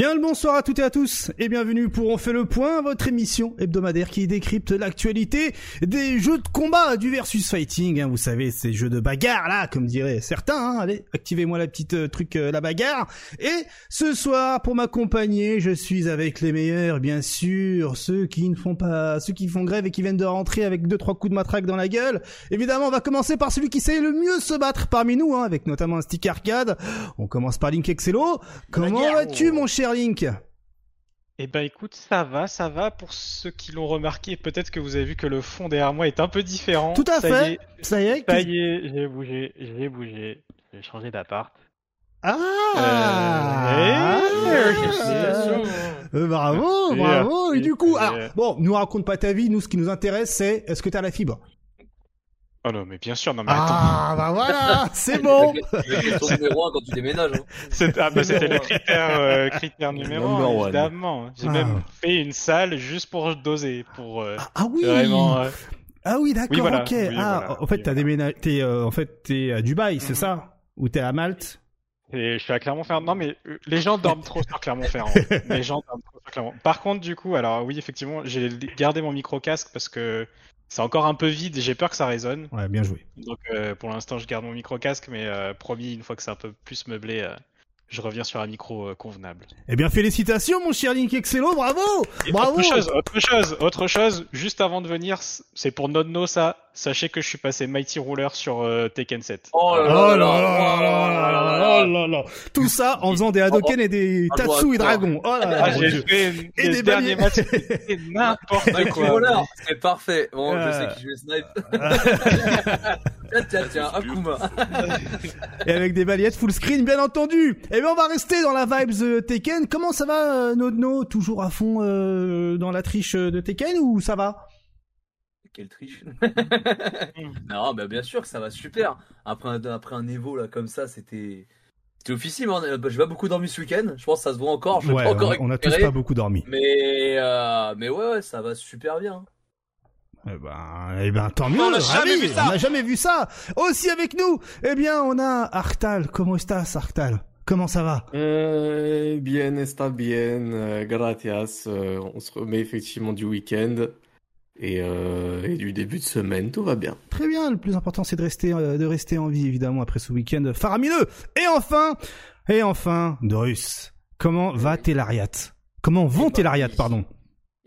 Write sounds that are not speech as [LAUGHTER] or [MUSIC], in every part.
Bien le bonsoir à toutes et à tous et bienvenue pour On fait le point, votre émission hebdomadaire qui décrypte l'actualité des jeux de combat du versus fighting. Hein, vous savez, ces jeux de bagarre là, comme diraient certains. Hein. Allez, activez-moi la petite euh, truc euh, la bagarre. Et ce soir, pour m'accompagner, je suis avec les meilleurs, bien sûr, ceux qui ne font pas, ceux qui font grève et qui viennent de rentrer avec deux trois coups de matraque dans la gueule. Évidemment, on va commencer par celui qui sait le mieux se battre parmi nous, hein, avec notamment un stick arcade. On commence par Link Excello. Comment vas-tu, mon cher Link Eh ben écoute, ça va, ça va. Pour ceux qui l'ont remarqué, peut-être que vous avez vu que le fond derrière moi est un peu différent. Tout à Ça fait. y est, Ça y est. ça y est, j'ai bougé, j'ai bougé, j'ai changé d'appart. Ah Euh. Euh, Bravo, bravo. Et du coup, alors, bon, nous raconte pas ta vie. Nous, ce qui nous intéresse, c'est est-ce que t'as la fibre? Oh non, mais bien sûr, non mais attends. Ah, bah voilà, [LAUGHS] c'est bon. C'est ton numéro 1 quand tu déménages. hein. Ah, bah, c'était le critère, euh, critère numéro Number un, one. évidemment. J'ai Ah. même fait une salle juste pour doser, pour euh, Ah oui. vraiment. euh, Ah oui, d'accord, Oui, voilà. ok. Oui, ah, voilà. en fait, Oui, t'as déménagé. T'es, euh, en fait, t'es à Dubaï, c'est Mhm. ça? Ou t'es à Malte? Et je suis à Clermont-Ferrand. Non, mais les gens dorment trop sur Clermont-Ferrand. [LAUGHS] les gens dorment trop sur Clermont. Par contre, du coup, alors oui, effectivement, j'ai gardé mon micro-casque parce que c'est encore un peu vide et j'ai peur que ça résonne. Ouais, bien joué. Donc euh, pour l'instant, je garde mon micro-casque, mais euh, promis, une fois que c'est un peu plus meublé, euh, je reviens sur un micro euh, convenable. Eh bien, félicitations, mon cher Link Excello, bravo, Et bravo. Autre chose, autre chose, autre chose, juste avant de venir, c'est pour Nodno ça sachez que je suis passé Mighty Ruler sur Tekken 7. Oh là là là là là Tout ça en faisant des Hadoken et des Tatsu et Dragon. Oh là là. J'ai et des derniers matchs n'importe quoi. C'est parfait. Bon, je sais qui je vais snipe. Tiens, tiens, tiens, Akuma. et avec des baliettes full screen, bien entendu. Et bien, on va rester dans la vibes Tekken. Comment ça va, Nodno Toujours à fond dans la triche de Tekken ou ça va quelle triche. [LAUGHS] non, bah bien sûr que ça va super. Après un, après un Evo là comme ça, c'était. C'était officiel. hein. J'ai pas beaucoup dormi ce week-end. Je pense que ça se voit encore. Je vais Ouais, pas encore on, on a tous pas beaucoup dormi. Mais, euh, mais ouais, ouais, ça va super bien. Eh ben, eh ben, tant mieux. On n'a jamais vu ça. On n'a jamais vu ça. Aussi avec nous, eh bien, on a Arctal. Comment estás, Arctal? Comment ça va? Euh, bien, está bien, euh, gracias. Euh, on se remet effectivement du week-end et, euh, et du début de semaine, tout va bien. Très bien. Le plus important, c'est de rester, euh, de rester en vie, évidemment, après ce week-end faramineux. Et enfin, et enfin, Drus. Comment va Telariat Comment vont Eh ben, Telariat, pardon?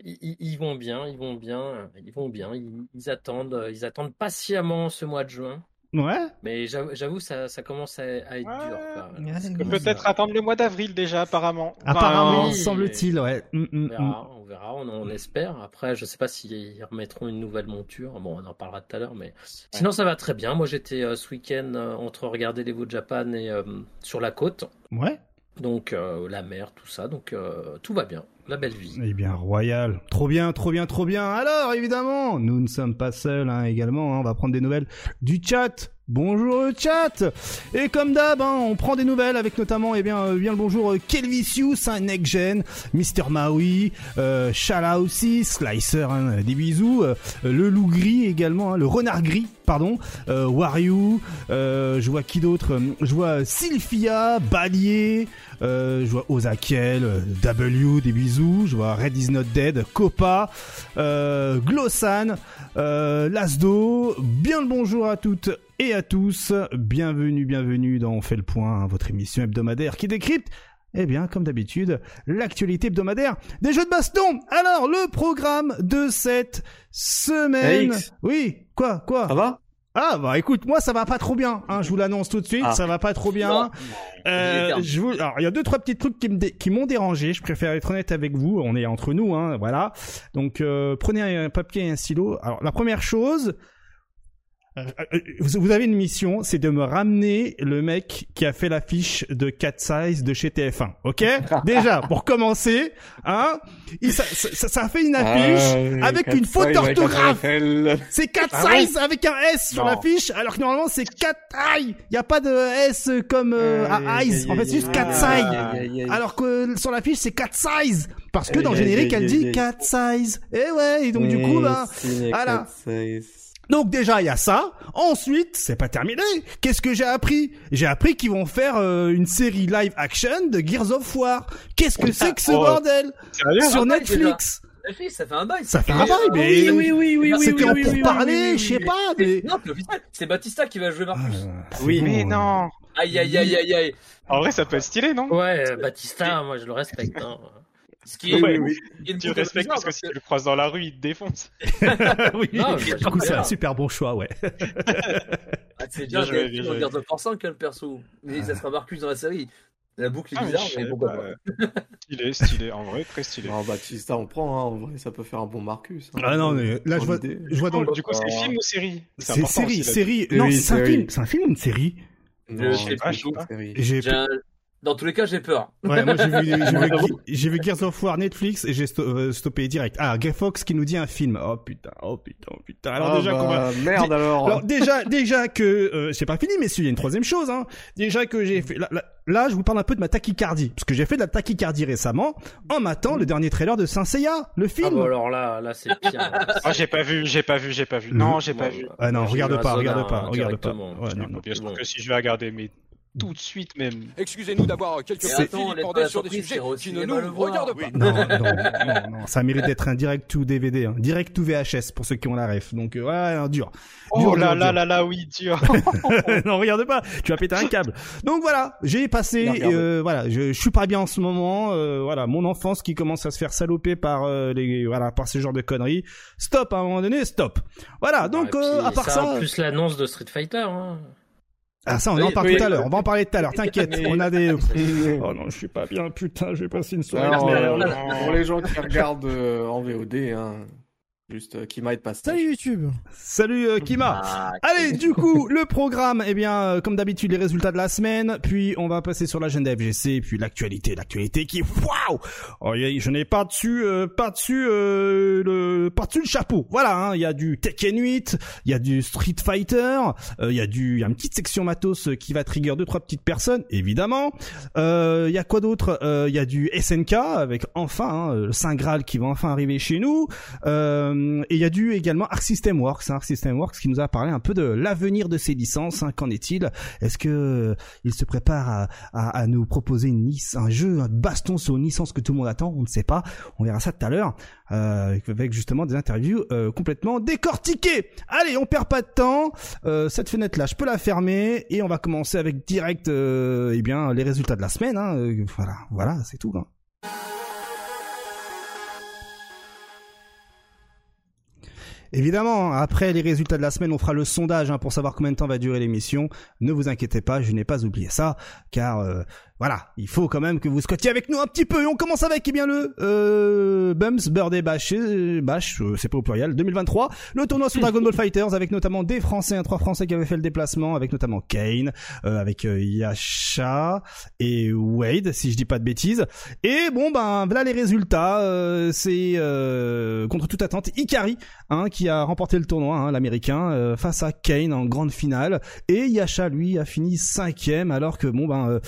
Ils, ils- ils vont bien, ils vont bien, ils vont bien. Ils, ils attendent, euh, ils attendent patiemment ce mois de juin. Ouais. Mais j'avoue, ça, ça commence à, à être Ouais. dur. Peut-être attendre le mois d'avril déjà, apparemment. Apparemment, oui. semble-t-il, ouais. Mm, mm, On mm. verra, on verra, on, on espère. Après, je sais pas s'ils remettront une nouvelle monture. Bon, on en parlera tout à l'heure, mais sinon ça va très bien. Moi, j'étais euh, ce week-end euh, entre regarder les Evo Japan et euh, sur la côte, Ouais. donc euh, la mer, tout ça. Donc euh, tout va bien, la belle vie. Eh bien, royal. Trop bien, trop bien, trop bien. Alors, évidemment, nous ne sommes pas seuls, hein, également. hein. on va prendre des nouvelles du chat. Bonjour le chat Et comme d'hab, hein, on prend des nouvelles avec notamment, eh bien, euh, bien le bonjour euh, Kelvisius, un next gen, Mr. Maui, euh, Shala aussi, Slicer, hein, des bisous, euh, le loup gris également, hein, le renard gris, pardon, euh, Waryu, euh, je vois qui d'autre Je vois Sylphia, Balier, euh, je vois Ozakiel, euh, W, des bisous. Je vois Red is not dead, Copa, euh, Glossan, euh, Lasdo. Bien le bonjour à toutes et à tous. Bienvenue, bienvenue dans On fait le point, hein, votre émission hebdomadaire qui décrypte. Eh bien, comme d'habitude, l'actualité hebdomadaire des jeux de baston. Alors, le programme de cette semaine. Hey, oui, quoi, quoi? Ça va? Ah bah écoute, moi ça va pas trop bien. Hein, je vous l'annonce tout de suite, Ah. ça va pas trop bien. Euh, J'ai je vous... Alors, il y a deux trois petits trucs qui me dé- qui m'ont dérangé. Je préfère être honnête avec vous. On est entre nous, hein, voilà. Donc euh, prenez un papier et un stylo. Alors la première chose, vous vous avez une mission, c'est de me ramener le mec qui a fait l'affiche de Cat Size de chez TF1. Ok? [LAUGHS] Déjà pour commencer, hein il, ça, ça, ça a fait une affiche Ah, avec une faute d'orthographe. C'est 4 Ah ouais size avec un S sur l'affiche, alors que normalement c'est 4 i. Il y a pas de S comme euh, à eyes. En fait, c'est juste 4 size. Alors que sur l'affiche c'est 4 size. Parce que dans le générique elle dit. 4 size. Et ouais, et donc du coup, bah, voilà. Size. Donc déjà il y a ça. Ensuite, c'est pas terminé. Qu'est-ce que j'ai appris? J'ai appris qu'ils vont faire euh, une série live action de Gears of War. Qu'est-ce que c'est que ce Oh. bordel? Sérieux sur Netflix Netflix, ça fait un bail. Ça fait un bail, mais oui, oui, oui, oui, oui, c'était oui, en oui, oui, pourparler, oui, je sais oui, pas. Mais... Non, c'est Batista qui va jouer Marcus. Ah, Oui, Mais non Aïe, aïe, aïe, aïe, aïe. En vrai, ça peut être stylé, non? Ouais, Batista, moi je le respecte. Ce qui est, Ouais, qui est Tu respectes parce que si tu le croises dans la rue, il te défonce. [LAUGHS] [LAUGHS] oui, Non, du coup c'est un super bon choix, ouais. [LAUGHS] Ah, c'est Bien joué, bien joué. War 5 quel perso. Mais ça sera Marcus dans la série. La boucle est Ah, bizarre, mais pourquoi pas. pas. Stylé, stylé, en vrai, très stylé. Alors, Batista, on prend, hein, en vrai, ça peut faire un bon Marcus. hein. Ah non, mais là je vois, je vois dans le... Du coup, c'est film ou série? C'est série, série. Oui, Non, c'est un film. C'est un film ou une série? Je sais pas, pas, je sais pas. Série. J'ai Dans tous les cas, j'ai peur. Ouais, moi j'ai vu, j'ai [LAUGHS] vu, j'ai vu Gears of War Netflix et j'ai sto- euh, stoppé direct. Ah, Gay Fox qui nous dit un film. Oh putain, oh putain, oh putain. Alors Ah déjà qu'on va... bah, Merde alors. Alors déjà, déjà que euh, c'est pas fini, messieurs, il y a une troisième chose. Hein. Déjà que j'ai fait, là, là, là, je vous parle un peu de ma tachycardie, parce que j'ai fait de la tachycardie récemment en matant le dernier trailer de Saint Seiya, le Ah film. bah alors là, là c'est pire. [LAUGHS] Ah, j'ai pas vu, j'ai pas vu, j'ai pas vu. Non, j'ai pas vu. Ah non, regarde pas, regarde pas, regarde pas. Ouais, non, non. Bien sûr que si je vais regarder, mais tout de suite même. Excusez-nous d'avoir quelques laisse pas vilipendés la sur des sujets qui ne nous regardent Oui. pas. Non, non, non, non, ça mérite d'être un direct to DVD, hein. direct to VHS pour ceux qui ont la ref. Donc euh, ouais, dur. Oh là là là là, oui, dur. [LAUGHS] [LAUGHS] non, regarde pas, tu vas péter un câble. Donc voilà, j'ai passé, euh, voilà, je, je suis pas bien en ce moment. euh, voilà, mon enfance qui commence à se faire saloper par euh, les, voilà, par ce genre de conneries. Stop à un moment donné, stop. Voilà, donc Et puis, euh, à part ça, En plus l'annonce de Street Fighter. Hein. Ah ça, on en parle oui. tout à l'heure. On va en parler tout à l'heure. T'inquiète, on a des. Oh non, je suis pas bien. Putain, je vais passer une soirée. Alors, euh, pour les gens qui regardent euh, en VOD, hein, juste euh, qui might passer. Salut YouTube Salut euh, Kima. Ah, Allez, du coup, le programme, eh bien, euh, comme d'habitude, les résultats de la semaine, puis on va passer sur l'agenda FGC, puis l'actualité, l'actualité qui, waouh, oh, je n'ai pas dessus, euh, pas dessus euh, le, pas dessus le chapeau. Voilà, hein, il y a du Tekken 8, il y a du Street Fighter, euh, il y a du, il y a une petite section matos qui va trigger deux trois petites personnes, évidemment. Euh, Il y a quoi d'autre? Euh, Il y a du SNK avec enfin hein, le Saint Graal qui va enfin arriver chez nous. Euh, et il y a du également Arc System Works, hein, Arc System Works qui nous a parlé un peu de l'avenir de ces licences. hein. Qu'en est-il? Est-ce que euh, il se prépare à, nous proposer un jeu, un baston sur une licence que tout le monde attend? On ne sait pas. On verra ça tout à l'heure euh, avec justement des interviews euh, complètement décortiquées. Allez, on perd pas de temps. Euh, cette fenêtre-là, je peux la fermer et on va commencer avec direct, euh, eh bien, les résultats de la semaine. Hein. Euh, Voilà, voilà, c'est tout. Hein. Évidemment, après les résultats de la semaine, on fera le sondage hein, pour savoir combien de temps va durer l'émission. Ne vous inquiétez pas, je n'ai pas oublié ça, car euh, voilà, il faut quand même que vous squattiez avec nous un petit peu. Et on commence avec eh bien le euh, Bums Birthday Bash, euh, Bash, euh, c'est pas au pluriel, 2023. Le tournoi sur Dragon Ball Fighters avec notamment des Français, un trois Français qui avaient fait le déplacement, avec notamment Kane, euh, avec euh, Yasha et Wade, si je dis pas de bêtises. Et bon ben voilà les résultats. c'est contre toute attente Ikari hein, qui a remporté le tournoi, hein, l'américain, face à Kane en grande finale. Et Yasha, lui, a fini cinquième, alors que bon ben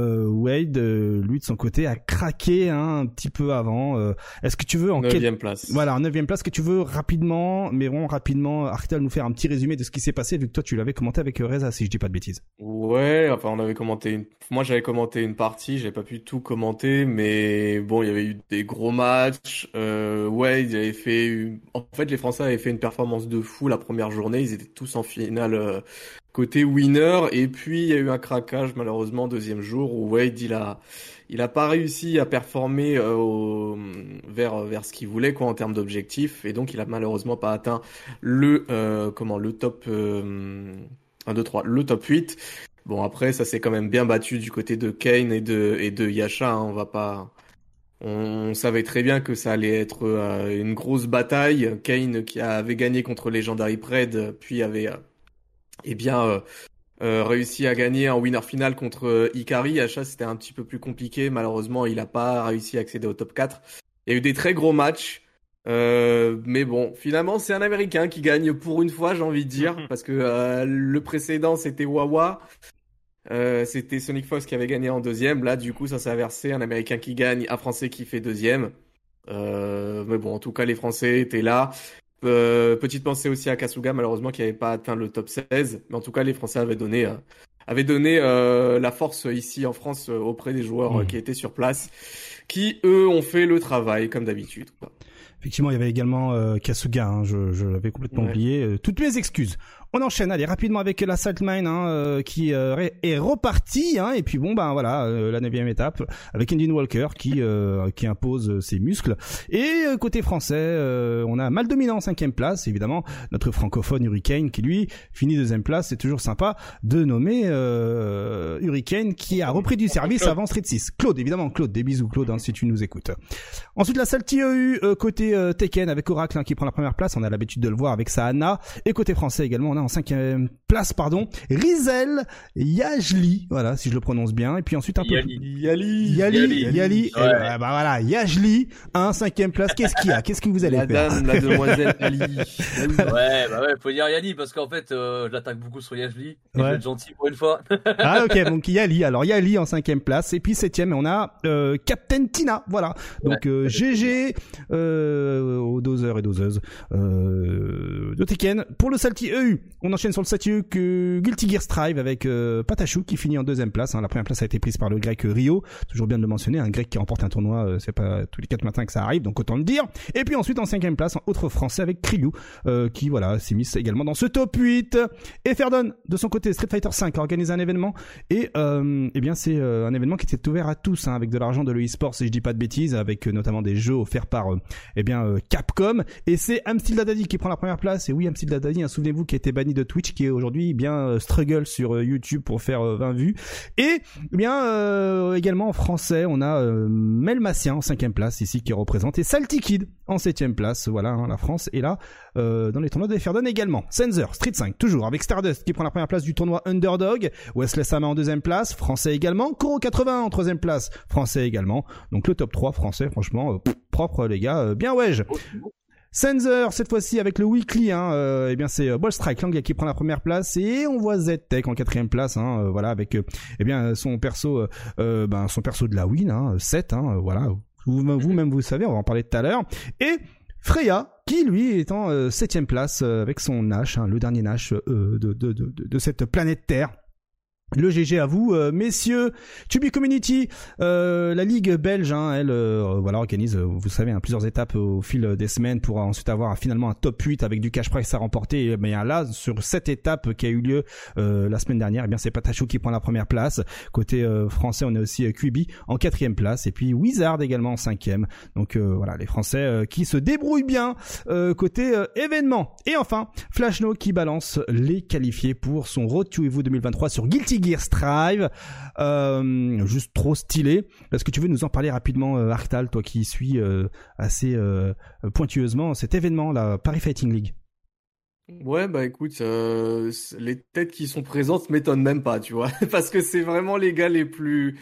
euh, Wade, euh, lui de son côté, a craqué hein, un petit peu avant. Euh, Est-ce que tu veux en quel... Neuvième place. Voilà, en neuvième place, que tu veux rapidement, mais vraiment rapidement, Arctel nous faire un petit résumé de ce qui s'est passé, vu que toi tu l'avais commenté avec Reza, si je dis pas de bêtises. Ouais, enfin on avait commenté une... Moi j'avais commenté une partie, j'avais pas pu tout commenter, mais bon, il y avait eu des gros matchs. Euh, il avait fait... En fait, les Français avaient fait une performance de fou la première journée, ils étaient tous en finale euh, côté winner, et puis il y a eu un craquage malheureusement deuxième jour où Wade il a... Il a pas réussi à performer euh, au- vers vers ce qu'il voulait quoi en termes d'objectifs. Et donc il a malheureusement pas atteint le euh, comment le top euh, 1 2 3 le top 8 Bon après ça s'est quand même bien battu du côté de Kane et de et de Yasha, hein, on va pas on savait très bien que ça allait être euh, une grosse bataille. Kane qui avait gagné contre Legendary Pred, puis avait euh, eh bien euh, euh, réussi à gagner en winner final contre euh, Ikari. Yasha c'était un petit peu plus compliqué, malheureusement il n'a pas réussi à accéder au top 4. Il y a eu des très gros matchs. Euh, mais bon, finalement, c'est un Américain qui gagne pour une fois, j'ai envie de dire, [LAUGHS] parce que euh, le précédent c'était Wawa, euh, c'était Sonic Fox qui avait gagné en deuxième. Là, du coup, ça s'est inversé, un Américain qui gagne, un Français qui fait deuxième. Euh, mais bon, en tout cas, les Français étaient là. Petite pensée aussi à Kasuga, malheureusement, qui n'avait pas atteint le top 16. Mais en tout cas, les Français avaient donné, avaient donné la force ici en France auprès des joueurs mmh. qui étaient sur place, qui, eux, ont fait le travail, comme d'habitude. Effectivement, il y avait également Kasuga, hein, je, je l'avais complètement oublié. toutes mes excuses. On enchaîne, allez rapidement avec la Saltmine hein, euh, qui euh, est reparti hein, et puis bon ben voilà euh, la neuvième étape avec Indian Walker qui qui impose ses muscles. Et côté français on a mal dominant en cinquième place évidemment notre francophone Hurricane qui lui finit deuxième place. C'est toujours sympa de nommer Hurricane qui a repris du service avant Street 6 Claude évidemment Claude des bisous Claude hein, si tu nous écoutes. Ensuite la Salty EU côté Tekken avec Oracle hein, qui prend la première place. On a l'habitude de le voir avec sa Anna. Et côté français également on a en cinquième place, pardon, Rizel Yajli, voilà, si je le prononce bien, et puis ensuite un peu Yali, Yali, Yali, bah voilà, Yajli, un cinquième place, qu'est-ce qu'il y a? Qu'est-ce que vous allez faire? Madame, la demoiselle Yali. [LAUGHS] ouais, bah ouais, faut dire Yali, parce qu'en fait, euh, je l'attaque beaucoup sur Yajli, ouais. je vais être gentil pour une fois. [LAUGHS] ah ok, donc Yali, alors Yali en cinquième place, et puis septième, on a euh, Captain Tina, voilà, donc euh, GG euh, aux doseurs et doseuses euh, de Tekken. Pour le Salty EU, on enchaîne sur le statut que Guilty Gear Strive avec euh, Patachou qui finit en deuxième place. Hein. La première place a été prise par le grec Rio. Toujours bien de le mentionner, un grec qui remporte un tournoi, euh, c'est pas tous les quatre matins que ça arrive, donc autant le dire. Et puis ensuite en cinquième place, un autre français avec Kryu, euh, qui voilà s'est mis également dans ce top 8. Et Ferdon, de son côté, Street Fighter 5 a organisé un événement et eh bien c'est un événement qui était ouvert à tous hein, avec de l'argent de l'e-sport si je dis pas de bêtises, avec notamment des jeux offerts par eh bien Capcom. Et c'est Amstil Dadadi qui prend la première place. Et oui, Amstil Dadadi, hein, souvenez-vous, qui a été banni de Twitch qui est aujourd'hui bien euh, struggle sur euh, YouTube pour faire 20 euh, vues. Et eh bien également en français, on a Melmassien en cinquième place ici qui représente et Salty Kid en septième place. Voilà, hein, la France est là dans les tournois de Ferdon également. Sensor, Street 5 toujours avec Stardust qui prend la première place du tournoi Underdog. Wesley Sama en deuxième place, français également. Koro 80 en troisième place, français également. Donc le top 3 français, franchement propre les gars, bien ouais. Sensor, cette fois-ci avec le weekly, hein, euh, eh bien c'est euh, Ball Strike Lang qui prend la première place et on voit Z-Tech en quatrième place, hein, euh, voilà avec eh bien son perso, ben son perso de la win, hein, 7, hein, voilà. Vous-même vous savez, on va en parler tout à l'heure. Et Freya, qui lui est en septième place avec son Nash, hein, le dernier Nash de, de, de, cette planète Terre. Le GG à vous, euh, messieurs. Tubi Community, euh, la ligue belge, hein, elle, euh, voilà, organise, vous savez, hein, plusieurs étapes au fil des semaines pour ensuite avoir finalement un top 8 avec du cash price à remporter. Mais là, sur cette étape qui a eu lieu la semaine dernière, eh bien c'est Patachou qui prend la première place. Côté français, on a aussi Quibi en quatrième place et puis Wizard également en cinquième. Donc voilà, les Français qui se débrouillent bien côté événement. Et enfin, Flashno qui balance les qualifiés pour son Road to Evo 2023 sur Guilty Gear Strive, euh, juste trop stylé. Est-ce que tu veux nous en parler rapidement, euh, Arctal, toi qui suis euh, assez pointueusement cet événement, la Paris Fighting League? Ouais, bah écoute, les têtes qui sont présentes m'étonnent même pas, tu vois, [LAUGHS] parce que c'est vraiment les gars les plus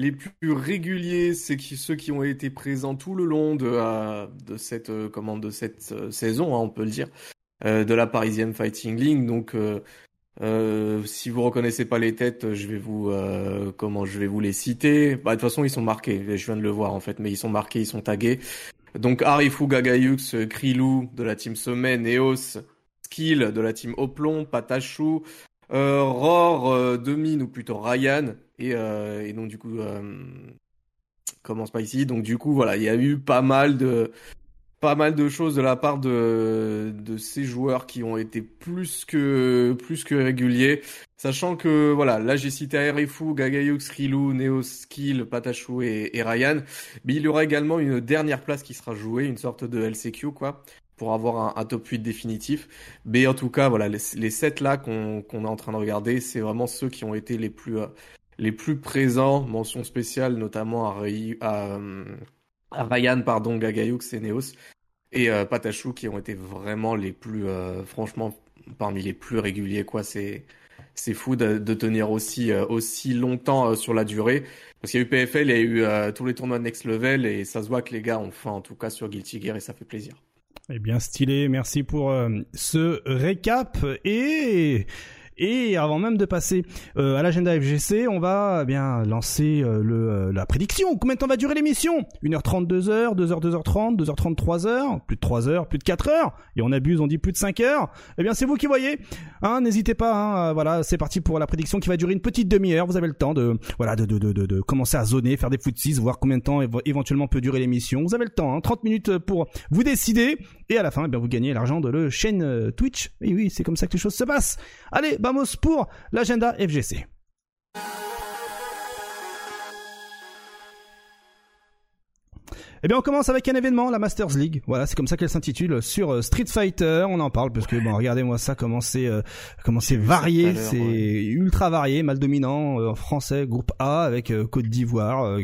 les plus réguliers, c'est ceux qui ont été présents tout le long de, de cette comment de cette saison, hein, on peut le dire, de la Parisienne Fighting League. Donc euh, si vous reconnaissez pas les têtes, je vais vous euh, comment je vais vous les citer. Bah, de toute façon, ils sont marqués. Je viens de le voir en fait, mais ils sont marqués, ils sont tagués. Donc Arifu Gagayux, Krilou de la team Sommet, Neos, Skill de la team Oplon, Patachou, euh, Ror, euh, Demine ou plutôt Ryan et, et donc du coup commence pas ici. Donc du coup voilà, il y a eu pas mal de pas mal de choses de la part de, de ces joueurs qui ont été plus que, plus que réguliers. Sachant que, voilà, là j'ai cité Aerifu, Gagayux, Rilou, Neo Skill, Patachou et, Ryan. Mais il y aura également une dernière place qui sera jouée, une sorte de LCQ, quoi, pour avoir un, top 8 définitif. Mais en tout cas, voilà, les, les 7 là qu'on est en train de regarder, c'est vraiment ceux qui ont été les plus, les plus présents. Mention spéciale notamment à, à Ryan, pardon, Gagayux et et euh, Patachou qui ont été vraiment les plus, euh, franchement, parmi les plus réguliers, quoi. C'est, c'est fou de, de, tenir aussi, euh, aussi longtemps sur la durée. Parce qu'il y a eu PFL, il y a eu tous les tournois de Next Level, et ça se voit que les gars ont faim, en tout cas, sur Guilty Gear, et ça fait plaisir. Eh bien, stylé, merci pour ce récap. Et Et avant même de passer euh, à l'agenda FGC, on va eh bien lancer euh, le, euh, la prédiction. Combien de temps va durer l'émission? 1h30, 2h, 2h, 2h30, 2h30, 3h, plus de 3h, plus de 4h, et on abuse, on dit plus de 5h. Eh bien c'est vous qui voyez. Hein, N'hésitez pas, hein, voilà, c'est parti pour la prédiction qui va durer une petite demi-heure. Vous avez le temps de voilà de, de, de, de, de commencer à zoner, faire des footsies, voir combien de temps éventuellement peut durer l'émission. Vous avez le temps, hein, 30 minutes pour vous décider, et à la fin, eh bien, vous gagnez l'argent de le chaîne Twitch. Et oui, c'est comme ça que les choses se passent. Allez, vamos pour l'agenda FGC. Eh bien, on commence avec un événement, la Masters League. Voilà, c'est comme ça qu'elle s'intitule sur euh, Street Fighter. On en parle parce que bon, regardez-moi ça, comment c'est, euh, comment c'est varié, c'est ultra varié, mal dominant, euh, français, groupe A avec Côte d'Ivoire.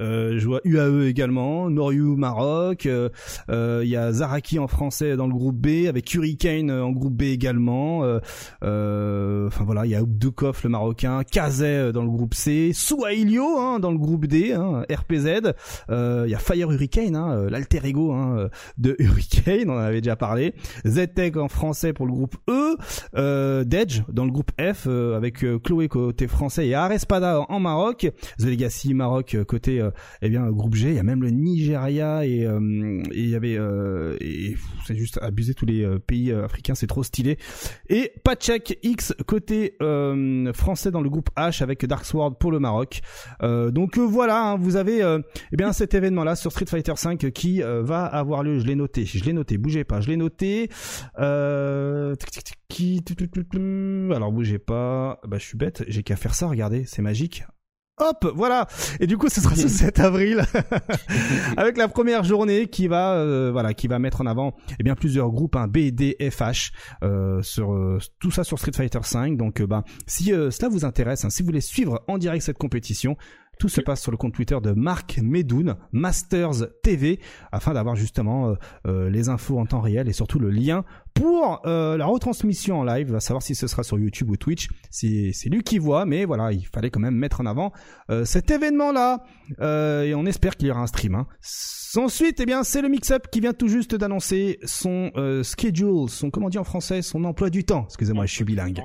Euh, je vois UAE également, Noriu Maroc. Euh, euh, il y a Zaraki en français dans le groupe B, avec Hurricane en groupe B également. Enfin voilà, il y a Oubdoukov le Marocain, Kazé dans le groupe C, Souailio hein, dans le groupe D, hein, RPZ. Il y a Fire Hurricane, hein, l'alter ego hein, de [LAUGHS] Hurricane, on en avait déjà parlé. ZTEC en français pour le groupe E, euh, Dedge dans le groupe F avec Chloé côté français et Arespada en Maroc, The Legacy Maroc côté euh, eh bien groupe G, il y a même le Nigeria et euh, il y avait euh, c'est juste abusé tous les pays africains, c'est trop stylé. Et Pachek X côté français dans le groupe H avec Dark Sword pour le Maroc. donc voilà, hein, vous avez eh bien cet événement là sur Street Fighter 5 qui va avoir lieu. Je l'ai noté, je l'ai noté, bougez pas, je l'ai noté. alors bougez pas, bah je suis bête, j'ai qu'à faire ça, regardez, c'est magique. Hop, voilà. Et du coup, ce sera ce [LAUGHS] 7 avril [LAUGHS] avec la première journée qui va, euh, voilà, qui va mettre en avant eh bien plusieurs groupes, un hein, B, D, F, H, euh, sur euh, tout ça sur Street Fighter 5. Donc, bah, si cela vous intéresse, hein, si vous voulez suivre en direct cette compétition, tout se passe sur le compte Twitter de Marc Medoun, Masters TV, afin d'avoir justement les infos en temps réel et surtout le lien pour euh, la retransmission en live, va savoir si ce sera sur YouTube ou Twitch. C'est lui qui voit, mais voilà, il fallait quand même mettre en avant euh, cet événement-là. Euh, et on espère qu'il y aura un stream. Hein. Ensuite, eh bien, c'est le Mix-Up qui vient tout juste d'annoncer son schedule, son comment dit en français, son emploi du temps. Excusez-moi, je suis bilingue.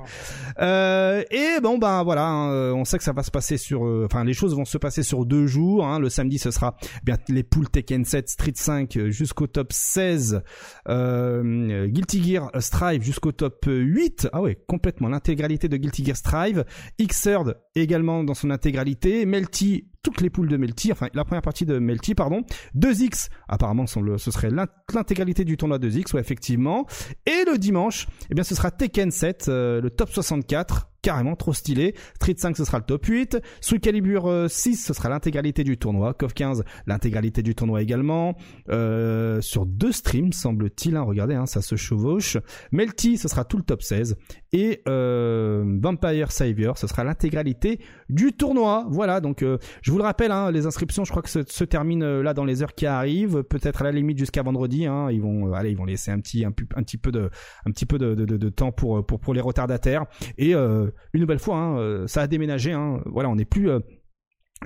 et bon, ben voilà, hein, on sait que ça va se passer sur, enfin, les choses vont se passer sur deux jours. Hein. Le samedi, ce sera eh bien les poules Tekken 7, Street 5 jusqu'au top 16, Guilty Gear Strive jusqu'au top 8. Ah ouais, complètement l'intégralité de Guilty Gear Strive. Xrd également dans son intégralité. Melty toutes les poules de Melty, enfin la première partie de Melty, pardon. 2X, apparemment ce serait l'intégralité du tournoi 2X, ouais effectivement. Et le dimanche, eh bien ce sera Tekken 7, euh, le top 64, carrément trop stylé. Street 5 ce sera le top 8. Soul Calibur 6 euh, ce sera l'intégralité du tournoi. KOF 15 l'intégralité du tournoi également. Euh, sur deux streams semble-t-il. Hein, regardez, hein, ça se chevauche. Melty ce sera tout le top 16. Et euh, Vampire Savior ce sera l'intégralité du tournoi. Voilà, donc euh, je vous le rappelle, hein, les inscriptions, je crois que se, se terminent euh, là dans les heures qui arrivent, peut-être à la limite jusqu'à vendredi. Hein, ils vont, euh, allez, ils vont laisser un petit, un, petit peu de, un petit peu de, de, de, temps pour, pour, pour les retardataires. Et euh, une nouvelle fois, hein, ça a déménagé. Hein, voilà, on n'est plus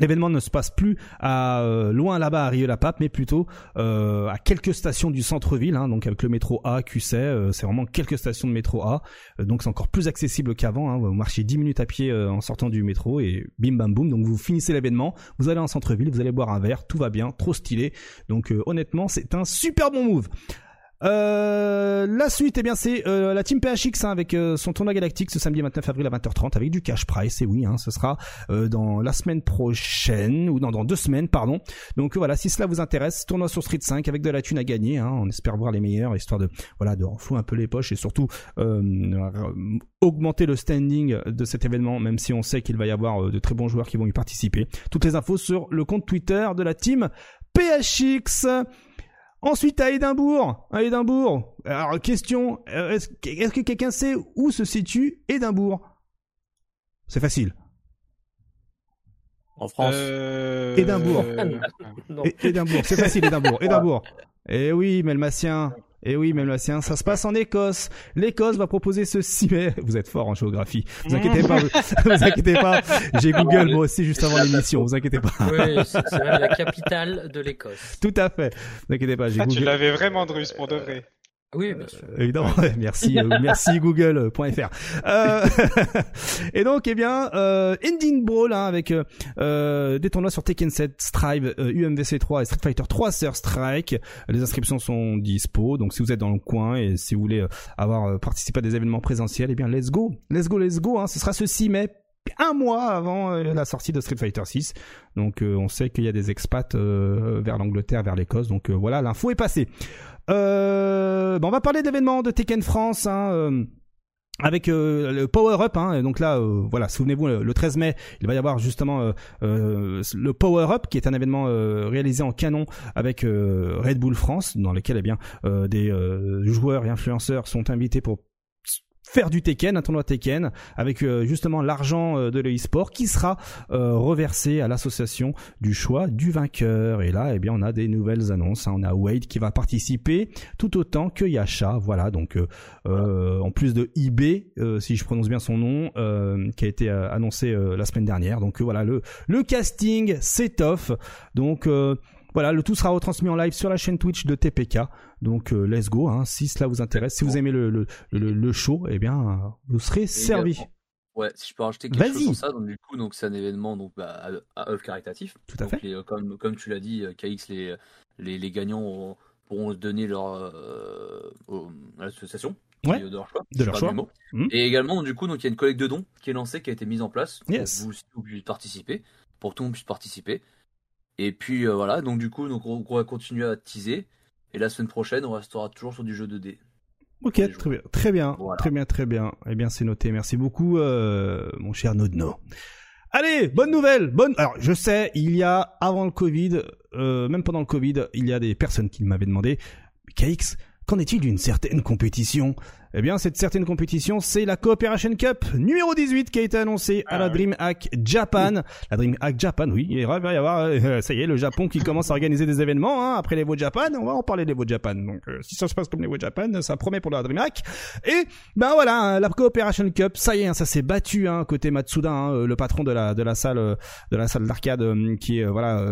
L'événement ne se passe plus à euh, loin là-bas à Rieux-la-Pape, mais plutôt euh, à quelques stations du centre-ville. Hein, donc avec le métro A, QC, euh, c'est vraiment quelques stations de métro A. donc c'est encore plus accessible qu'avant. Vous marchez 10 minutes à pied en sortant du métro et bim bam boum. Donc vous finissez l'événement, vous allez en centre-ville, vous allez boire un verre, tout va bien, trop stylé. Donc honnêtement, c'est un super bon move. Euh, la suite, eh bien, c'est euh, la team PHX hein, avec euh, son tournoi galactique ce samedi 29 avril à 20h30 avec du cash price. Et oui, hein, ce sera dans la semaine prochaine ou dans, deux semaines, pardon. Donc voilà, si cela vous intéresse, tournoi sur Street 5 avec de la thune à gagner. Hein, on espère voir les meilleurs, histoire de voilà de renflouer un peu les poches et surtout augmenter le standing de cet événement, même si on sait qu'il va y avoir de très bons joueurs qui vont y participer. Toutes les infos sur le compte Twitter de la team PHX. Ensuite, à Édimbourg, à Édimbourg. Alors, question, euh, est-ce que quelqu'un sait où se situe Édimbourg? C'est facile. En France. Euh... Édimbourg. [LAUGHS] Édimbourg, c'est facile, Édimbourg. [LAUGHS] Édimbourg. Eh oui, Melmassien. Et eh oui, même là, ça se passe en Écosse. L'Écosse va proposer ce 6 mai. Vous êtes fort en géographie. Vous inquiétez pas. Vous, [LAUGHS] vous inquiétez pas. J'ai Google moi aussi juste avant l'émission. Vous inquiétez pas. Oui, c'est même la capitale de l'Écosse. Tout à fait. Vous inquiétez pas. J'ai ah, Tu l'avais vraiment, Drus, pour de vrai. Oui, bien sûr. Euh, évidemment, [LAUGHS] merci, euh, merci [LAUGHS] Google.fr. Euh, [LAUGHS] et donc, eh bien, euh, Ending Brawl hein, avec euh, des tournois sur Tekken 7, Strive, UMVC 3 et Street Fighter 3 Sur Strike. Les inscriptions sont dispo, donc si vous êtes dans le coin et si vous voulez avoir participé à des événements présentiels, eh bien, let's go, let's go, let's go. Hein. Ce sera ce 6 mai un mois avant la sortie de Street Fighter 6. Donc on sait qu'il y a des expats vers l'Angleterre, vers l'Écosse. Donc voilà, l'info est passée. Euh, bon, on va parler d'événements de Tekken France. Hein, euh, avec euh, le Power Up, hein, donc là, euh, voilà, souvenez-vous, le, 13 mai, il va y avoir justement le Power Up, qui est un événement réalisé en canon avec Red Bull France, dans lequel eh bien des joueurs et influenceurs sont invités pour faire du Tekken, un tournoi Tekken, avec euh, justement l'argent euh, de l'e-sport qui sera euh, reversé à l'association du choix du vainqueur. Et là, eh bien, on a des nouvelles annonces. Hein. On a Wade qui va participer tout autant que Yasha. Voilà, donc en plus de IB, si je prononce bien son nom, qui a été annoncé la semaine dernière. Donc voilà, le le casting s'étoffe. Donc voilà, le tout sera retransmis en live sur la chaîne Twitch de TPK. Donc euh, let's go, hein. si cela vous intéresse, si vous aimez le, le, le, show, eh bien vous serez servi. Ouais, si je peux rajouter quelque chose sur ça, donc du coup, donc c'est un événement donc bah, à, œuvre caritatif. Tout à fait. Euh, comme comme tu l'as dit, euh, KX les les, les gagnants pourront donner leur à l'association. de leur choix. De leur choix. Hmm. Et également, du coup, donc il y a une collecte de dons qui est lancée, qui a été mise en place. Yes. Pour vous, puissiez participer, pour tout le monde puisse participer. Et puis voilà, donc du coup, donc on, va continuer à teaser. Et la semaine prochaine, on restera toujours sur du jeu 2D. Ok, très bien, très bien, très bien, très bien. Eh bien, c'est noté. Merci beaucoup, euh, mon cher Nodno. Allez, bonne nouvelle, bonne. Alors, je sais, il y a avant le Covid, euh, même pendant le Covid, il y a des personnes qui m'avaient demandé, KX, qu'en est-il d'une certaine compétition? Eh bien, cette certaine compétition, c'est la Cooperation Cup numéro 18 qui a été annoncée à la ah DreamHack Japan. La DreamHack Japan, oui, il va y avoir, euh, [LAUGHS] ça y est, le Japon qui commence à organiser des événements. Hein, après les Voix Japan, on va en parler des Voix Japan. Donc, euh, si ça se passe comme les Voix Japan, ça promet pour la DreamHack. Et ben voilà, hein, la Cooperation Cup, ça y est, hein, ça s'est battu hein, côté Matsuda, hein, euh, le patron de la de la salle de la salle d'arcade, qui est voilà,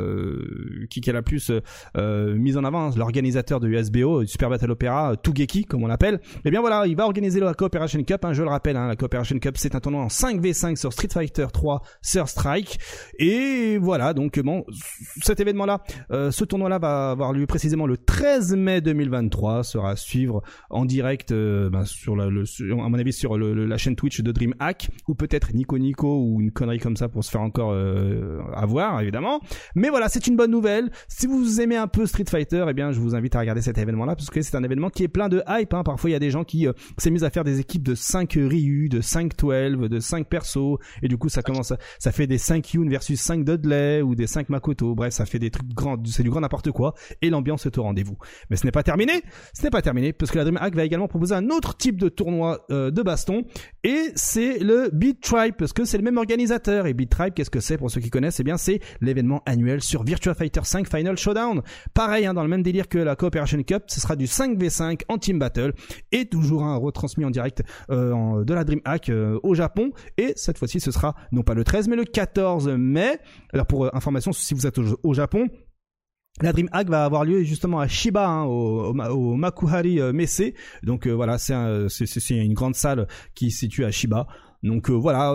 qui, qui est la plus mise en avant, l'organisateur de USBO, Super Battle Opera, Tugeki comme on l'appelle. Eh bien voilà il va organiser la Cooperation Cup. Hein, je le rappelle, hein, la Cooperation Cup, c'est un tournoi en 5v5 sur Street Fighter 3 Sur Strike. Et voilà, donc bon, cet événement-là, euh, ce tournoi-là va avoir lieu précisément le 13 mai 2023. Sera à suivre en direct, euh, ben, sur, la, à mon avis, sur la chaîne Twitch de DreamHack ou peut-être Nico Nico ou une connerie comme ça pour se faire encore euh, avoir, évidemment. Mais voilà, c'est une bonne nouvelle. Si vous aimez un peu Street Fighter, eh bien, je vous invite à regarder cet événement-là parce que c'est un événement qui est plein de hype. Hein. Parfois, il y a des gens qui s'est mis à faire des équipes de 5 Ryu, de 5 12, de 5 persos, et du coup ça commence, ça fait des 5 Yun versus 5 Dudley ou des 5 Makoto, bref ça fait des trucs grands, c'est du grand n'importe quoi, et l'ambiance est au rendez-vous. Mais ce n'est pas terminé, ce n'est pas terminé, parce que la DreamHack va également proposer un autre type de tournoi euh, de baston, et c'est le Beat Tribe, parce que c'est le même organisateur, et Beat Tribe, qu'est-ce que c'est pour ceux qui connaissent? Eh bien c'est l'événement annuel sur Virtua Fighter 5 Final Showdown. Pareil, hein, dans le même délire que la Cooperation Cup, ce sera du 5v5 en team battle, et toujours un retransmis en direct euh, de la DreamHack euh, au Japon. Et cette fois-ci, ce sera non pas le 13, mais le 14 mai. Alors pour euh, information, si vous êtes au, Japon, la DreamHack va avoir lieu justement à Shiba, hein, au, Makuhari Messe. Donc voilà, c'est une grande salle qui se situe à Shiba. Donc voilà,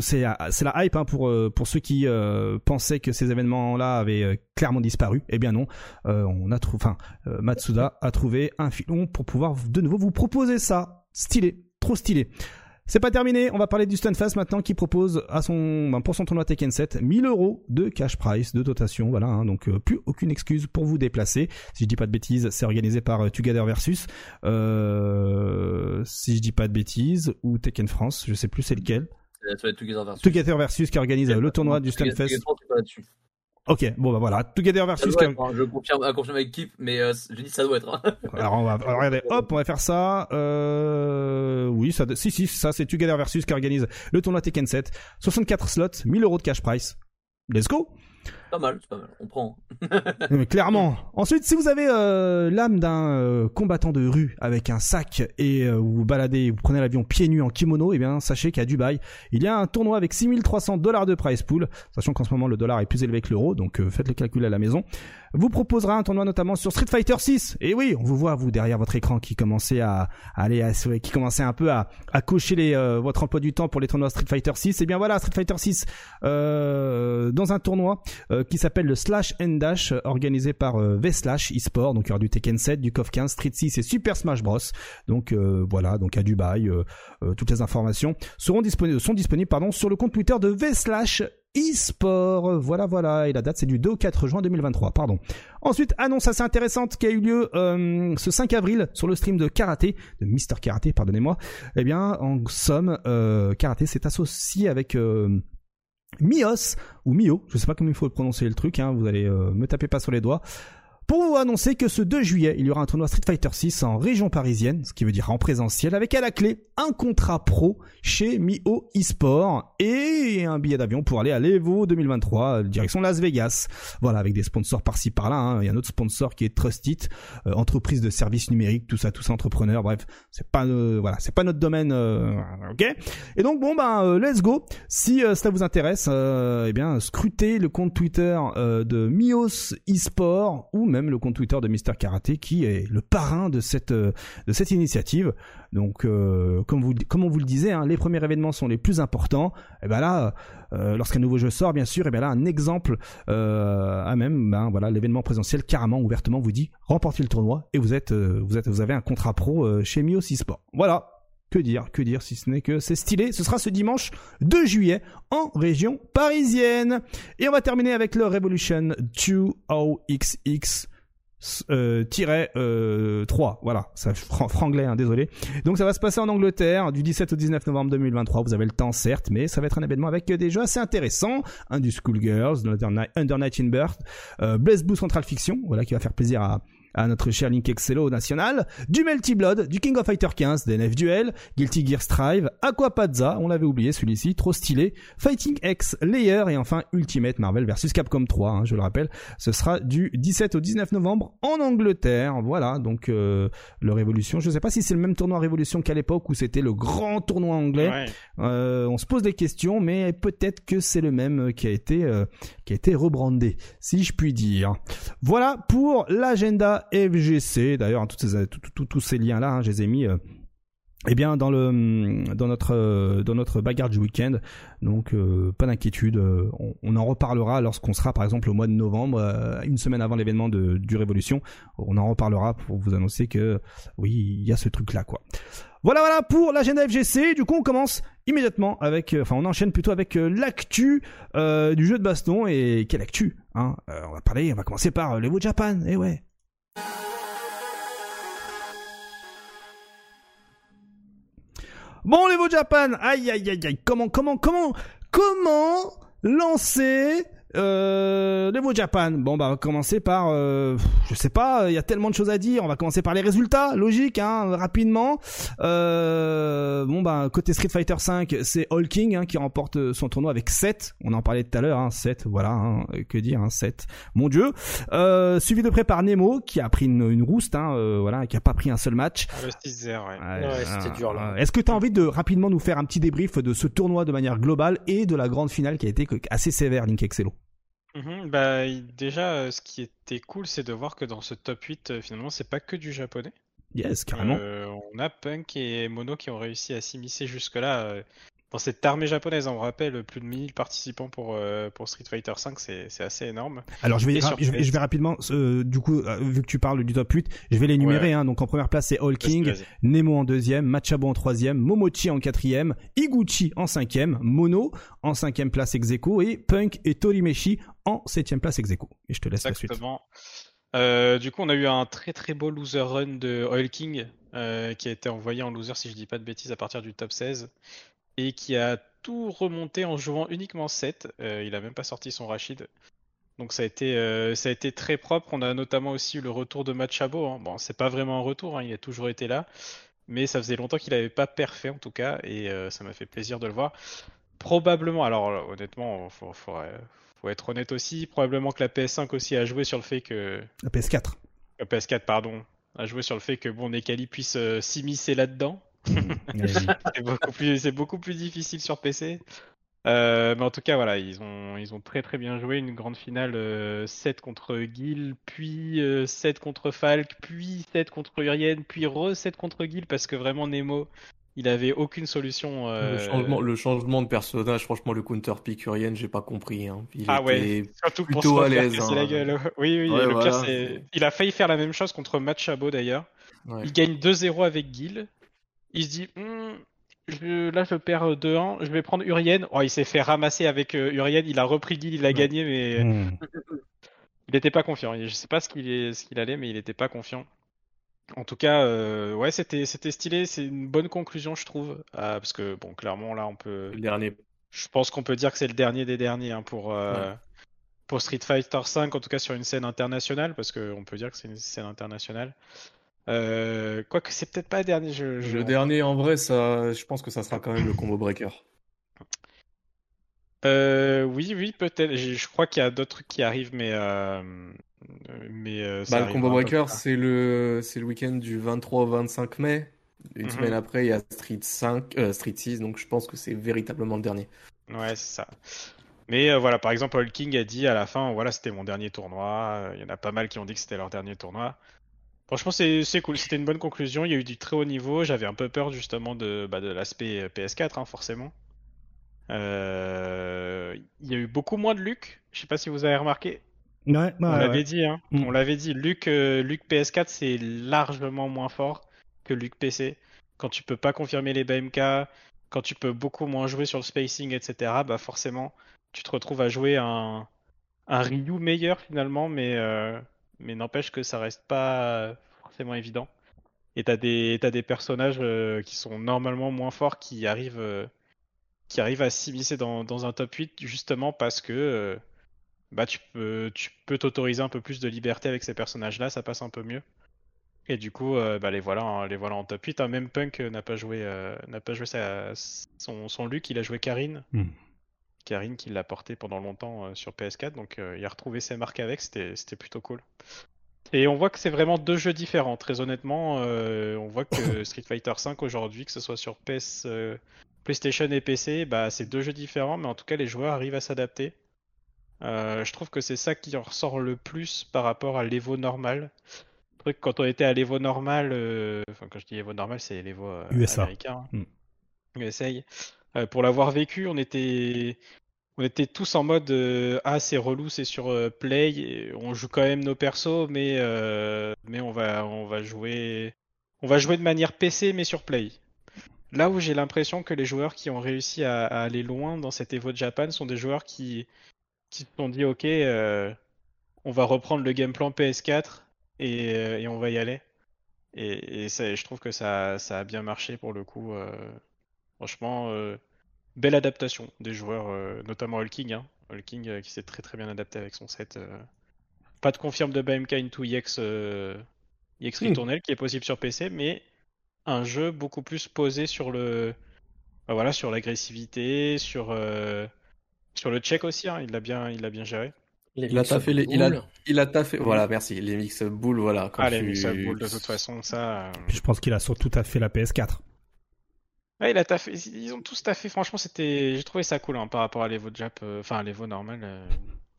c'est c'est la hype hein, pour pour ceux qui pensaient que ces événements-là avaient clairement disparu. Eh bien non, on a trouvé, enfin Matsuda a trouvé un filon pour pouvoir de nouveau vous proposer ça. Stylé, trop stylé. C'est pas terminé, on va parler du Stunfast maintenant qui propose à son, ben, pour son tournoi Tekken 7 1000 euros de cash price, de dotation, voilà, hein, donc euh, plus aucune excuse pour vous déplacer. Si je dis pas de bêtises, c'est organisé par euh, Together Versus, euh, si je dis pas de bêtises, ou Tekken France, je sais plus c'est lequel. Together Versus. Together Versus qui organise le tournoi du Stunfest. Ok, bon bah voilà, Together versus. Être, hein, je confirme, à confirmer avec Kip, mais euh, je dis ça doit être. Hein. [LAUGHS] Alors on va regarder, hop, on va faire ça. Euh, oui, ça, si si, ça c'est Together versus qui organise le tournoi Tekken 7, 64 slots, 1000 euros de cash price. Let's go. Pas mal, c'est pas mal. On prend. [LAUGHS] Clairement. Ensuite, si vous avez euh, l'âme d'un euh, combattant de rue avec un sac et euh, vous baladez, vous prenez l'avion pieds nus en kimono, eh bien sachez qu'à Dubaï, il y a un tournoi avec 6300 dollars de prize pool, sachant qu'en ce moment le dollar est plus élevé que l'euro, donc faites le calcul à la maison. Vous proposera un tournoi notamment sur Street Fighter 6. Et oui, on vous voit vous derrière votre écran qui commençait à, à aller, à, qui commençait un peu à, à cocher les, votre emploi du temps pour les tournois Street Fighter 6. Et bien voilà, Street Fighter 6 euh, dans un tournoi qui s'appelle le Slash and Dash, euh, organisé par euh, V-Slash eSport. Donc il y aura du Tekken 7, du KOF 15, Street 6 et Super Smash Bros. Donc euh, voilà, donc à Dubaï, toutes les informations seront disponibles, sont disponibles pardon, sur le compte Twitter de V-Slash eSport. Voilà, voilà. Et la date, c'est du 2 au 4 juin 2023. Pardon. Ensuite, annonce assez intéressante qui a eu lieu ce 5 avril sur le stream de Karaté, de Mister Karaté, pardonnez-moi. Eh bien, en somme, Karaté s'est associé avec... Mios ou Mio, je sais pas comment il faut prononcer le truc, hein, vous allez euh, me taper pas sur les doigts, pour vous annoncer que ce 2 juillet, il y aura un tournoi Street Fighter 6 en région parisienne, ce qui veut dire en présentiel, avec à la clé un contrat pro chez Mio eSport et un billet d'avion pour aller à l'Evo 2023, direction Las Vegas. Voilà, avec des sponsors par-ci par-là. hein. Il y a un autre sponsor qui est Trustit, euh, entreprise de services numériques, tout ça, tout ça, entrepreneur. Bref, c'est pas, euh, voilà, c'est pas notre domaine, euh, ok? Et donc bon ben, euh, let's go. Si euh, cela vous intéresse, euh, eh bien, scrutez le compte Twitter euh, de Mios eSport ou même le compte Twitter de Mister Karaté qui est le parrain de cette euh, de cette initiative. Donc, euh, comme vous comme on vous le disait, hein, les premiers événements sont les plus importants. Et ben là, euh, lorsqu'un nouveau jeu sort, bien sûr, et ben là, un exemple euh, à même, ben voilà, l'événement présentiel carrément ouvertement vous dit remportez le tournoi et vous êtes vous êtes vous avez un contrat pro chez Mios eSport. Voilà. Que dire, que dire si ce n'est que c'est stylé. Ce sera ce dimanche 2 juillet en région parisienne. Et on va terminer avec le Revolution 20XX euh, tiret, euh, 3. Voilà, ça fran- franglais, hein, désolé. Donc ça va se passer en Angleterre du 17 au 19 novembre 2023. Vous avez le temps, certes, mais ça va être un événement avec des jeux assez intéressants. Un du Schoolgirls, Under Night in Birth, euh, Blaze Blue Central Fiction, voilà, qui va faire plaisir à, à notre cher Link Excello national, du Melty Blood, du King of Fighter 15, DNF Duel, Guilty Gear Strive, Aquapazza, on l'avait oublié celui-ci, trop stylé, Fighting X Layer et enfin Ultimate Marvel vs Capcom 3, hein, je le rappelle, ce sera du 17 au 19 novembre en Angleterre, voilà, donc euh, le Révolution, je sais pas si c'est le même tournoi Révolution qu'à l'époque où c'était le grand tournoi anglais, Ouais. euh, on se pose des questions, mais peut-être que c'est le même qui a été euh, qui a été rebrandé, si je puis dire. Voilà pour l'agenda FGC. D'ailleurs, hein, toutes ces- tous ces liens-là, hein, je les ai mis. euh, eh bien, notre euh, dans notre bagarre du week-end, donc euh, pas d'inquiétude, on, en reparlera lorsqu'on sera par exemple au mois de novembre, une semaine avant l'événement du Révolution, on en reparlera pour vous annoncer que oui, il y a ce truc-là quoi. Voilà, voilà pour l'agenda FGC. Du coup, on commence immédiatement avec, enfin, on enchaîne plutôt avec l'actu du jeu de baston. Et quelle actu hein On va parler, on va commencer par l'Evo Japan. Eh ouais. Bon, l'Evo Japan. Aïe, aïe, aïe, aïe. Comment, comment, comment, comment lancer euh, l'Evo Japan. Bon, bah, on va commencer par, euh, je sais pas, il y a tellement de choses à dire. On va commencer par les résultats, logique, hein, rapidement. Euh, bon, bah, côté Street Fighter 5, c'est All King hein, qui remporte son tournoi avec 7. On en parlait tout à l'heure, hein, 7, voilà, hein, que dire, hein, 7. Mon dieu. Euh, suivi de près par Nemo qui a pris une, une rouste, hein, euh, voilà, qui a pas pris un seul match. Ah, le 6-0, ouais. Ouais, Ouais, c'était dur, là. Est-ce que tu as envie de rapidement nous faire un petit débrief de ce tournoi de manière globale et de la grande finale qui a été assez sévère, Link Excello? Mhm, bah, il- déjà, euh, ce qui était cool, c'est de voir que dans ce top 8, euh, finalement, c'est pas que du japonais. Yes, carrément. Euh, on a Punk et Mono qui ont réussi à s'immiscer jusque-là. euh, dans cette armée japonaise, on rappelle, plus de 1000 participants pour, euh, pour Street Fighter 5, c'est assez énorme. Alors je vais, je vais, je vais rapidement, euh, du coup, euh, vu que tu parles du top 8, je vais les énumérer. Ouais. Hein, donc en première place c'est All King. Nemo en deuxième, Machabo en troisième, Momochi en quatrième, Iguchi en cinquième, Mono en cinquième place ex aequo et Punk et Torimeshi en septième place ex aequo. Et je te laisse la suite. Exactement. Euh, du coup, on a eu un très très beau loser run de Oil King euh, qui a été envoyé en loser, si je dis pas de bêtises, à partir du top 16 et qui a tout remonté en jouant uniquement 7. Euh, il a même pas sorti son Rachid. Donc ça a été euh, ça a été très propre. On a notamment aussi eu le retour de Machabo. Hein. Bon, c'est pas vraiment un retour, hein, il a toujours été là, mais ça faisait longtemps qu'il avait pas perfait en tout cas, et euh, ça m'a fait plaisir de le voir. Probablement, alors honnêtement, faut, faudrait, faut être honnête aussi. Probablement que la PS5 aussi a joué sur le fait que. La PS4. La PS4, pardon. A joué sur le fait que bon, Nekali puisse s'immiscer là-dedans. [LAUGHS] c'est beaucoup, plus, beaucoup plus difficile sur PC. Euh, mais en tout cas, voilà, ils ont, ils ont très très bien joué une grande finale 7 contre Gil, puis 7 contre Falk, puis 7 contre Urien, puis re 7 contre Gil parce que vraiment Nemo, il avait aucune solution. Euh... Le, changement, le, changement, de personnage, franchement, le counter pick Urien, j'ai pas compris. Hein. Il ah ouais, surtout plutôt pour à l'aise. Hein. La gueule. [LAUGHS] Oui, oui, le pire, c'est. Il a failli faire la même chose contre Machabo d'ailleurs. Ouais. Il gagne 2-0 avec Gil. Il se dit, hm, je, là je perds 2-1, je vais prendre Urien. Oh, il s'est fait ramasser avec euh, Urien, il a repris Gil, il a gagné, mais. Hmm. il n'était pas confiant. Je sais pas ce qu'il ce qu'il allait, mais il n'était pas confiant. En tout cas, euh, ouais, c'était c'était stylé. C'est une bonne conclusion, je trouve, euh, parce que bon, clairement là, on peut. Le dernier. Je pense qu'on peut dire que c'est le dernier des derniers hein, pour euh, pour Street Fighter 5, en tout cas sur une scène internationale, parce qu'on peut dire que c'est une scène internationale. Euh, Quoique c'est peut-être pas le dernier. Je, Le dernier, en vrai, ça, je pense que ça sera quand même le combo breaker. Euh, oui, oui, peut-être. Je crois qu'il y a d'autres trucs qui arrivent, mais euh, mais bah, le combo breaker, c'est le c'est le week-end du 23 au 25 mai. Une mhm. semaine après, il y a Street 5, Street 6, donc je pense que c'est véritablement le dernier. Ouais, c'est ça. Mais voilà, par exemple, All King a dit à la fin, voilà, c'était mon dernier tournoi. Il y en a pas mal qui ont dit que c'était leur dernier tournoi. Franchement, c'est cool. C'était une bonne conclusion. Il y a eu du très haut niveau. J'avais un peu peur justement de, bah, de l'aspect PS4, hein, forcément. Euh, il y a eu beaucoup moins de Luc. Je sais pas si vous avez remarqué. Ouais, on l'avait dit, hein. Mm. On l'avait dit. Luc, euh, Luc PS4, c'est largement moins fort que Luc PC. Quand tu peux pas confirmer les BMK, quand tu peux beaucoup moins jouer sur le spacing, etc. Bah forcément, tu te retrouves à jouer un, un Ryu meilleur finalement, mais euh, mais n'empêche que ça reste pas forcément évident. Et t'as des t'as des personnages qui sont normalement moins forts qui arrivent qui arrive à s'immiscer dans, un top 8 justement parce que euh, bah, tu peux t'autoriser un peu plus de liberté avec ces personnages-là, ça passe un peu mieux. Et du coup, euh, bah, les voilà, les voilà en top 8. Hein. Même Punk n'a pas joué, euh, n'a pas joué son, son Luke, il a joué Karine. Hmm. Karine qui l'a porté pendant longtemps sur PS4, donc il a retrouvé ses marques avec, c'était plutôt cool. Et on voit que c'est vraiment deux jeux différents. Très honnêtement, on voit que [COUGHS] Street Fighter V aujourd'hui, que ce soit sur PS, PlayStation et PC, bah, c'est deux jeux différents, mais en tout cas, les joueurs arrivent à s'adapter. Euh, je trouve que c'est ça qui en ressort le plus par rapport à l'Evo normal. Truc, quand on était à l'Evo normal, euh, enfin, quand je dis Evo normal, c'est l'Evo euh, américain, mm. USA. Pour l'avoir vécu, on était, on était tous en mode ah c'est relou, c'est sur Play, on joue quand même nos persos, mais mais on va on va jouer, on va jouer de manière PC mais sur Play. Là où j'ai l'impression que les joueurs qui ont réussi à, aller loin dans cet Evo de Japan sont des joueurs qui, qui se sont dit ok, euh, on va reprendre le game plan PS4 euh, et, on va y aller. Et, je trouve que ça, ça, a bien marché pour le coup. Euh, franchement, belle adaptation des joueurs, notamment Hulking. Hein. Hulking qui s'est très très bien adapté avec son set. Pas de confirme de BMK into EX, EX Retournel qui est possible sur PC, mais un jeu beaucoup plus posé sur le bah voilà sur l'agressivité, sur euh, sur le check aussi. Hein. il l'a bien il l'a bien géré. il a taffé les, il a il a taffé voilà merci les mix boules voilà. ah les mix boules de toute façon ça. Euh, je pense qu'il a surtout taffé la PS4. Ouais, il a taffé, ils ont tous taffé. Franchement, c'était, j'ai trouvé ça cool hein, par rapport à l'Evo Jap, euh, enfin à l'Evo normal.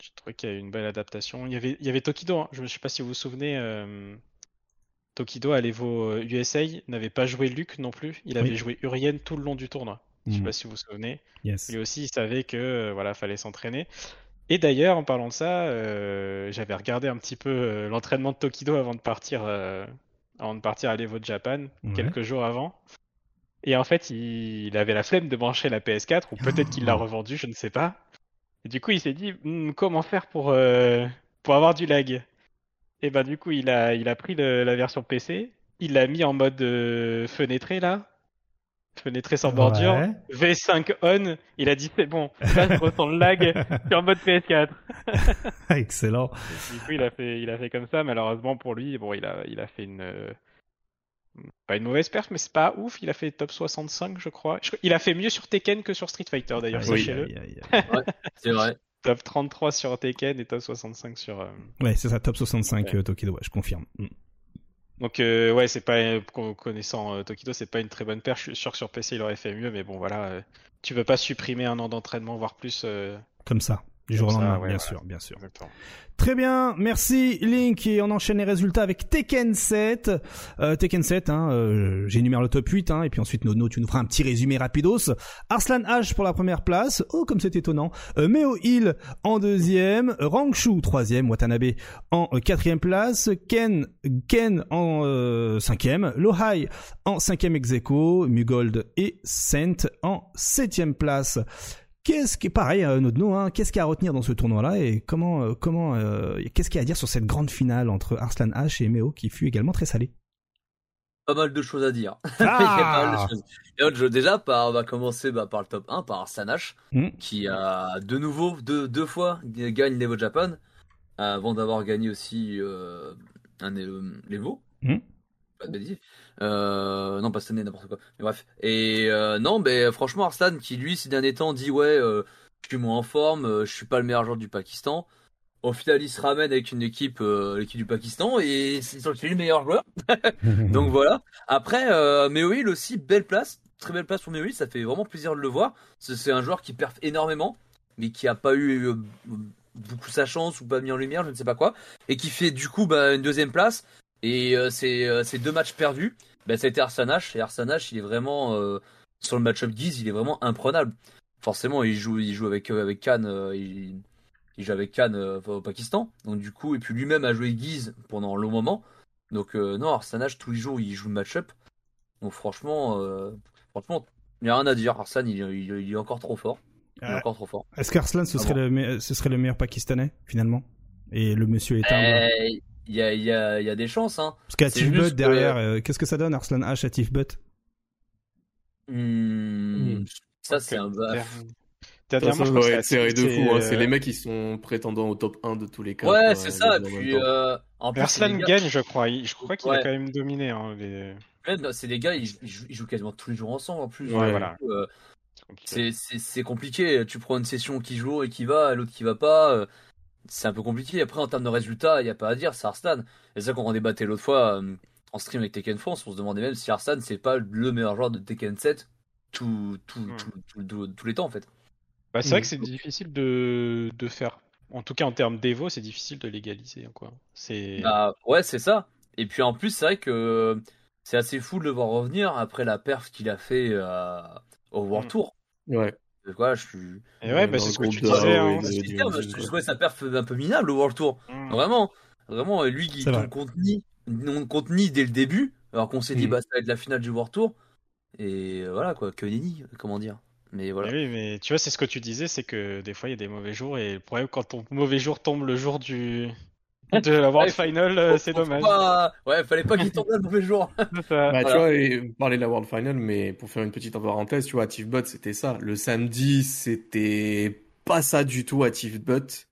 j'ai trouvé qu'il y a eu une belle adaptation. Il y avait, il y avait Tokido. Hein. Je ne sais pas si vous vous souvenez. Tokido à l'Evo USA n'avait pas joué Luke non plus. Il avait joué Urien tout le long du tournoi. Je sais mhm. pas si vous vous souvenez. Lui aussi, il savait que euh, voilà, fallait s'entraîner. Et d'ailleurs, en parlant de ça, euh, j'avais regardé un petit peu euh, l'entraînement de Tokido avant de partir, avant de partir à l'Evo de Japan, quelques jours avant. Et en fait, il, avait la flemme de brancher la PS4, ou peut-être qu'il l'a revendu, je ne sais pas. Et du coup, il s'est dit hmm, comment faire pour, pour avoir du lag? Et bah du coup, il a, il a pris la version PC, il l'a mis en mode euh, fenêtré là, fenêtré sans bordure, V5 on, il a dit c'est bon, là je ressens le lag sur mode PS4. [LAUGHS] Excellent. du coup, il a fait, il a fait comme ça. Malheureusement pour lui, bon, il a, il a fait une, euh, pas une mauvaise perf, mais c'est pas ouf. Il a fait top 65, je crois. Il a fait mieux sur Tekken que sur Street Fighter d'ailleurs, oui, sachez-le. ouais, c'est vrai. [LAUGHS] Top 33 sur Tekken et top 65 sur. euh, Ouais, c'est ça, top 65 Ouais. euh, Tokido, ouais, je confirme. Mm. Donc euh, ouais, c'est pas con- connaissant euh, Tokido, c'est pas une très bonne paire. Je suis sûr que sur PC il aurait fait mieux, mais bon voilà, euh, tu veux pas supprimer un an d'entraînement, voire plus. euh, Comme ça, du jour au lendemain, ouais, bien voilà. sûr, bien sûr. Exactement. Très bien, merci Link et on enchaîne les résultats avec Tekken 7. Euh, Tekken 7, hein, euh, j'énumère le top 8 hein, et puis ensuite Nono, tu nous feras un petit résumé rapidos. Arslan H pour la première place, oh comme c'est étonnant. Euh, Meo Hill en deuxième, Rangshu troisième, Watanabe en euh, quatrième place, Ken Ken en euh, cinquième, Lohai en cinquième ex aequo, Mugold et Saint en septième place. Qu'est-ce qui, pareil, euh, Nodno, hein, qu'est-ce qu'il y a à retenir dans ce tournoi-là et comment, euh, comment, euh, qu'est-ce qu'il y a à dire sur cette grande finale entre Arslan H et Meo qui fut également très salée Pas mal de choses à dire. [LAUGHS] Il y a pas mal de choses. Et autre chose, déjà, par, on va commencer bah, par le top 1, par Sanash, Mm. qui a de nouveau, deux, deux fois, gagne l'Evo Japan, avant d'avoir gagné aussi euh, un l'Evo. Mm. Pas de bêtises. Euh, non, pas cette année, n'importe quoi. Mais bref. Et euh, non, mais franchement, Arslan, qui lui, ces derniers temps, dit Ouais, euh, je suis moins en forme, euh, je suis pas le meilleur joueur du Pakistan. Au final, il se ramène avec une équipe, euh, l'équipe du Pakistan, et c'est le meilleur joueur. [LAUGHS] Donc voilà. Après, euh, Meoil aussi, belle place. Très belle place pour Meoil. Ça fait vraiment plaisir de le voir. C'est un joueur qui perf énormément, mais qui a pas eu euh, beaucoup sa chance ou pas mis en lumière, je ne sais pas quoi. Et qui fait du coup bah, une deuxième place. Et euh, c'est euh, deux matchs perdus. Bah, ça a été Arsanash. Et il est vraiment, euh, sur le match-up Guise, il est vraiment imprenable. Forcément, il joue, il joue avec, euh, avec Khan. euh, il, il joue avec Khan au Pakistan. Donc du coup, et puis lui-même a joué Guise pendant un long moment. Donc non, Arsanage tous les jours il joue le match-up. Donc franchement, euh, franchement, il n'y a rien à dire. Arsan il, il- il est encore trop fort. Il est Euh, encore trop fort. Est-ce qu'Arslan ce Ah serait bon. le, ce serait le meilleur Pakistanais finalement? Et le monsieur est. Euh, Il y, a, il y, a, il y a des chances. Hein. Parce c'est juste Butt que- derrière, euh, qu'est-ce que ça donne Arslan H à Tiff Butt? Hmm, Ça c'est un Ça, ça moi, je être serré de fou. hein. C'est euh, les mecs qui sont prétendants au top 1 de tous les cas. Ouais, c'est ça. En même puis euh, en plus, c'est Arslan gars- gagne, je crois. Je crois qu'il Ouais. a quand même dominé. Hein, les... Ouais, c'est des gars, ils, ils jouent, ils jouent quasiment tous les jours ensemble en plus. Ouais, voilà. euh, c'est compliqué. c'est c'est- c'est compliqué. Tu prends une session qui joue et qui va, l'autre qui va pas. C'est un peu compliqué. Après, en termes de résultats, il n'y a pas à dire. C'est Arslan. Et c'est ça qu'on en débattait l'autre fois euh, en stream avec Tekken France. On se demandait même si Arslan, c'est pas le meilleur joueur de Tekken 7 tout, tout, Hmm. tout- tout- tout- tous les temps en fait. Bah, c'est vrai que c'est difficile de... de faire. En tout cas, en termes d'Evo, c'est difficile de l'égaliser. quoi. C'est. Bah, ouais, c'est ça. Et puis en plus, c'est vrai que c'est assez fou de le voir revenir après la perf qu'il a fait euh, au World Hmm. Tour. Ouais. Voilà, je suis. Et ouais, bah, c'est ce que tu de disais. Hein. je, trouvais sa perf un peu minable au World Tour. Mm. Vraiment, vraiment, lui qui contenu, non contenu dès le début, alors qu'on s'est dit Mhm. bah ça va être la finale du World Tour. Et voilà quoi, que nenni, comment dire. Mais voilà. Mais oui, mais tu vois, c'est ce que tu disais, c'est que des fois il y a des mauvais jours et le problème quand ton mauvais jour tombe le jour du de la World Final, euh, c'est dommage. pas- Ouais, fallait pas qu'il tombe là le mauvais jour. [LAUGHS] Ça. Bah, Voilà. tu vois, et parler de la World Final, mais pour faire une petite parenthèse, tu vois, Butt, c'était ça. Le samedi, c'était pas ça du tout à Tiff Butt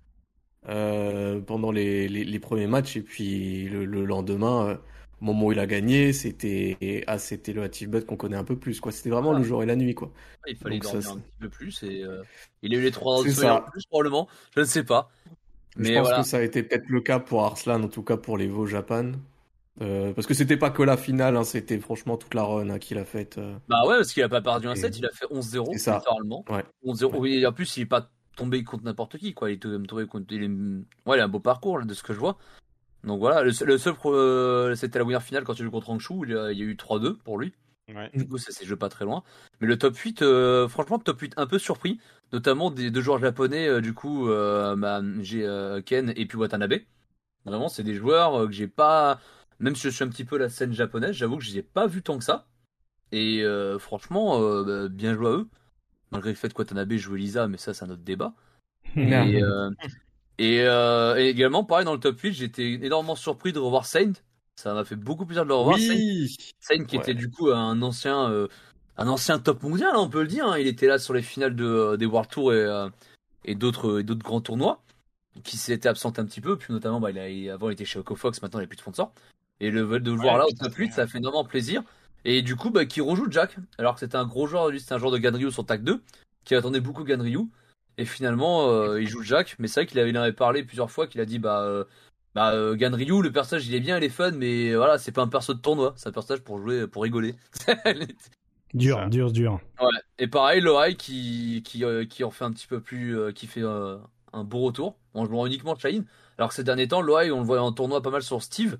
euh, pendant les, les, les premiers matchs. Et puis le, le lendemain, euh, au moment où il a gagné, c'était ah, c'était le Atif Butt qu'on connaît un peu plus. quoi. C'était vraiment Ah. le jour et la nuit. quoi. Il fallait Donc ça, dormir c'est- un petit peu plus et euh, il a eu les trois autres en ça. plus probablement. Je ne sais pas. Je Mais pense voilà. que ça a été peut-être le cas pour Arslan, en tout cas pour les Vaux Japan. Euh, parce que c'était pas que la finale, hein, c'était franchement toute la run hein, qu'il a faite. euh. Bah ouais, parce qu'il a pas perdu un Et- set, il a fait 11-0 C'est ça. littéralement. Ouais. 11-0. Oui, et en plus, il est pas tombé contre n'importe qui, quoi. Il est tombé contre. Il est... Ouais, il a un beau parcours, là, de ce que je vois. Donc voilà, le seul, le seul pro- euh, c'était la winner finale quand il joue contre Hangzhou. Il il y a eu 3-2 pour lui. Ouais. Du coup, ça s'est joué pas très loin. Mais le top 8, euh, franchement, top 8 un peu surpris. Notamment des deux joueurs japonais, euh, du coup, euh, bah, j'ai euh, Ken et puis Watanabe. Vraiment, c'est des joueurs euh, que j'ai pas. Même si je suis un petit peu la scène japonaise, j'avoue que je les ai pas vus tant que ça. Et euh, franchement, euh, bah, bien joué à eux. Malgré le fait que Watanabe joue Lisa, mais ça, c'est un autre débat. [LAUGHS] Et, euh, et, euh, et également, pareil, dans le top 8, j'étais énormément surpris de revoir Saint. Ça m'a fait beaucoup plaisir de le revoir. Oui. Sain qui Ouais. était du coup un ancien euh, un ancien top mondial hein, on peut le dire hein. il était là sur les finales de, euh, des World Tour et, euh, et d'autres et d'autres grands tournois qui s'était absent un petit peu. Puis notamment bah, il a, il- avant il était chez Ocofox maintenant il n'a plus de sponsor. Et le de le voir là au top 8 c'est- ça fait énormément plaisir. Et du coup bah, qui rejoue Jack alors que c'était un gros joueur lui c'était un joueur de Ganryu sur TAC 2 qui attendait beaucoup Ganryu. Et finalement, euh, il joue Jack, mais c'est vrai qu'il avait, il en avait parlé plusieurs fois, qu'il a dit bah, euh, bah euh, Ganryu, le personnage il est bien, il est fun, mais voilà, c'est pas un perso de tournoi, c'est un personnage pour jouer, pour rigoler. [LAUGHS] Dur, dur, dur. ouais. Et pareil, Lorai qui, qui, euh, qui en fait un petit peu plus, euh, qui fait euh, un beau retour en jouant uniquement Shine. Alors que ces derniers temps, Lorai, on le voyait en tournoi pas mal sur Steve,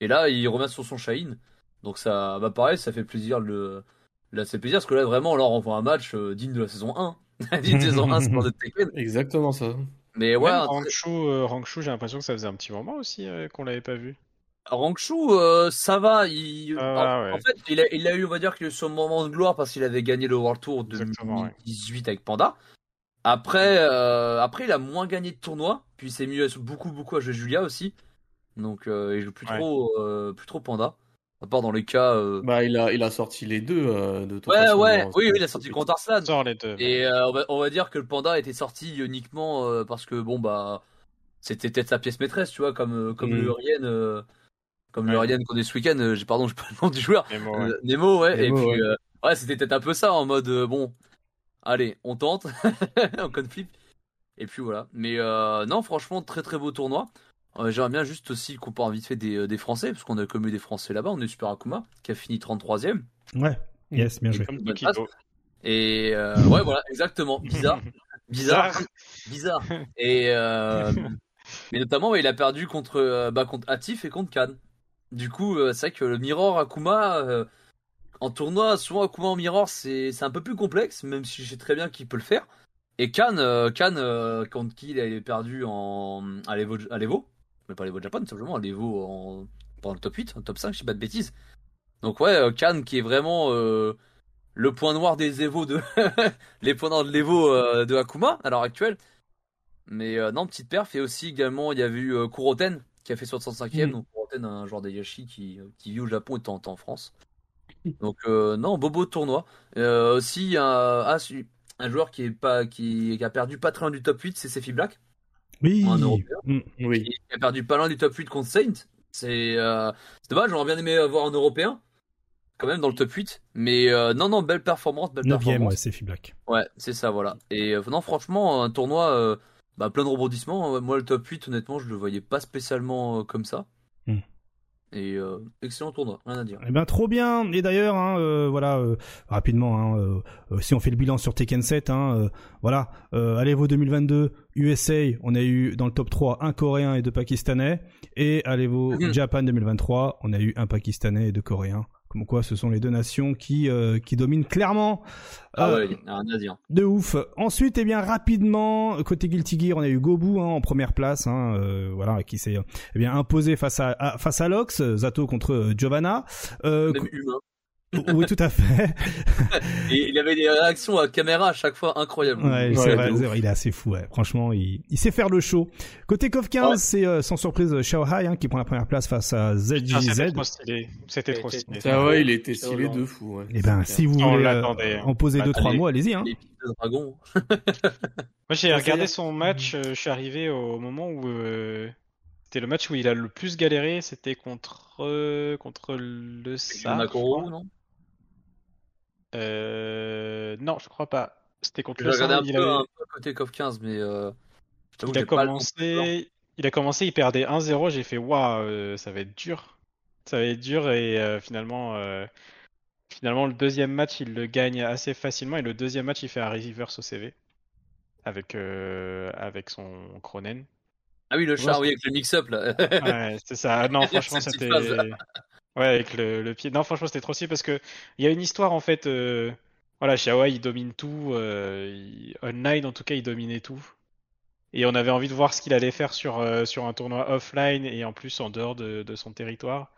et là il revient sur son Shine. Donc ça, bah pareil, ça fait plaisir le. Là, c'est plaisir parce que là, vraiment, on leur envoie un match euh, digne de la saison 1. [LAUGHS] digne de la saison 1, c'est pas de [LAUGHS] Tekken. Exactement ça. Mais ouais, Rangshu, euh, j'ai l'impression que ça faisait un petit moment aussi euh, qu'on l'avait pas vu. Rangshu, euh, ça va. Il... Va, en, ouais. en fait, il a, il a eu, on va dire, que son moment de gloire parce qu'il avait gagné le World Tour de Exactement, ouais. 2018 avec Panda. Après, euh, après, il a moins gagné de tournois. Puis il s'est mis beaucoup, beaucoup à jouer Julia aussi. Donc, il joue plus Ouais. trop, plus trop Panda. À part dans les cas. euh, Bah, il a, il a sorti les deux euh, de toute Ouais, façon, ouais. dans- Oui, oui, il a sorti contre Arslan. Sort les deux. Et euh, on, va, on va dire que le panda était sorti uniquement euh, parce que bon bah c'était peut-être sa pièce maîtresse, tu vois, comme euh, comme Mm. le Rien, euh, comme le Ouais. Rien qu'on est ce week-end. euh, j'ai pardon, [LAUGHS] j'ai pas le nom du joueur. Ouais. Euh, Nemo, ouais. Nemo, et puis ouais. euh, ouais, c'était peut-être un peu ça en mode euh, bon, allez, on tente, [LAUGHS] on conflip. Et puis voilà. Mais euh, non, franchement, très très beau tournoi. Euh, J'aimerais bien juste aussi qu'on parle vite fait des, euh, des Français, parce qu'on a commu des Français là-bas. On est Super Akuma, qui a fini 33ème. Ouais, yes, bien joué. Et euh, ouais, voilà, exactement. Bizarre. [LAUGHS] Bizarre. Bizarre. Et euh, [LAUGHS] mais notamment, ouais, il a perdu contre, euh, bah, contre Atif et contre Khan. Du coup, c'est vrai que le Mirror Akuma, euh, en tournoi, souvent Akuma en Mirror, c'est c'est un peu plus complexe, même si je sais très bien qu'il peut le faire. Et Khan, euh, Khan euh, contre qui il avait perdu en, à l'Evo, à l'Evo, mais pas à l'Evo Japan, tout simplement, à l'Evo en, pendant le top 8, en top 5, je dis pas de bêtises. Donc ouais, euh, Khan qui est vraiment euh, le point noir des Evo de [LAUGHS] les points noirs de l'Evo euh, de Akuma à l'heure actuelle. Mais euh, non, petite perf. Et aussi également, il y avait eu euh, Kuroten qui a fait 65e. Mhm. Donc Kuroten, un joueur d'Ayashi qui, qui vit au Japon et de temps en temps en France. Donc euh, non, bobo de tournoi. Euh, aussi un, ah, joueur qui est pas qui, qui a perdu pas très loin du top 8, c'est Sefi Black, Oui. Un Européen. Mm. Oui. qui a perdu pas loin du top 8 contre Saint. C'est euh, c'est dommage, j'aurais bien aimé avoir un Européen quand même dans le top 8. Mais euh, non, non, belle performance, belle Neuvième, performance. ouais, c'est Black. Ouais, c'est ça, voilà. Et euh, non, franchement, un tournoi bah, plein de rebondissements. Moi, le top 8, honnêtement, je le voyais pas spécialement comme ça. Et euh, excellent tournoi, rien à dire. Eh ben trop bien. Et d'ailleurs, hein, euh, voilà, euh, rapidement, hein, si on fait le bilan sur Tekken 7, hein, voilà, à l'Evo 2022, USA, on a eu dans le top 3 un Coréen et deux Pakistanais, et à l'Evo. [LAUGHS] Japan 2023, on a eu un Pakistanais et deux Coréens. Comme quoi, ce sont les deux nations qui qui, qui dominent clairement. Ah Euh, ouais, à dire. De ouf. Ensuite, eh bien rapidement, côté Guilty Gear, on a eu Gobu hein, en première place, hein, euh, voilà, qui s'est eh bien imposé face à, à- face à Lox, euh, Zato contre euh, Giovanna. Euh, Même humain. Oui, tout à fait. [LAUGHS] Et il avait des réactions à caméra à chaque fois incroyables. Ouais, Ouais, c'est vrai, ouf. c'est vrai, il est assez fou. Ouais. Franchement, il, il sait faire le show. Côté KOF 15, Ouais. c'est euh, sans surprise Xiao Hai hein, qui prend la première place face à Ah, C'était ZJZ. trop stylé. C'était trop stylé. Ah ouais, il était stylé de fou. Ouais. Eh ben, si vous voulez euh, hein. en poser Bah, deux trois mots, allez-y. Hein. Dragon. [LAUGHS] Moi, j'ai regardé son match. euh, je suis arrivé au moment où euh, c'était le match où il a le plus galéré. C'était contre euh, contre le SAR. non? Euh, non, je crois pas. C'était contre le un Il, avait- côté CoF 15, mais euh, il a commencé. Il a commencé. Il perdait 1-0. J'ai fait waouh, euh, ça va être dur. Ça va être dur et euh, finalement. euh, Finalement, le deuxième match, il le gagne assez facilement et le deuxième match, il fait un reverse au CV avec, avec son Cronen. Ah oui, le char, oui, avec le mix-up là. Ouais, c'est ça. Non, [LAUGHS] franchement, c'était. Ouais, avec le, le pied. Non, franchement, c'était trop stylé parce que il y a une histoire en fait. euh, Voilà, Xiaoai, il domine tout. euh, il- Online, en tout cas, il dominait tout. Et on avait envie de voir ce qu'il allait faire sur, euh, sur un tournoi offline et en plus en dehors de, de son territoire.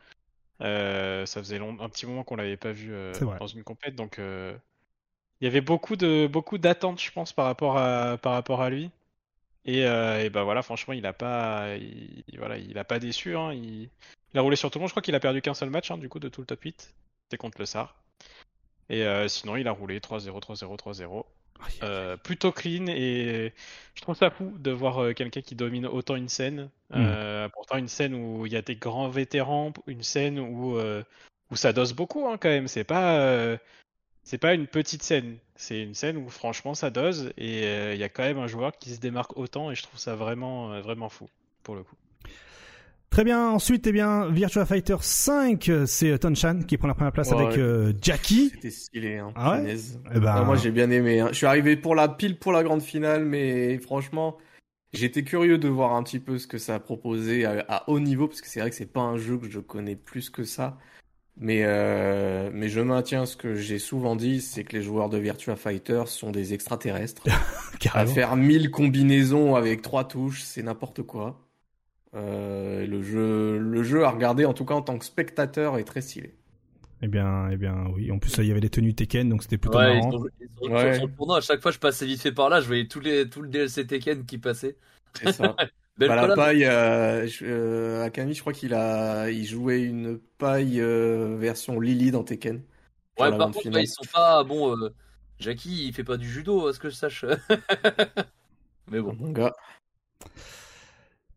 Euh, ça faisait long, un petit moment qu'on l'avait pas vu euh, dans une compète, donc euh, il y avait beaucoup de beaucoup d'attentes, je pense, par rapport à par rapport à lui. Et, euh, et ben voilà, franchement, il a pas, il, voilà, il a pas déçu. hein, il, il a roulé sur tout le monde. Je crois qu'il a perdu qu'un seul match, hein, du coup, de tout le top 8. C'était contre le SAR. Et euh, sinon, il a roulé 3-0, 3-0, 3-0. Euh, plutôt clean et je trouve ça fou de voir euh, quelqu'un qui domine autant une scène. Euh, pourtant une scène où il y a des grands vétérans, une scène où euh, où ça dose beaucoup hein, quand même. C'est pas euh, c'est pas une petite scène. C'est une scène où franchement ça dose et euh, il y a quand même un joueur qui se démarque autant et je trouve ça vraiment euh, vraiment fou pour le coup. Très bien. Ensuite, eh bien, Virtua Fighter 5, c'est Tonchan qui prend la première place Ouais. avec euh, Jackie. C'était stylé, hein. Ah ouais. Eh ben- Ah, moi j'ai bien aimé. hein. Je suis arrivé pour la pile pour la grande finale, mais franchement, j'étais curieux de voir un petit peu ce que ça a proposé à, à haut niveau, parce que c'est vrai que c'est pas un jeu que je connais plus que ça. Mais, euh, mais je maintiens ce que j'ai souvent dit, c'est que les joueurs de Virtua Fighter sont des extraterrestres. [LAUGHS] à faire 1000 combinaisons avec trois touches, c'est n'importe quoi. Euh, le jeu, le jeu à regarder, en tout cas en tant que spectateur, est très stylé. Eh bien, eh bien, oui. En plus, il y avait les tenues Tekken, donc c'était plutôt Ouais, ils marrant. sont- ils sont- Ouais. sur le tournoi, à chaque fois je passais vite fait par là, je voyais tous les, tout le DLC Tekken qui passait. C'est ça. [LAUGHS] Belle Bah, la paille, euh, je- euh, Akami, je crois qu'il a, il jouait une paille euh, version Lily dans Tekken. Ouais, par contre, ouais, ils sont pas. Bon, euh, Jackie, il fait pas du judo, à ce que je sache. [LAUGHS] Mais bon. Mon gars.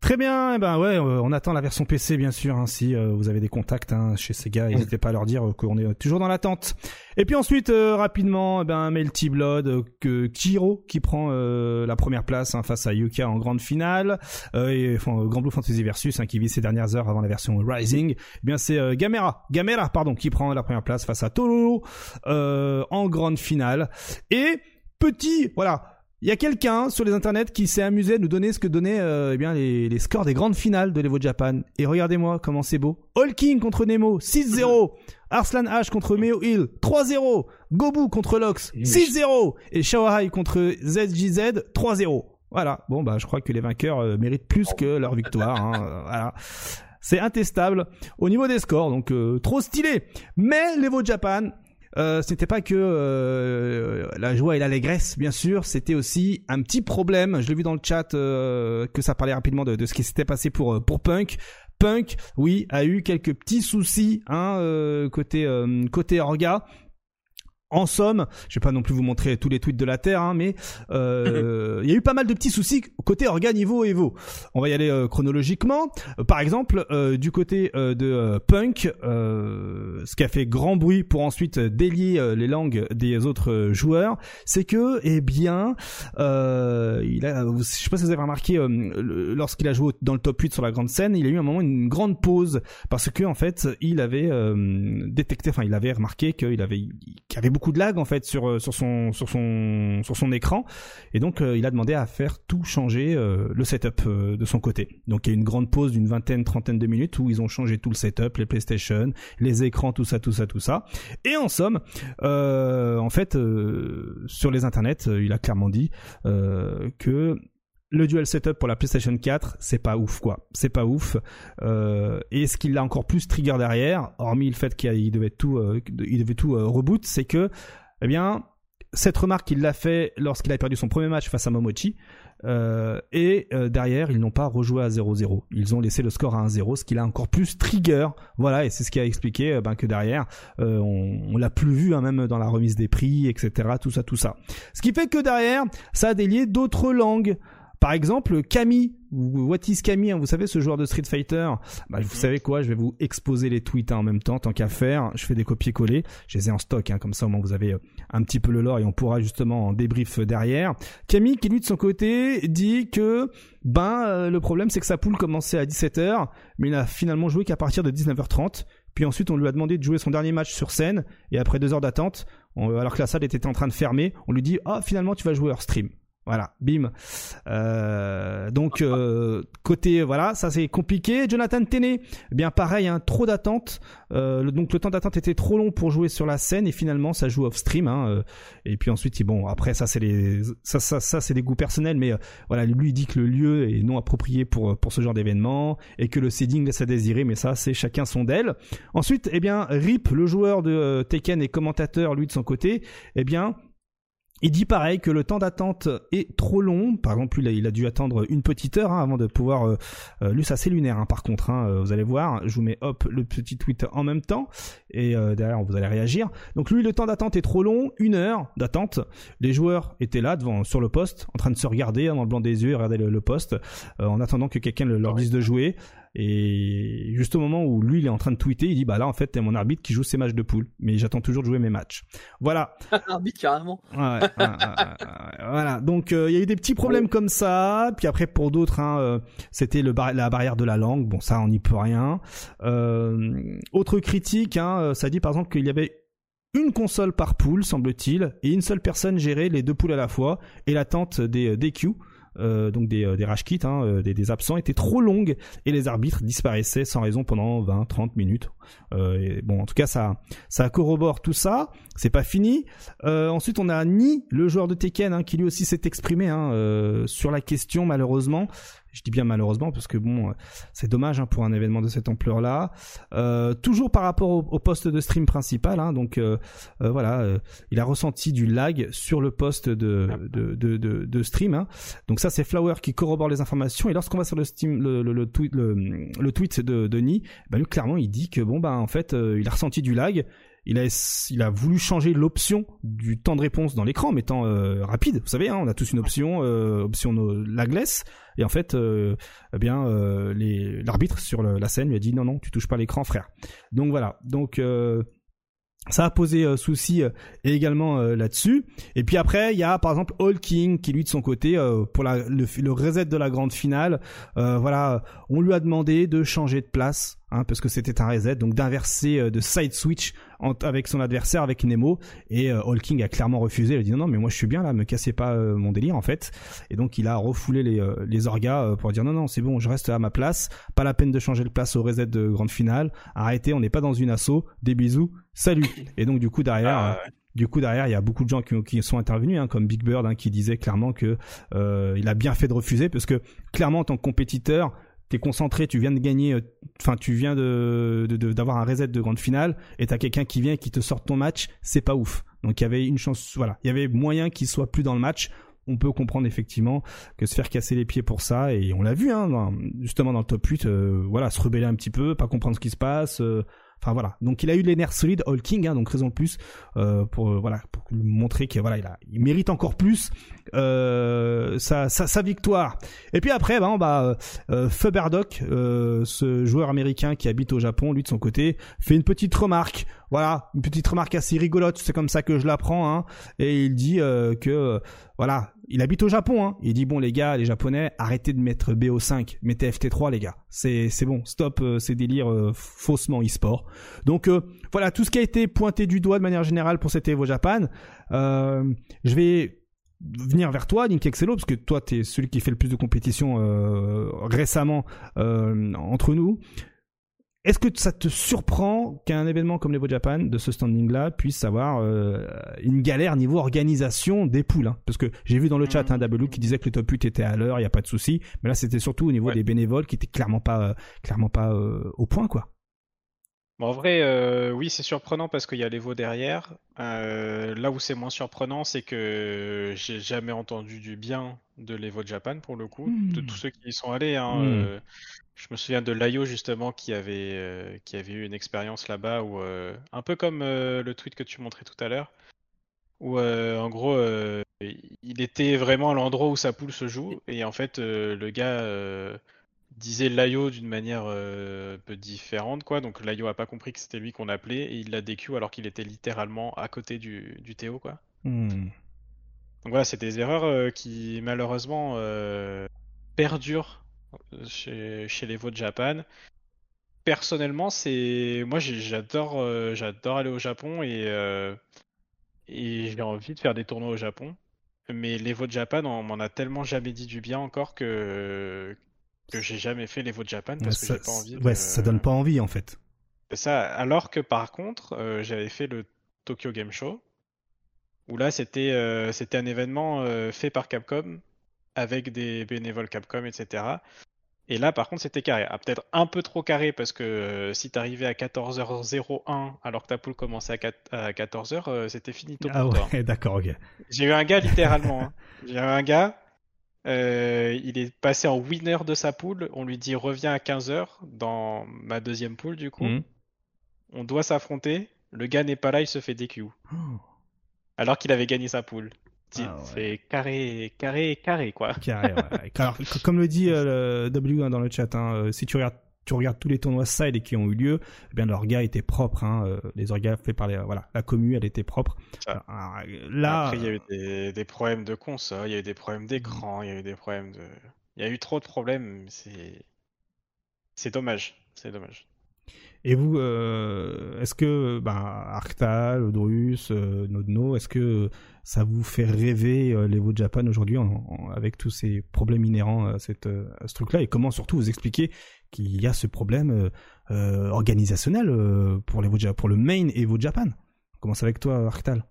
Très bien, eh ben ouais, euh, on attend la version PC bien sûr. hein, si euh, vous avez des contacts hein, chez Sega, n'hésitez pas à leur dire euh, qu'on est euh, toujours dans l'attente. Et puis ensuite, euh, rapidement, eh ben Melty Blood, que Kiro qui prend euh, la première place hein, face à Yuka en grande finale, euh, et enfin, Grand Blue Fantasy Versus hein, qui vit ses dernières heures avant la version Rising. Eh bien c'est euh, Gamera, Gamera pardon, qui prend la première place face à euh, en grande finale. Et petit, voilà. Il y a quelqu'un sur les internets qui s'est amusé à nous donner ce que donnaient euh, eh bien les, les scores des grandes finales de l'Evo Japan. Et regardez-moi comment c'est beau. All King contre Nemo, 6-0. Arslan H contre Meo Hill, 3-0. Gobu contre Lox, 6-0. Et Shaohai contre ZJZ, 3-0. Voilà. Bon, bah, je crois que les vainqueurs euh, méritent plus que leur victoire. hein. [LAUGHS] Euh, voilà. C'est intestable au niveau des scores, donc euh, trop stylé. Mais l'Evo Japan, euh, ce n'était pas que euh, la joie et l'allégresse, bien sûr, c'était aussi un petit problème. Je l'ai vu dans le chat euh, que ça parlait rapidement de, ce qui s'était passé pour pour Punk. Punk, oui, a eu quelques petits soucis hein, côté côté orga. En somme, je vais pas non plus vous montrer tous les tweets de la Terre, hein, mais euh, [LAUGHS] il y a eu pas mal de petits soucis côté orga niveau Evo. On va y aller euh, chronologiquement. Euh, par exemple, euh, du côté de Punk, euh, ce qui a fait grand bruit pour ensuite délier les langues des autres joueurs, c'est que, eh bien, euh, il a, vous- je sais pas si vous avez remarqué, lorsqu'il a joué dans le top 8 sur la grande scène, il a eu un moment une grande pause parce que en fait, il avait euh, détecté, enfin, il avait remarqué qu'il avait, qu'il avait beaucoup de lag en fait sur euh, sur son sur son sur son écran et donc euh, il a demandé à faire tout changer euh, le setup de son côté. Donc il y a une grande pause d'une vingtaine, trentaine de minutes où ils ont changé tout le setup, les PlayStation, les écrans, tout ça, tout ça, tout ça. Et en somme, en fait, sur les internets, il a clairement dit que le dual setup pour la PlayStation 4, c'est pas ouf quoi. C'est pas ouf. Euh, et ce qui l'a encore plus trigger derrière, hormis le fait qu'il devait tout, euh, il devait tout euh, reboot, c'est que, eh bien, cette remarque, il l'a fait lorsqu'il a perdu son premier match face à Momochi. Euh, et euh, derrière, ils n'ont pas rejoué à 0-0. Ils ont laissé le score à 1-0, ce qui l'a encore plus trigger. Voilà, et c'est ce qui a expliqué ben, que derrière, on, on l'a plus vu, hein, même dans la remise des prix, etc. Tout ça, tout ça. Ce qui fait que derrière, ça a délié d'autres langues. Par exemple, Camille, ou What is Camille, hein, vous savez, ce joueur de Street Fighter, bah, vous savez quoi, je vais vous exposer les tweets hein, en même temps, tant qu'à faire, je fais des copier-coller, je les ai en stock, hein, comme ça au moins vous avez euh, un petit peu le lore et on pourra justement en débrief derrière. Camille qui lui de son côté dit que ben euh, le problème c'est que sa poule commençait à 17h, mais il a finalement joué qu'à partir de 19h30. Puis ensuite on lui a demandé de jouer son dernier match sur scène et après deux heures d'attente, alors que la salle était en train de fermer, on lui dit ah finalement tu vas jouer hors stream. Voilà, bim. Euh, donc euh, côté voilà, ça c'est compliqué. Jonathan Tenney, eh bien pareil, hein, trop d'attente. Euh, donc le temps d'attente était trop long pour jouer sur la scène et finalement ça joue off stream. Hein, euh, et puis ensuite, bon après ça c'est les ça ça ça c'est des goûts personnels, mais euh, voilà lui dit que le lieu est non approprié pour pour ce genre d'événement et que le seeding laisse à désirer, mais ça c'est chacun son d'elle. Ensuite, eh bien Rip, le joueur de euh, Tekken et commentateur lui de son côté, eh bien il dit pareil que le temps d'attente est trop long. Par exemple, il a, il a dû attendre une petite heure hein, avant de pouvoir. Euh, euh, lui, ça c'est lunaire. Hein, par contre, hein, euh, vous allez voir. Je vous mets hop le petit tweet en même temps et euh, derrière vous allez réagir. Donc lui, le temps d'attente est trop long, une heure d'attente. Les joueurs étaient là devant sur le poste, en train de se regarder hein, dans le blanc des yeux, regarder le, le poste, euh, en attendant que quelqu'un le- leur dise de jouer. Et juste au moment où lui, il est en train de tweeter, il dit bah là en fait t'es mon arbitre qui joue ses matchs de poule, mais j'attends toujours de jouer mes matchs. Voilà. [LAUGHS] arbitre carrément. Ouais, ouais, ouais, ouais, voilà. Donc euh, il y a eu des petits problèmes comme ça. Puis après pour d'autres, hein, euh, c'était bar- la barrière de la langue. Bon ça on n'y peut rien. Euh, autre critique, hein, ça dit par exemple qu'il y avait une console par poule, semble-t-il, et une seule personne gérait les deux poules à la fois, et l'attente des DQ, euh, donc des, euh, des rage kits, hein, euh, des, des absents, était trop longue, et les arbitres disparaissaient sans raison pendant 20-30 minutes. Euh, bon, en tout cas, ça, ça corrobore tout ça. C'est pas fini. Euh, ensuite, on a Ni, le joueur de Tekken, hein, qui lui aussi s'est exprimé hein, euh, sur la question, malheureusement. Je dis bien malheureusement parce que bon, euh, c'est dommage hein, pour un événement de cette ampleur-là. Euh, toujours par rapport au, au poste de stream principal, hein, donc euh, euh, voilà, euh, il a ressenti du lag sur le poste de, de, de, de, de stream. hein. Donc ça, c'est Flower qui corrobore les informations. Et lorsqu'on va sur le Steam, le, le, le tweet, le, le tweet de Denis, ben lui clairement, il dit que bon ben en fait, euh, il a ressenti du lag. Il a, il a voulu changer l'option du temps de réponse dans l'écran mettant euh, rapide. Vous savez, hein, on a tous une option, euh, option no- lagless. Et en fait, euh, eh bien, euh, l'arbitre sur la scène lui a dit non, non, tu touches pas l'écran, frère. Donc voilà. Donc euh, ça a posé euh, souci également là-dessus. Et puis après, il y a par exemple All King qui lui de son côté pour le, le reset de la grande finale, voilà, on lui a demandé de changer de place hein, parce que c'était un reset, donc d'inverser euh, de side switch en- avec son adversaire avec Nemo. Et euh, a clairement refusé. Il a dit non, non, mais moi je suis bien là, me cassez pas euh, mon délire en fait. Et donc il a refoulé les, euh, les orgas euh, pour dire non, non, c'est bon, je reste à ma place. Pas la peine de changer de place au reset de grande finale. Arrêtez, on n'est pas dans une asso. Des bisous, salut. Et donc du coup derrière. Ah, euh, du coup derrière il y a beaucoup de gens qui, qui sont intervenus hein, comme Big Bird hein, qui disait clairement que euh, il a bien fait de refuser parce que clairement en tant que compétiteur t'es concentré tu viens de gagner euh, enfin tu viens de d'avoir un reset de grande finale et t'as quelqu'un qui vient et qui te sort ton match c'est pas ouf. Donc il y avait une chance voilà. Il y avait moyen qu'il soit plus dans le match. On peut comprendre effectivement que se faire casser les pieds pour ça et on l'a vu hein, justement dans le top 8 euh, voilà se rebeller un petit peu pas comprendre ce qui se passe euh, Enfin voilà, donc il a eu les nerfs solides, All hein, donc raison de plus euh, pour euh, voilà pour lui montrer que voilà il, a, il mérite encore plus euh, sa, sa, sa victoire. Et puis après, ben bah euh, Fuberdoc, euh, ce joueur américain qui habite au Japon, lui de son côté, fait une petite remarque. Voilà, une petite remarque assez rigolote, c'est comme ça que je l'apprends. Hein, et il dit euh, que euh, voilà, il habite au Japon. Hein, il dit bon les gars, les Japonais, arrêtez de mettre BO5, mettez FT3 les gars. C'est bon, stop euh, ces délires euh, faussement e-sport. Donc euh, voilà tout ce qui a été pointé du doigt de manière générale pour cet Evo Japan. Je vais venir vers toi, Link Excello, parce que toi, tu es celui qui fait le plus de compétitions euh, récemment euh, entre nous. Est-ce que ça te surprend qu'un événement comme l'Evo Japan, de ce standing-là, puisse avoir euh, une galère niveau organisation des poules hein? Parce que j'ai vu dans le chat un hein, W qui disait que le top 8 était à l'heure, il n'y a pas de souci. Mais là, c'était surtout au niveau Ouais. des bénévoles qui étaient clairement pas, euh, clairement pas euh, au point, quoi. Bon, en vrai, oui, c'est surprenant parce qu'il y a l'Evo derrière. Là où c'est moins surprenant, c'est que j'ai jamais entendu du bien de l'Evo Japan pour le coup, de Hmm. tous ceux qui y sont allés. hein. Hmm. Je me souviens de Layo justement qui avait, euh, qui avait eu une expérience là-bas où, euh, un peu comme euh, le tweet que tu montrais tout à l'heure, où en gros, il était vraiment à l'endroit où sa poule se joue et en fait, le gars. disait Layo d'une manière un peu différente, quoi. Donc Layo a pas compris que c'était lui qu'on appelait et il l'a DQ alors qu'il était littéralement à côté du, du Théo, quoi. Hmm. Donc voilà, c'est des erreurs qui malheureusement perdurent chez, chez les Votes Japan. Personnellement, c'est moi j'adore euh, j'adore aller au Japon et euh, et j'ai envie de faire des tournois au Japon. Mais les Votes Japan, on m'en a tellement jamais dit du bien encore que que j'ai jamais fait les Votes Japan parce que ça, j'ai pas envie. ouais, de- ça donne pas envie en fait. ça, alors que par contre, euh, j'avais fait le Tokyo Game Show, où là c'était c'était un événement fait par Capcom, avec des bénévoles Capcom, etc. Et là par contre c'était carré. Ah, Peut-être un peu trop carré parce que euh, si t'arrivais à 14h01 alors que ta poule commençait à, 4 à 14h, euh, c'était fini tôt Ah ouais, [LAUGHS] d'accord, ok. J'ai eu un gars littéralement. [LAUGHS] hein. J'ai eu un gars, euh, il est passé en winner de sa poule. On lui dit reviens à 15h dans ma deuxième poule du coup. Hmm. On doit s'affronter. Le gars n'est pas là, il se fait DQ. Oh. Alors qu'il avait gagné sa poule. Ah ouais. C'est carré, carré, carré quoi. [LAUGHS] Carré, ouais. Alors, comme le dit euh, le W hein, dans le chat, hein, euh, si tu regardes tu regardes tous les tournois side qui ont eu lieu, eh bien l'orga était propre. Hein, euh, les orgas faits par les, voilà, la commu, elle était propre. Alors, là, Après, il y a eu des, des problèmes de console, il y a eu des problèmes d'écran, il y a eu des problèmes de. Il y a eu trop de problèmes. C'est. C'est dommage. C'est dommage. Et vous, euh, est-ce que ben, Arctal, Odrus, euh, Nodno, est-ce que ça vous fait rêver euh, l'Evo Japan aujourd'hui avec tous ces problèmes inhérents euh, à ce truc-là? Et comment surtout vous expliquer qu'il y a ce problème euh, organisationnel pour, pour le main Evo Japan? Commence avec toi, Arctal?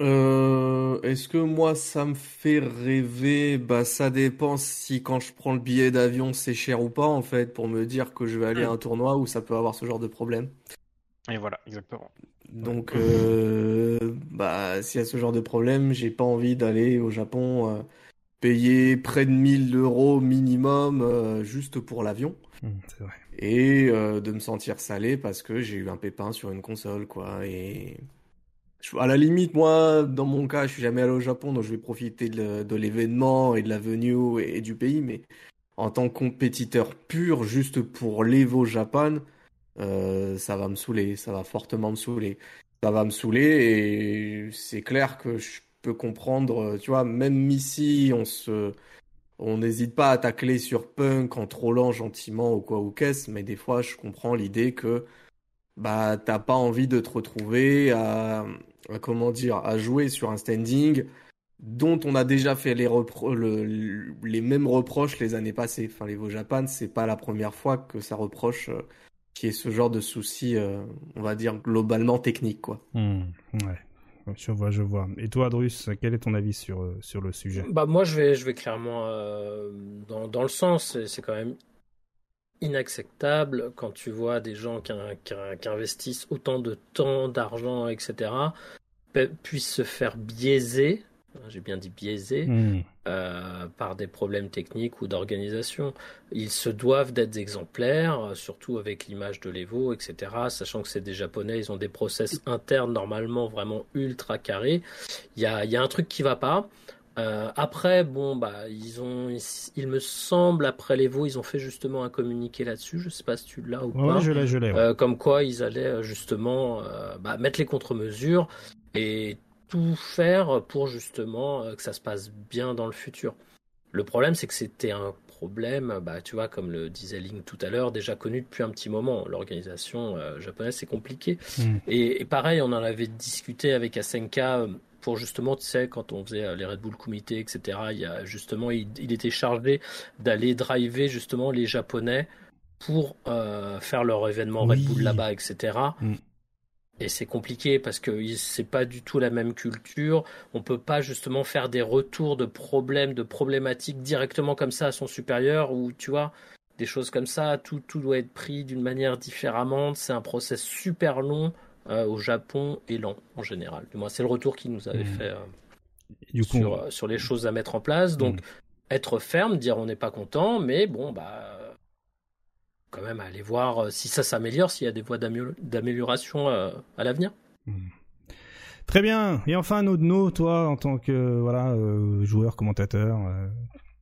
Euh, est-ce que moi ça me fait rêver? Bah ça dépend si quand je prends le billet d'avion c'est cher ou pas en fait pour me dire que je vais aller à un tournoi où ça peut avoir ce genre de problème. Et voilà, exactement. Donc euh, bah s'il y a ce genre de problème, j'ai pas envie d'aller au Japon euh, payer près de 1000 euros minimum euh, juste pour l'avion c'est vrai. et euh, de me sentir salé parce que j'ai eu un pépin sur une console quoi et à la limite moi dans mon cas je suis jamais allé au Japon donc je vais profiter de, l'événement et de la venue et, du pays mais en tant que compétiteur pur juste pour l'Evo Japan euh, ça va me saouler ça va fortement me saouler. Ça va me saouler et c'est clair que je peux comprendre euh, tu vois même ici on se on n'hésite pas à tacler sur Punk en trollant gentiment ou quoi ou qu'est-ce, mais des fois je comprends l'idée que bah t'as pas envie de te retrouver à, comment dire à jouer sur un standing dont on a déjà fait les repro- le- les mêmes reproches les années passées. Enfin les Japan, c'est pas la première fois que ça reproche euh, qu'il y ait ce genre de soucis, euh, on va dire globalement techniques quoi. Hmm, ouais. Je vois, je vois. Et toi, Drus, quel est ton avis sur, euh, sur le sujet? Bah moi je vais je vais clairement euh, dans, dans le sens c'est quand même inacceptable quand tu vois des gens qui, qui- qui investissent autant de temps, d'argent, etc. puissent se faire biaiser, j'ai bien dit biaiser, Hmm. euh, par des problèmes techniques ou d'organisation. Ils se doivent d'être exemplaires, euh, surtout avec l'image de l'Evo, etc. Sachant que c'est des Japonais, ils ont des process internes normalement vraiment ultra carrés. Il y a, y a un truc qui va pas. Euh, après, bon, bah, ils ont, ils- il me semble, après l'Evo, ils ont fait justement un communiqué là-dessus. Je sais pas si tu l'as ou Ouais, pas. je l'ai, je l'ai. ouais. Euh, comme quoi ils allaient euh, justement euh, bah, mettre les contre-mesures et tout faire pour justement que ça se passe bien dans le futur. Le problème, c'est que c'était un problème, bah, tu vois, comme le disait Link tout à l'heure, déjà connu depuis un petit moment. L'organisation japonaise, c'est compliqué. Mm. Et, et pareil, on en avait discuté avec Asenka pour justement, tu sais, quand on faisait euh, les Red Bull Comité, etc., il y a justement, il, il était chargé d'aller driver justement les Japonais pour euh, faire leur événement Red Oui. Bull là-bas, etc. Mm. Et c'est compliqué parce que c'est pas du tout la même culture. On peut pas justement faire des retours de problèmes, de problématiques directement comme ça à son supérieur ou tu vois des choses comme ça. Tout, tout doit être pris d'une manière différemment. C'est un process super long euh, au Japon et lent en général. Du moins, c'est le retour qu'il nous avait Mm. fait euh, Du coup, sur, euh, sur les choses à mettre en place. Donc, être ferme, dire on n'est pas content, mais bon, bah, quand même aller voir si ça s'améliore, s'il y a des voies d'amé- d'amélioration à l'avenir. Très bien. Et enfin, Nodno, toi, en tant que voilà joueur, commentateur,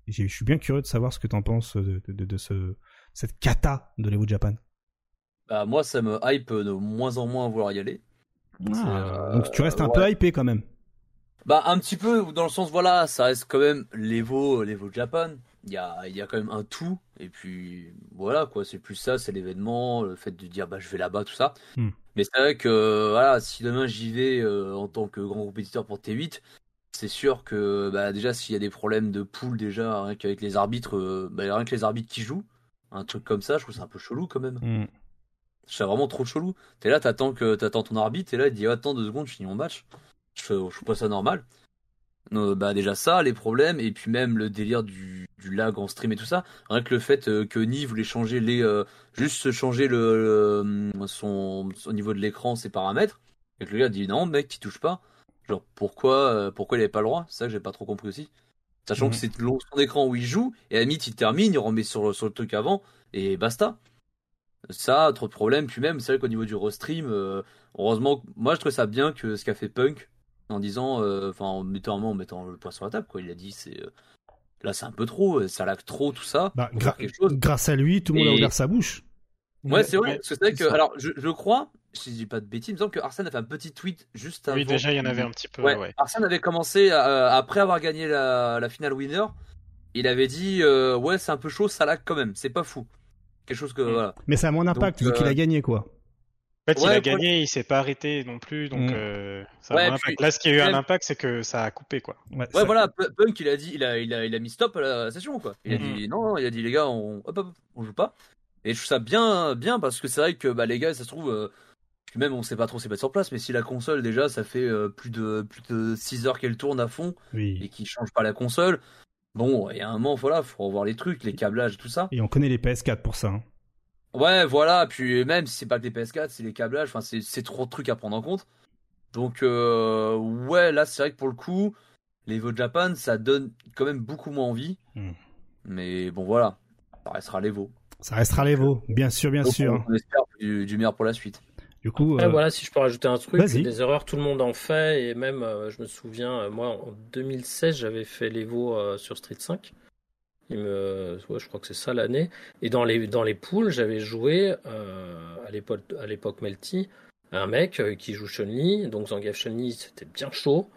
je suis bien curieux de savoir ce que t'en penses de, de, de ce, cette kata de l'Evo Japan. Bah, moi, ça me hype de moins en moins à vouloir y aller. Ah, euh, donc tu restes un ouais. peu hypé quand même. Bah, un petit peu, dans le sens, voilà, ça reste quand même l'Evo, l'Evo Japan. Il y a, il y a quand même un tout. Et puis, voilà, quoi, c'est plus ça, c'est l'événement, le fait de dire, bah, je vais là-bas, tout ça. Hmm. Mais c'est vrai que, voilà, si demain j'y vais euh, en tant que grand compétiteur pour T8, c'est sûr que, bah, déjà, s'il y a des problèmes de pool, déjà, rien qu'avec les arbitres, euh, bah, rien que les arbitres qui jouent, un truc comme ça, je trouve ça un peu chelou quand même. Hmm. C'est vraiment trop chelou. T'es là, t'attends que t'attends ton arbitre, et là il dit attends deux secondes, je finis mon match. Je fais, je trouve pas ça normal. Bah déjà ça, les problèmes, et puis même le délire du, du lag en stream et tout ça. Rien que le fait euh, que Ni voulait changer les, euh, juste changer le, le- son, au niveau de l'écran ses paramètres, et que le gars dit non mec, tu touches pas. Genre pourquoi, euh, pourquoi il avait pas le droit? C'est ça que j'ai pas trop compris aussi. Sachant Mhm. que c'est le- son écran où il joue, et à la limite il termine, il remet sur, sur le truc avant, et basta. Ça, trop de problèmes. Puis même, c'est vrai qu'au niveau du restream, euh, heureusement, moi je trouve ça bien que ce qu'a fait Punk en disant, euh, enfin en mettant en mettant le poing sur la table, quoi. Il a dit, c'est euh, là c'est un peu trop, ça lag trop tout ça. Bah, Faut gra- faire quelque chose. grâce à lui, tout le monde a ouvert sa bouche. Ouais, c'est vrai. Ouais, parce que c'est vrai que, ça. alors, je, je crois, si je dis pas de bêtises, il me semble que Arsène a fait un petit tweet juste avant. Oui, déjà, il y en avait un petit peu, Ouais, ouais. Arsène avait commencé euh, après avoir gagné la, la finale winner. Il avait dit euh, ouais c'est un peu chaud, ça lag quand même, c'est pas fou. Quelque chose que Mm. voilà. Mais ça a moins d'impact vu qu'il euh, a gagné, quoi. En fait, il a gagné, il s'est pas arrêté non plus, donc Mm. euh, ça a Ouais, un puis- impact. Là, ce qui a eu un impact, c'est que ça a coupé, quoi. Ouais, voilà, Punk il a dit, il a, il a, il a mis stop à la session quoi. Il a Mhm. dit non, il a dit les gars on, hop, hop, on joue pas. Et je trouve ça bien, bien parce que c'est vrai que bah les gars ça se trouve, euh, même on sait pas trop c'est pas sur place, mais si la console déjà ça fait euh, plus de plus de 6 heures qu'elle tourne à fond et Oui. qu'il change pas la console, bon il y a un moment voilà faut revoir les trucs, les câblages tout ça. Et on connaît les PS4 pour ça. hein. Ouais, voilà, puis même si c'est pas que les PS4, c'est les câblages, enfin c'est trop de trucs à prendre en compte. Donc euh, ouais, là c'est vrai que pour le coup, les Evo Japan, ça donne quand même beaucoup moins envie. Hmm. Mais bon voilà, ça restera l'Evo. Ça restera l'Evo, bien sûr, bien Donc, sûr. On, on espère du, du meilleur pour la suite. Du coup, Après, euh, voilà, si je peux rajouter un truc, des erreurs, tout le monde en fait, et même, euh, je me souviens, euh, moi, en 2016, j'avais fait l'Evo euh, sur Street 5. Il me... ouais, je crois que c'est ça l'année. Et dans les, dans les poules, j'avais joué, euh, à l'époque à l'époque Melty, un mec euh, qui joue Chun-Li, donc Zangief Chun-Li, c'était bien chaud,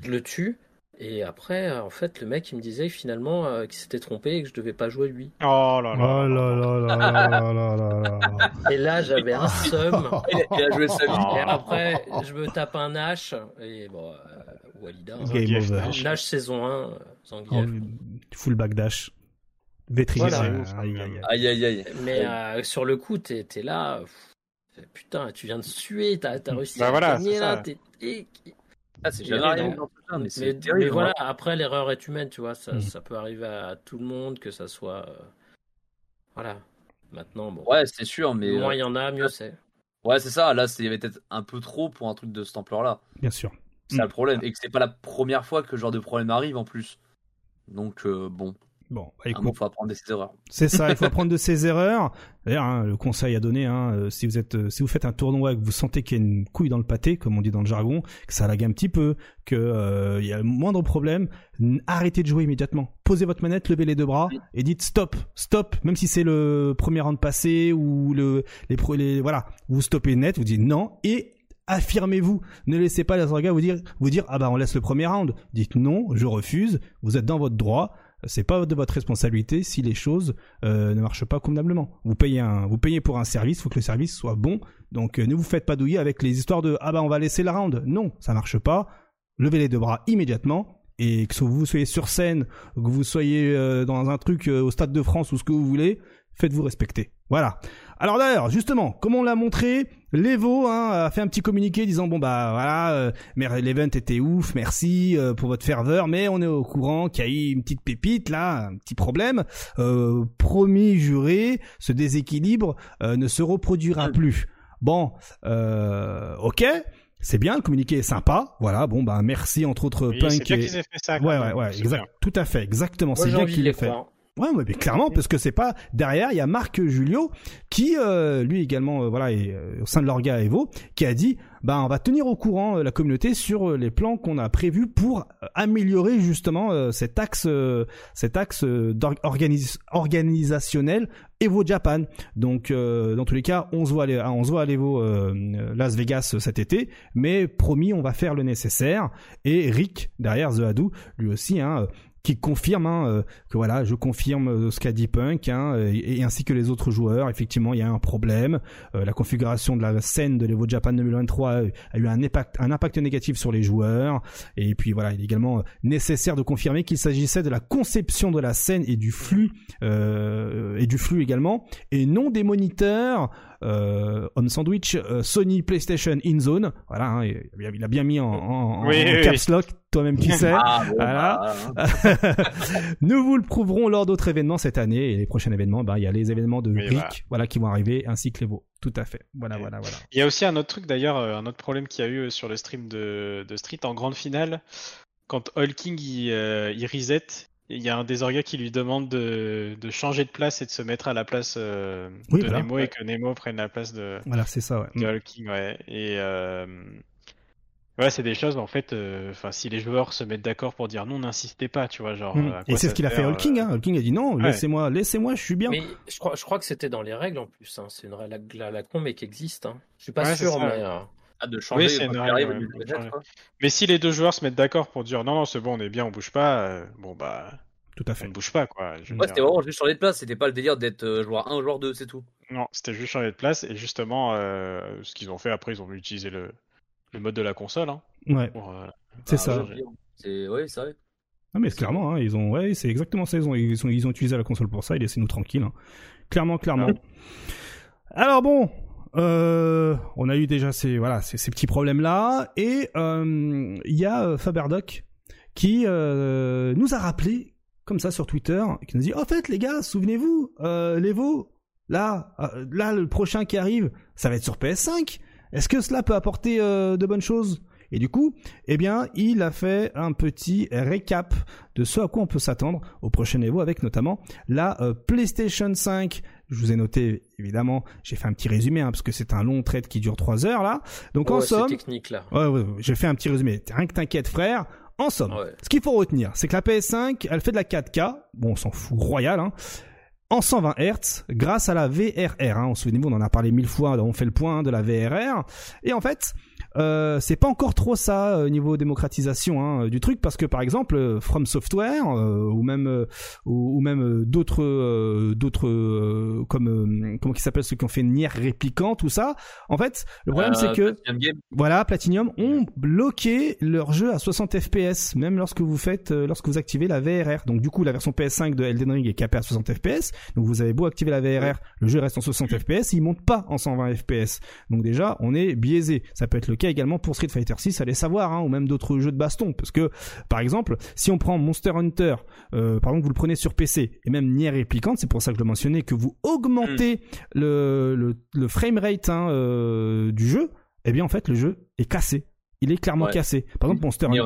je le tue, et après, en fait, le mec, il me disait finalement euh, qu'il s'était trompé et que je devais pas jouer lui. Oh là là là là là là là Et là, j'avais un seum. Il a joué sa vie. Et après, je me tape un Nash et bon, euh, Walida. Game over. Nash saison 1, Zangief. full backdash. Vétrisé. aïe, aïe, aïe. Mais euh, sur le coup, t'es, là. Pff, putain, tu viens de suer, t'as, t'as réussi bah à voilà, gagner là. T'es, ah, c'est ça, mais voilà, hein. après, l'erreur est humaine, tu vois. Ça, Mm. ça peut arriver à tout le monde, que ça soit. euh, Voilà. Maintenant, bon. Ouais, c'est sûr, mais moins il euh, y en a, mieux c'est. ouais, c'est ça. Là, c'est- il y avait peut-être un peu trop pour un truc de cette ampleur-là. Bien sûr. C'est Mm. le problème, et que c'est pas la première fois que ce genre de problème arrive en plus. Donc euh, bon, Bon, bah, il écoute, faut apprendre de ses erreurs. c'est ça, il faut [LAUGHS] apprendre de ses erreurs. D'ailleurs, hein, le conseil à donner, hein, euh, si vous êtes, euh, si vous faites un tournoi et que vous sentez qu'il y a une couille dans le pâté, comme on dit dans le jargon, que ça lag un petit peu, que euh, il y a le moindre problème, arrêtez de jouer immédiatement. Posez votre manette, levez les deux bras et dites stop, stop, même si c'est le premier round passé ou le les, pro- les voilà, vous stoppez net, vous dites non et affirmez-vous. Ne laissez pas les autres gars vous dire vous dire ah bah on laisse le premier round. Dites non, je refuse. Vous êtes dans votre droit. C'est pas de votre responsabilité si les choses euh, ne marchent pas convenablement. Vous payez un, vous payez pour un service, faut que le service soit bon. Donc euh, ne vous faites pas douiller avec les histoires de ah bah on va laisser la round. Non, ça marche pas. Levez les deux bras immédiatement et que vous soyez sur scène, que vous soyez euh, dans un truc au stade de France ou ce que vous voulez, faites-vous respecter. Voilà. Alors d'ailleurs, justement, comme on l'a montré, l'Evo hein, a fait un petit communiqué disant bon bah voilà, euh, mais l'event était ouf, merci euh, pour votre ferveur, mais on est au courant qu'il y a eu une petite pépite là, un petit problème. Euh, promis, juré, ce déséquilibre euh, ne se reproduira plus. Bon, euh, ok. C'est bien, le communiqué est sympa. Voilà, bon bah merci entre autres Oui, Punk c'est bien et- qu'ils aient fait ça. Ouais, ouais, ouais, exact. bien. Tout à fait, exactement. C'est bien envie qu'il de les l'ait fait. Ouais, mais clairement, parce que c'est pas derrière, il y a Marc Julio qui, euh, lui également, euh, voilà, est euh, au sein de l'orga Evo, qui a dit, bah, on va tenir au courant euh, la communauté sur les plans qu'on a prévus pour améliorer justement cet axe, cet axe organis- organisationnel Evo Japan. Donc, dans tous les cas, on se voit, à on se voit à l'Evo Las Vegas cet été, mais promis, on va faire le nécessaire. Et Rick derrière The Hadou, lui aussi, hein. Euh, qui confirme hein, euh, que voilà, je confirme euh, ce qu'a dit Punk, hein, et, et ainsi que les autres joueurs. Effectivement, il y a un problème. Euh, la configuration de la scène de l'Evo Japan 2023 a, a eu un impact, un impact négatif sur les joueurs. Et puis voilà, il est également euh, nécessaire de confirmer qu'il s'agissait de la conception de la scène et du flux euh, et du flux également, et non des moniteurs euh, on sandwich euh, Sony PlayStation in zone. Voilà, hein, il, a- bien mis en, en, Oui, en oui, caps lock. Toi-même qui [LAUGHS] sais. Ah, bon, Voilà. bah, [LAUGHS] Nous vous le prouverons lors d'autres événements cette année et les prochains événements, ben, il y a les événements de Oui, Rick, voilà. voilà. qui vont arriver, ainsi que les veaux. Tout à fait. Voilà, voilà, voilà. Il y a aussi un autre truc d'ailleurs, euh, un autre problème qu'il y a eu euh, sur le stream de, de Street en grande finale. Quand Hulking il, euh, il reset, il y a un des orgas qui lui demande de, de changer de place et de se mettre à la place euh, Oui, de voilà. Nemo et que Nemo prenne la place de, Voilà, c'est ça, ouais. de Hulking. Ouais. Et, euh, Ouais, c'est des choses, en fait, euh, enfin, si les joueurs se mettent d'accord pour dire non, n'insistez pas, tu vois, genre. Mm. euh, quoi Et c'est ce qu'il a fait Hulking. Hein. Hulking a dit non, Ouais. laissez-moi, laissez-moi, je suis bien. Mais je crois, je crois que c'était dans les règles en plus. Hein. C'est une règle à la con, mais qui existe. Hein. Je suis pas sûr, mais. Ah, de changer c'est une règle, ouais, de quoi. Mais si les deux joueurs se mettent d'accord pour dire non, non, c'est bon, on est bien, on bouge pas, euh, bon, bah, Tout à on fait. ne bouge pas, quoi. Je Ouais, c'était vraiment juste changer de place, c'était pas le délire d'être euh, joueur 1, joueur 2, c'est tout. Non, c'était juste changer de place, et justement, euh, ce qu'ils ont fait après, ils ont utilisé le, le mode de la console, hein, Ouais, euh, c'est Ah, ça. ouais, C'est ouais, c'est vrai. Ah mais c'est clairement, hein, ils ont, ouais, c'est exactement ça. Ils ont, ils ont, ils ont utilisé la console pour ça. Et laissez-nous tranquilles. hein. Clairement, clairement. Alors bon, euh, on a eu déjà ces, petits problèmes là, et euh, il y a euh, Faberdoc qui nous a rappelé comme ça sur Twitter, qui nous dit, en fait les gars, souvenez-vous, l'Evo, là, là le prochain qui arrive, ça va être sur PS5. Est-ce que cela peut apporter de bonnes choses? Et du coup, eh bien, il a fait un petit récap de ce à quoi on peut s'attendre au prochain Evo, avec notamment la PlayStation 5. Je vous ai noté, évidemment, j'ai fait un petit résumé, hein, parce que c'est un long trait qui dure 3 heures, là. Donc en ouais, somme, technique là. ouais, ouais, ouais, j'ai fait un petit résumé. Rien que t'inquiète, frère. En somme, Ouais. ce qu'il faut retenir, c'est que la PS5, elle fait de la 4K. Bon, on s'en fout royal, hein. En 120 Hz, grâce à la VRR. Hein. Souvenez-vous, on en a parlé mille fois, on fait le point hein, de la VRR. Et en fait, euh, c'est pas encore trop ça au niveau démocratisation hein, du truc, parce que par exemple, euh, From Software euh, ou même euh, ou, ou même euh, d'autres euh, d'autres euh, comme euh, comment qui s'appellent ceux qui ont fait Nier Replicant, tout ça. En fait, le problème Euh, c'est que Platinum voilà, Platinum ont bloqué leur jeu à 60 FPS, même lorsque vous faites, euh, lorsque vous activez la VRR. Donc du coup, la version PS5 de Elden Ring est capée à 60 FPS. Donc vous avez beau activer la VRR, le jeu reste en 60 FPS, il monte pas en 120 FPS. Donc déjà, on est biaisé. Ça peut être le cas également pour Street Fighter 6, allez savoir, hein, ou même d'autres jeux de baston, parce que par exemple, si on prend Monster Hunter, euh, par exemple, vous le prenez sur PC, et même Nier Replicant, c'est pour ça que je le mentionnais, que vous augmentez le, le, le framerate hein, euh, du jeu, eh bien en fait le jeu est cassé. Il est clairement Ouais. cassé. Par exemple, Monster Hunter.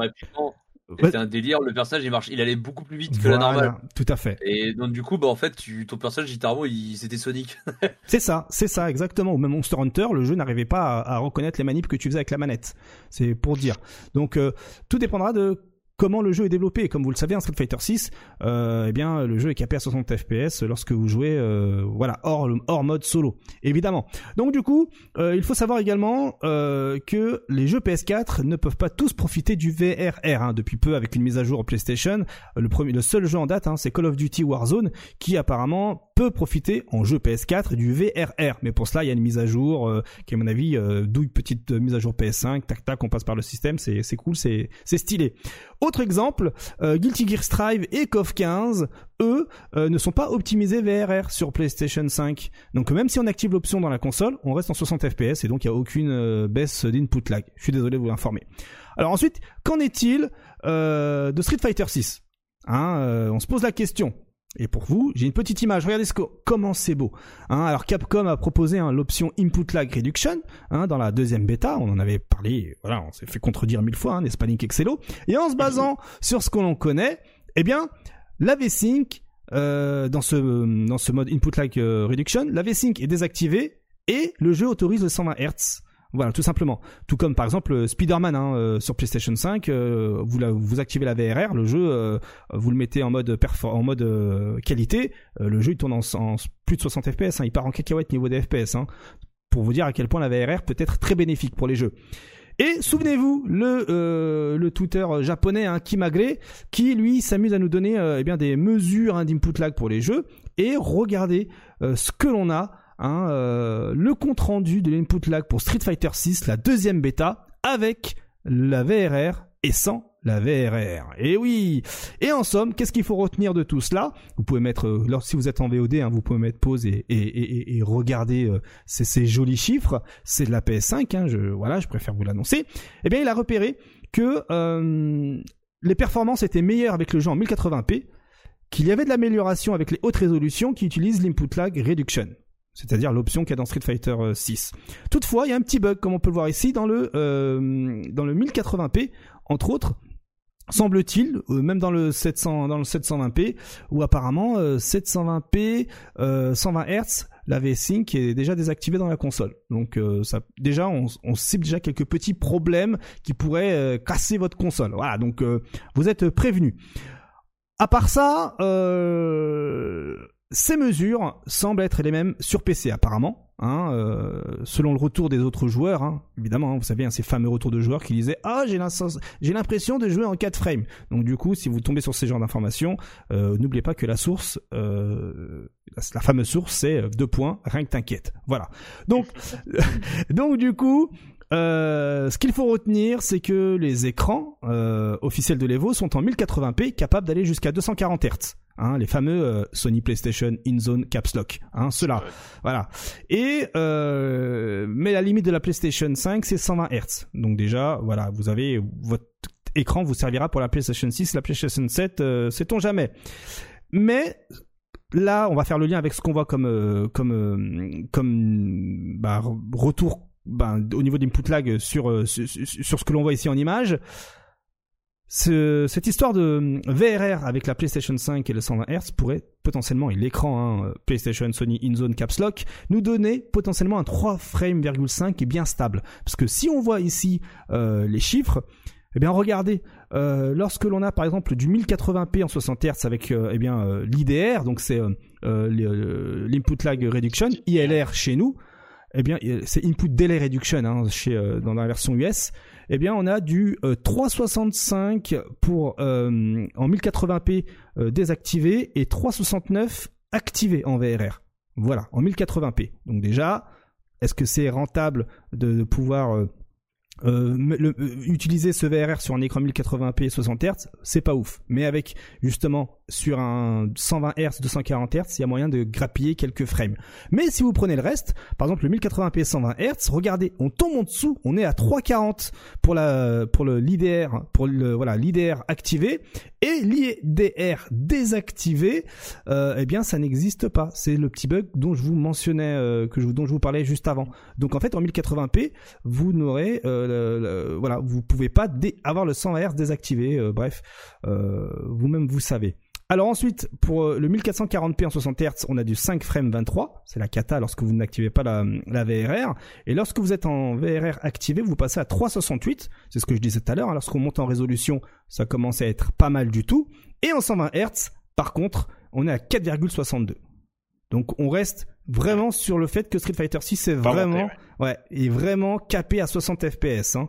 C'était un délire, le personnage il marche, il allait beaucoup plus vite que la normale. tout à fait. Et donc du coup, bah en fait, tu, ton personnage littéralement, il, c'était Sonic. [LAUGHS] C'est ça, c'est ça, exactement. Ou même Monster Hunter, le jeu n'arrivait pas à, à reconnaître les manips que tu faisais avec la manette. C'est pour dire. Donc, euh, tout dépendra de comment le jeu est développé. Comme vous le savez, en Street Fighter 6, euh, eh bien, le jeu est capé à 60 FPS lorsque vous jouez, euh, voilà, hors, hors mode solo, évidemment. Donc, du coup, euh, il faut savoir également euh, que les jeux PS4 ne peuvent pas tous profiter du VRR. Hein, depuis peu, avec une mise à jour PlayStation, le premier, le seul jeu en date, hein, c'est Call of Duty Warzone, qui apparemment peut profiter en jeu PS4 du VRR. Mais pour cela, il y a une mise à jour euh, qui, à mon avis, euh, douille petite euh, mise à jour PS5. Tac tac, on passe par le système. C'est c'est cool, c'est c'est stylé. Autre exemple, Guilty Gear Strive et KOF 15, eux, ne sont pas optimisés VRR sur PlayStation 5. Donc même si on active l'option dans la console, on reste en 60 FPS et donc il n'y a aucune baisse d'input lag. Je suis désolé de vous l'informer. Alors ensuite, qu'en est-il de Street Fighter 6 hein, On se pose la question. Et pour vous, j'ai une petite image. Regardez ce que, comment c'est beau. Hein, alors Capcom a proposé hein, l'option Input Lag Reduction hein, dans la deuxième bêta. On en avait parlé. Voilà, on s'est fait contredire mille fois, n'est-ce pas Link Excello Et en se basant sur ce que l'on connaît, eh bien, la V-Sync euh, dans ce dans ce mode Input Lag euh, Reduction, la V-Sync est désactivée et le jeu autorise le 120 Hz. Voilà, tout simplement. Tout comme par exemple euh, Spider-Man hein, euh, sur PlayStation 5, euh, vous, activez la VRR, le jeu, vous le mettez en mode en mode qualité, le jeu il tourne en, plus de 60 FPS, hein, il part en cacahuète niveau des FPS, hein, pour vous dire à quel point la VRR peut être très bénéfique pour les jeux. Et souvenez-vous, le, le Twitter japonais hein, Kimagre, qui lui s'amuse à nous donner eh bien, des mesures hein, d'input lag pour les jeux, et regardez ce que l'on a, hein, euh, le compte rendu de l'input lag pour Street Fighter 6, la deuxième bêta, avec la VRR et sans la VRR. Et oui Et en somme, qu'est-ce qu'il faut retenir de tout cela? Vous pouvez mettre, euh, si vous êtes en VOD, hein, vous pouvez mettre pause et, regarder euh, ces, jolis chiffres. C'est de la PS5, hein, je, voilà, je préfère vous l'annoncer. Eh bien, il a repéré que les performances étaient meilleures avec le jeu en 1080p, qu'il y avait de l'amélioration avec les hautes résolutions qui utilisent l'input lag reduction. C'est-à-dire l'option qu'il y a dans Street Fighter euh, 6. Toutefois, il y a un petit bug, comme on peut le voir ici, dans le, euh, dans le 1080p, entre autres, semble-t-il, euh, même dans le 700, dans le 720p, où apparemment euh, 720p, euh, 120 Hz, la V-Sync est déjà désactivée dans la console. Donc euh, déjà, on, on cible déjà quelques petits problèmes qui pourraient euh, casser votre console. Voilà, donc euh, vous êtes prévenus. À part ça, euh, ces mesures semblent être les mêmes sur PC apparemment. Hein, euh, selon le retour des autres joueurs, hein, évidemment, hein, vous savez, hein, ces fameux retours de joueurs qui disaient ah j'ai l'impression de jouer en 4 frames. Donc du coup, si vous tombez sur ces genres d'informations, euh, n'oubliez pas que la source, euh, la, la fameuse source, c'est euh, deux points, rien que t'inquiète. Voilà. Donc [LAUGHS] donc du coup. Euh, ce qu'il faut retenir, c'est que les écrans euh, officiels de l'Evo sont en 1080p, capables d'aller jusqu'à 240 Hz. Hein, les fameux euh, Sony PlayStation InZone Caps Lock, hein, ceux-là. Voilà. Et euh, mais la limite de la PlayStation 5 c'est 120 Hz. Donc déjà, voilà, vous avez votre écran vous servira pour la PlayStation 6, la PlayStation 7, euh, sait-on jamais. Mais là, on va faire le lien avec ce qu'on voit comme euh, comme comme bah, re- retour bah, au niveau d'input lag sur, sur sur ce que l'on voit ici en image. Ce- cette histoire de VRR avec la PlayStation 5 et le 120 Hz pourrait potentiellement, et l'écran hein, PlayStation Sony InZone Caps Lock, nous donner potentiellement un 3 frames,5 qui est bien stable. Parce que si on voit ici euh, les chiffres, eh bien regardez, euh, lorsque l'on a par exemple du 1080p en 60 Hz avec euh, eh bien euh, l'IDR, donc c'est euh, euh, l'input lag reduction, ILR chez nous, eh bien euh, c'est input delay reduction hein, chez euh, dans la version US. Eh bien on a du euh, 365 pour euh, en 1080p euh, désactivé et 369 activé en VRR. Voilà, en 1080p. Donc déjà, est-ce que c'est rentable de, de pouvoir euh, euh, utiliser ce VRR sur un écran 1080p 60 Hz C'est pas ouf. Mais avec justement sur un 120 Hz 240 Hz, il y a moyen de grappiller quelques frames. Mais si vous prenez le reste, par exemple le 1080p 120 Hz, regardez, on tombe en dessous, on est à 340 pour la pour le l'IDR pour le voilà l'IDR activé et l'IDR désactivé, euh, eh bien ça n'existe pas. C'est le petit bug dont je vous mentionnais, que dont je vous parlais juste avant. Donc en fait en 1080p, vous n'aurez, voilà, vous pouvez pas avoir le 100 Hz désactivé. euh, bref, euh, vous-même vous savez. Alors ensuite, pour euh, le 1440p en 60 Hz, on a du 5 frames 23. C'est la cata lorsque vous n'activez pas la, la VRR. Et lorsque vous êtes en VRR activé, vous passez à 368. C'est ce que je disais tout à l'heure. hein. Lorsqu'on monte en résolution, ça commence à être pas mal du tout. Et en 120 Hz, par contre, on est à 4,62. Donc on reste vraiment sur le fait que Street Fighter 6 est vraiment, monté, ouais, est vraiment capé à 60 FPS. Hein.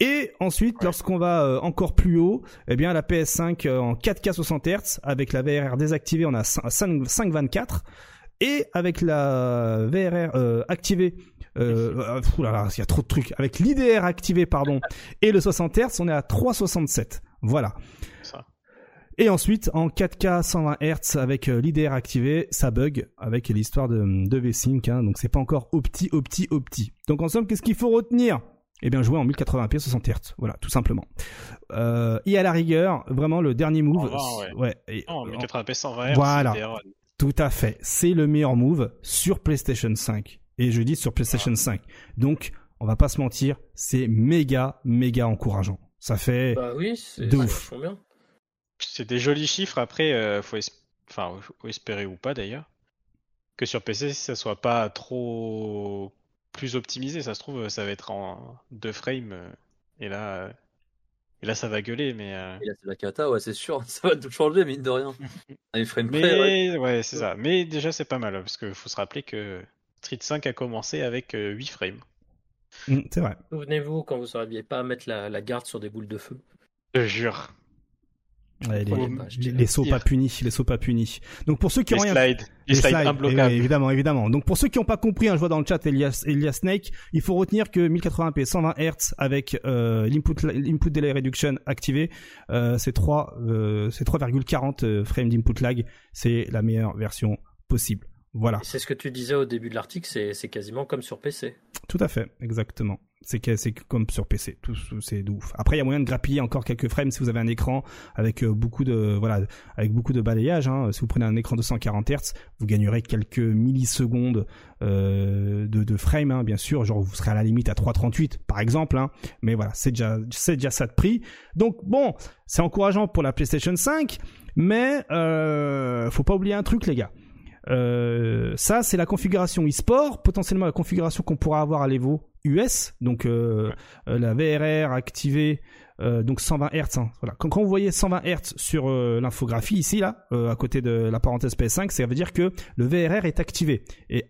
Et ensuite, Ouais. lorsqu'on va euh, encore plus haut, eh bien la PS5 euh, en 4K 60 Hz avec la VRR désactivée, on a 5 5,24 et avec la VRR euh, activée, euh, il y a trop de trucs. Avec l'IDR activé, pardon, et le 60 Hz, on est à 3,67. Voilà. Ça. Et ensuite, en 4K 120 Hz avec euh, l'IDR activé, ça bug avec l'histoire de, de V-Sync. Hein, donc c'est pas encore opti, opti, opti. Donc en somme, qu'est-ce qu'il faut retenir? Eh bien, jouer en 1080p 60 Hz. Voilà, tout simplement. Euh, et à la rigueur, vraiment le dernier move. En 20, ouais. et- en- 1080p 120 Hz. Voilà. tout à fait. C'est le meilleur move sur PlayStation 5. Et je dis sur PlayStation 5. Donc, on va pas se mentir, c'est méga, méga encourageant. Ça fait... Bah oui, c'est De ouf. bien. C'est des jolis chiffres. Après, euh, faut, es- enfin, faut espérer ou pas d'ailleurs que sur PC ça soit pas trop plus optimisé. Ça se trouve, ça va être en 2 frames euh, et là, euh, et là ça va gueuler. Mais euh, Et là, c'est la cata, ouais, c'est sûr. [LAUGHS] Ça va tout changer, mine de rien. À une frame mais près, ouais. ouais, c'est ça. Mais déjà c'est pas mal parce qu'il faut se rappeler que Street 5 a commencé avec euh, 8 frames. Mm, c'est vrai. Souvenez-vous quand vous n'arriviez pas à mettre la, la garde sur des boules de feu. Je jure. Ouais, les, sauts pas punis, les sauts pas punis. Donc pour ceux qui Les ont rien slides, les Les slides slides, imbloquables. eh oui, évidemment, évidemment. Donc pour ceux qui n'ont pas compris, hein, je vois dans le chat Elias, Elias Snake, il faut retenir que 1080p 120 Hz avec euh, l'input l'input delay reduction activé, euh, c'est 3 euh, c'est 3,40 euh, frames d'input lag, c'est la meilleure version possible. Voilà, C'est ce que tu disais au début de l'article, c'est c'est quasiment comme sur PC. tout à fait, exactement. C'est comme sur PC, tout c'est ouf. Après il y a moyen de grappiller encore quelques frames si vous avez un écran avec euh, beaucoup de voilà, avec beaucoup de balayage hein. Si vous prenez un écran de 140 Hz, vous gagnerez quelques millisecondes euh, de, de frame hein, bien sûr, genre vous serez à la limite à 3.38 par exemple hein. Mais voilà, c'est déjà c'est déjà ça de prix. Donc bon, c'est encourageant pour la PlayStation 5, mais euh, faut pas oublier un truc les gars. Euh, ça, c'est la configuration e-sport, potentiellement la configuration qu'on pourra avoir à l'Evo US, donc euh, euh, la VRR activée, donc 120 Hz. Hein, voilà. Quand, vous voyez 120 Hz sur l'infographie ici, là, à côté de la parenthèse PS5, ça veut dire que le VRR est activé. Et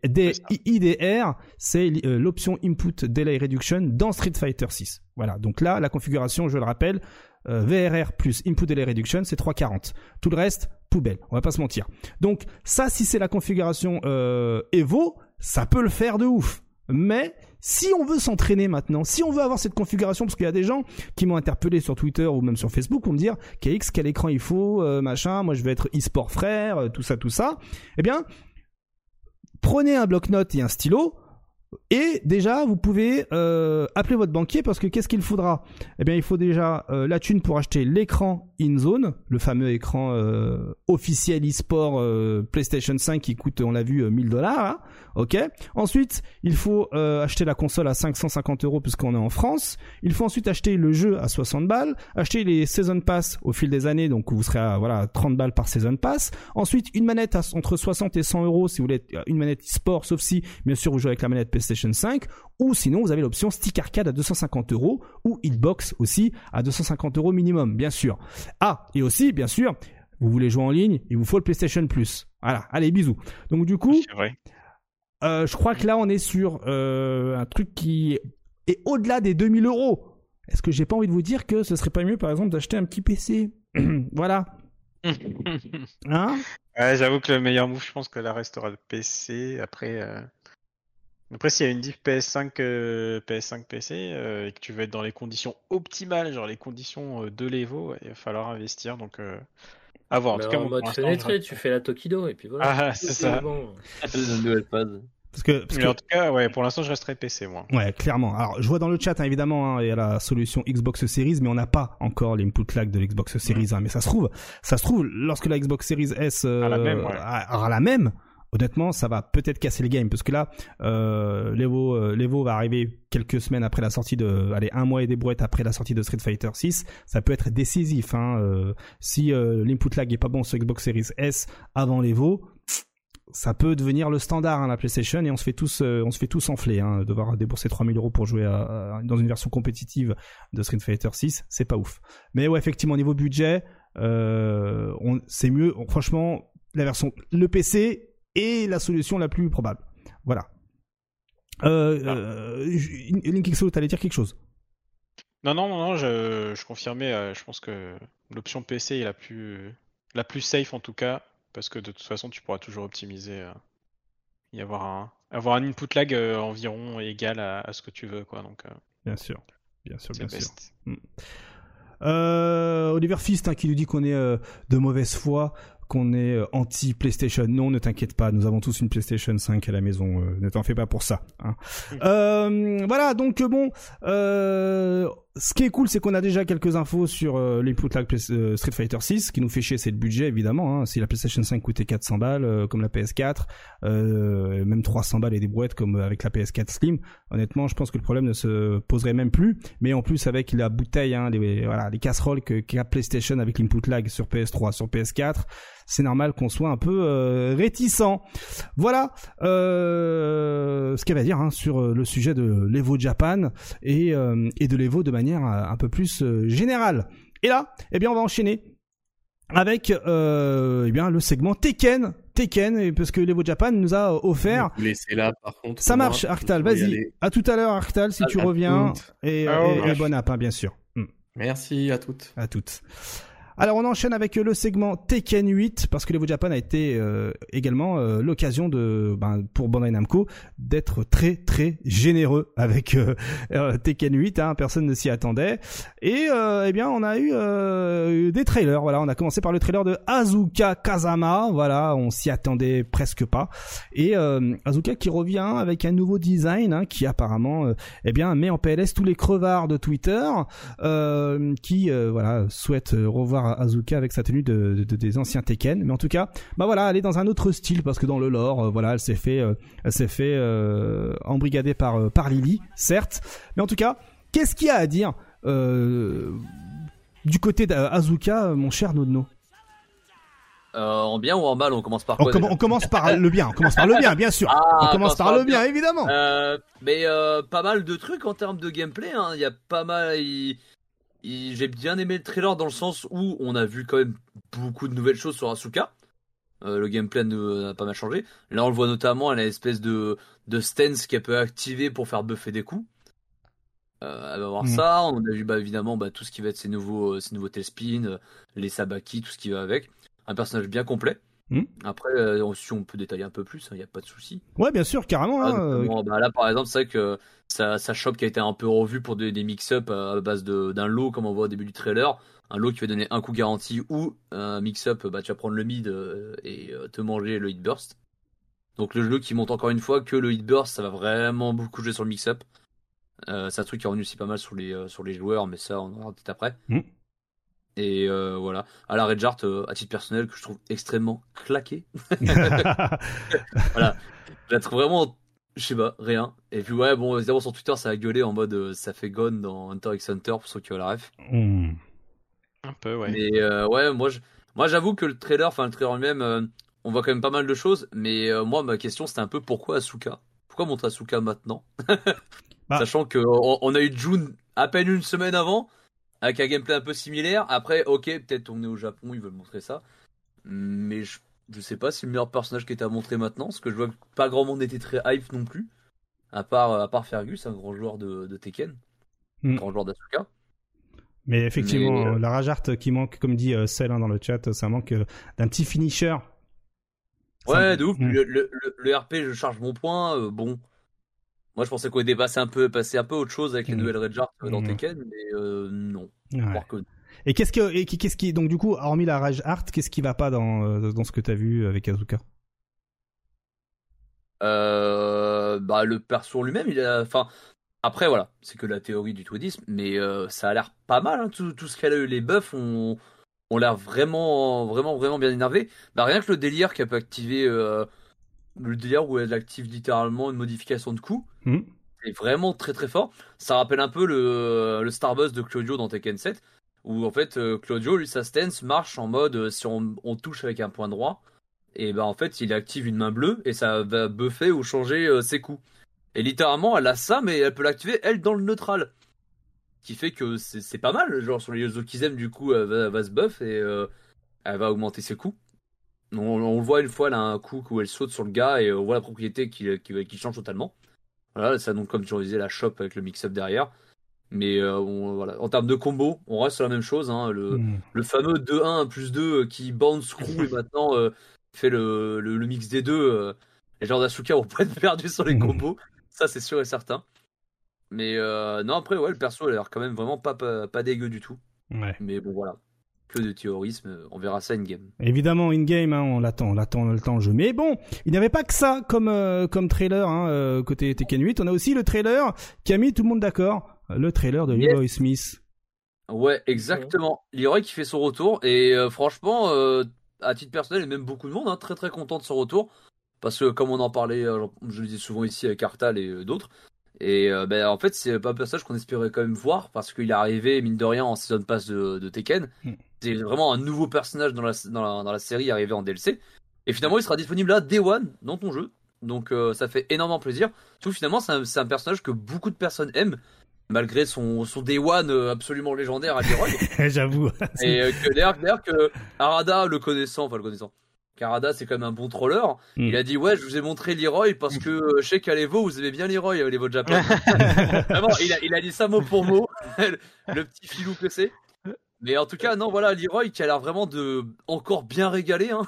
IDR, c'est l'option Input Delay Reduction dans Street Fighter 6. Voilà, donc là, la configuration, je le rappelle, VRR plus Input Delay Reduction, c'est 340. Tout le reste, poubelle, on va pas se mentir. Donc ça, si c'est la configuration euh, Evo, ça peut le faire de ouf. Mais si on veut s'entraîner maintenant, si on veut avoir cette configuration, parce qu'il y a des gens qui m'ont interpellé sur Twitter ou même sur Facebook pour me dire KX quel écran il faut, euh, machin, moi je veux être e-sport frère, euh, tout ça, tout ça. Eh bien, prenez un bloc-notes et un stylo, et déjà, vous pouvez euh, appeler votre banquier parce que qu'est-ce qu'il faudra? Eh bien, il faut déjà euh, la thune pour acheter l'écran InZone, le fameux écran euh, officiel e-sport PlayStation 5 qui coûte, on l'a vu, 1000 dollars. Hein. Ok. Ensuite, il faut acheter la console à 550 euros puisqu'on est en France. Il faut ensuite acheter le jeu à 60 balles, acheter les Season Pass au fil des années, donc vous serez à voilà 30 balles par Season Pass. Ensuite, une manette à, entre 60 et 100 euros si vous voulez une manette e-sport, sauf si bien sûr vous jouez avec la manette PlayStation 5, ou sinon vous avez l'option Stick Arcade à 250 euros, ou Hitbox aussi à 250 euros minimum, bien sûr. Ah, et aussi, bien sûr, vous voulez jouer en ligne, il vous faut le PlayStation Plus. Voilà, allez, bisous. Donc du coup, euh, je crois que là on est sur euh, un truc qui est au-delà des 2000 euros. Est-ce que j'ai pas envie de vous dire que ce serait pas mieux, par exemple, d'acheter un petit PC [CLEARS THROAT] Voilà. [LAUGHS] hein? Ouais, J'avoue que le meilleur move, je pense que là restera le PC. Après, euh, après, s'il y a une diff PS5, PS5 PC et que tu veux être dans les conditions optimales, genre les conditions euh, de l'Evo, il va falloir investir. Donc, à voir. En, tout cas, en mode fenêtré, tu fais la Tokido et puis voilà. Ah, c'est ça. Bon. nouvelle phase. Parce que, parce Mais en tout cas, ouais, pour l'instant, je resterai PC, moi. Ouais, clairement. Alors, je vois dans le chat, hein, évidemment, hein, il y a la solution Xbox Series, mais on n'a pas encore l'input lag de l'Xbox Series. Hein, mais ça se trouve, ça se trouve, lorsque la Xbox Series S euh, la même, aura la même, honnêtement, ça va peut-être casser le game parce que là, euh, l'Evo, euh, l'Evo va arriver quelques semaines après la sortie de, allez, un mois et des brouettes après la sortie de Street Fighter 6. Ça peut être décisif. Hein, euh, si euh, l'input lag est pas bon sur Xbox Series S avant l'Evo, ça peut devenir le standard hein, la PlayStation et on se fait tous, euh, on se fait tous enfler. Hein, devoir débourser 3000 euros pour jouer à, dans une version compétitive de Street Fighter 6, c'est pas ouf. Mais ouais, effectivement, au niveau budget, on, c'est mieux. Franchement, la version, le PC est la solution la plus probable. Voilà. Euh, ah. euh, Linkixo, t'allais dire quelque chose? Non, non, non, je, je confirmais. Euh, je pense que l'option PC est la plus, la plus safe en tout cas, parce que de toute façon, tu pourras toujours optimiser euh, y avoir un, avoir un input lag environ égal à, ce que tu veux, quoi. Donc. bien sûr, bien sûr, bien sûr. Hmm. Oliver Fist hein, qui nous dit qu'on est de mauvaise foi qu'on est euh, anti PlayStation. Non, ne t'inquiète pas, nous avons tous une PlayStation 5 à la maison. Euh, ne t'en fais pas pour ça. Hein. [LAUGHS] Euh, voilà, donc bon, ce qui est cool, c'est qu'on a déjà quelques infos sur l'input lag euh, Street Fighter 6. Ce qui nous fait chier, c'est le budget, évidemment. Hein. Si la PlayStation 5 coûtait 400 balles, comme la PS4, euh, même 300 balles et des brouettes comme avec la PS4 Slim, honnêtement, je pense que le problème ne se poserait même plus. Mais en plus, avec la bouteille, hein, les, voilà, les casseroles que qu'a PlayStation avec l'input lag sur PS3, sur PS4, c'est normal qu'on soit un peu euh, réticent. Voilà ce qu'elle va dire hein, sur le sujet de l'Evo Japan et, et de l'Evo de manière euh, un peu plus euh, générale. Et là, eh bien, on va enchaîner avec euh, eh bien le segment Tekken. Tekken, parce que l'Evo Japan nous a offert. là, par contre. Ça marche, Arctal. Vas-y. À tout à l'heure, Arctal, si tu reviens. Et, bon app, hein, bien sûr. Hmm. Merci à toutes. À toutes. Alors on enchaîne avec le segment Tekken 8 parce que l'Evo Japan a été euh, également euh, l'occasion de ben, pour Bandai Namco d'être très très généreux avec euh, euh, Tekken 8 hein, personne ne s'y attendait. Et eh bien on a eu des trailers. Voilà on a commencé par le trailer de Azuka Kazama. Voilà on s'y attendait presque pas. Et Azuka qui revient avec un nouveau design hein, qui apparemment eh bien met en PLS tous les crevards de Twitter qui voilà souhaitent revoir Azuka avec sa tenue de, des anciens Tekken. Mais en tout cas, bah voilà, elle est dans un autre style parce que dans le lore, euh, voilà, elle s'est fait, euh, elle s'est fait euh, embrigader par par Lily, certes. Mais en tout cas, qu'est-ce qu'il y a à dire du côté d'Azuka, mon cher Nodno? En bien ou en mal, on commence par quoi on, commence par le bien, on commence par le bien, bien sûr. [LAUGHS] Ah, on commence par, le bien, évidemment. mais pas mal de trucs en termes de gameplay. Hein. Il y a pas mal j'ai bien aimé le trailer dans le sens où on a vu quand même beaucoup de nouvelles choses sur Asuka. Euh, le gameplay n'a pas mal changé. Là, on le voit notamment, elle a une espèce de, de stance qu'elle peut activer pour faire buffer des coups. Euh, elle va voir mm. ça. On a vu bah, évidemment bah, tout ce qui va être ses nouveaux, ses nouveaux T-spin, les Sabaki, tout ce qui va avec. Un personnage bien complet. Hmm. Après, euh, si on peut détailler un peu plus, il hein, n'y a pas de souci. Ouais, bien sûr, carrément. Ah, hein, euh. bah, là, par exemple, c'est vrai que sa, shop qui a été un peu revue pour des, mix-up à base d'un lot, comme on voit au début du trailer. Un lot qui va donner un coup garanti ou un mix-up, bah, tu vas prendre le mid euh, et te manger le hit burst. Donc le jeu qui montre encore une fois que le hit burst, ça va vraiment beaucoup jouer sur le mix-up. c'est un truc qui est revenu aussi pas mal sur les, sur les joueurs, mais ça, on en verra peut-être après. Hmm. Et euh, voilà. À la Red euh, à titre personnel, que je trouve extrêmement claqué. [LAUGHS] [LAUGHS] voilà. Je la trouve vraiment, je sais pas, rien. Et puis ouais, bon, évidemment sur Twitter, ça a gueulé en mode euh, ça fait gone dans Hunter x Hunter pour ceux qui ont la ref. Hmm. Un peu, ouais. Mais euh, ouais, moi, je... moi j'avoue que le trailer, enfin le trailer lui-même, on voit quand même pas mal de choses. Mais moi, ma question, c'était un peu pourquoi Asuka? Pourquoi montrer Asuka maintenant? [LAUGHS] Bah. Sachant qu'on on a eu June à peine une semaine avant avec un gameplay un peu similaire. Après, ok, peut-être on est au Japon, ils veulent montrer ça. Mais je, je sais pas si le meilleur personnage qui était à montrer maintenant, parce que je vois que pas grand monde n'était très hype non plus. À part, à part Fergus, un grand joueur de, de Tekken, un hmm. grand joueur d'Asuka. Mais effectivement, euh, la rage art qui manque, comme dit euh, Cell hein, dans le chat, ça manque euh, d'un petit finisher. Ouais, de ouf. Hmm. Le, le, le, RP, je charge mon point. bon, moi, je pensais qu'on était passé un peu, passé un peu autre chose avec les mmh. nouvelles Red Jar dans mmh. Tekken, mais euh, non. Et qu'est-ce que, qu'est-ce qui, donc du coup, hormis la Rage Art, qu'est-ce qui va pas dans, euh, dans ce que t'as vu avec Azuka? Euh, Bah, le perso lui-même, il a, enfin, après voilà, c'est que la théorie du twidisme, mais euh, ça a l'air pas mal. Hein, tout, tout, ce qu'elle a eu, les buffs ont, ont l'air vraiment, vraiment, vraiment bien énervés. Bah, rien que le délire qui peut activer le délire où elle active littéralement une modification de coup. Hmm. C'est vraiment très très fort. Ça rappelle un peu le, le Starbust de Claudio dans Tekken 7, où en fait euh, Claudio, lui, sa stance marche en mode euh, si on, touche avec un point droit, et ben en fait il active une main bleue et ça va buffer ou changer euh, ses coups. Et littéralement elle a ça, mais elle peut l'activer elle dans le neutral. Qui fait que c'est pas mal, genre sur les Zokizem du coup elle va, se buff et elle va augmenter ses coups. On, le voit une fois, elle a un coup où elle saute sur le gars et on voit la propriété qui, qui, change totalement. Voilà, ça donc comme tu disais la shop avec le mix-up derrière. Mais euh, voilà. en termes de combo, on reste sur la même chose. Hein. le, hmm. le, fameux 2-1 plus 2 qui bounce crew et maintenant euh, fait le, le, mix des deux. Euh, les gens d'Asuka vont [LAUGHS] pas être perdus sur les combos. Ça, c'est sûr et certain. Mais non, après, ouais, le perso, a l'air quand même vraiment pas, pas, pas dégueu du tout. Mais bon, voilà de théorisme. On verra ça in-game. Évidemment, in-game, hein, on l'attend, on l'attend, on le jeu. Mais bon, il n'y avait pas que ça comme, euh, comme trailer hein, euh, côté Tekken 8. On a aussi le trailer qui a mis tout le monde d'accord. Le trailer de Leroy Smith. Ouais, exactement. Leroy qui fait son retour. Et euh, franchement, à titre personnel, et même beaucoup de monde, hein, très très content de son retour. Parce que comme on en parlait, je le disais souvent ici avec Artal et d'autres, et ben, en fait, c'est pas un personnage qu'on espérait quand même voir parce qu'il est arrivé, mine de rien, en season pass de, de Tekken. Hmm c'est vraiment un nouveau personnage dans la, dans la, série arrivé en DLC. Et finalement, il sera disponible là, Day One, dans ton jeu. Donc euh, ça fait énormément plaisir. Tout finalement, c'est un, personnage que beaucoup de personnes aiment, malgré son, son Day One euh, absolument légendaire à Leroy. [LAUGHS] J'avoue. [LAUGHS] Et euh, que d'ailleurs que Arada, le connaissant, enfin le connaissant, Arada c'est quand même un bon troller. Hmm. Il a dit ouais, je vous ai montré Leroy parce que je sais qu'à l'Evo vous aimez bien Leroy, l'Evo de Japon. [LAUGHS] Vraiment, il a, il a dit ça mot pour mot, le petit filou que c'est. Mais en tout cas, non, voilà, Leroy qui a l'air vraiment de encore bien régaler. Hein.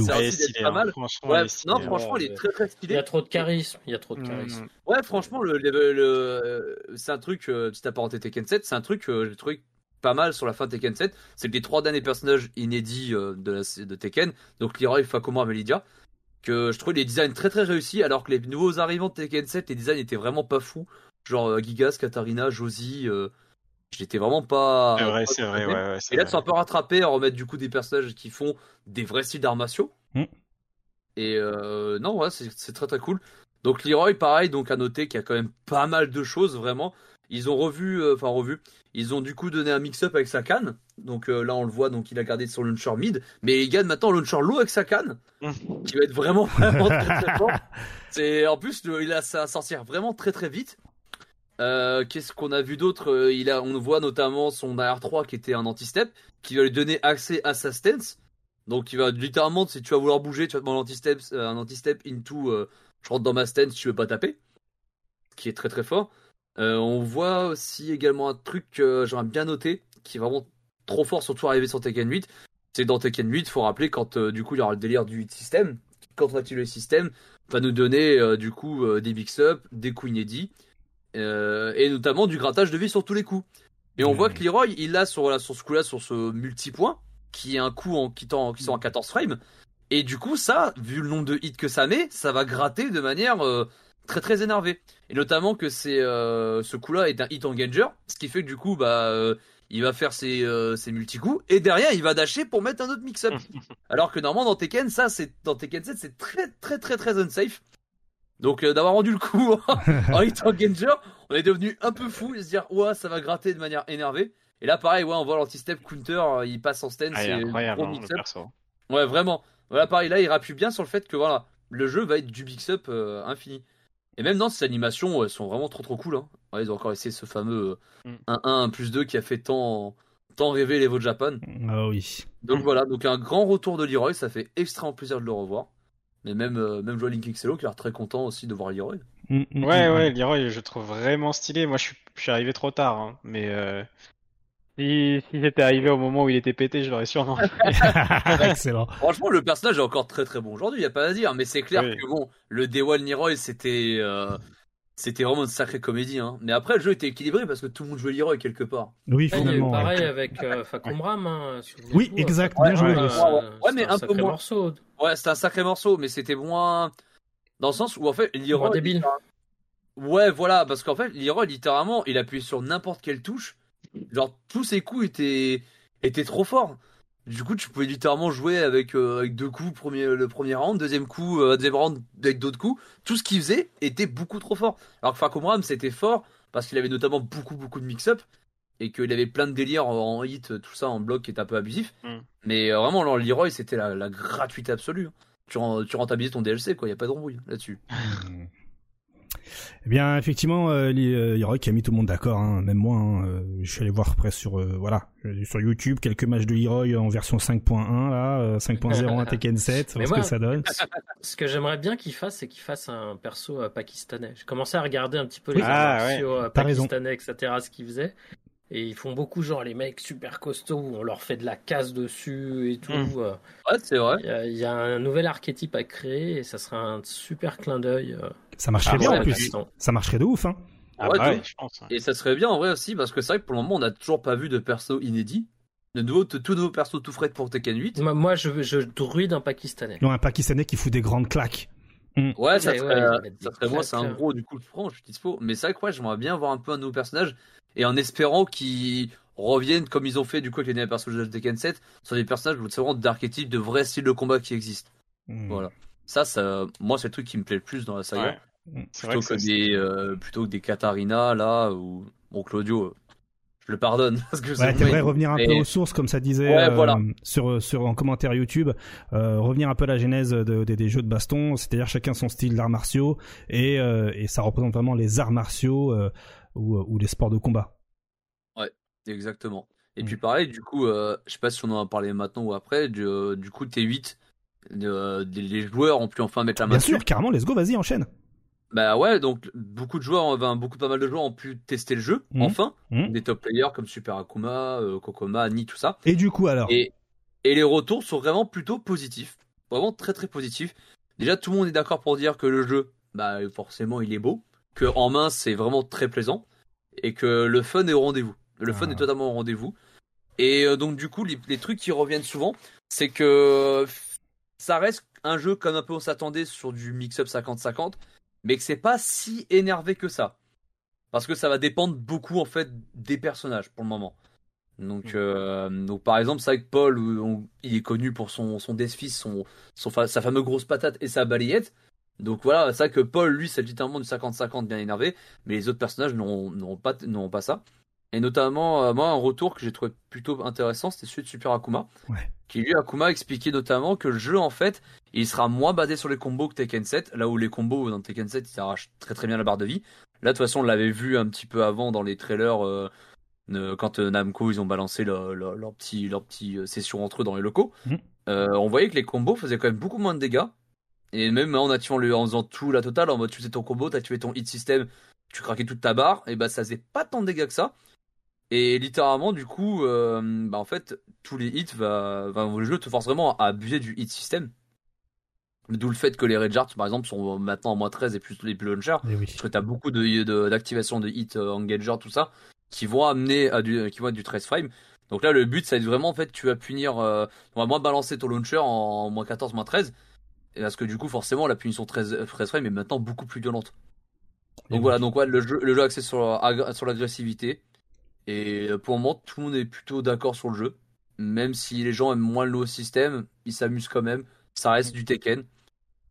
Ça stylé, pas hein. mal. Franchement, Ouais, stylé, non, hein. franchement, il est très très Il y stylé. a trop de charisme. Il y a trop de Mm, charisme. Ouais, franchement, le, le, le- euh, c'est un truc, euh, petite apparenté Tekken 7, c'est un truc que j'ai trouvé pas mal sur la fin de Tekken 7. C'est que les trois derniers personnages inédits euh, de, la, de Tekken, donc Leroy, Fakuma et Lydia, que je trouvais les designs très très réussis, alors que les nouveaux arrivants de Tekken 7, les designs étaient vraiment pas fous. Genre euh, Gigas, Katarina, Josie, euh, j'étais vraiment pas. C'est vrai, c'est vrai, ouais, ouais, Et là, ils sont un peu rattrapés à remettre du coup des personnages qui font des vrais styles d'arts martiaux. Mm. Et euh, non, ouais, c'est très très cool. Donc Leroy, pareil, donc à noter qu'il y a quand même pas mal de choses vraiment. Ils ont revu, euh, enfin revu, ils ont du coup donné un mix-up avec sa canne. Donc euh, là, on le voit, donc il a gardé son launcher mid, mais il gagne maintenant le launcher low avec sa canne, qui va être vraiment vraiment très très fort. [LAUGHS] C'est en plus, le- il a ça à sortir vraiment très très vite. Euh, Qu'est-ce qu'on a vu d'autre Euh, Il a, on voit notamment son AR3 qui était un anti-step, qui va lui donner accès à sa stance. Donc il va littéralement, si tu vas vouloir bouger, tu vas demander un anti-step, euh, into, je rentre dans ma stance tu veux pas taper, qui est très très fort. On voit aussi également un truc que j'aimerais bien noter, qui est vraiment trop fort, surtout arrivé sur Tekken 8. C'est dans Tekken 8, faut rappeler quand du coup il y aura le délire du hit system. Quand on active le système, va nous donner du coup des mix up, des coups inédits, euh, et notamment du grattage de vie sur tous les coups. Et on voit que Leroy, il a sur, voilà, sur ce coup-là, sur ce multi-point, qui est un coup en quittant, qui sont en 14 frames. Et du coup, ça, vu le nombre de hits que ça met, ça va gratter de manière euh, très très énervée. Et notamment que c'est euh, ce coup-là est un hit engager, ce qui fait que du coup, bah, euh, il va faire ses, ses multi-coups, et derrière, il va dasher pour mettre un autre mix-up. [LAUGHS] Alors que normalement, dans Tekken, ça, c'est dans Tekken 7, c'est très très très très unsafe. Donc euh, d'avoir rendu le coup [LAUGHS] en hit engager, on est devenu un peu fou et se dire, ouais, ça va gratter de manière énervée. Et là, pareil, ouais, on voit l'anti-step counter, euh, il passe en stance, Ah, il c'est est incroyable, gros hein, le mix-up. perso. Ouais, vraiment. Voilà, pareil, là, il rappuie bien sur le fait que voilà, le jeu va être du mix-up euh, infini. Et même dans ces animations, elles sont vraiment trop trop cool. Hein. Ouais, ils ont encore essayé ce fameux Mm. euh, 1-1 plus 2 qui a fait tant, tant rêver les Evo Japan. Ah oui. Donc Mm. voilà, donc un grand retour de Leroy, ça fait extrêmement plaisir de le revoir. Mais même, euh, même Joe Link XLO qui a l'air très content aussi de voir Leroy. Mm, mm, Ouais, mm. ouais, Leroy, je trouve vraiment stylé. Moi, je suis, je suis arrivé trop tard, hein, mais euh, si, si j'étais arrivé au moment où il était pété, je l'aurais sûrement. [LAUGHS] [LAUGHS] Excellent. Franchement, le personnage est encore très très bon aujourd'hui, il a pas à dire. Mais c'est clair Oui. que bon, le Day One Leroy, c'était euh, c'était vraiment une sacrée comédie. Hein. Mais après, le jeu était équilibré parce que tout le monde jouait Leroy quelque part. Oui, finalement. ouais. pareil avec euh. Hein, Oui, euh, exact. Ouais, Bien joué. ouais, Luis. ouais. Ouais, mais c'est un peu sacré moins. morceau. Ouais, c'était un sacré morceau, mais c'était moins. Dans le sens où en fait, Leroy. Moins débile. Ouais, voilà, parce qu'en fait, Leroy, littéralement, il appuyait sur n'importe quelle touche. Genre, tous ses coups étaient, étaient trop forts. Du coup, tu pouvais littéralement jouer avec, euh, avec deux coups, premier, le premier round, deuxième coup, euh, deuxième round avec d'autres coups. Tout ce qu'il faisait était beaucoup trop fort. Alors que Fakomram, c'était fort parce qu'il avait notamment beaucoup, beaucoup de mix-up et qu'il avait plein de délires en hit, tout ça en bloc qui était un peu abusif. Mm. Mais euh, vraiment, alors, Leroy, c'était la, la gratuité absolue. Tu, ren- tu rentabilisais ton DLC, quoi. Y a pas d'embrouille là-dessus. [LAUGHS] Eh bien, effectivement, euh, euh, Leroy qui a mis tout le monde d'accord, hein, même moi. hein, euh, je suis allé voir presque sur, euh, voilà, sur YouTube quelques matchs de Leroy en version 5.1 là, euh, 5.0 à [LAUGHS] Tekken 7, Mais voir ce que ça donne. [LAUGHS] Ce que j'aimerais bien qu'il fasse, c'est qu'il fasse un perso pakistanais. J'ai commencé à regarder un petit peu les Ah, euh, T'as raison. pakistanais, etc., ce qu'ils faisaient. Et ils font beaucoup, genre, les mecs super costauds, où on leur fait de la casse dessus et tout. Mm. euh. Ouais, c'est vrai. Il y, a- il y a un nouvel archétype à créer et ça sera un super clin d'œil. euh, Ça marcherait Ah bien ouais, en plus. Ça marcherait de ouf, hein. Ah, Ouais, bah de ouais, je pense. ouais. Et ça serait bien en vrai aussi, parce que c'est vrai que pour le moment, on n'a toujours pas vu de perso inédit. De nouveau, de tout nouveau perso tout frais pour Tekken 8. Moi, moi, je, je druide un pakistanais. Non, un Pakistanais qui fout des grandes claques. Ouais, ça Ouais, serait, ouais, ça serait moi, c'est un claques, gros du coup, je prends, je suis dispo. Mais c'est vrai que ouais, j'aimerais bien voir un peu un nouveau personnage et en espérant qu'ils reviennent comme ils ont fait du coup avec les derniers personnages de Tekken 7 sur des personnages vraiment d'archétypes, de vrais styles de combat qui existent. Mm. Voilà. Ça, ça, moi, c'est le truc qui me plaît le plus dans la saga. Ouais. Mm. Vrai Plutôt que que, ça- des, euh, plutôt que des Katarina là ou bon Claudio, euh, je le pardonne [LAUGHS] parce que Ouais, c'est t'aimerais revenir un mais- peu aux sources, comme ça disait Ouais, euh, voilà. sur sur en commentaire YouTube, euh, revenir un peu à la genèse de- de- des jeux de baston, c'est-à-dire chacun son style d'arts martiaux et euh, et ça représente vraiment les arts martiaux euh, ou ou les sports de combat. Exactement. Et Mm. puis pareil, du coup, euh, je sais pas si on en a parlé maintenant ou après, du, euh, du coup T8, de- des- les joueurs ont pu enfin mettre la main Bien dessus. sûr, carrément, let's go, vas-y, enchaîne. Bah ouais, donc beaucoup de joueurs, enfin, beaucoup pas mal de joueurs ont pu tester le jeu, Mhm. enfin. Mhm. Des top players comme Super Akuma, euh, Kokoma, Ni, tout ça. Et du coup, alors Et, et les retours sont vraiment plutôt positifs. Vraiment très très positifs. Déjà, tout le monde est d'accord pour dire que le jeu, bah forcément, il est beau. Que en main, c'est vraiment très plaisant. Et que le fun est au rendez-vous. Le fun Ah. est totalement au rendez-vous. Et euh, donc, du coup, les, les trucs qui reviennent souvent, c'est que ça reste un jeu comme un peu on s'attendait sur du mix-up 50-50. Mais que c'est pas si énervé que ça. Parce que ça va dépendre beaucoup en fait des personnages pour le moment. Donc, euh, donc par exemple, c'est que Paul, on- il est connu pour son, son Deathfist, son, son, sa fameuse grosse patate et sa balayette. Donc voilà, c'est vrai que Paul, lui, c'est littéralement du 50-50 bien énervé, mais les autres personnages n'auront pas, ça. Et notamment, euh, moi, un retour que j'ai trouvé plutôt intéressant, c'était celui de Super Akuma. Ouais. Qui lui, Akuma, expliquait notamment que le jeu, en fait, il sera moins basé sur les combos que Tekken 7, là où les combos dans Tekken 7, ils s'arrachent très très bien la barre de vie. Là, de toute façon, on l'avait vu un petit peu avant dans les trailers, euh, euh, quand euh, Namco, ils ont balancé leur, petit, leur petit session entre eux dans les locaux. Mhm. Euh, on voyait que les combos faisaient quand même beaucoup moins de dégâts. Et même en le, en faisant tout la totale, en mode tu faisais ton combo, t'activais ton hit system, tu craquais toute ta barre, et bah ça faisait pas tant de dégâts que ça. Et littéralement, du coup, euh, bah en fait, tous les hits, va, va, le jeu te force vraiment à abuser du hit system. D'où le fait que les Redjarts, par exemple, sont maintenant en moins 13 et plus les plus launchers. Eh oui. Parce que t'as beaucoup de, de- d'activation de hit euh, engager, tout ça, qui vont amener à du, qui vont être du 13 frame. Donc là, le but, ça va être vraiment, en fait, tu vas punir, euh, on va moins balancer ton launcher en moins 14, moins 13. Et parce que du coup, forcément, la punition 13, 13 frame est maintenant beaucoup plus violente. Donc voilà, donc ouais, le jeu, le jeu axé sur, l'agressivité. Et pour le moment, tout le monde est plutôt d'accord sur le jeu. Même si les gens aiment moins le nouveau système, ils s'amusent quand même. Ça reste du Tekken.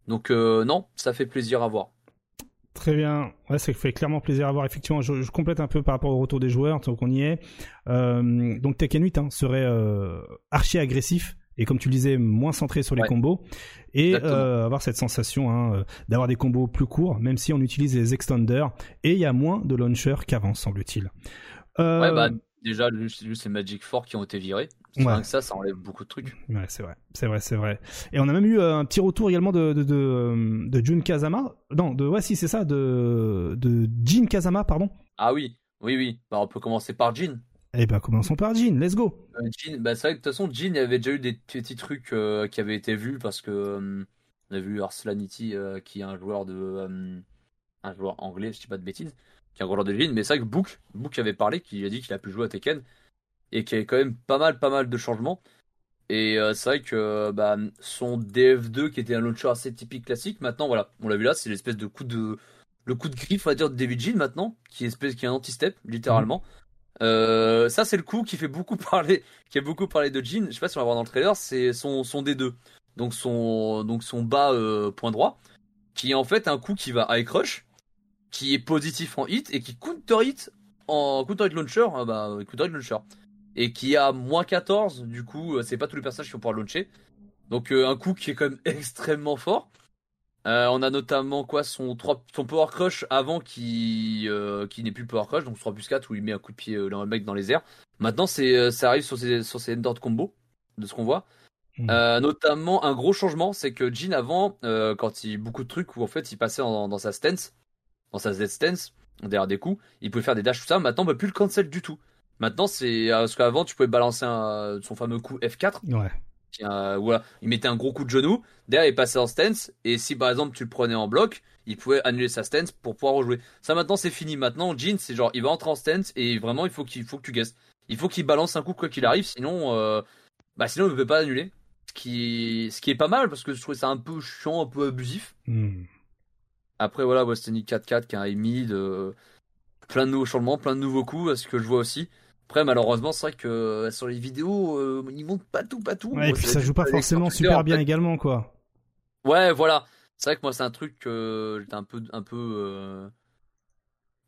Donc euh, non, ça fait plaisir à voir. Très bien. Ouais, ça fait clairement plaisir à voir. Effectivement, je, je complète un peu par rapport au retour des joueurs, tant qu'on y est. Euh, donc Tekken 8 hein, serait euh, archi agressif et comme tu le disais, moins centré sur les Ouais. combos et euh, avoir cette sensation hein, euh, d'avoir des combos plus courts, même si on utilise les extenders et il y a moins de launchers qu'avant, semble-t-il. Euh, Ouais, bah déjà, juste, les Magic 4 qui ont été virés. Ouais. que ça, ça enlève beaucoup de trucs. Ouais, c'est vrai, c'est vrai, c'est vrai. Et on a même eu un petit retour également de de, de, de Jun Kazama. Non, de ouais, si c'est ça, de de Jin Kazama, pardon. Ah oui, oui, oui. Bah, on peut commencer par Jin. Eh ben, commençons par Jin. Let's go. Euh, Jin, bah, c'est vrai que de toute façon, Jin, il y avait déjà eu des petits trucs euh, qui avaient été vus parce que euh, on a vu Arslanity euh, qui est un joueur de un joueur anglais, je dis pas de bêtises, qui est un joueur de Jin, mais c'est vrai que Book, Book avait parlé, qui a dit qu'il a pu jouer à Tekken et qu'il y avait quand même pas mal, pas mal de changements. Et c'est vrai que bah, son DF2 qui était un launcher assez typique classique, maintenant voilà, on l'a vu là, c'est l'espèce de coup de le coup de griffe, on va dire, de David Jin maintenant, qui est espèce qui est un anti-step littéralement. Euh, ça c'est le coup qui fait beaucoup [LAUGHS] parler, qui a beaucoup parlé de Jin. Je sais pas si on va voir dans le trailer, c'est son son D2, donc son donc son bas euh, point droit, qui est en fait un coup qui va high crush, qui est positif en hit et qui counter hit en counter hit launcher, euh, bah counter hit launcher, et qui a moins 14. Du coup, euh, c'est pas tous les personnages qui vont pouvoir launcher. Donc euh, un coup qui est quand même [LAUGHS] extrêmement fort. Euh, on a notamment quoi son 3, son power crush avant qui euh, qui n'est plus power crush donc 3 plus 4 où il met un coup de pied euh, le mec dans les airs. Maintenant c'est ça arrive sur ses sur ses de combo de ce qu'on voit. Euh, notamment un gros changement c'est que Jin avant quand il beaucoup de trucs où en fait il passait dans, dans sa stance dans sa Z stance derrière des coups, il pouvait faire des dashs tout ça, maintenant on peut plus le cancel du tout. Maintenant c'est parce qu'avant tu pouvais balancer un- son fameux coup F4 Ouais. Euh, voilà, il mettait un gros coup de genou, derrière il passait en stance, et si par exemple tu le prenais en bloc, il pouvait annuler sa stance pour pouvoir rejouer. Ça maintenant c'est fini, maintenant Jin c'est genre il va entrer en stance et vraiment il faut qu'il faut que tu guesses. Il faut qu'il balance un coup quoi qu'il arrive, sinon euh, bah sinon il ne peut pas annuler. Ce qui, ce qui est pas mal parce que je trouvais ça un peu chiant, un peu abusif. Hmm. Après voilà, Boston 4-4 qui a un mid, euh, plein de nouveaux changements, plein de nouveaux coups, à ce que je vois aussi. Après malheureusement c'est vrai que euh, sur les vidéos euh, ils montrent pas tout, pas tout. Ouais, et puis ça joue pas forcément super Twitter, bien en fait. également, quoi. Ouais, voilà. C'est vrai que moi, c'est un truc que j'étais un peu, un peu, euh,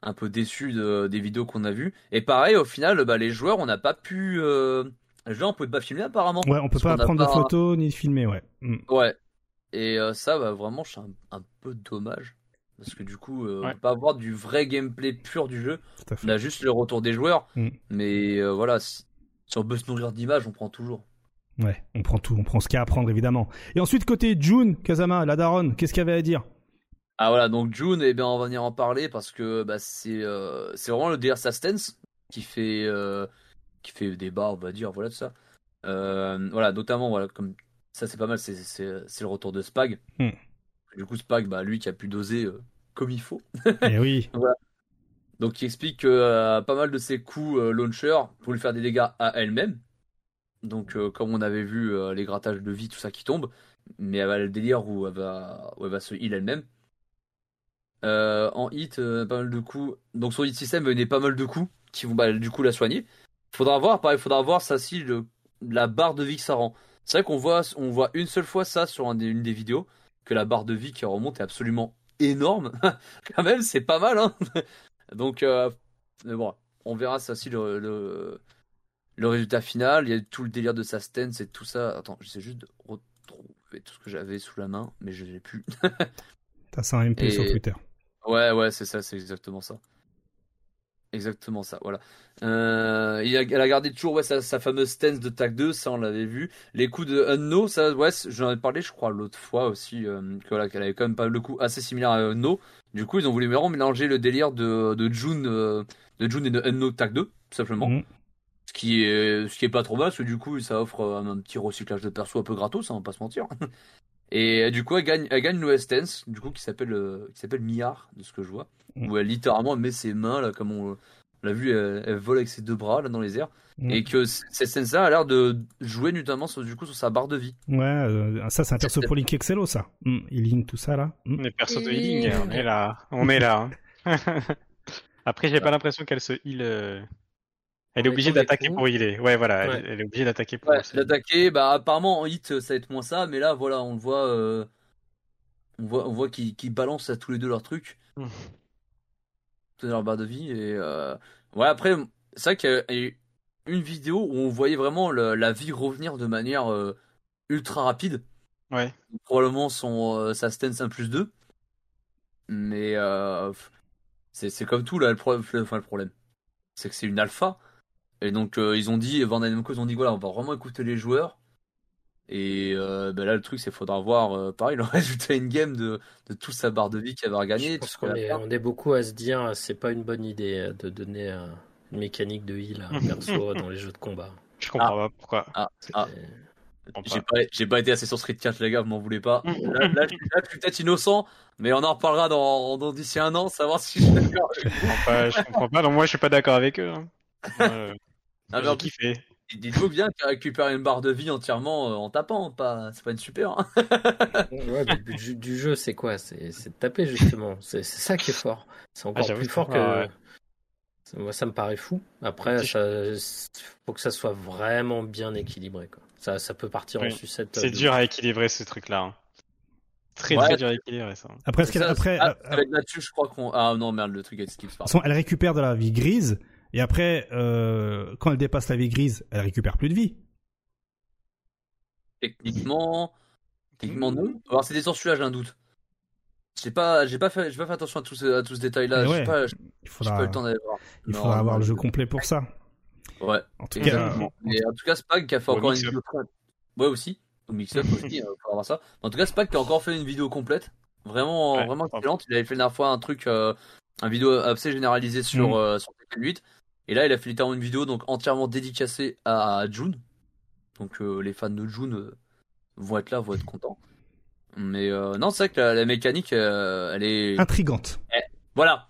un peu déçu de- des vidéos qu'on a vues. Et pareil, au final, bah, les joueurs, on n'a pas pu, euh, les joueurs, on pouvait pas filmer apparemment. Ouais, on peut pas prendre de photos ni filmer, ouais. Hmm. Ouais. Et euh, ça, bah, vraiment, c'est un, un peu dommage. Parce que du coup, euh, Ouais. on peut pas avoir du vrai gameplay pur du jeu. On a juste le retour des joueurs. Mm. Mais euh, voilà, si, si on peut se nourrir d'images, on prend toujours. Ouais, on prend tout, on prend ce qu'il y a à prendre évidemment. Et ensuite côté June, Kazama, la daronne, qu'est-ce qu'il y avait à dire? Ah voilà, donc June, eh bien, on va venir en parler parce que bah, c'est euh, c'est vraiment le DR Sastance qui fait euh, qui fait débat, on va dire, voilà tout ça. Euh, voilà, notamment, voilà, comme ça c'est pas mal, c'est le retour de Spag. Hmm. Du coup, Spag, bah lui qui a pu doser euh, comme il faut. [LAUGHS] Eh oui. [LAUGHS] Donc il explique que euh, pas mal de ses coups euh, launcher pour lui faire des dégâts à elle-même. Donc comme on avait vu les grattages de vie, tout ça qui tombe, mais elle a le délire où elle va, où elle va se heal elle-même. En hit, pas mal de coups. Donc son hit system venait pas mal de coups qui vont bah, du coup la soigner. Faudra voir, pareil, faudra voir ça si le, la barre de vie que ça rend. C'est vrai qu'on voit, on voit une seule fois ça sur un des- une des vidéos, que la barre de vie qui remonte est absolument énorme. [LAUGHS] Quand même, c'est pas mal, hein. [LAUGHS] Donc, euh, mais bon, on verra ça si le, le, le résultat final. Il y a tout le délire de sa stance et tout ça. Attends, j'essaie juste de retrouver tout ce que j'avais sous la main, mais je l'ai plus. [LAUGHS] T'as ça un MP Et- sur Twitter. Ouais, ouais, c'est ça, c'est exactement ça. Exactement ça, voilà. Euh, il a, elle a gardé toujours ouais, sa, sa fameuse stance de tag 2, ça on l'avait vu. Les coups de Unno, ça, ouais, j'en ai parlé, je crois, l'autre fois aussi, euh, voilà, qu'elle avait quand même pas le coup assez similaire à Unno. Du coup, ils ont voulu vraiment mélanger le délire de, de June, euh, de June et de Unno tag 2, tout simplement. Mhm. Ce qui est, ce qui est pas trop mal, parce que du coup, ça offre un, un petit recyclage de perso un peu gratos, hein, on va pas se mentir. [LAUGHS] Et euh, du coup, elle gagne, elle gagne une nouvelle stance, du coup, qui s'appelle, euh, qui s'appelle Miyar, de ce que je vois. Mm. Où elle littéralement met ses mains, là, comme on, on l'a vu, elle, elle vole avec ses deux bras, là, dans les airs. Mm. Et que cette stance-là a l'air de jouer notamment sur, du coup, sur sa barre de vie. Ouais, euh, ça c'est un perso pour Link Excello, ça. Mm, Il link tout ça là. Mm. On est perso de healing, on est là. On est là. hein. [LAUGHS] Après, j'ai pas l'impression qu'elle se heal. Elle est obligée d'attaquer pour healer. Ouais, voilà, elle- Ouais. Elle, est obligée d'attaquer pour Ouais, l'attaquer, bah, apparemment, en hit, ça va être moins ça, mais là, voilà, on le voit, euh, on voit, on voit qu'ils balancent à tous les deux leurs trucs. [LAUGHS] Mm. Tout leur barre de vie, et, euh, ouais, après, c'est vrai qu'il y a eu une vidéo où on voyait vraiment le- la vie revenir de manière euh, ultra rapide. Ouais. Probablement son, sa stance 1 plus 2. Mais c'est c'est comme tout là, le, pro- enfin, le problème. C'est que c'est une alpha. Et donc euh, ils ont dit, Van Namco, ils ont dit voilà, on va vraiment écouter les joueurs. Et euh, ben là le truc c'est faudra voir euh, pareil le [LAUGHS] résultat in-game de, de toute sa barre de vie qu'elle va Je regagner. tout pense est, on est beaucoup à se dire c'est pas une bonne idée euh, de donner euh, une mécanique de heal à un perso [LAUGHS] dans les jeux de combat. Je comprends pas pourquoi. Ah. Je comprends J'ai pas. pas, j'ai pas été assez sur Street 4 les gars, vous m'en voulez pas. [LAUGHS] Là, là, je, là, je suis peut-être innocent, mais on en reparlera dans, dans d'ici un an, savoir si je suis d'accord. Je comprends pas. Je comprends pas. Donc moi, je suis pas d'accord avec eux. hein. Euh, Ah, mais kiffé. Dites-vous bien qu'à récupérer une barre de vie entièrement euh, en tapant, pas, c'est pas une super. hein. Ouais, mais le but du, du jeu, c'est quoi? C'est c'est de taper, justement. C'est c'est ça qui est fort. C'est encore Ah, plus fort que. ouais. Moi, ça me paraît fou. Après, ça, faut que ça soit vraiment bien équilibré. Quoi. Ça, ça peut partir en sucette. C'est de- dur à équilibrer ce truc-là. hein. Très Ouais. très dur à équilibrer ça. Après, ce Ça, après, ah, euh, être là-dessus, je crois qu'on. Ah non, merde, le truc est skip, de toute pardon. façon, elle récupère de la vie grise. Et après, euh, quand elle dépasse la vie grise, elle récupère plus de vie. Techniquement, techniquement non. Alors c'est des sorts là j'ai un doute. J'ai pas, j'ai pas fait, j'ai pas fait attention à tout ce, à tout ce détail-là. Ouais. pas, Il pas faudra, eu le temps d'aller voir. il Non, faudra avoir non, le jeu je- complet pour ça. Ouais. En tout cas. Et en tout cas, Spag qui a fait encore une vidéo. Ouais aussi. Au mix-up [LAUGHS] aussi, euh, faut avoir ça. En tout cas, Spag qui a encore fait une vidéo complète. Vraiment, Ouais. vraiment excellente. Il avait fait la dernière fois un truc, euh, un vidéo assez généralisé sur, Mm. euh, sur Tekken 8. Et là, il a fait littéralement une vidéo donc entièrement dédicacée à June. Donc euh, les fans de June euh, vont être là, vont être contents. Mais euh, non, c'est vrai que la, la mécanique, euh, elle est. intrigante. Voilà.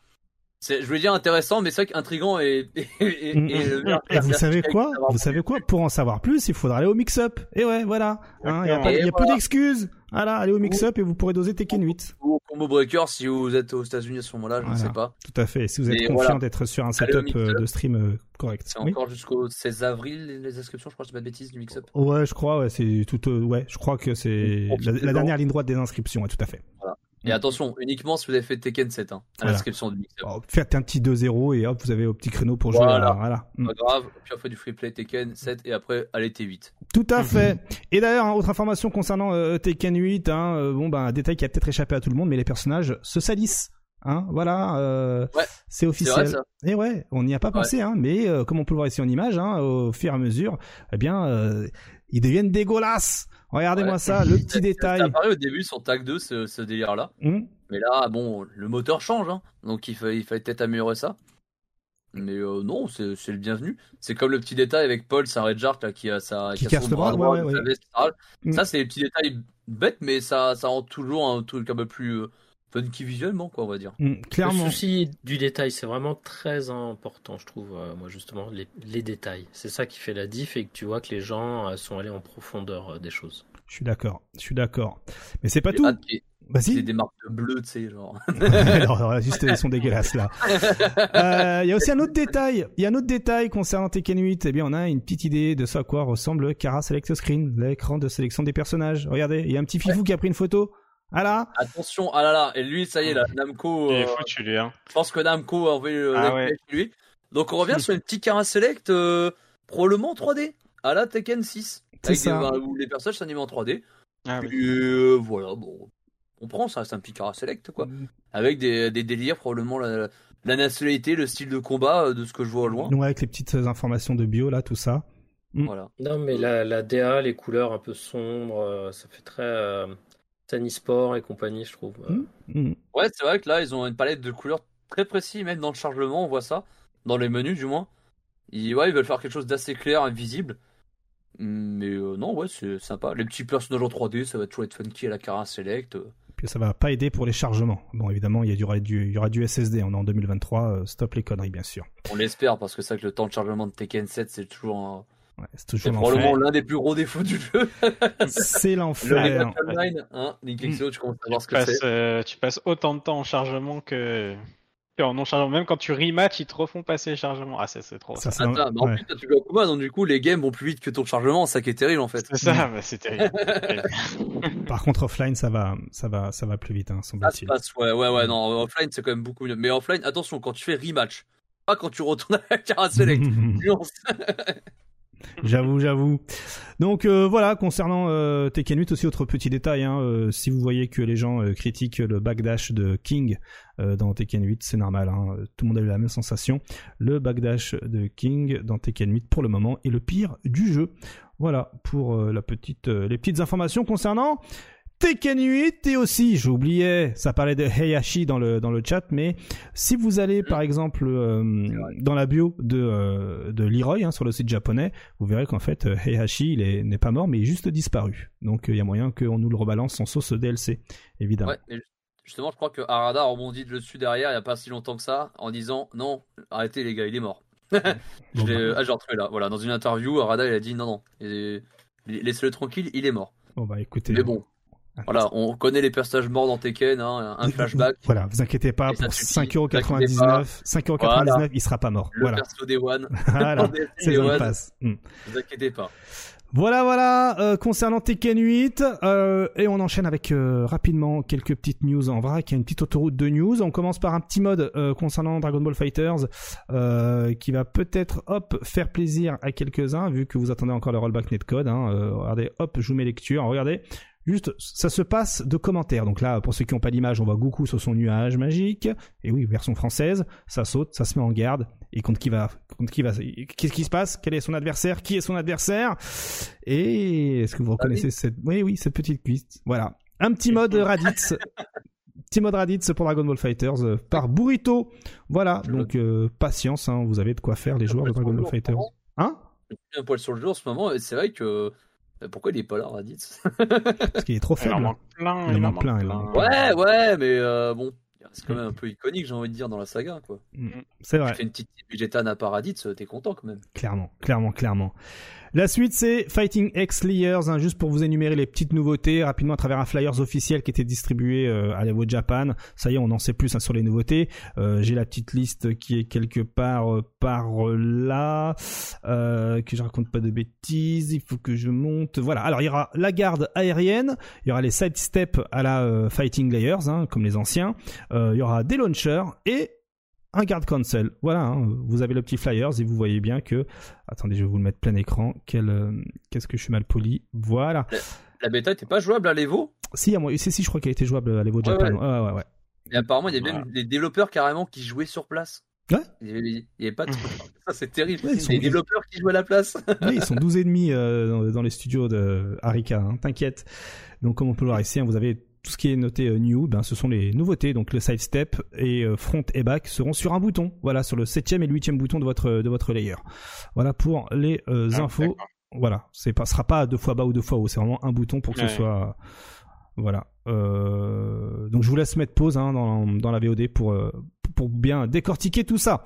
C'est, je voulais dire intéressant, mais c'est vrai qu'intrigant et, [LAUGHS] et, et- Mm. et meilleur Et vous savez quoi Vous savez quoi Pour en savoir plus, il faudra aller au mix-up. Et ouais, voilà. Il hein, y a, pas, Et y a plus voilà. d'excuses. Voilà, allez au mix-up et vous pourrez doser Tekken 8. ou au Combo Breaker si vous êtes aux États-Unis à ce moment-là, je ne Voilà. sais pas. Tout à fait. Si vous êtes Et confiant voilà. d'être sur un setup euh, mix-up. de stream euh, correct. C'est Oui. encore jusqu'au 16 avril les, inscriptions, je crois, je dis pas de bêtises, du mix-up. Ouais, je crois, ouais, c'est tout, euh, ouais, je crois que c'est la, dernière ligne droite des inscriptions, ouais, tout à fait. Et attention, uniquement si vous avez fait Tekken 7, hein, à Voilà. l'inscription du. Alors, faites un petit 2-0 et hop, vous avez au petit créneau pour jouer. Voilà. voilà. Mm. Pas grave, puis après du free play Tekken 7 et après allez T8. Tout à fait. Et d'ailleurs, hein, autre information concernant euh, Tekken 8, hein, euh, bon, ben, un détail qui a peut-être échappé à tout le monde, mais les personnages se salissent. Hein, voilà, euh, Ouais. c'est officiel. vrai Et ouais, on n'y a pas pensé, hein, mais euh, comme on peut le voir ici en image, hein, au fur et à mesure, eh bien, euh, ils deviennent dégueulasses. Regardez-moi Ouais. ça, le petit détail. apparaît au début sur Tag 2 ce, ce délire-là. Hum, Mais là, bon, le moteur change, hein, donc il fallait, il fallait peut-être améliorer ça. Mais euh, non, c'est le bienvenu. C'est comme le petit détail avec Paul Saint-Redjart là qui a sa Qui a casse son le bras, droit, ouais, ouais, sa ouais. veste, etc. Mm. Ça, c'est des petits détails bêtes, mais ça, ça rend toujours un truc un peu plus euh, funky visuellement, quoi, on va dire. Mm, Le clairement. souci du détail, c'est vraiment très important, je trouve, euh, moi justement, les, les détails. C'est ça qui fait la diff et que tu vois que les gens euh, sont allés en profondeur euh, des choses. Je suis d'accord. Je suis d'accord. Mais c'est pas Et tout. ah, et- C'est Vas-y. des marques de bleu, tu sais, genre. [LAUGHS] Alors, juste, ils sont dégueulasses là. [LAUGHS] Euh, Il y a aussi un autre détail. Il y a un autre détail concernant Tekken 8. Eh bien, on a une petite idée de ce à quoi ressemble Kara Select Screen, l'écran de sélection des personnages. Regardez, il y a un petit fifou qui a pris une photo. Ah là Attention, ah là là, et lui, ça y est, là, Namco, Il est euh, foutu, lui. Hein. je pense que Namco a envoyé le Ah ouais. lui. Donc on revient sur une petite Cara Select, euh, probablement en 3D, à la Tekken 6. C'est Avec ça. des- bah, où les personnages s'animent en 3D. Ah, oui. Et euh, voilà, bon, on prend ça, c'est un petit Cara Select, quoi. Avec des, des délires, probablement la, la nationalité, le style de combat, euh, de ce que je vois au loin. Ouais, avec les petites informations de bio là, tout ça. Mm. Voilà. Non, mais la, la DA, les couleurs un peu sombres, euh, ça fait très euh, Sport et compagnie, je trouve. Euh, Mm. Ouais, c'est vrai que là, ils ont une palette de couleurs très précis, même dans le chargement, on voit ça. Dans les menus, du moins. Ils, ouais, ils veulent faire quelque chose d'assez clair et visible. Mais euh, non, ouais, c'est sympa. Les petits personnages en 3D, ça va toujours être funky à la Cara Select. euh. Puis ça va pas aider pour les chargements. Bon, évidemment, il y, a du, du, il y aura du SSD. On est en 2023. euh, stop les conneries, bien sûr. On l'espère, parce que c'est vrai que le temps de chargement de Tekken 7, c'est toujours un... Ouais, c'est toujours probablement l'un des plus gros défauts du jeu. C'est Le l'enfer. Rematch Online, hein, Linkexo, tu commences à voir ce que passes, c'est. euh, tu passes autant de temps en chargement que, en non-chargement. Même quand tu rematch, ils te refont passer les chargements. Ah, c'est c'est trop. Ça, ça. Attends, mais en ouais. plus, tu joues à combat, donc du coup, les games vont plus vite que ton chargement, ça qui est terrible en fait. C'est ça, bah, c'est terrible. [LAUGHS] Par contre, offline, ça va, ça va, ça va plus vite, hein, Ça se semble-t-il. passe, ouais, ouais, ouais, non, offline c'est quand même beaucoup mieux. Mais offline, attention, quand tu fais rematch, pas quand tu retournes à la Cara Select. [LAUGHS] [LAUGHS] J'avoue, j'avoue. Donc euh, voilà, concernant euh, Tekken 8 aussi autre petit détail. Hein, euh, si vous voyez que les gens critiquent le backdash de King dans Tekken 8, c'est normal. Hein, tout le monde a eu la même sensation. Le backdash de King dans Tekken 8 pour le moment est le pire du jeu. Voilà pour la petite, les petites informations concernant Tekken 8 et aussi, j'oubliais, ça parlait de Heihachi dans le dans le chat, mais si vous allez par exemple euh, dans la bio de euh, de Leroy hein, sur le site japonais, vous verrez qu'en fait euh, Heihachi il est- n'est pas mort mais il est juste disparu. Donc euh, il y a moyen qu'on nous le rebalance en sauce DLC, évidemment. Ouais, justement, je crois que Arada a rebondi dessus derrière il y a pas si longtemps que ça en disant non, arrêtez les gars, il est mort. [LAUGHS] Je l'ai- bah, Ah, retrouvé là. Voilà, dans une interview, Arada il a dit non, non, et- laissez-le tranquille, il est mort. bon, bah écoutez. Mais bon, voilà, on connaît les personnages morts dans Tekken, hein, un flashback. [LAUGHS] Voilà, vous inquiétez pas pour suffit. 5,99€, 5,99€, Voilà. il sera pas mort. Le Voilà, perso des One. [LAUGHS] voilà, [LAUGHS] c'est le One, pass. Hmm. vous inquiétez pas. Voilà, voilà, euh, concernant Tekken 8, euh, et on enchaîne avec euh, rapidement quelques petites news en vrac, il y a une petite autoroute de news. On commence par un petit mode euh, concernant Dragon Ball Fighters, euh, qui va peut-être, hop, faire plaisir à quelques-uns, vu que vous attendez encore le rollback netcode. Hein, euh, regardez, hop, je vous mets lecture, regardez. Juste, ça se passe de commentaires. Donc là, pour ceux qui n'ont pas d'image, on voit Goku sur son nuage magique. Et oui, version française, ça saute, ça se met en garde. Et contre qui va, contre qui va, qu'est-ce qui se passe? Quel est son adversaire? Qui est son adversaire? Et est-ce que vous reconnaissez cette, oui, oui, cette petite quiz Voilà, un petit mode Raditz, petit mode Raditz pour Dragon Ball Fighters euh, par Burrito. Voilà, donc euh, patience, hein, vous avez de quoi faire les joueurs de Dragon Ball Fighters. Hein? Un poil sur le jeu en ce moment, c'est vrai que. Euh, Pourquoi il est pas là, Raditz [LAUGHS] Parce qu'il est trop Il en faible. manque plein. Il en en manque plein, il en manque Ouais, ouais, mais euh, bon, c'est quand même un peu iconique, j'ai envie de dire, dans la saga, quoi. C'est vrai. Tu fais une petite Vegeta à Paradis, t'es content quand même. Clairement, clairement, clairement. La suite, c'est Fighting X Layers, hein, juste pour vous énumérer les petites nouveautés rapidement à travers un flyers officiel qui était distribué euh, à l'Evo Japan. Ça y est, on en sait plus hein, sur les nouveautés. Euh, J'ai la petite liste qui est quelque part euh, par là, euh, que je raconte pas de bêtises. Il faut que je monte. Voilà. Alors il y aura la garde aérienne, il y aura les side steps à la euh, Fighting Layers, hein, comme les anciens. Il y aura des launchers et un garde console. Voilà, hein, vous avez le petit flyers et vous voyez bien que. Attendez, je vais vous le mettre plein écran. Quel, euh, qu'est-ce que je suis mal poli. Voilà. La bêta était pas jouable à l'Evo, Si, à moi, si, si, je crois qu'elle était jouable à l'Evo Ouais, Japan. ouais. Ouais, ouais, ouais. et apparemment il y a Voilà. même des développeurs carrément qui jouaient sur place. Ouais. Il y avait, avait pas de... [LAUGHS] Ça c'est terrible. Ouais, ils sont douze. développeurs qui jouaient à la place. [LAUGHS] Oui, ils sont 12 et demi euh, dans, dans les studios de Arika, hein, t'inquiète. Donc comme on peut le voir ici, hein, vous avez tout ce qui est noté new, ben ce sont les nouveautés. Donc le side step et front et back seront sur un bouton. Voilà, sur le septième et huitième bouton de votre de votre layer. Voilà pour les Ah, infos. Voilà, c'est pas sera pas deux fois bas ou deux fois haut. C'est vraiment un bouton pour que Ouais. ce soit. Voilà. Euh, donc je vous laisse mettre pause hein, dans, dans la VOD pour, euh, pour bien décortiquer tout ça.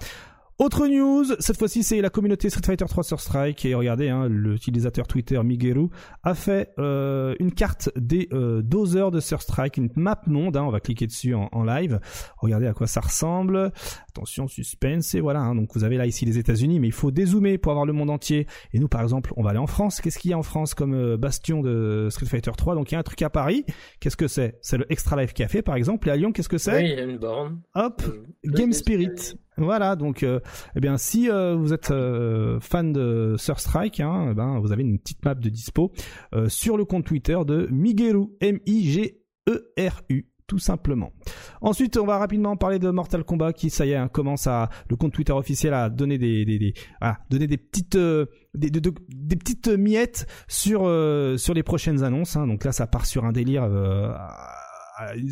Autre news, cette fois-ci c'est la communauté Street Fighter 3 sur Strike. Et regardez, hein, l'utilisateur Twitter Migeru a fait euh, une carte des euh, doseurs de Sur Strike, une map monde, hein, on va cliquer dessus en, en live, regardez à quoi ça ressemble, attention suspense et voilà, hein, donc vous avez là ici les États-Unis mais il faut dézoomer pour avoir le monde entier. Et nous par exemple on va aller en France, qu'est-ce qu'il y a en France comme euh, bastion de Street Fighter 3 donc il y a un truc à Paris, qu'est-ce que c'est? C'est le Extra Life Café par exemple. Et à Lyon qu'est-ce que c'est? Oui, il y a une borne. Hop, Euh, Game Spirit. Voilà, donc euh, eh bien si euh, vous êtes euh, fan de Sur Strike, hein, eh ben vous avez une petite map de dispo euh, sur le compte Twitter de Migeru, M I G E R U tout simplement. Ensuite, on va rapidement parler de Mortal Kombat qui, ça y est, hein, commence à le compte Twitter officiel à donner des, des, des à donner des petites euh, des, de- de- des petites miettes sur euh, sur les prochaines annonces. hein. Donc là, ça part sur un délire euh,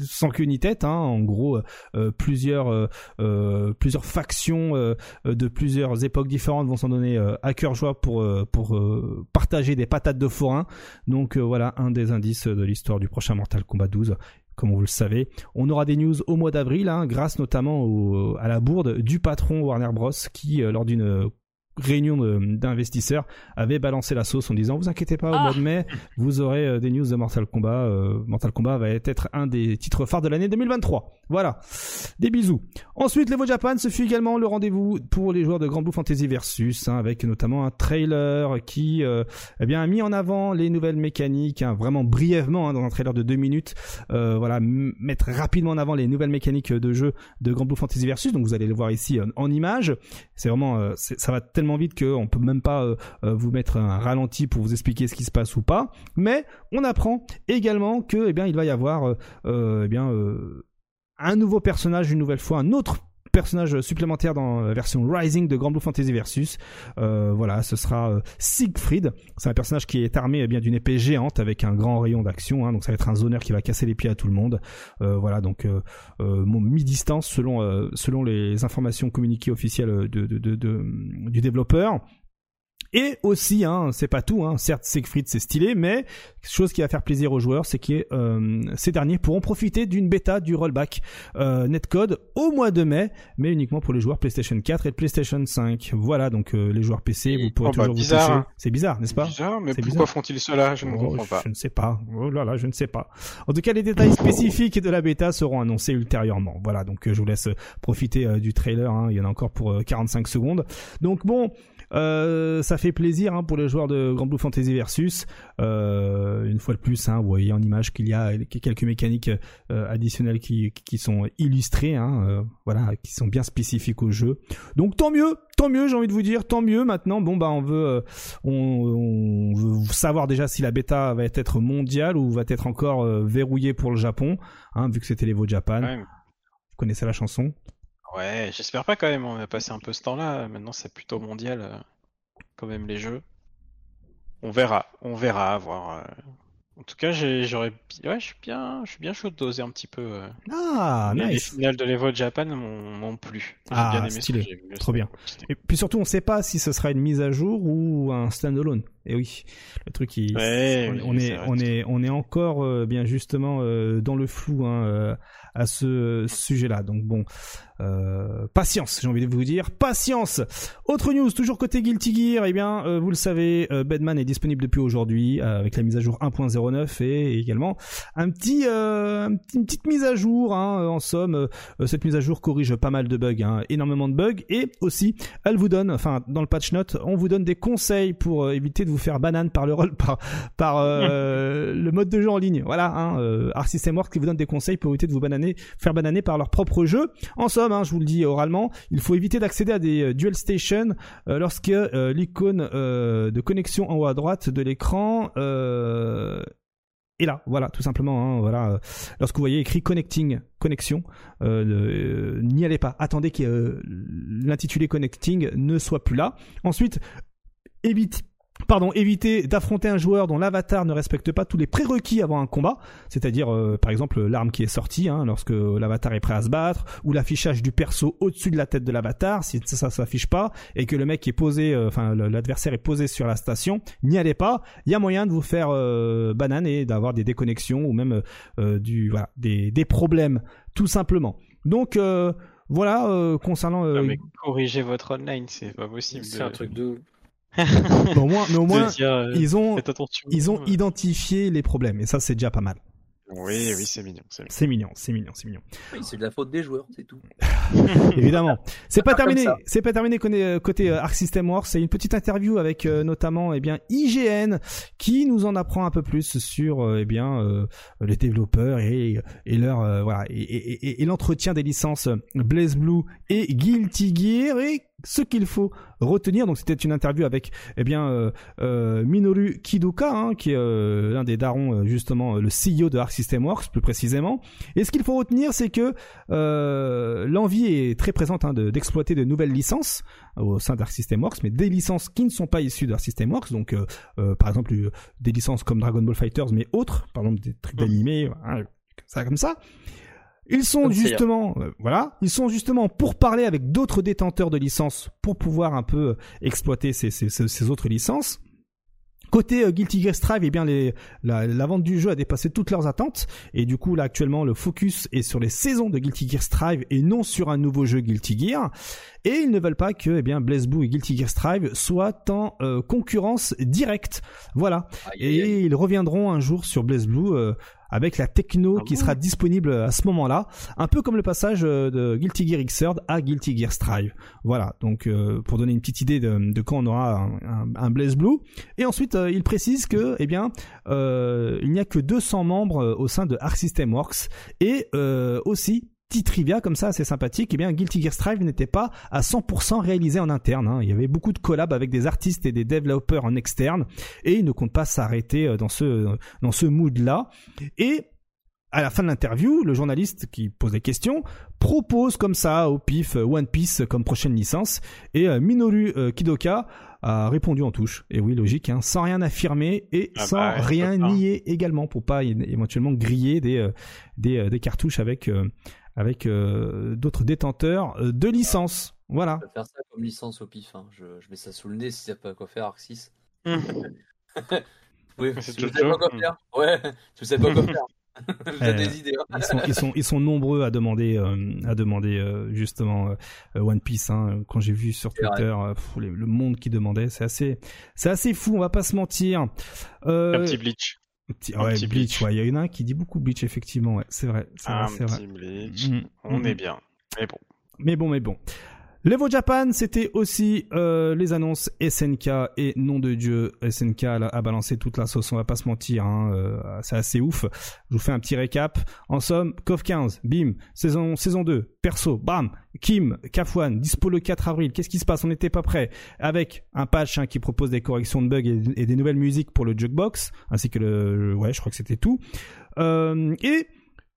sans queue ni tête. hein. En gros, euh, plusieurs euh, euh, plusieurs factions euh, euh, de plusieurs époques différentes vont s'en donner euh, à cœur joie pour euh, pour euh, partager des patates de forain. Donc euh, voilà un des indices de l'histoire du prochain Mortal Kombat 12 comme vous le savez. On aura des news au mois d'avril, hein, grâce notamment à la bourde du patron Warner Bros. qui, euh, lors d'une euh, réunion d'investisseurs, avait balancé la sauce en disant vous inquiétez pas, au Ah mois de mai, vous aurez euh, des news de Mortal Kombat. Euh, Mortal Kombat va être un des titres phares de l'année 2023. Voilà. Des bisous. Ensuite, l'Evo Japan, ce fut également le rendez-vous pour les joueurs de Grand Blue Fantasy Versus, hein, avec notamment un trailer qui euh, eh bien, a mis en avant les nouvelles mécaniques, hein, vraiment brièvement, hein, dans un trailer de deux minutes. Voilà, mettre rapidement en avant les nouvelles mécaniques de jeu de Grand Blue Fantasy Versus. Donc vous allez le voir ici en image. C'est vraiment, ça va tellement vite qu'on peut même pas euh, euh, vous mettre un ralenti pour vous expliquer ce qui se passe ou pas. Mais on apprend également que, eh il va y avoir, euh, eh un nouveau personnage une nouvelle fois, un autre personnage supplémentaire dans la version Rising de Grand Blue Fantasy Versus. Euh, voilà, ce sera euh, Siegfried. C'est un personnage qui est armé eh bien d'une épée géante avec un grand rayon d'action. hein. donc ça va être un zoneur qui va casser les pieds à tout le monde. Euh, voilà, donc mon mi-distance selon selon les informations communiquées officielles de- du développeur. Et aussi, hein, c'est pas tout, hein, certes Siegfried c'est stylé, mais chose qui va faire plaisir aux joueurs, c'est que euh, ces derniers pourront profiter d'une bêta du rollback euh, netcode au mois de mai, mais uniquement pour les joueurs PlayStation 4 et PlayStation 5. Voilà, donc euh, les joueurs PC, vous pourrez Oh, bah, toujours vous bizarre, toucher. hein. C'est bizarre, n'est-ce pas? Bizarre, mais C'est pourquoi font-ils cela? Je ne Oh, comprends pas. Je ne sais pas. Oh là là, je ne sais pas. En tout cas, les détails spécifiques de la bêta seront annoncés ultérieurement. Voilà, donc euh, je vous laisse euh, profiter euh, du trailer. hein. Il y en a encore pour euh, 45 secondes. Donc bon, euh, ça fait plaisir hein, pour les joueurs de Grand Blue Fantasy Versus. Euh, une fois de plus, hein, vous voyez en image qu'il y a quelques mécaniques euh, additionnelles qui, qui sont illustrées, hein, voilà, qui sont bien spécifiques au jeu. Donc tant mieux, tant mieux, j'ai envie de vous dire, tant mieux. Maintenant, bon bah on veut, on, on veut savoir déjà si la bêta va être mondiale ou va être encore verrouillée pour le Japon, vu que c'était l'Evo Japan. Ouais, Vous connaissez la chanson? Ouais, j'espère pas quand même. On a passé un peu ce temps-là. Maintenant, c'est plutôt mondial, euh, quand même, les jeux. On verra, on verra, voir. euh. En tout cas, j'aurais, ouais, je suis bien, je suis bien chaud de doser un petit peu. euh. Ah, Les- Les nice. finales de l'Evo Japan m'ont plu. Ah, bien aimé stylé. vu. Trop bien. Et puis surtout, on sait pas si ce sera une mise à jour ou un standalone. Et oui, le truc, Ouais, on, oui, on c'est est, on est, on est encore euh, bien justement euh, dans le flou hein, euh, à ce sujet-là. Donc bon, patience, j'ai envie de vous dire, patience. Autre news, toujours côté Guilty Gear, eh bien, vous le savez, Bedman est disponible depuis aujourd'hui avec la mise à jour 1.09 et également un petit, euh, un petit- une petite mise à jour. Hein, en somme, euh, cette mise à jour corrige pas mal de bugs, hein, énormément de bugs, et aussi, elle vous donne, enfin, dans le patch note, on vous donne des conseils pour euh, éviter de vous faire banane par le rôle, [LAUGHS] par, euh, le mode de jeu en ligne. Voilà, hein, euh, Arc qui vous donne des conseils pour éviter de vous bananer, faire bananer par leur propre jeu. En somme, hein, je vous le dis oralement, il faut éviter d'accéder à des euh, dual stations euh, lorsque euh, l'icône euh, de connexion en haut à droite de l'écran euh, est là. Voilà, tout simplement. hein, voilà, lorsque vous voyez écrit connecting, connexion, euh, euh, n'y allez pas. Attendez que euh, l'intitulé connecting ne soit plus là. Ensuite, évite pardon, éviter d'affronter un joueur dont l'avatar ne respecte pas tous les prérequis avant un combat, c'est-à-dire euh, par exemple l'arme qui est sortie hein, lorsque l'avatar est prêt à se battre, ou l'affichage du perso au-dessus de la tête de l'avatar si ça, ça s'affiche pas et que le mec est posé, euh, enfin l'adversaire est posé sur la station, n'y allez pas. Il y a moyen de vous faire euh, banane et d'avoir des déconnexions ou même du voilà des, des problèmes tout simplement. Donc voilà concernant. Non, mais corrigez votre online, c'est pas possible. C'est un truc de mais au moins, mais au moins euh, ils ont, ils ont identifié les problèmes et ça c'est déjà pas mal. Oui, oui, c'est mignon. C'est mignon, c'est mignon, c'est mignon. Oui, c'est de la faute des joueurs, c'est tout. [LAUGHS] Évidemment. C'est pas, terminé. C'est pas terminé côté, euh, euh, Arc System Wars. C'est une petite interview avec notamment eh bien IGN qui nous en apprend un peu plus sur eh bien les développeurs et, et leur voilà et, et, et l'entretien des licences Blaze Blue et Guilty Gear et ce qu'il faut retenir. Donc c'était une interview avec eh bien euh, euh, Minoru Kidoka, hein, qui est euh, l'un des darons justement le CEO de Arc System Works plus précisément. Et ce qu'il faut retenir, c'est que l'envie est très présente hein, d'exploiter de, nouvelles licences au sein d'Arc System Works, mais des licences qui ne sont pas issues d'Arc System Works. Donc par exemple des licences comme Dragon Ball Fighters, mais autres, par exemple des trucs d'animé, hein, ça comme ça. Ils sont justement, euh, voilà, ils sont justement pour parler avec d'autres détenteurs de licences pour pouvoir un peu euh, exploiter ces, ces, ces autres licences. Côté euh, Guilty Gear Strive, eh bien les, la, la, vente du jeu a dépassé toutes leurs attentes et du coup là actuellement le focus est sur les saisons de Guilty Gear Strive et non sur un nouveau jeu Guilty Gear. Et ils ne veulent pas que eh bien Blaze Blue et Guilty Gear Strive soient en concurrence directe. Voilà. et ils reviendront un jour sur Blaze Blue avec la techno ah qui sera disponible à ce moment-là, un peu comme le passage euh, de Guilty Gear Xrd à Guilty Gear Strive. Voilà, donc euh, pour donner une petite idée de, quand on aura un, Blaze Blue. Et ensuite, euh, il précise que, eh bien, il n'y a que 200 membres au sein de Arc System Works et aussi petit trivia comme ça assez sympathique, eh bien Guilty Gear Strive n'était pas à 100% réalisé en interne. Hein. Il y avait beaucoup de collabs avec des artistes et des développeurs en externe, et il ne compte pas s'arrêter euh, dans ce dans ce mood là. Et à la fin de l'interview, le journaliste qui pose des questions propose comme ça au pif euh, One Piece comme prochaine licence, et euh, Minoru Kidoka a répondu en touche. Et oui, logique, hein, sans rien affirmer et ah sans bah, rien nier également pour pas éventuellement griller des des, des cartouches avec avec euh, d'autres détenteurs euh, de licences. Voilà. Je vais faire ça comme licence au pif. Hein. Je, je, mets ça sous le nez si ça pas quoi faire, 6. oui, si vous savez pas quoi faire. Ouais, si vous savez pas quoi faire. Euh, des idées. Hein. ils, sont, ils, sont, ils sont nombreux à demander, euh, à demander euh, justement One Piece. Hein. Quand j'ai vu sur Twitter le monde qui demandait, c'est assez, c'est assez fou. On va pas se mentir. Un petit Bleach ouais, Bleach, ouais. Il y en a un qui dit beaucoup Bleach, effectivement, ouais. C'est vrai. C'est un vrai, petit Bleach. Mm, mm, On mm, est bien. Mais bon. Mais bon, mais bon. L'Evo Japan, c'était aussi euh, les annonces SNK et nom de Dieu, SNK a, balancé toute la sauce, on va pas se mentir, hein, euh, c'est assez ouf. Je vous fais un petit récap. En somme, KOF 15, bim, saison saison 2, perso, bam, Kim, Kafwan, dispo le 4 avril. Qu'est-ce qui se passe? On n'était pas prêt. Avec un patch hein, qui propose des corrections de bugs et, des nouvelles musiques pour le jukebox, ainsi que le, ouais, je crois que c'était tout. Euh, et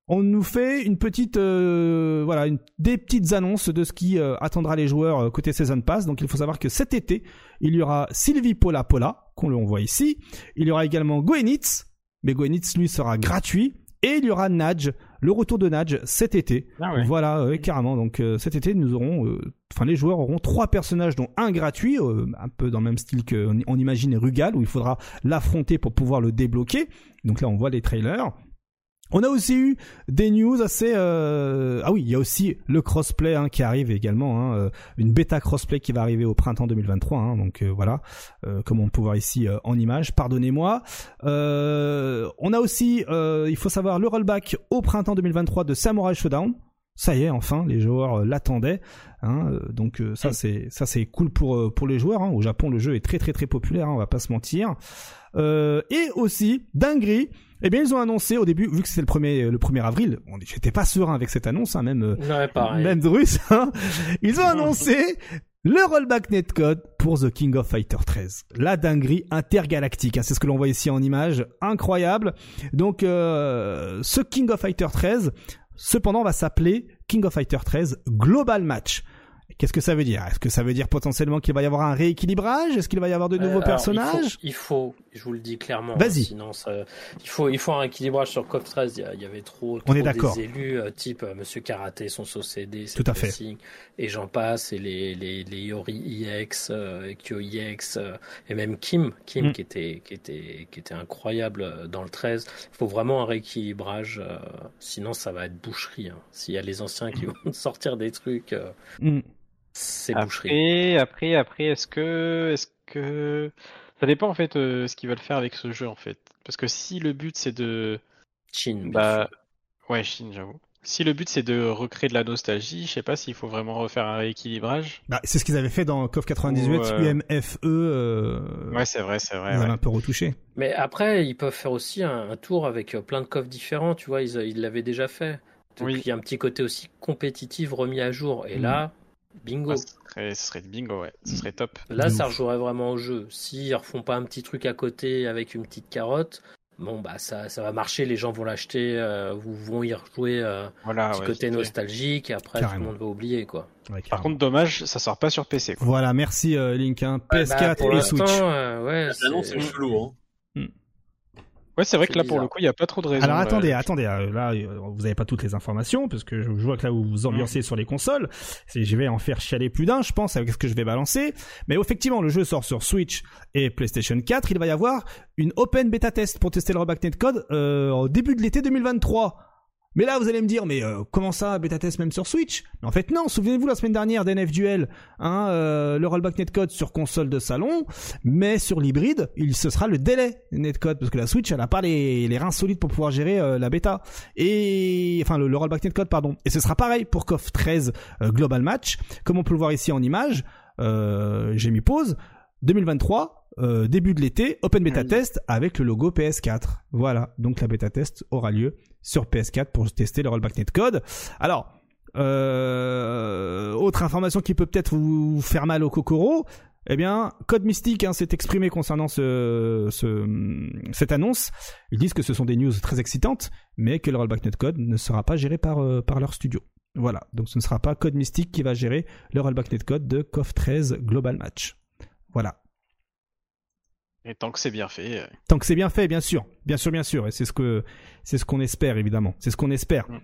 on nous fait une petite euh, voilà une, des petites annonces de ce qui euh, attendra les joueurs euh, côté Season Pass. Donc il faut savoir que cet été, il y aura Sylvie Pola Pola, qu'on le voit ici. Il y aura également Goenitz, mais Goenitz lui sera gratuit. Et il y aura Nadge, le retour de Nadge cet été. Ah voilà, carrément. Donc cet été, nous aurons, enfin les joueurs auront trois personnages, dont un gratuit, un peu dans le même style qu'on on imagine Rugal, où il faudra l'affronter pour pouvoir le débloquer. Donc là, on voit les trailers. On a aussi eu des news assez euh... ah oui il y a aussi le crossplay hein, qui arrive également hein, euh, une bêta crossplay qui va arriver au printemps 2023 hein, donc euh, voilà euh, comme on peut voir ici en image. Pardonnez-moi. On a aussi il faut savoir le rollback au printemps 2023 de Samurai Showdown ça y est enfin les joueurs l'attendaient hein, donc ça c'est ça c'est cool pour pour les joueurs hein. au Japon le jeu est très très très populaire on va pas se mentir et aussi dinguerie eh bien, ils ont annoncé au début, vu que c'était le premier le 1er avril, j'étais pas serein avec cette annonce, hein, même ouais, même Drus, hein, ils ont annoncé le rollback netcode pour The King of Fighter 13. La dinguerie intergalactique, hein, c'est ce que l'on voit ici en image, incroyable. Donc, euh, ce King of Fighter 13, cependant, va s'appeler King of Fighter 13 Global Match. Qu'est-ce que ça veut dire? Est-ce que ça veut dire potentiellement qu'il va y avoir un rééquilibrage? Est-ce qu'il va y avoir de nouveaux Alors, personnages il faut, il faut, je vous le dis clairement. Vas-y. Sinon, ça, il faut, il faut un équilibrage sur CoF 13. Il y, avait trop, On trop est des élus euh, type euh, Monsieur Karaté, son CD, Tout à fait. et j'en passe, et les, les, les Yori EX, euh, Kyo EX, euh, et même Kim, Kim Mm. qui était, qui était, qui était incroyable euh, dans le 13. Il faut vraiment un rééquilibrage, euh, sinon ça va être boucherie. hein. S'il y a les anciens qui [LAUGHS] vont sortir des trucs, euh, Hmm. C'est boucherie. Après, après, après, est-ce que, est-ce que, ça dépend en fait euh, ce qu'ils veulent faire avec ce jeu en fait. Parce que si le but c'est de, Chin, bien bah, ouais, Chine, j'avoue. Si le but c'est de recréer de la nostalgie, je sais pas s'il faut vraiment refaire un rééquilibrage. Bah, c'est ce qu'ils avaient fait dans KOF 98, Ou, euh, UMFE. Euh... Ouais, c'est vrai, c'est vrai. ils ouais. avaient un peu retouché. Mais après, ils peuvent faire aussi un, un tour avec euh, plein de coffres différents, tu vois, ils l'avaient déjà fait. Et Oui. puis un petit côté aussi compétitif remis à jour. Et Mm. là, bingo. Ouais, ce serait, ce serait bingo, ouais. Ce serait top. Là, ça rejouerait vraiment au jeu. S'ils refont pas un petit truc à côté avec une petite carotte, bon, bah ça, ça va marcher, les gens vont l'acheter, euh, ou vont y rejouer euh, Voilà. petit ouais, côté nostalgique, et après tout le monde va oublier, quoi. Ouais, Par contre, dommage, ça sort pas sur PC. Quoi. Voilà, merci euh, Link. hein. PS4 Bah, pour et Switch. euh, ouais, L'annonce c'est- est chelou, hein. Ouais, c'est vrai que là, pour le coup, il y a pas trop de raisons. Alors euh, attendez, attendez, euh, là vous n'avez pas toutes les informations parce que je, vois que là vous vous ambiancez sur les consoles, c'est je vais en faire chialer plus d'un, je pense avec ce que je vais balancer. Mais effectivement, le jeu sort sur Switch et PlayStation 4, il va y avoir une open beta test pour tester le rollback netcode euh, au début de l'été 2023. Mais là, vous allez me dire, mais euh, comment ça, bêta test même sur Switch? Mais en fait, non. Souvenez-vous la semaine dernière d'NF Duel, hein, euh, le rollback netcode sur console de salon, mais sur l'hybride, il ce sera le délai netcode parce que la Switch, elle a pas les, les reins solides pour pouvoir gérer euh, la bêta et enfin le, le rollback netcode, pardon. Et ce sera pareil pour KOF 13 euh, Global Match, comme on peut le voir ici en image. Euh, J'ai mis pause. 2023, euh, début de l'été, open beta test avec le logo PS4. Voilà, donc la bêta test aura lieu sur PS4 pour tester le rollback netcode. Alors, euh, autre information qui peut peut-être vous faire mal au Kokoro, eh bien, Code Mystique hein, s'est exprimé concernant ce, ce- cette annonce. Ils disent que ce sont des news très excitantes, mais que le rollback netcode ne sera pas géré par, euh, par leur studio. Voilà, donc ce ne sera pas Code Mystique qui va gérer le rollback netcode de KOF 13 Global Match. Voilà. Et tant que c'est bien fait. euh, Tant que c'est bien fait, bien sûr, bien sûr, bien sûr, et c'est ce que c'est ce qu'on espère évidemment, c'est ce qu'on espère. Mm.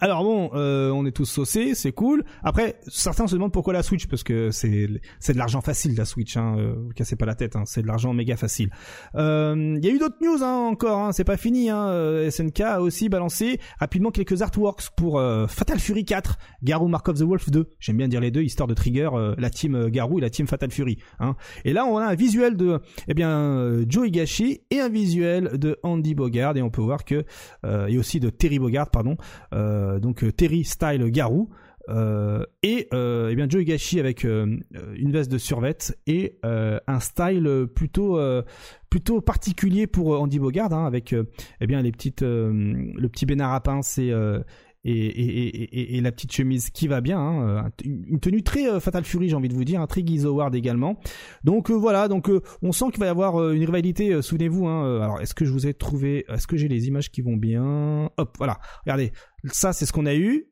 Alors bon, euh, on est tous saucés, c'est cool. Après, certains se demandent pourquoi la Switch, parce que c'est c'est de l'argent facile la Switch. Hein, euh, cassez pas la tête, hein, c'est de l'argent méga facile. Euh, Il y a eu d'autres news hein, encore, hein, c'est pas fini. Hein, euh, SNK a aussi balancé rapidement quelques artworks pour euh, Fatal Fury 4, Garou Mark of the Wolf 2. J'aime bien dire les deux, histoire de trigger euh, la team euh, Garou et la team Fatal Fury. Hein. Et là, on a un visuel de eh bien euh, Joe Higashi et un visuel de Andy Bogard et on peut voir que euh, et aussi de Terry Bogard pardon euh, donc euh, Terry style Garou euh, et euh, eh bien Joe Higashi avec euh, une veste de survette et euh, un style plutôt euh, plutôt particulier pour euh, Andy Bogard hein, avec euh, eh bien les petites euh, le petit bénard à pince et euh, et, et, et, la petite chemise qui va bien, hein, euh, une tenue très euh, Fatal Fury, j'ai envie de vous dire, un très Guy Howard également. Donc euh, voilà, donc euh, on sent qu'il va y avoir euh, une rivalité. euh, Souvenez-vous, hein, euh, alors est-ce que je vous ai trouvé, est-ce que j'ai les images qui vont bien? Hop, voilà. Regardez, ça c'est ce qu'on a eu,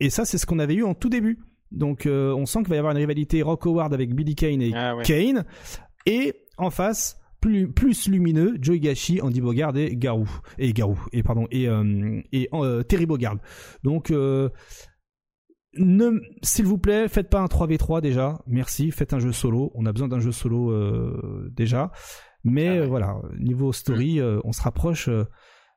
et ça c'est ce qu'on avait eu en tout début. Donc euh, on sent qu'il va y avoir une rivalité Rock Howard avec Billy Kane et Ah ouais. Kane, et en face plus, plus lumineux, Joe Higashi, Andy Bogard et Garou et Garou et pardon et euh, et euh, Terry Bogard. Donc ne s'il vous plaît, faites pas un 3v3 déjà. Merci, faites un jeu solo. On a besoin d'un jeu solo déjà. Mais Ah ouais. voilà, niveau story, on se rapproche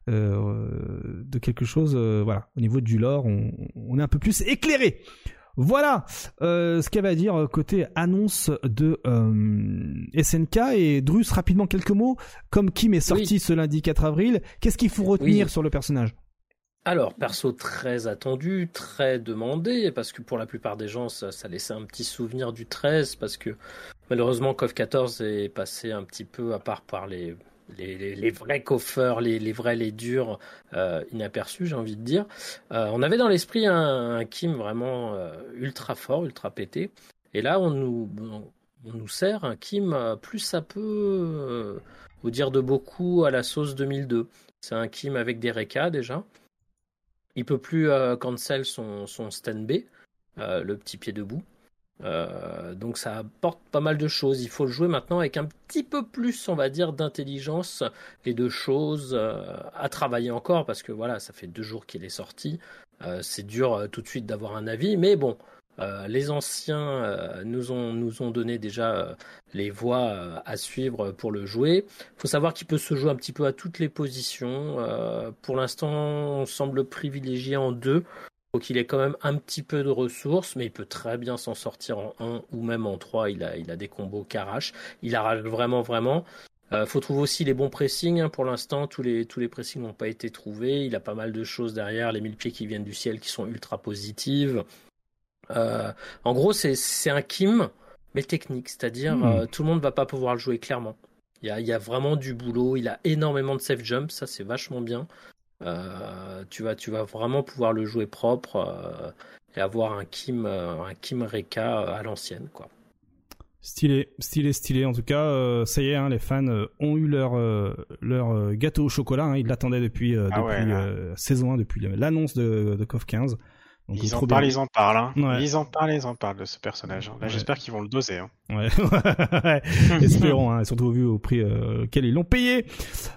euh, de quelque chose. euh, voilà, au niveau du lore, on, on est un peu plus éclairé. Voilà euh, ce qu'elle va dire côté annonce de SNK et Drus rapidement quelques mots comme Kim est sorti Oui. ce lundi 4 avril qu'est-ce qu'il faut retenir Oui. sur le personnage? Alors, perso très attendu, très demandé, parce que pour la plupart des gens, ça, ça laissait un petit souvenir du 13, parce que malheureusement, KOF 14 est passé un petit peu, à part par les, les, vrais coffeurs, les, vrais, les durs, euh, inaperçus, j'ai envie de dire. Euh, on avait dans l'esprit un, Kim vraiment euh, ultra fort, ultra pété, et là, on nous, on, nous sert un Kim plus peut, euh, au dire de beaucoup, à la sauce 2002. C'est un Kim avec des RK déjà. Il peut plus cancel son, son stand B. le petit pied debout. Donc ça apporte pas mal de choses. Il faut le jouer maintenant avec un petit peu plus, on va dire, d'intelligence et de choses à travailler encore parce que voilà, ça fait deux jours qu'il est sorti. c'est dur tout de suite d'avoir un avis, mais bon, euh, les anciens euh, nous, ont, nous ont donné déjà euh, les voies à suivre pour le jouer. Il faut savoir qu'il peut se jouer un petit peu à toutes les positions. pour l'instant, on semble privilégier en deux. Donc qu'il ait quand même un petit peu de ressources, mais il peut très bien s'en sortir en 1 ou même en 3. Il a, il a des combos qu'arrache. Il arrache vraiment, vraiment. Il faut trouver aussi les bons pressings. Hein. Pour l'instant, tous les, tous les pressings n'ont pas été trouvés. Il a pas mal de choses derrière. Les mille pieds qui viennent du ciel qui sont ultra positives. Euh, en gros, c'est un Kim, mais technique, c'est-à-dire hmm. euh, tout le monde va pas pouvoir le jouer clairement. Il y a, y a, vraiment du boulot, il a énormément de safe jump, ça c'est vachement bien. Euh, tu, vas, tu vas vraiment pouvoir le jouer propre et avoir un Kim, un Kim Reka à l'ancienne, quoi. Stylé, stylé, stylé. En tout cas, ça y est, hein, les fans ont eu leur leur gâteau au chocolat. Hein, ils l'attendaient depuis, ah depuis saison 1, depuis l'annonce de, de KOF 15 ils, en parlent, ils en parlent, hein. ils en parlent, ils en parlent de ce personnage. Hein. Là, j'espère qu'ils vont le doser. Hein. [LAUGHS] Ouais, [LAUGHS] espérons, hein, surtout vu au prix euh, auquel ils l'ont payé.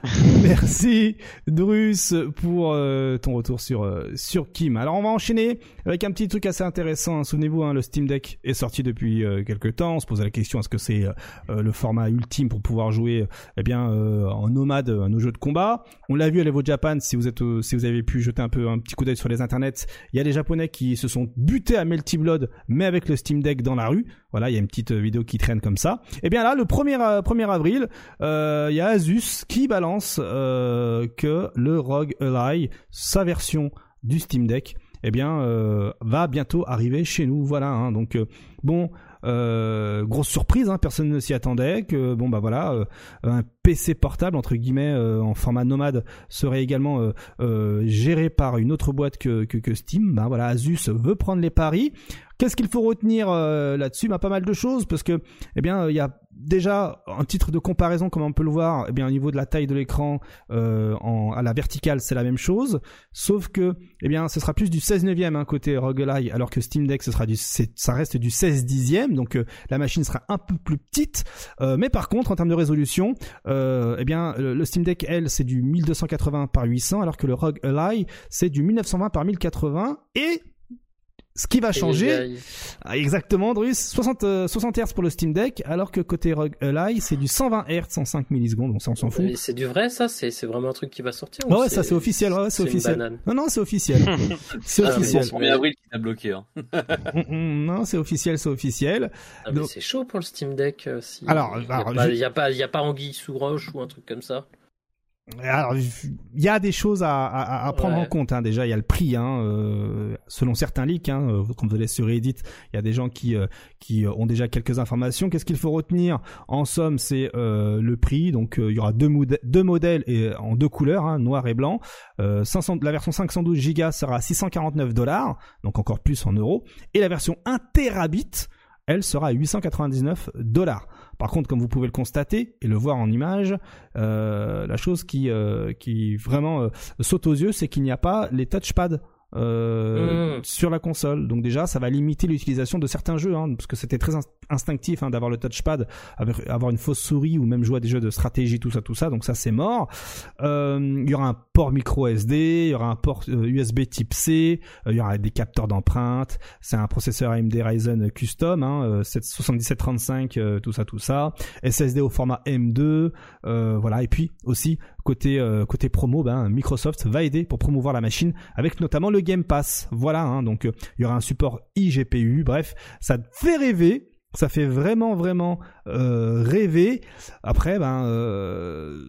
[LAUGHS] Merci, Drus, pour euh, ton retour sur euh, sur Kim. Alors, on va enchaîner avec un petit truc assez intéressant. Hein. Souvenez-vous, hein, le Steam Deck est sorti depuis quelques temps. On se posait la question est-ce que c'est le format ultime pour pouvoir jouer, eh bien, en nomade à nos jeux de combat? On l'a vu à l'Evo Japan. Si vous êtes, si vous avez pu jeter un peu un petit coup d'œil sur les internets, il y a des Japonais qui se sont butés à Melty Blood, mais avec le Steam Deck dans la rue. Voilà, il y a une petite euh, vidéo qui traîne comme ça. Et eh bien là, le 1er, 1er euh, avril, euh, il y a Asus qui balance que le ROG Ally, sa version du Steam Deck, eh bien, va bientôt arriver chez nous. Voilà, hein. donc bon, grosse surprise, hein, personne ne s'y attendait. Que bon bah voilà, PC portable entre guillemets euh, en format nomade serait également géré par une autre boîte que, que, Steam. Ben voilà, Asus veut prendre les paris. Qu'est-ce qu'il faut retenir là-dessus? Bah, Pas mal de choses parce que eh bien il y a déjà, un titre de comparaison, comme on peut le voir, eh bien, au niveau de la taille de l'écran, euh, à la verticale, c'est la même chose. Sauf que, eh bien, ce sera plus du 16 neuvième hein, côté Roguelike, alors que Steam Deck, ce sera du, ça reste du 16 dixième. Donc, euh, la machine sera un peu plus petite. Euh, mais par contre, en termes de résolution, eh bien, le, Steam Deck, elle, c'est du 1280 par 800, alors que le ROG Ally, c'est du 1920 par 1080. Et ce qui va changer, ah, exactement, Drus, 60, 60 Hz pour le Steam Deck, alors que côté ROG Ally, c'est du 120 Hz en 5 millisecondes, on s'en fout. C'est du vrai, ça? C'est vraiment un truc qui va sortir Ouais, ça c'est officiel, ouais, c'est officiel. Non, non, c'est officiel. [LAUGHS] c'est ah, officiel. C'est le avril qui t'a bloqué. Hein. [LAUGHS] Mm, mm, non, c'est officiel, c'est officiel. Ah, mais c'est chaud pour le Steam Deck. Euh, si... Alors, il n'y a, pas, y a pas Anguille sous roche ou un truc comme ça il y a des choses à, à, à prendre en compte. Hein. Déjà, il y a le prix. Hein. Euh, selon certains leaks, hein, euh, comme vous allez sur Reddit, il y a des gens qui euh, qui ont déjà quelques informations. Qu'est-ce qu'il faut retenir? En somme, c'est le prix. Donc, il y aura deux, deux modèles et en deux couleurs, hein, noir et blanc. 500, la version 512 Go sera à 649 dollars, donc encore plus en euros. Et la version 1 terabit, elle sera à 899 dollars. Par contre, comme vous pouvez le constater et le voir en image, euh, la chose qui, euh, qui vraiment euh, saute aux yeux, c'est qu'il n'y a pas les touchpads euh, mm. sur la console. Donc déjà, ça va limiter l'utilisation de certains jeux, hein, parce que c'était très instinctif hein, d'avoir le touchpad, avoir une fausse souris ou même jouer à des jeux de stratégie, tout ça, tout ça. Donc ça, c'est mort. Euh, il y aura un port micro SD, il y aura un port USB euh, Type C, il y aura des capteurs d'empreintes. C'est un processeur AMD Ryzen custom, hein, 7735, tout ça, tout ça. SSD au format M2, voilà. Et puis aussi côté côté promo, ben, Microsoft va aider pour promouvoir la machine avec notamment le Game Pass. Voilà, hein, donc euh, il y aura un support iGPU. Bref, ça fait rêver. Ça fait vraiment vraiment euh, rêver. Après, ben, euh,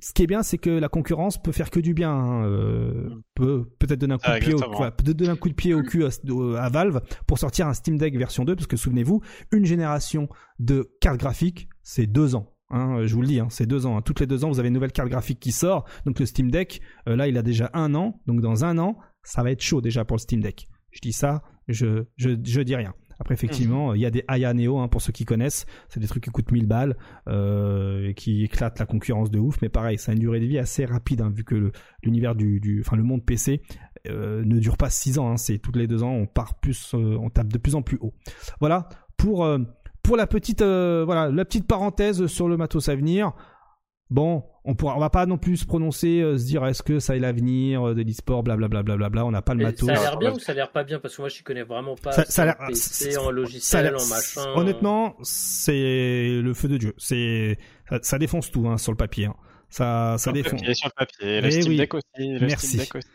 ce qui est bien, c'est que la concurrence peut faire que du bien. Hein, peut peut-être donner un coup de pied, au, donner un coup de pied au cul à, Valve pour sortir un Steam Deck version 2, parce que souvenez-vous, une génération de cartes graphiques, c'est deux ans. Hein, je vous le dis, hein, c'est deux ans. Toutes les deux ans, vous avez une nouvelle carte graphique qui sort. Donc le Steam Deck, là, il a déjà un an. Donc dans un an, ça va être chaud déjà pour le Steam Deck. Je dis ça, je, je, je dis rien. Après, effectivement, il y a des Aya Neo, hein, pour ceux qui connaissent. C'est des trucs qui coûtent 1000 balles, euh, qui éclatent la concurrence de ouf. Mais pareil, ça a une durée de vie assez rapide, hein, vu que l'univers du, du, enfin, le monde PC euh, ne dure pas 6 ans. Hein, c'est toutes les deux ans, on part plus, euh, on tape de plus en plus haut. Voilà pour euh, pour la petite euh, voilà la petite parenthèse sur le matos à venir. Bon, on pourra, on va pas non plus se prononcer, euh, se dire est-ce que ça est l'avenir euh, de l'e-sport, blablabla. On n'a pas le Et matos. ça a l'air bien ou ça a l'air pas bien? Parce que moi, je connais vraiment pas. Ça- ça a l'air- en logiciel, en machin. Honnêtement, c'est le feu de Dieu. C'est ça, ça défonce tout hein, sur le papier. hein. Ça, ça Sur le défonce. papier, sur le papier, Eh le Steam oui. Deck aussi, le Merci. Steam Deck aussi.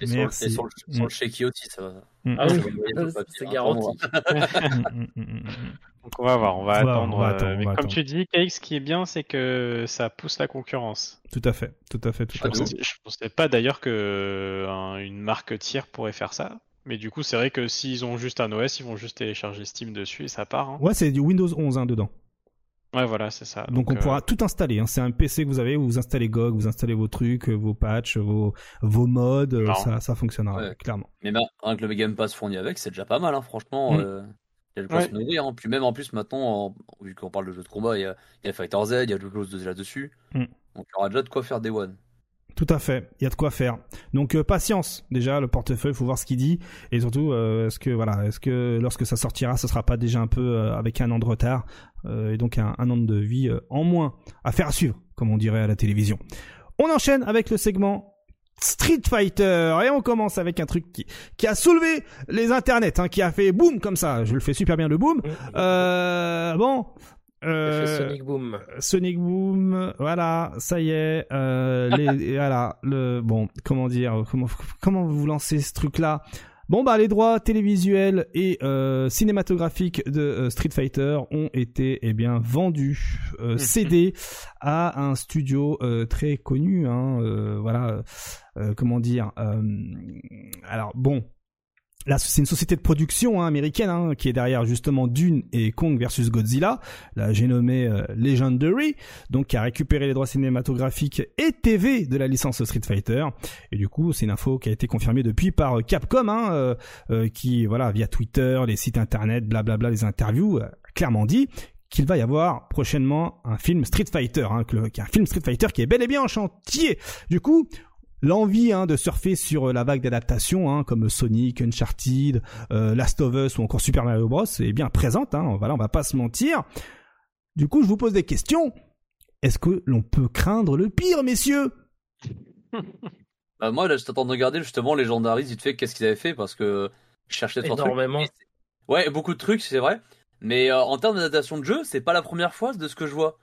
Et sur, le- Merci. et sur le, sur Mm. le shaky aussi, ça va. Mm, Ah mm, oui, c'est hein, garanti. [LAUGHS] Donc on va voir, on va On va- attendre. on va euh, attendre, on mais va comme attendre. tu dis, KX, ce qui est bien, c'est que ça pousse la concurrence. Tout à fait, tout à fait, tout Ah. Je pensais pas d'ailleurs que un- une marque tiers pourrait faire ça. Mais du coup, c'est vrai que s'ils ont juste un OS, ils vont juste télécharger Steam dessus et ça part. hein. Ouais, c'est du Windows 11 hein, dedans. Ouais, voilà, c'est ça. Donc, on euh, pourra tout installer. hein. C'est un PC que vous avez, vous installez GOG, vous installez vos trucs, euh, vos patchs, vos, vos mods, euh, ça, ça fonctionnera, Ouais. clairement. Mais ben, que le Game Pass fourni avec, c'est déjà pas mal, hein, franchement. Euh, il y a de quoi Ouais. se nourrir. hein. Puis même en plus, maintenant, en- vu qu'on parle de jeux de combat, il y a, il y a Fighter Z, il y a Jojo's de là-dessus. Mm. Donc il y aura déjà de quoi faire des one. Tout à fait, il y a de quoi faire. Donc euh, patience, déjà le portefeuille, faut voir ce qu'il dit et surtout euh, est-ce que voilà, est-ce que lorsque ça sortira, ce sera pas déjà un peu euh, avec un an de retard euh, et donc un, un an de vie euh, en moins à faire à suivre, comme on dirait à la télévision. On enchaîne avec le segment Street Fighter et on commence avec un truc qui, qui a soulevé les internets, hein, qui a fait boum comme ça. Je le fais super bien le boom. Euh, bon. Euh, fait Sonic Boom. Sonic Boom, voilà, ça y est, euh, les, [LAUGHS] voilà, le, bon, comment dire, comment, comment vous lancez ce truc-là? Bon bah les droits télévisuels et euh, cinématographiques de euh, Street Fighter ont été eh bien vendus, euh, cédés à un studio très connu, hein, euh, voilà, comment dire. alors bon, Là, c'est une société de production hein, américaine hein, qui est derrière justement Dune et Kong versus Godzilla. Là, j'ai nommé euh, Legendary, donc qui a récupéré les droits cinématographiques et TV de la licence Street Fighter. Et du coup, c'est une info qui a été confirmée depuis par euh, Capcom, hein, euh, euh, qui voilà via Twitter, les sites internet, blablabla, les interviews, clairement dit qu'il va y avoir prochainement un film Street Fighter, hein, que un film Street Fighter qui est bel et bien en chantier. Du coup, l'envie hein, de surfer sur la vague d'adaptation hein, comme Sonic, Uncharted, euh, Last of Us ou encore Super Mario Bros est bien présente. Hein, voilà, on va pas se mentir. Du coup, je vous pose des questions. Est-ce que l'on peut craindre le pire, messieurs? [LAUGHS] Bah, moi, là, je t'attends de regarder justement Legendary, vite fait, qu'est-ce qu'ils avaient fait parce que je cherchais trois trucs. Énormément. C'est- Ouais, beaucoup de trucs, c'est vrai. Mais euh, en termes d'adaptation de jeu, c'est pas la première fois de ce que je vois.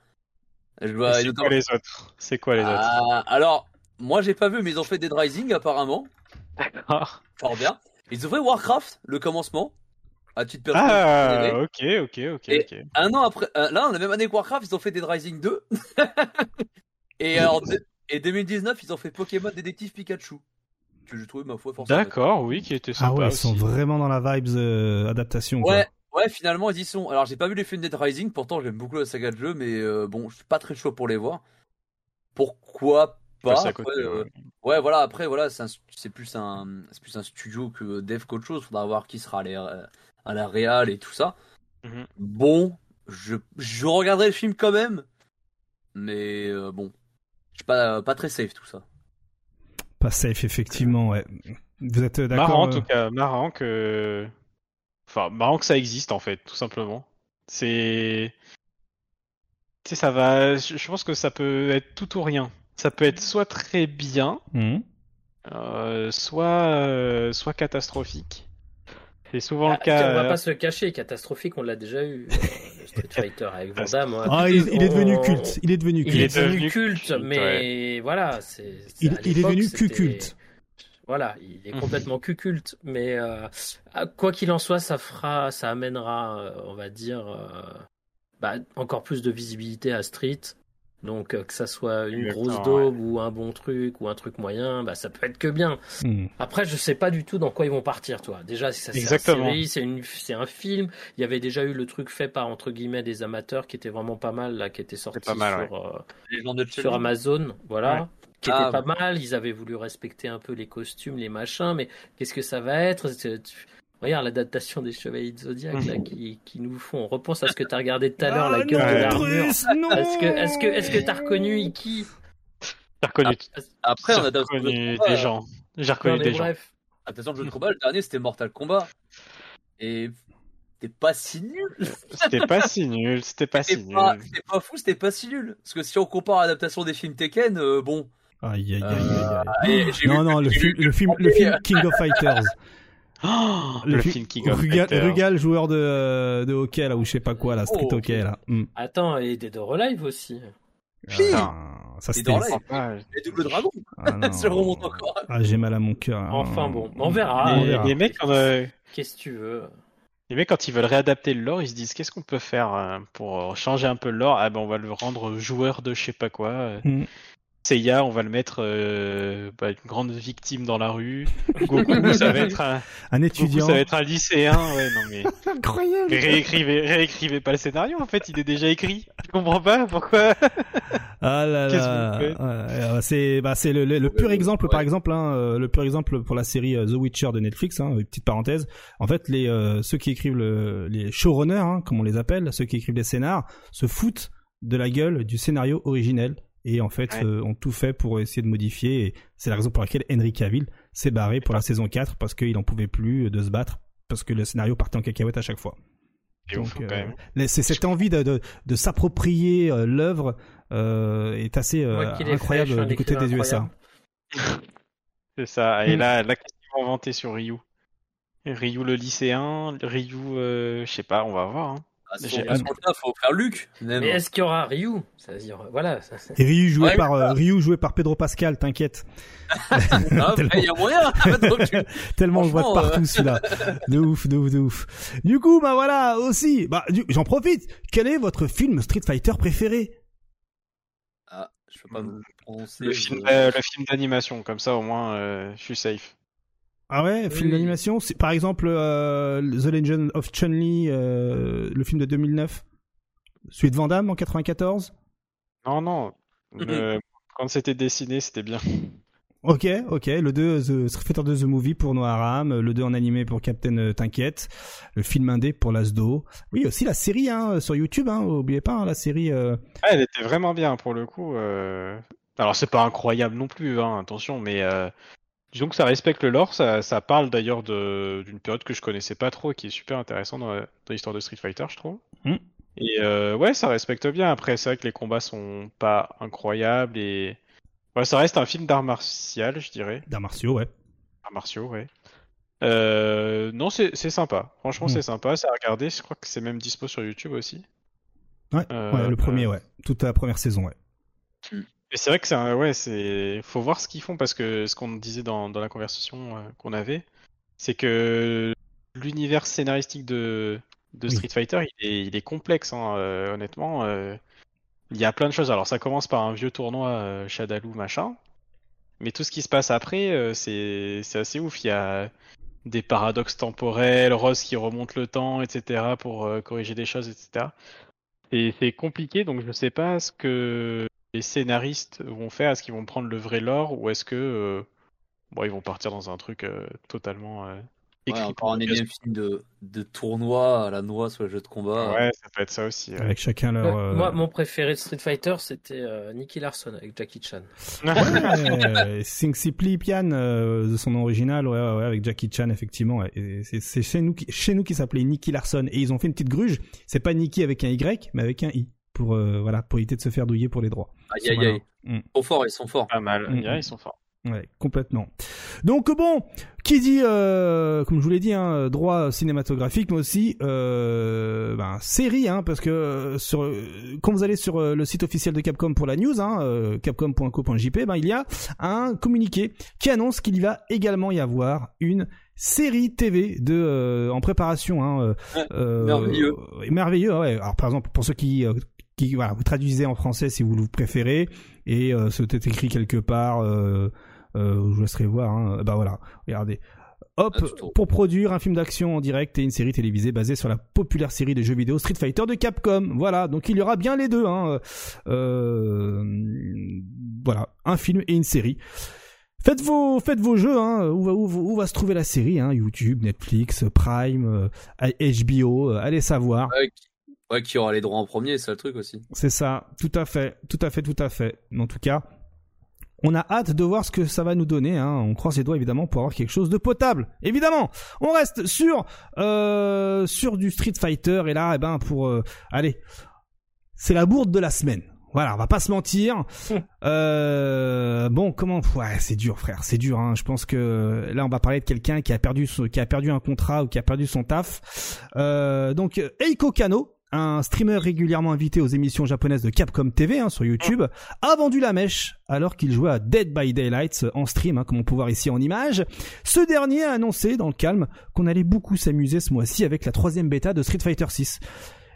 Je vois c'est notamment- quoi les autres? C'est quoi les autres? Ah, alors, moi j'ai pas vu, mais ils ont fait Dead Rising apparemment. Ah, Fort bien. Ils ont fait Warcraft, le commencement. À titre personnel. Ah, ok, ok, ok, Et- ok. Un an après, euh, là, la même année que Warcraft, ils ont fait Dead Rising 2. [LAUGHS] et, en deux- et 2019, ils ont fait Pokémon Détective Pikachu. Que j'ai trouvé, ma foi, forcément. D'accord, oui, qui était Ah ouais, ils aussi. sont vraiment dans la vibes euh, adaptation. quoi. Ouais, ouais, finalement, ils y sont. Alors, j'ai pas vu les films Dead Rising, pourtant, j'aime beaucoup la saga de jeu, mais euh, bon, je suis pas très chaud pour les voir. Pourquoi pas après, côté, euh, ouais. Ouais, voilà, après, voilà, c'est plus un, c'est plus un studio que dev qu'autre chose. Faudra voir qui sera à la, à la réal et tout ça. Mhm. Bon, je, je regarderai le film quand même, mais euh, bon, je suis pas, pas très safe tout ça. Pas safe, effectivement, ouais. Vous êtes euh, Marrant d'accord en euh, tout cas, marrant que. Enfin, marrant que ça existe en fait, tout simplement. C'est. Tu sais, ça va. Je pense que ça peut être tout ou rien. Ça peut être soit très bien, hmm. euh, soit, euh, soit catastrophique. C'est souvent Ah, le cas. on va euh, pas se cacher, catastrophique, on l'a déjà eu. le Street [LAUGHS] Fighter avec Van Damme. hein. Ah, il, il est devenu culte. Il est devenu Il culte. est devenu culte, culte, mais voilà, c'est. Il, il est devenu culte. Voilà, il est Mhm. complètement cuculte, mais euh, ah, quoi qu'il en soit, ça fera, ça amènera, on va dire, euh, bah, encore plus de visibilité à Street. Donc euh, que ça soit une Exactement, grosse daube ou un bon truc ou un truc moyen, bah ça peut être que bien. Hmm. Après, je sais pas du tout dans quoi ils vont partir, toi. Déjà, ça, c'est une Exactement. série, c'est une, c'est un film. Il y avait déjà eu le truc fait par entre guillemets des amateurs qui était vraiment pas mal là, qui était sorti pas mal, sur, euh, Les gens de sur. Amazon, voilà, Ouais. qui Ah, était pas mal. Ils avaient voulu respecter un peu les costumes, les machins, mais qu'est-ce que ça va être? Regarde l'adaptation des Chevaliers de Zodiac là, qui, qui nous font. On repense à ce que t'as regardé tout à l'heure, Ah la gueule non, de l'armure. Est-ce que, est-ce que, est-ce que t'as reconnu Iki J'ai reconnu, Après, j'ai on adapte reconnu le des gens. J'ai reconnu des gens. bref. Adaptation de jeu de combat, le dernier c'était Mortal Kombat. Et c'était pas si nul. C'était pas [LAUGHS] si nul, c'était pas si nul. c'était pas fou, c'était pas si nul. Parce que si on compare à l'adaptation des films Tekken, euh, bon. Aïe, aïe, aïe, euh, aïe, aïe. j'ai Non, vu- non, le film, le film, le film King of Fighters. Oh, Le le, fi- film of Rugal. Rugal, joueur de, euh, de hockey, là, ou je sais pas quoi, là, street Oh, hockey, là. Hmm. Attends, et des Doro Live aussi. Ah, ça c'était. Ah, Les doubles dragons, Ah, [LAUGHS] ça remonte encore. Ah, j'ai mal à mon cœur. Enfin bon, on verra. Ah, on les, verra. les mecs, euh, Qu'est-ce que tu veux les mecs, quand ils veulent réadapter le lore, ils se disent qu'est-ce qu'on peut faire euh, pour changer un peu le lore? Ah ben, on va le rendre joueur de je sais pas quoi. Hmm. Seiya, on va le mettre euh, bah, une grande victime dans la rue. Goku, ça va être un, [LAUGHS] Un Goku, étudiant. ça va être un lycéen. Ouais, non mais [LAUGHS] Incroyable. Réécrivez, réécrivez pas le scénario. En fait, il est déjà écrit. Je comprends pas pourquoi. [LAUGHS] Ah là Qu'est-ce là. que vous faites Ouais, c'est bah c'est le, le, pur ouais, exemple ouais. par exemple hein, euh, le pur exemple pour la série euh, The Witcher de Netflix hein, une petite parenthèse. En fait les euh, ceux qui écrivent le, les showrunners hein, comme on les appelle, ceux qui écrivent les scénars se foutent de la gueule du scénario originel et en fait Ouais. euh, ont tout fait pour essayer de modifier et c'est la raison pour laquelle Henry Cavill s'est barré pour la saison 4 parce qu'il en pouvait plus de se battre parce que le scénario partait en cacahuète à chaque fois. Euh, c'est cette envie de, de, de s'approprier euh, l'œuvre euh, est assez euh, incroyable du côté des USA. [LAUGHS] C'est ça. Et Mm. là, qu'ils vont inventer sur Ryu? Ryu le lycéen, Ryu, euh, je sais pas, on va voir. Hein. Ce compte-là, faut faire Luc. Même. Mais est-ce qu'il y aura Ryu C'est-à-dire, voilà. ça, Et Ryu joué Ouais, par euh, Ryu joué par Pedro Pascal, t'inquiète. Ah, Il y a moyen. [LAUGHS] Tellement on le voit de partout celui-là. De ouf, de ouf, de ouf. Du coup, bah voilà aussi. Bah du- j'en profite. Quel est votre film Street Fighter préféré? Ah, je peux pas me prononcer. Le je- film, euh, le film d'animation, comme ça au moins, euh, je suis safe. Ah ouais, film Oui. d'animation. C'est par exemple euh, The Legend of Chun-Li, euh, le film de 2009. Celui de Van Damme en 94. Non, non. le- [LAUGHS] Quand c'était dessiné, c'était bien. Ok, ok. Le 2, The Street Fighter 2 The Movie pour Noaram, le 2 en animé pour Captain euh, T'inquiète, le film indé pour Lasdo. Oui, aussi la série hein, sur YouTube, hein, oubliez pas hein, la série. euh, Ah, elle était vraiment bien pour le coup. euh. Alors c'est pas incroyable non plus, hein, attention, mais euh, disons que ça respecte le lore. Ça, ça parle d'ailleurs d'une période que je connaissais pas trop, et qui est super intéressante dans l'histoire de Street Fighter, je trouve. Mm. Et euh, ouais, ça respecte bien. Après, c'est vrai que les combats sont pas incroyables et ouais, ça reste un film d'art martial, je dirais. d'arts martiaux, ouais. Arts martiaux, ouais. Euh, non, c'est sympa. Franchement, Mm. c'est sympa. C'est à regarder. Je crois que c'est même dispo sur YouTube aussi. Ouais, Euh, ouais, le premier, euh, ouais. Toute la première saison, ouais. C'est vrai que c'est un- ouais, c'est faut voir ce qu'ils font parce que ce qu'on disait dans, dans la conversation euh, qu'on avait, c'est que l'univers scénaristique de, de Oui. Street Fighter, il est, il est complexe, hein, euh, honnêtement. euh, il y a plein de choses. Alors ça commence par un vieux tournoi euh, Shadaloo machin, mais tout ce qui se passe après, euh, c'est c'est assez ouf. Il y a des paradoxes temporels, Ross qui remonte le temps, etc. pour euh, corriger des choses, etc. Et c'est compliqué, donc je sais pas ce que les scénaristes vont faire? Est-ce qu'ils vont prendre le vrai lore ou est-ce que euh, bon, ils vont partir dans un truc euh, totalement euh, Ouais, écrit encore pour un énième film de, de tournoi à la noix sur le jeu de combat. Ouais, ça peut être ça aussi. ouais. Avec chacun leur. Ouais, euh, Moi, mon préféré de Street Fighter, c'était euh, Nicky Larson avec Jackie Chan. Ouais, [LAUGHS] Sing Simply Pian, de son nom original, ouais, ouais, ouais, avec Jackie Chan, effectivement. Ouais. C'est c'est chez nous, qui, chez nous qui s'appelait Nicky Larson. Et ils ont fait une petite gruge. C'est pas Nicky avec un Y, mais avec un I. Pour, euh, voilà, pour éviter de se faire douiller pour les droits. Aïe aïe aïe. Mm. Ils sont forts, ils sont forts. Pas mal. Mm, mm. ils sont forts. Ouais, complètement. Donc bon, qui dit, euh, comme je vous l'ai dit, hein, droit cinématographique, mais aussi euh, ben, série, hein, parce que euh, sur, quand vous allez sur le site officiel de Capcom pour la news, hein, capcom.co.jp, ben il y a un communiqué qui annonce qu'il va également y avoir une série TV de euh, en préparation. Hein, euh, merveilleux. euh, merveilleux. Ouais. Alors par exemple pour ceux qui euh, qui voilà, vous traduisez en français si vous le préférez et euh, c'est peut-être écrit quelque part. Euh, euh, je vous laisserai voir. Hein. Bah voilà, regardez. Hop, pour produire un film d'action en direct et une série télévisée basée sur la populaire série de jeux vidéo Street Fighter de Capcom. Voilà, donc il y aura bien les deux. Hein. Euh, voilà, un film et une série. Faites vos, faites vos jeux. Hein. Où, va, où, où va se trouver la série hein? YouTube, Netflix, Prime, euh, HBO. euh, allez savoir. Qui- ouais, qui aura les droits en premier, c'est le truc aussi. C'est ça, tout à fait, tout à fait, tout à fait. Mais En tout cas, On a hâte de voir ce que ça va nous donner. Hein. On croise les doigts évidemment pour avoir quelque chose de potable. Évidemment, on reste sur euh, sur du Street Fighter et là, eh ben pour euh, allez, c'est la bourde de la semaine. Voilà, on va pas se mentir. [LAUGHS] Euh, bon, comment Ouais, c'est dur, frère, c'est dur. Hein. Je pense que là, on va parler de quelqu'un qui a perdu, son- qui a perdu un contrat ou qui a perdu son taf. Euh, donc, Eiko Kano, un streamer régulièrement invité aux émissions japonaises de Capcom TV hein, sur YouTube, a vendu la mèche alors qu'il jouait à Dead by Daylight en stream, hein, comme on peut voir ici en image. Ce dernier a annoncé, dans le calme, qu'on allait beaucoup s'amuser ce mois-ci avec la troisième bêta de Street Fighter 6.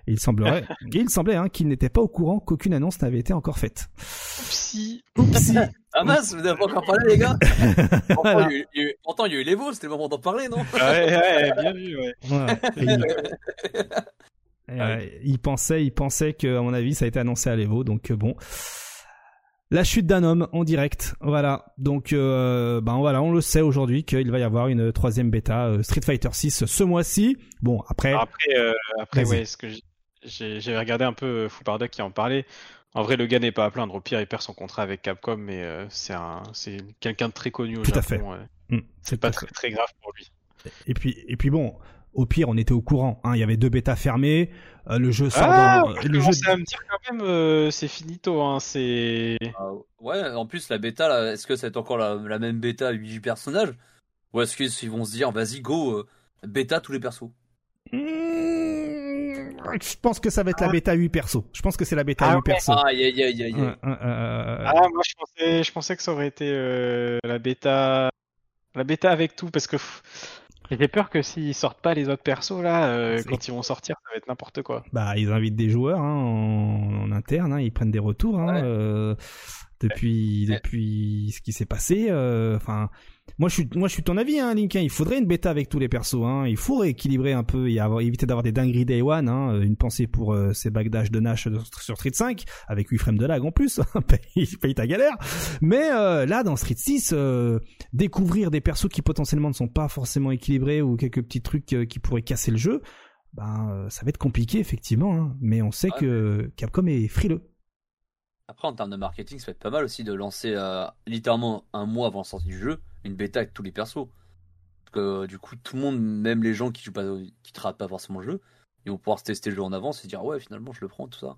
Et il semblerait, [LAUGHS] il semblait hein, qu'il n'était pas au courant qu'aucune annonce n'avait été encore faite. Si. Oupsie. Ah mince, vous n'avez pas encore parlé, les gars [LAUGHS] Pourtant, il y a eu- pourtant, il y a eu les veaux, c'était le moment d'en parler, non? Ouais, ouais, bien vu, ouais. Voilà. [LAUGHS] Et, euh, il pensait, il pensait que, à mon avis, ça a été annoncé à l'Evo, donc euh, bon. La chute d'un homme en direct, voilà. Donc, euh, ben voilà, on le sait aujourd'hui qu'il va y avoir une troisième bêta euh, Street Fighter 6 ce mois-ci. Bon, après, après, euh, après ouais, ce que j'ai- regardé un peu Fouparda qui en parlait. En vrai, le gars n'est pas à plaindre. Au pire, il perd son contrat avec Capcom, mais c'est un, c'est quelqu'un de très connu au Tout à ouais. hmm, C'est pas très, très grave pour lui. Et puis, et puis bon, au pire, on était au courant. Hein, il y avait deux bêtas fermées. euh, le jeu sort Ah, dans le jeu. à me dire quand même, euh, c'est finito. Hein, c'est. Ah, Ouais, en plus, la bêta, là, est-ce que ça va être encore la, la même bêta 8 personnages? Ou est-ce qu'ils vont se dire, vas-y, go, euh, bêta tous les persos? Hmm, je pense que ça va être la bêta 8 perso. Je pense que c'est la bêta Ah 8 ouais. perso. Aïe, aïe, aïe, aïe. Ouais, ouais, ouais, ouais, ouais. Ah, moi je pensais, je pensais que ça aurait été euh, la bêta, la bêta avec tout, parce que j'ai peur que s'ils sortent pas les autres persos là, euh, quand ils vont sortir, ça va être n'importe quoi. Bah, ils invitent des joueurs hein, en, en interne, hein, ils prennent des retours hein, Ouais. euh, depuis Ouais. depuis ce qui s'est passé. euh, Enfin, moi je suis moi je suis ton avis, hein, Link. hein, il faudrait une bêta avec tous les persos. Hein, il faut rééquilibrer un peu et avoir, éviter d'avoir des dingueries Day One. Hein, euh, une pensée pour euh, ces bagdages de Nash sur Street 5 avec 8 frames de lag en plus. [LAUGHS] paye, paye ta galère. Mais euh, là, dans Street 6, euh, découvrir des persos qui potentiellement ne sont pas forcément équilibrés ou quelques petits trucs qui pourraient casser le jeu, ben ça va être compliqué effectivement. hein. Mais on sait Ouais. que Capcom est frileux. Après, en termes de marketing, ça va être pas mal aussi de lancer euh, littéralement un mois avant la sortie du jeu une bêta avec tous les persos. Parce que euh, du coup, tout le monde, même les gens qui jouent pas, qui ne ratent pas forcément le jeu, ils vont pouvoir se tester le jeu en avance et se dire ouais, finalement, je le prends, tout ça.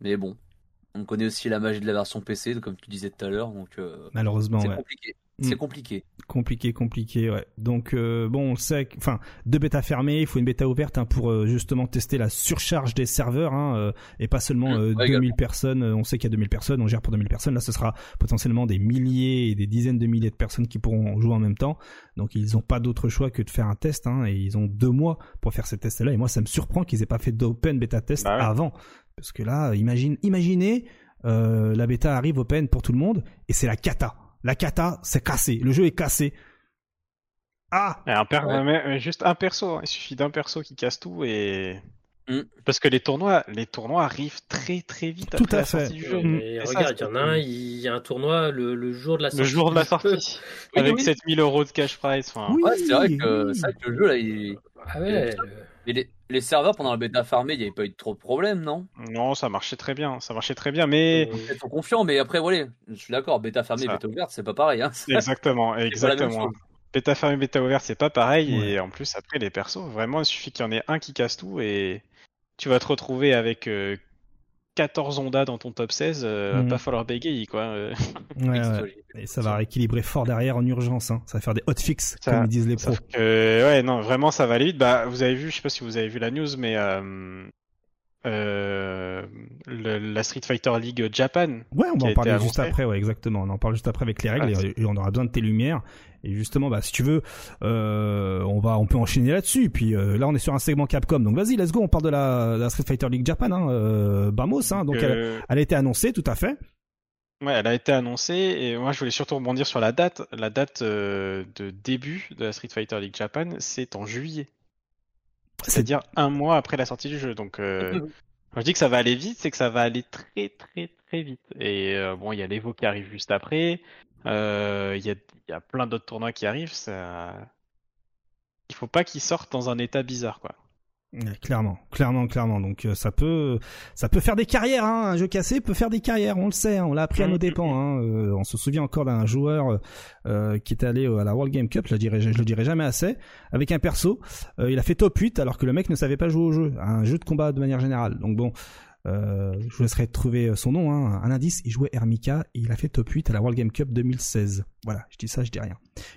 Mais bon, on connaît aussi la magie de la version PC, comme tu disais tout à l'heure, donc euh, Malheureusement, c'est ouais. compliqué. Mm. C'est compliqué. compliqué, compliqué, ouais. Donc euh, bon, on sait, que- enfin, deux bêtas fermées, il faut une bêta ouverte hein, pour euh, justement tester la surcharge des serveurs hein, euh, et pas seulement euh, [LAUGHS] ouais, 2000 personnes. euh, On sait qu'il y a 2000 personnes, on gère pour 2000 personnes. Là, ce sera potentiellement des milliers et des dizaines de milliers de personnes qui pourront jouer en même temps. Donc ils n'ont pas d'autre choix que de faire un test hein, et ils ont deux mois pour faire ces tests-là. Et moi, ça me surprend qu'ils aient pas fait d'open bêta test Bah ouais. avant, parce que là, imagine, imaginez, euh, la bêta arrive open pour tout le monde et c'est la cata. La cata, c'est cassé. Le jeu est cassé. Ah Et un per- Ouais. mais- mais juste un perso, hein. il suffit d'un perso qui casse tout et. Mm. Parce que les tournois, les tournois arrivent très très vite Tout après à la fait. sortie du jeu. Mm. Regarde, il y en a un, il y a un tournoi le, le jour de la Le sortie. jour de la sortie, Oui, avec oui. 7000 euros de cash prize. Enfin, Oui, Ouais, c'est vrai que vrai que le jeu là, il... Ah ouais, le- Et les, les serveurs pendant la bêta farmée, il n'y avait pas eu trop de problèmes, non? Non, ça marchait très bien, ça marchait très bien, mais Ils sont confiants, mais après, voilà, je suis d'accord, bêta fermée, Ça. bêta ouverte, c'est pas pareil. Hein. [LAUGHS] exactement, exactement. Bêta fermée, bêta ouverte, c'est pas pareil, Ouais. et en plus après les persos, vraiment, il suffit qu'il y en ait un qui casse tout et tu vas te retrouver avec euh, 14 ondas dans ton top 16, euh, va Mhm. pas falloir bégayer quoi. euh. Ouais, ouais. Désolé. Et ça va rééquilibrer fort derrière en urgence. Hein. Ça va faire des hotfix, Ça- comme ils disent les pros. Sauf que, ouais, non, vraiment, ça va aller vite. Bah, vous avez vu, je sais pas si vous avez vu la news, mais euh, euh, le- la Street Fighter League Japan. Ouais, on va en parler juste après, ouais, exactement. On en parle juste après avec les règles Ah, et, et on aura besoin de tes lumières. Et justement, bah, si tu veux, euh, on va, on peut enchaîner là-dessus. Puis euh, là, on est sur un segment Capcom, donc vas-y, let's go. On parle de la, Street Fighter League Japan, hein, Bamos. Hein, donc elle, elle a été annoncée, tout à fait. Ouais, elle a été annoncée et moi je voulais surtout rebondir sur la date. La date de début de la Street Fighter League Japan, c'est en juillet. C'est-à-dire un mois après la sortie du jeu. Donc euh, [LAUGHS] quand je dis que ça va aller vite, c'est que ça va aller très très très vite. Et euh, bon, il y a l'Evo qui arrive juste après. Euh, Il y, a, y a plein d'autres tournois qui arrivent. Ça... Il faut pas qu'ils sortent dans un état bizarre, quoi. Clairement, clairement, clairement. Donc euh, ça peut, ça peut faire des carrières. Hein. Un jeu cassé peut faire des carrières. On le sait. hein. On l'a appris à nos dépens. Hein. Euh, on se souvient encore d'un joueur euh, qui est allé à la World Game Cup. Je le dirai, je le dirai jamais assez. Avec un perso, Euh, il a fait top 8 alors que le mec ne savait pas jouer au jeu, à un jeu de combat de manière générale. Donc bon. Euh, je vous laisserai trouver son nom. Hein. Un indice, il jouait Hermika et il a fait top 8 à la World Game Cup 2016. Voilà, je dis ça, je dis rien.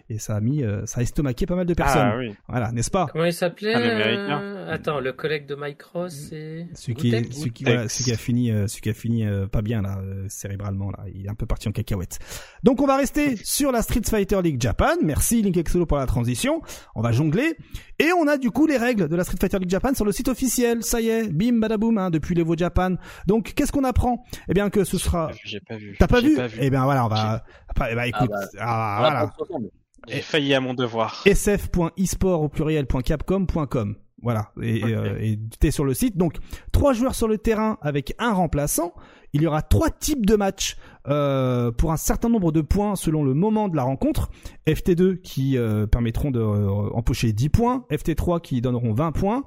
Et ça a mis, euh, ça a estomaqué pas mal de personnes. Ah oui. Voilà, n'est-ce pas? Comment il s'appelait Un Américain. euh, Attends, le collègue de Mike Ross, c'est. Celui qui, celui qui, voilà, celui qui a fini, euh, celui qui a fini euh, pas bien là, euh, cérébralement là, il est un peu parti en cacahuète. Donc on va rester [LAUGHS] sur la Street Fighter League Japan. Merci Link Exolo pour la transition. On va jongler et on a du coup les règles de la Street Fighter League Japan sur le site officiel. Ça y est, bim badaboum, hein, depuis l'Evo Japan. Donc qu'est-ce qu'on apprend? Eh bien que ce sera. J'ai pas vu. T'as pas vu, pas vu? Eh bien voilà, on va. Eh ben, écoute, bah, ah, voilà. ensemble. J'ai failli à mon devoir. sf.esport au pluriel.capcom.com. Voilà, et Ok. euh, et t'es sur le site. Donc, trois joueurs sur le terrain avec un remplaçant. Il y aura trois types de matchs euh, pour un certain nombre de points selon le moment de la rencontre. FT2 qui euh, permettront de euh, empocher 10 points, FT3 qui donneront 20 points,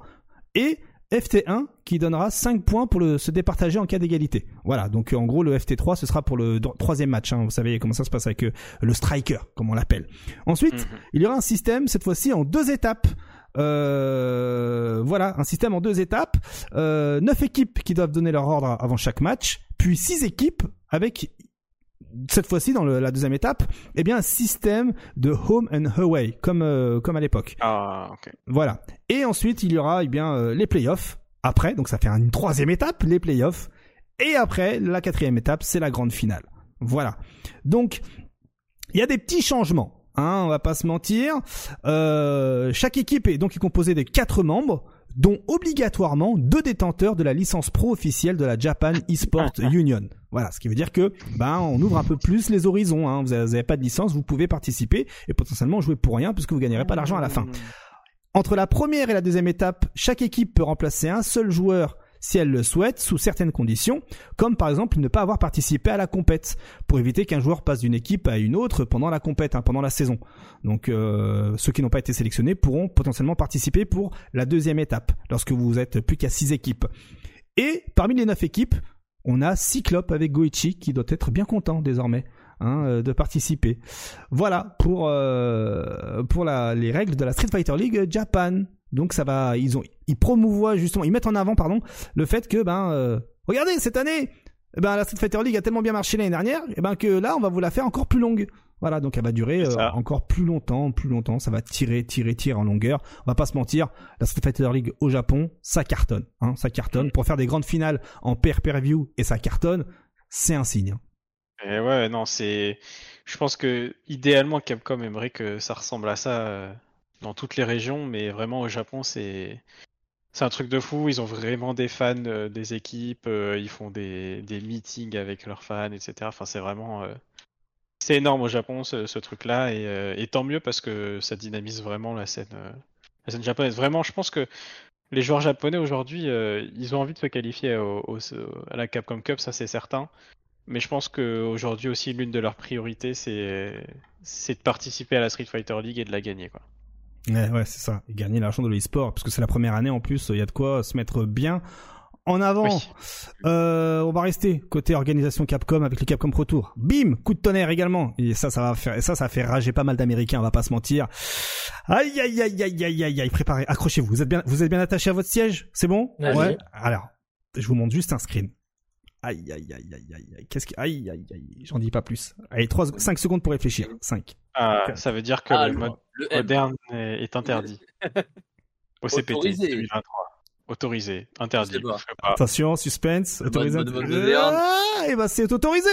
et FT1 qui donnera 5 points pour le, se départager en cas d'égalité. Voilà, donc en gros le FT3 ce sera pour le troisième match. hein. Vous savez comment ça se passe avec euh, le striker, comme on l'appelle. Ensuite, Mhm. il y aura un système cette fois-ci en deux étapes. Euh, voilà, un système en deux étapes. Euh, neuf équipes qui doivent donner leur ordre avant chaque match, puis six équipes avec cette fois-ci dans le- la deuxième étape, eh bien un système de home and away comme euh, comme à l'époque. Ah, ok. Voilà. Et ensuite, il y aura eh bien euh, les playoffs après, donc ça fait une troisième étape, les playoffs. Et après, la quatrième étape, c'est la grande finale. Voilà. Donc, il y a des petits changements. Hein, on va pas se mentir. Euh, chaque équipe est donc composée de quatre membres, dont obligatoirement deux détenteurs de la licence pro officielle de la Japan Esport [LAUGHS] Union. Voilà, ce qui veut dire que ben on ouvre un peu plus les horizons. Hein. Vous n'avez pas de licence, vous pouvez participer et potentiellement jouer pour rien puisque vous gagnerez pas d'argent à la fin. Entre la première et la deuxième étape, chaque équipe peut remplacer un seul joueur si elle le souhaite, sous certaines conditions, comme par exemple ne pas avoir participé à la compète, pour éviter qu'un joueur passe d'une équipe à une autre pendant la compète, hein, pendant la saison. Donc euh, ceux qui n'ont pas été sélectionnés pourront potentiellement participer pour la deuxième étape, lorsque vous êtes plus qu'à six équipes. Et parmi les neuf équipes, on a Cyclope avec Goichi qui doit être bien content désormais. hein, euh, de participer. Voilà pour euh, les règles de la Street Fighter League Japan. Donc ça va, ils ont, ils promouvoient justement, ils mettent en avant pardon le fait que ben euh, regardez cette année, eh ben la Street Fighter League a tellement bien marché l'année dernière, et ben que là on va vous la faire encore plus longue. Voilà, donc elle va durer euh, encore plus longtemps, plus longtemps. Ça va tirer, tirer, tirer en longueur. On va pas se mentir, la Street Fighter League au Japon, ça cartonne, hein, ça cartonne. Pour faire des grandes finales en pair per view et ça cartonne, c'est un signe. Et ouais, non, c'est. Je pense que idéalement Capcom aimerait que ça ressemble à ça euh, dans toutes les régions, mais vraiment au Japon, c'est. C'est un truc de fou. Ils ont vraiment des fans euh, des équipes. euh, ils font des, des meetings avec leurs fans, etc. Enfin, c'est vraiment. C'est énorme au Japon ce, truc-là, et, euh, et tant mieux parce que ça dynamise vraiment la scène, euh, la scène japonaise. Vraiment, je pense que les joueurs japonais aujourd'hui, euh, ils ont envie de se qualifier à la Capcom Cup, ça c'est certain. Mais je pense qu'aujourd'hui aussi, l'une de leurs priorités, c'est de participer à la Street Fighter League et de la gagner. Quoi. Ouais, ouais, c'est ça. Et gagner l'argent de l'e-sport, parce que c'est la première année en plus, il y a de quoi se mettre bien en avant. Oui. Euh, on va rester côté organisation Capcom avec le Capcom Pro Tour. Bim, coup de tonnerre également. Et ça, ça va faire, et ça, ça fait rager pas mal d'Américains, on va pas se mentir. Aïe, aïe, aïe, aïe, aïe, aïe, aïe, préparez, accrochez-vous. Vous êtes bien, vous êtes bien attaché à votre siège? C'est bon? Vas-y. Ouais. Alors, je vous montre juste un screen. Aïe, aïe, aïe, aïe, aïe, aïe. Qu'est-ce que, aïe, aïe, aïe. J'en dis pas plus. Allez, 3, 5 secondes pour réfléchir. 5. Ah, ça veut dire que Ah, le mode Le moderne est, interdit. Au CPT Autorisé. 2023. Autorisé, interdit. Pas. Attention, suspense. Le Autorisé. mode- mode moderne. Ah, et ben, c'est autorisé.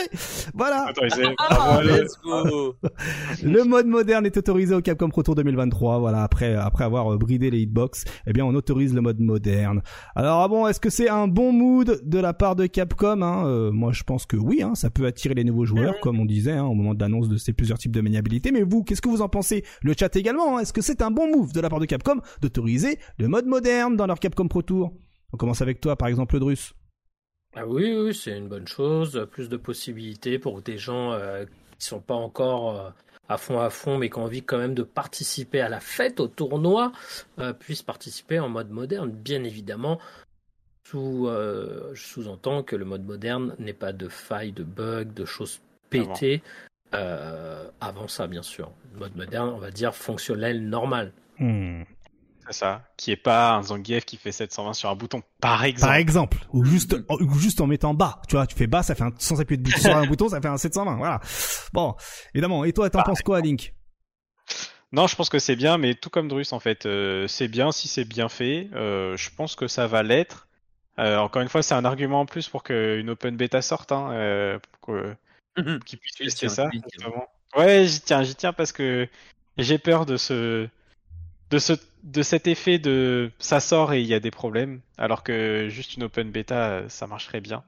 Voilà. Autorisé. [LAUGHS] Ah, Bravo, allez. let's go. [LAUGHS] Le mode moderne est autorisé au Capcom Pro Tour 2023. Voilà, après après avoir euh, bridé les hitbox, eh bien on autorise le mode moderne. Alors ah bon, est-ce que c'est un bon mood de la part de Capcom hein? Euh, Moi, je pense que oui. Hein, ça peut attirer les nouveaux joueurs, comme on disait hein, au moment de l'annonce de ces plusieurs types de maniabilité. Mais vous, qu'est-ce que vous en pensez? Le chat également. hein, est-ce que c'est un bon move de la part de Capcom d'autoriser le mode moderne dans leur Capcom Pro Tour On commence avec toi, par exemple, Drus. Ah oui, oui, c'est une bonne chose. Plus de possibilités pour des gens euh, qui sont pas encore euh, à fond à fond, mais qui ont envie quand même de participer à la fête, au tournoi, euh, puissent participer en mode moderne, bien évidemment. Sous, euh, je sous-entends que le mode moderne n'est pas de failles, de bugs, de choses pétées. Euh, avant ça, bien sûr. Le mode moderne, on va dire fonctionnel, normal. Hmm. C'est ça. Qui est pas un Zangief qui fait 720 sur un bouton, par exemple. Par exemple, ou juste, ou juste en mettant bas. Tu vois, tu fais bas, ça fait un, sans appuyer de bouton sur un bouton, ça fait un 720. Voilà. Bon, évidemment. Et toi, t'en penses quoi, Link? Non, je pense que c'est bien, mais tout comme Drus, en fait, euh, c'est bien si c'est bien fait. Euh, je pense que ça va l'être. Euh, encore une fois, c'est un argument en plus pour qu'une open beta sorte, hein, pour que- Mhm. qu'ils puissent Tu tester ça. Ouais, j'y tiens, j'y tiens parce que j'ai peur de ce, de ce, de cet effet de ça sort et il y a des problèmes, alors que juste une open beta, euh, ça marcherait bien.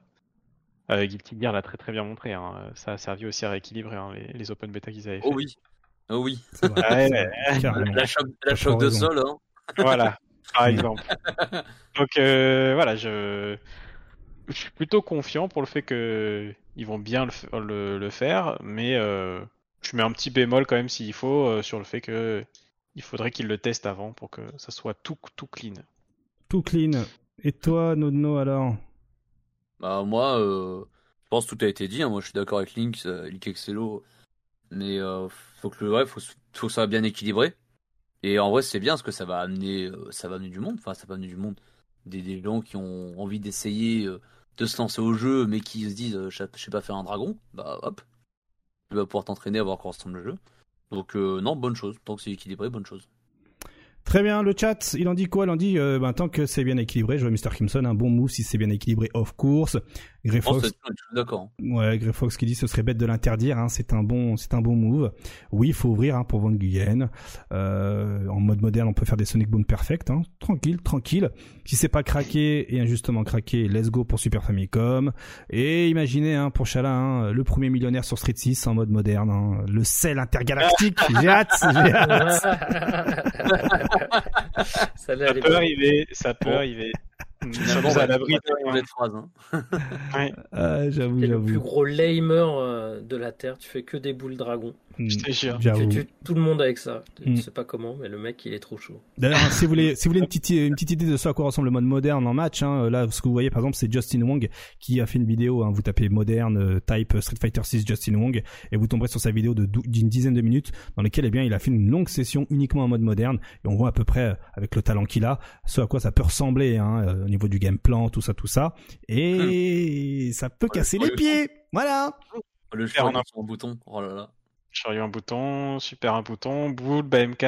Euh, Guilty Gear l'a très très bien montré, hein. ça a servi aussi à rééquilibrer hein, les, les open beta qu'ils avaient fait. Oh oui. Oh oui. Vrai, [LAUGHS] carrément. La choc, la de sol, hein. Voilà, par exemple. [LAUGHS] Donc euh, voilà, je... je suis plutôt confiant pour le fait que ils vont bien le, le faire, mais euh, je mets un petit bémol quand même s'il faut euh, sur le fait que il faudrait qu'ils le testent avant pour que ça soit tout tout clean. Tout clean. Et toi, Nodno, alors? Bah moi, euh, je pense que tout a été dit. hein. Moi, je suis d'accord avec Link, euh, Link Excello. Mais euh, faut que le, ouais, faut, faut que ça soit bien équilibré. Et en vrai, c'est bien parce que ça va amener, euh, ça va amener du monde. Enfin, ça va amener du monde. Des, des gens qui ont envie d'essayer de se lancer au jeu, mais qui se disent, je sais- je sais pas faire un dragon. Bah hop, tu vas pouvoir t'entraîner à voir comment ressemble le jeu. Donc euh, non, bonne chose. Tant que c'est équilibré, bonne chose. Très bien, le chat, il en dit quoi? Il en dit, euh, ben, tant que c'est bien équilibré, je vois Mr. Kimson, un bon move si c'est bien équilibré off course. Grey Fox, d'accord. ouais, Grey Fox qui dit ce serait bête de l'interdire, hein, c'est un bon, c'est un bon move. Oui, il faut ouvrir hein, pour Van Guyen. Euh, en mode moderne, on peut faire des Sonic Boom perfect, hein, tranquille, tranquille. Si c'est pas craqué et injustement craqué, let's go pour Super Famicom. Et imaginez hein, pour Chala, hein, le premier millionnaire sur Street 6 en mode moderne, hein, le sel intergalactique. [LAUGHS] j'ai hâte, j'ai hâte. Ça peut arriver, ça peut Bon. arriver. Sommes à l'abri de cette phrase. Hein. [LAUGHS] Ouais, Ah, j'avoue, le plus gros lamer euh, de la Terre? Tu fais que des boules dragon. Hmm, je te jure. Tu tues tout le monde avec ça. Je Mm. sais pas comment, mais le mec, il est trop chaud. D'ailleurs, si vous voulez, si vous voulez une petite, une petite idée de ce à quoi ressemble le mode moderne en match, hein, là, ce que vous voyez par exemple, c'est Justin Wong qui a fait une vidéo. Hein, vous tapez moderne euh, type Street Fighter 6 Justin Wong et vous tomberez sur sa vidéo de d'une dizaine de minutes dans laquelle, eh bien, il a fait une longue session uniquement en mode moderne et on voit à peu près euh, avec le talent qu'il a, ce à quoi ça peut ressembler hein, euh, au niveau du game plan, tout ça, tout ça, et ça peut casser les le pieds. Voilà. Le Faire en un- bouton. Oh là là. Chariot un bouton, super un bouton, boule, BMK.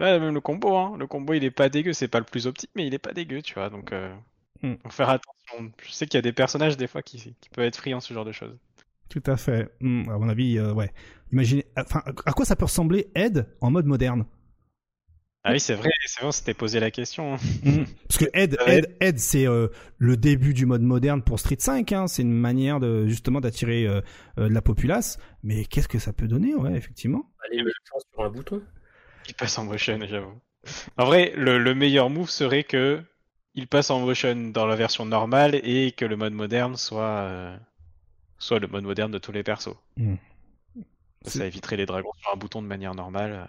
Ouais, même le combo, hein. Le combo, il est pas dégueu. C'est pas le plus optique, mais il est pas dégueu, tu vois. Donc, euh, faut faire attention. Je sais qu'il y a des personnages, des fois, qui, qui peuvent être friands, ce genre de choses. Tout à fait. Hmm, à mon avis, euh, ouais. Imaginez, enfin, à quoi ça peut ressembler Ed en mode moderne? Ah oui, c'est vrai, c'est vrai, on s'était posé la question. hein. [LAUGHS] Mhm. Parce que Ed. Ed, Ed, c'est euh, le début du mode moderne pour Street 5. Hein. C'est une manière de justement d'attirer euh, euh, de la populace. Mais qu'est-ce que ça peut donner, ouais, effectivement. Allez, ça sur un bouton. Il passe en motion, j'avoue. En vrai, le, le meilleur move serait que il passe en motion dans la version normale et que le mode moderne soit, euh, soit le mode moderne de tous les persos. Hmm. Ça éviterait les dragons sur un bouton de manière normale.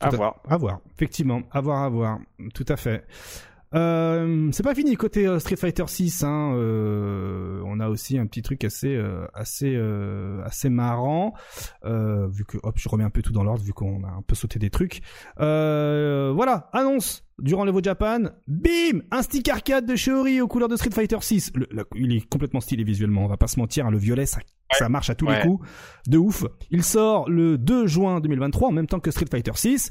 À voir. À voir, effectivement, à voir, à voir, tout à fait. Euh, c'est pas fini côté euh, Street Fighter 6. Hein, euh, on a aussi un petit truc assez, euh, assez, euh, assez marrant. Euh, vu que, hop, je remets un peu tout dans l'ordre vu qu'on a un peu sauté des trucs. Euh, voilà, annonce durant l'Evo Japan. Bim, un stick arcade de Shiori aux couleurs de Street Fighter 6. Le- le- il est complètement stylé visuellement. On va pas se mentir. hein, le violet, ça, ça marche à tous les coups. De ouf. Il sort le 2 juin 2023 en même temps que Street Fighter 6.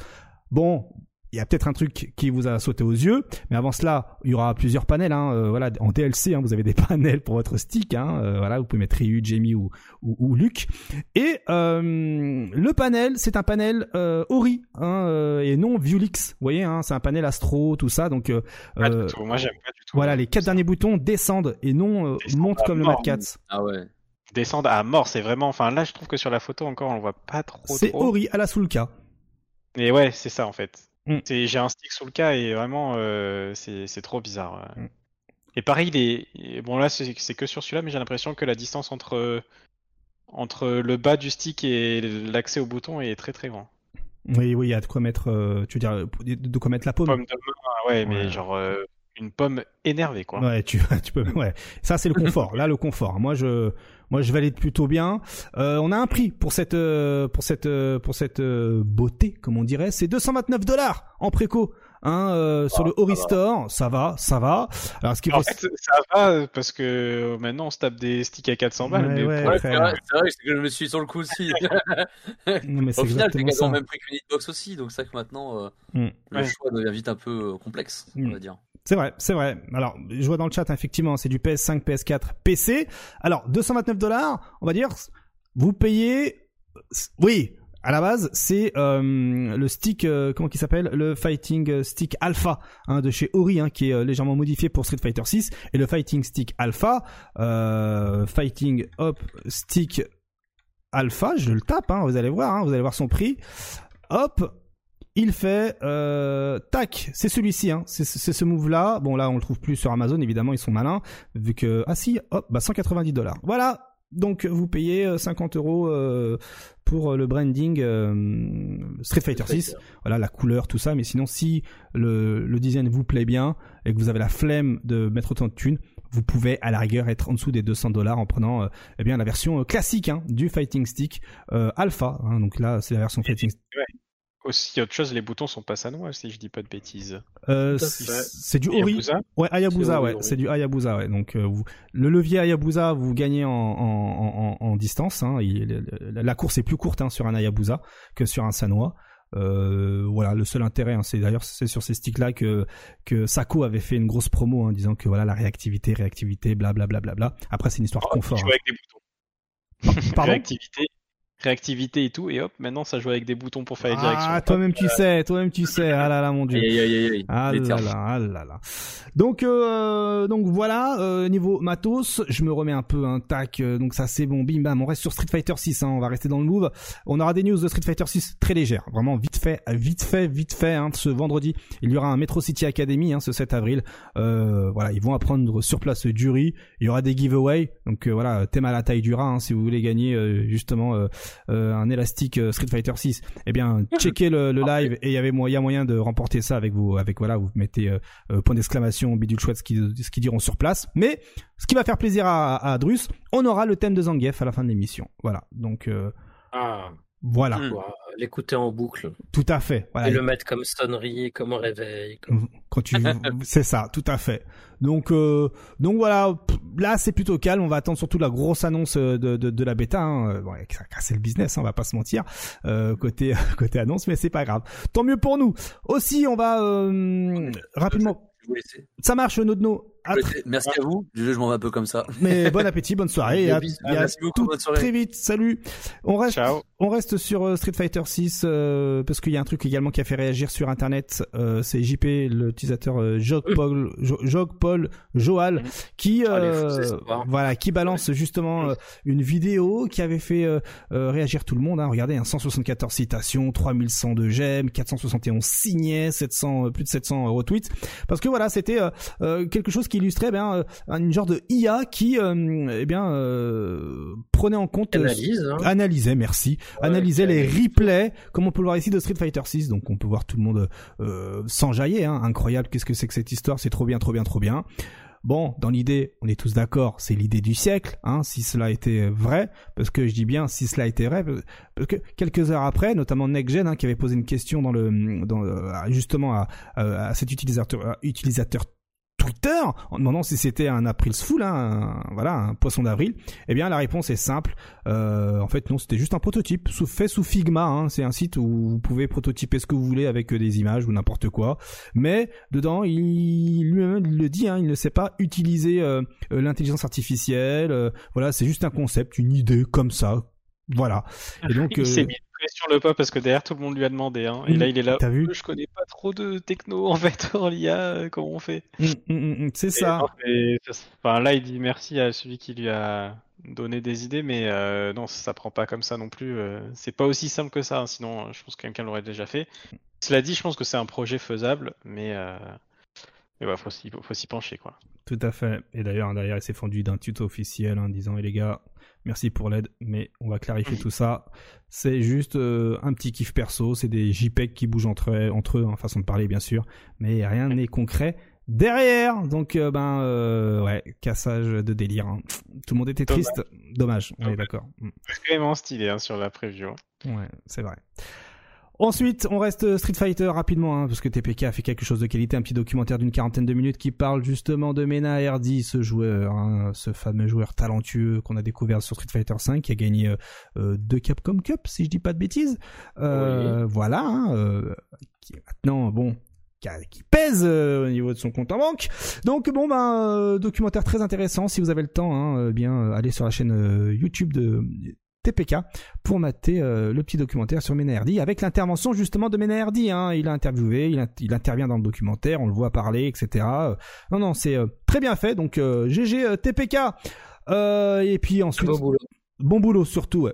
Bon, il y a peut-être un truc qui vous a sauté aux yeux, mais avant cela, il y aura plusieurs panels. Hein, euh, voilà, en DLC, hein, vous avez des [LAUGHS] panels pour votre stick. Hein, euh, voilà, vous pouvez mettre Ryu, Jamie ou, ou, ou Luke. Et euh, le panel, c'est un panel euh, Ori hein, euh, et non Viewlix. Vous voyez, hein, c'est un panel Astro, tout ça. Donc Pas du tout. Moi, j'aime pas du tout. voilà, les quatre derniers boutons descendent et non euh, Descendent montent comme le. Mad Cats. Ah ouais. Descendre à mort, c'est vraiment. Enfin, là, je trouve que sur la photo encore, on le voit pas trop. C'est. Ori à la Soulka. Mais ouais, c'est ça en fait. Mm. J'ai un stick sous le cas et vraiment, euh, c'est trop bizarre. Mm. Et pareil, les... et bon là, c'est que sur celui-là, mais j'ai l'impression que la distance entre entre le bas du stick et l'accès au bouton est très très grand. Oui, oui, il y a de quoi mettre, euh, tu veux dire, de quoi mettre la paume. Pomme de main, ouais, mais genre euh, une pomme énervée quoi. Ouais, tu, tu peux. Ouais, ça c'est le [LAUGHS] confort. Là, le confort. Moi, je, moi, je valide plutôt bien. Euh, on a un prix pour cette, euh, pour cette, euh, pour cette euh, beauté, comme on dirait. C'est 229 dollars en préco. Hein, euh, sur le Ori Store, ça va, ça va. Alors, ce qui En faut- fait, ça va parce que maintenant on se tape des sticks à 400 balles. Ouais, mais ouais, Ouais, c'est vrai, c'est vrai, que je me suis sur le coup aussi. [LAUGHS] Non, mais c'est Au final, c'est exactement quasiment même prix qu'une hitbox aussi, donc c'est vrai que maintenant, euh, Mm. le Ouais. choix devient vite un peu complexe, Mm. on va dire. C'est vrai, c'est vrai. Alors, je vois dans le chat, effectivement, c'est du PS5, PS4, PC. Alors, 229 dollars, on va dire, vous payez, oui, à la base, c'est euh, le stick, euh, comment il s'appelle? Le Fighting Stick Alpha hein, de chez Ori, hein, qui est euh, légèrement modifié pour Street Fighter 6. Et le Fighting Stick Alpha, euh, Fighting Hop Stick Alpha, je le tape, hein, vous allez voir, hein, vous allez voir son prix. Hop, il fait euh, tac, c'est celui-ci, hein, c'est ce move-là. Bon là, on le trouve plus sur Amazon, évidemment, ils sont malins, vu que ah si, hop, bah 190 dollars. Voilà. Donc vous payez euh, 50 euros euh, pour euh, le branding euh, Street Fighter 6 voilà la couleur tout ça mais sinon si le, le design vous plaît bien et que vous avez la flemme de mettre autant de thunes vous pouvez à la rigueur être en dessous des 200 dollars en prenant euh, eh bien la version euh, classique hein, du Fighting Stick euh, Alpha hein. donc là c'est la version Fighting Stick Aussi autre chose, les boutons sont pas sanois si je dis pas de bêtises. euh, c'est du Ori Yakuza ouais Hayabusa ouais c'est du Hayabusa ouais donc euh, vous, le levier Hayabusa vous gagnez en, en, en, en distance hein. Il- le- le- la course est plus courte hein, sur un Hayabusa que sur un Sanois Euh, voilà, le seul intérêt, hein, c'est d'ailleurs c'est sur ces sticks-là que que Sako avait fait une grosse promo, hein, disant que voilà la réactivité, réactivité, blablabla. Bla, bla, bla. Après, c'est une histoire de confort. Joue avec des boutons. Pardon? réactivité, réactivité et tout, et hop, maintenant ça joue avec des boutons pour faire les directions. Ah, toi-même tu sais, toi-même tu sais. Ah là là, mon dieu. Aïe, aïe, aïe, aïe. Ah là là, ah là là. Donc euh, donc voilà euh, niveau matos, je me remets un peu un tac euh, donc ça c'est bon bim bam, on reste sur Street Fighter 6 hein, on va rester dans le move. On aura des news de Street Fighter 6 très légères, vraiment vite fait, vite fait, vite fait hein, ce vendredi, il y aura un Metro City Academy hein, ce 7 avril. Euh, voilà, ils vont apprendre sur place du riz, il y aura des giveaways. Donc euh, voilà, thème à la taille du rat hein, si vous voulez gagner euh, justement un élastique euh, Street Fighter 6. Eh bien, [LAUGHS] checkez le, le live et il y avait moyen moyen de remporter ça avec vous avec voilà, vous mettez euh, euh, point d'exclamation bidule chouette ce qu'ils ce qu'ils diront sur place. Mais ce qui va faire plaisir à, à Drus, on aura le thème de Zangief à la fin de l'émission. Voilà. Donc euh, Ah, voilà, Mm. pouvoir l'écouter en boucle. tout à fait. Voilà. Et le mettre comme sonnerie, comme réveil. comme- quand tu [LAUGHS] c'est ça tout à fait donc euh, donc voilà là c'est plutôt calme on va attendre surtout la grosse annonce euh, de, de, de la bêta hein. Euh, bon, ça a cassé le business hein, on va pas se mentir euh, côté [LAUGHS] côté annonce mais c'est pas grave tant mieux pour nous aussi on va euh, rapidement ça marche Nodno Merci à vous. Je je m'en vais un peu comme ça. mais [LAUGHS] bon appétit bonne soirée et à, Bisous. et à Merci beaucoup. tout Bonne soirée. très vite salut on reste Ciao. on reste sur euh, Street Fighter 6 euh, parce qu'il y a un truc également qui a fait réagir sur internet. Euh, c'est JP, l'utilisateur euh, Jogpol, Jo- Jogpol Joal, qui Ah, euh, voilà, qui balance justement euh, une vidéo qui avait fait euh, euh, réagir tout le monde. Hein. Regardez, hein, 174 citations, 3100 de j'aime, 471 signés, 700 euh, plus de 700 retweets. Parce que voilà, c'était quelque chose qui illustrait ben, euh, une genre de IA qui euh, eh bien euh, prenait en compte Analyse. Hein. analysait, merci, Ouais, analysait qui les replays, comme on peut le voir ici de Street Fighter 6. Donc on peut voir tout le monde s'enjailler, hein. incroyable. Qu'est-ce que c'est que cette histoire? C'est trop bien, trop bien, trop bien. Bon, dans l'idée, on est tous d'accord, c'est l'idée du siècle, hein, si cela était vrai, parce que je dis bien si cela était vrai, parce que quelques heures après, notamment NextGen, hein, qui avait posé une question dans le, dans, justement à, à cet utilisateur, à utilisateur Twitter en demandant si c'était un April's Fool, hein, un, voilà, un poisson d'avril. Eh bien, la réponse est simple. Euh, en fait, non, c'était juste un prototype, sous, fait sous Figma. Hein, c'est un site où vous pouvez prototyper ce que vous voulez avec euh, des images ou n'importe quoi. Mais dedans, il lui-même il le dit, hein, il ne sait pas utiliser euh, euh, l'intelligence artificielle. euh, voilà, c'est juste un concept, une idée comme ça. Voilà. Et donc, il s'est euh, mis pression le pas parce que derrière tout le monde lui a demandé. Hein. Et là il est là. t'as vu Je connais pas trop de techno en fait [LAUGHS] en l'IA. euh, Comment on fait hum, hum, hum, c'est ça. non, mais ça- Enfin là il dit merci à celui qui lui a donné des idées, mais euh, non ça prend pas comme ça non plus. euh, c'est pas aussi simple que ça. hein, sinon je pense que quelqu'un l'aurait déjà fait. Cela dit, je pense que c'est un projet faisable, mais euh... mais ouais, faut s'y faut s'y pencher quoi. Tout à fait. Et d'ailleurs, derrière, il s'est fendu d'un tuto officiel en disant, et les gars, Merci pour l'aide, mais on va clarifier tout ça. C'est juste euh, un petit kiff perso, c'est des JPEG qui bougent entre, entre eux, en façon de parler bien sûr, mais rien n'est concret derrière. Donc euh, ben euh, ouais, cassage de délire. hein. Tout le monde était triste. Dommage, on est d'accord. Mm. Vraiment stylé hein, sur la preview. Ouais, c'est vrai. Ensuite, on reste Street Fighter rapidement, hein, parce que TPK a fait quelque chose de qualité, un petit documentaire d'une quarantaine de minutes qui parle justement de Mena Hardy, ce joueur, hein, ce fameux joueur talentueux qu'on a découvert sur Street Fighter 5, qui a gagné euh, euh, deux Capcom Cup, si je dis pas de bêtises. Euh, Voilà, hein, euh, qui est maintenant, bon, qui, pèse euh, au niveau de son compte en banque. Donc bon, ben, euh, documentaire très intéressant, si vous avez le temps, hein, euh, bien, euh, allez sur la chaîne euh, YouTube de TPK pour mater euh, le petit documentaire sur Mena Hardy avec l'intervention justement de Mena Hardy. Hein. Il a interviewé, il, int- il intervient dans le documentaire, on le voit parler, etc. Euh, non, non, c'est euh, très bien fait. Donc GG TPK. Et puis ensuite, Beau boulot. bon boulot surtout. ouais.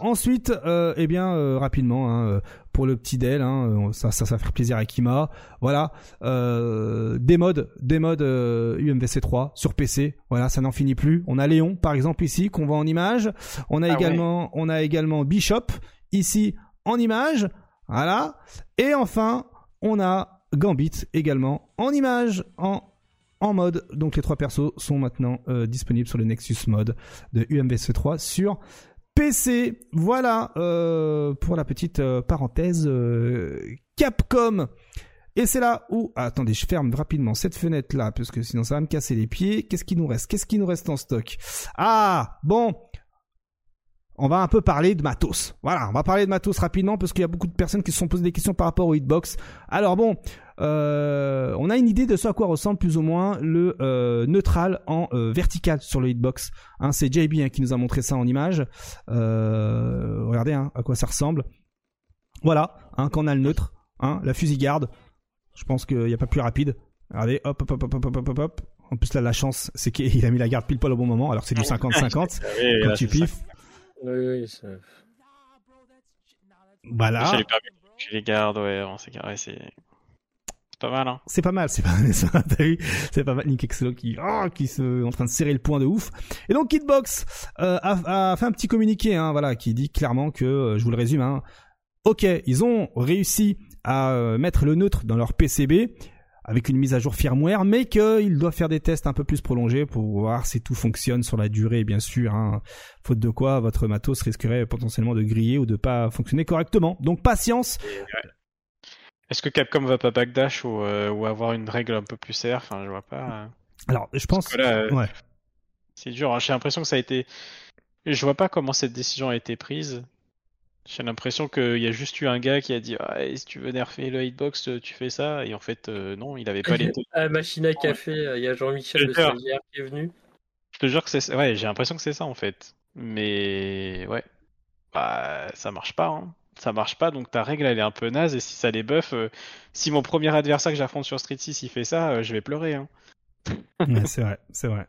Ensuite, eh bien, rapidement, hein, pour le petit Dell, hein, euh, ça, ça, ça faire plaisir à Kima. Voilà, euh, des modes, des modes euh, UMVC 3 sur PC. Voilà, ça n'en finit plus. On a Léon, par exemple ici, qu'on voit en image. On a Ah également, on a également Bishop ici en image. Voilà. Et enfin, on a Gambit également en image, en en mode. Donc les trois persos sont maintenant euh, disponibles sur le Nexus mode de UMVC 3 sur PC. Voilà euh, pour la petite euh, parenthèse euh, Capcom. Et c'est là où... ah, attendez, je ferme rapidement cette fenêtre là, parce que sinon ça va me casser les pieds. Qu'est-ce qui nous reste? Qu'est-ce qui nous reste en stock? Ah, bon on va un peu parler de matos. Voilà, on va parler de matos rapidement parce qu'il y a beaucoup de personnes qui se sont posées des questions par rapport au hitbox. Alors bon, euh, on a une idée de ce à quoi ressemble plus ou moins le euh, neutral en euh, vertical sur le hitbox. Hein, c'est JB hein, qui nous a montré ça en image. Euh, regardez hein, à quoi ça ressemble. Voilà, hein, quand on a le neutre, hein, la fusillade. Je pense qu'il n'y a pas plus rapide. Regardez, hop, hop, hop, hop, hop, hop, hop. hop. En plus, là, la chance, c'est qu'il a mis la garde pile poil au bon moment. Alors, c'est du [LAUGHS] 50-50. Quand tu oui, oui, ça- les, permis, chez les gardes, ouais, on s'est carré, c'est c'est pas mal, hein. C'est pas mal, c'est pas mal, [LAUGHS] ça, t'as vu? C'est pas mal, Nick Exelo qui, oh, qui se, en train de serrer le point de ouf. Et donc, Hitbox, euh, a, a fait un petit communiqué, hein, voilà, qui dit clairement que, euh, je vous le résume, hein, ok, ils ont réussi à euh, mettre le neutre dans leur PCB, avec une mise à jour firmware, mais qu'ils doivent faire des tests un peu plus prolongés pour voir si tout fonctionne sur la durée, bien sûr. Hein. Faute de quoi, votre matos risquerait potentiellement de griller ou de pas fonctionner correctement. Donc patience. Est-ce que Capcom va pas backdash ou, euh, ou avoir une règle un peu plus serre Enfin, je vois pas. euh. Alors, je pense. que là, euh, ouais. C'est dur. hein. J'ai l'impression que ça a été. Je vois pas comment cette décision a été prise. J'ai l'impression qu'il y a juste eu un gars qui a dit ah, si tu veux nerfer le hitbox, tu fais ça. Et en fait, euh, non, il avait pas les. [LAUGHS] À la machine à café, euh, il y a Jean-Michel le stagiaire qui est venu. Je te jure que c'est. Ouais, j'ai l'impression que c'est ça en fait. Mais ouais, bah ça marche pas. Hein. Ça marche pas. Donc ta règle elle est un peu naze. Et si ça les buff, euh, si mon premier adversaire que j'affronte sur Street 6 il fait ça, euh, je vais pleurer. Hein. Ouais, c'est vrai, c'est vrai.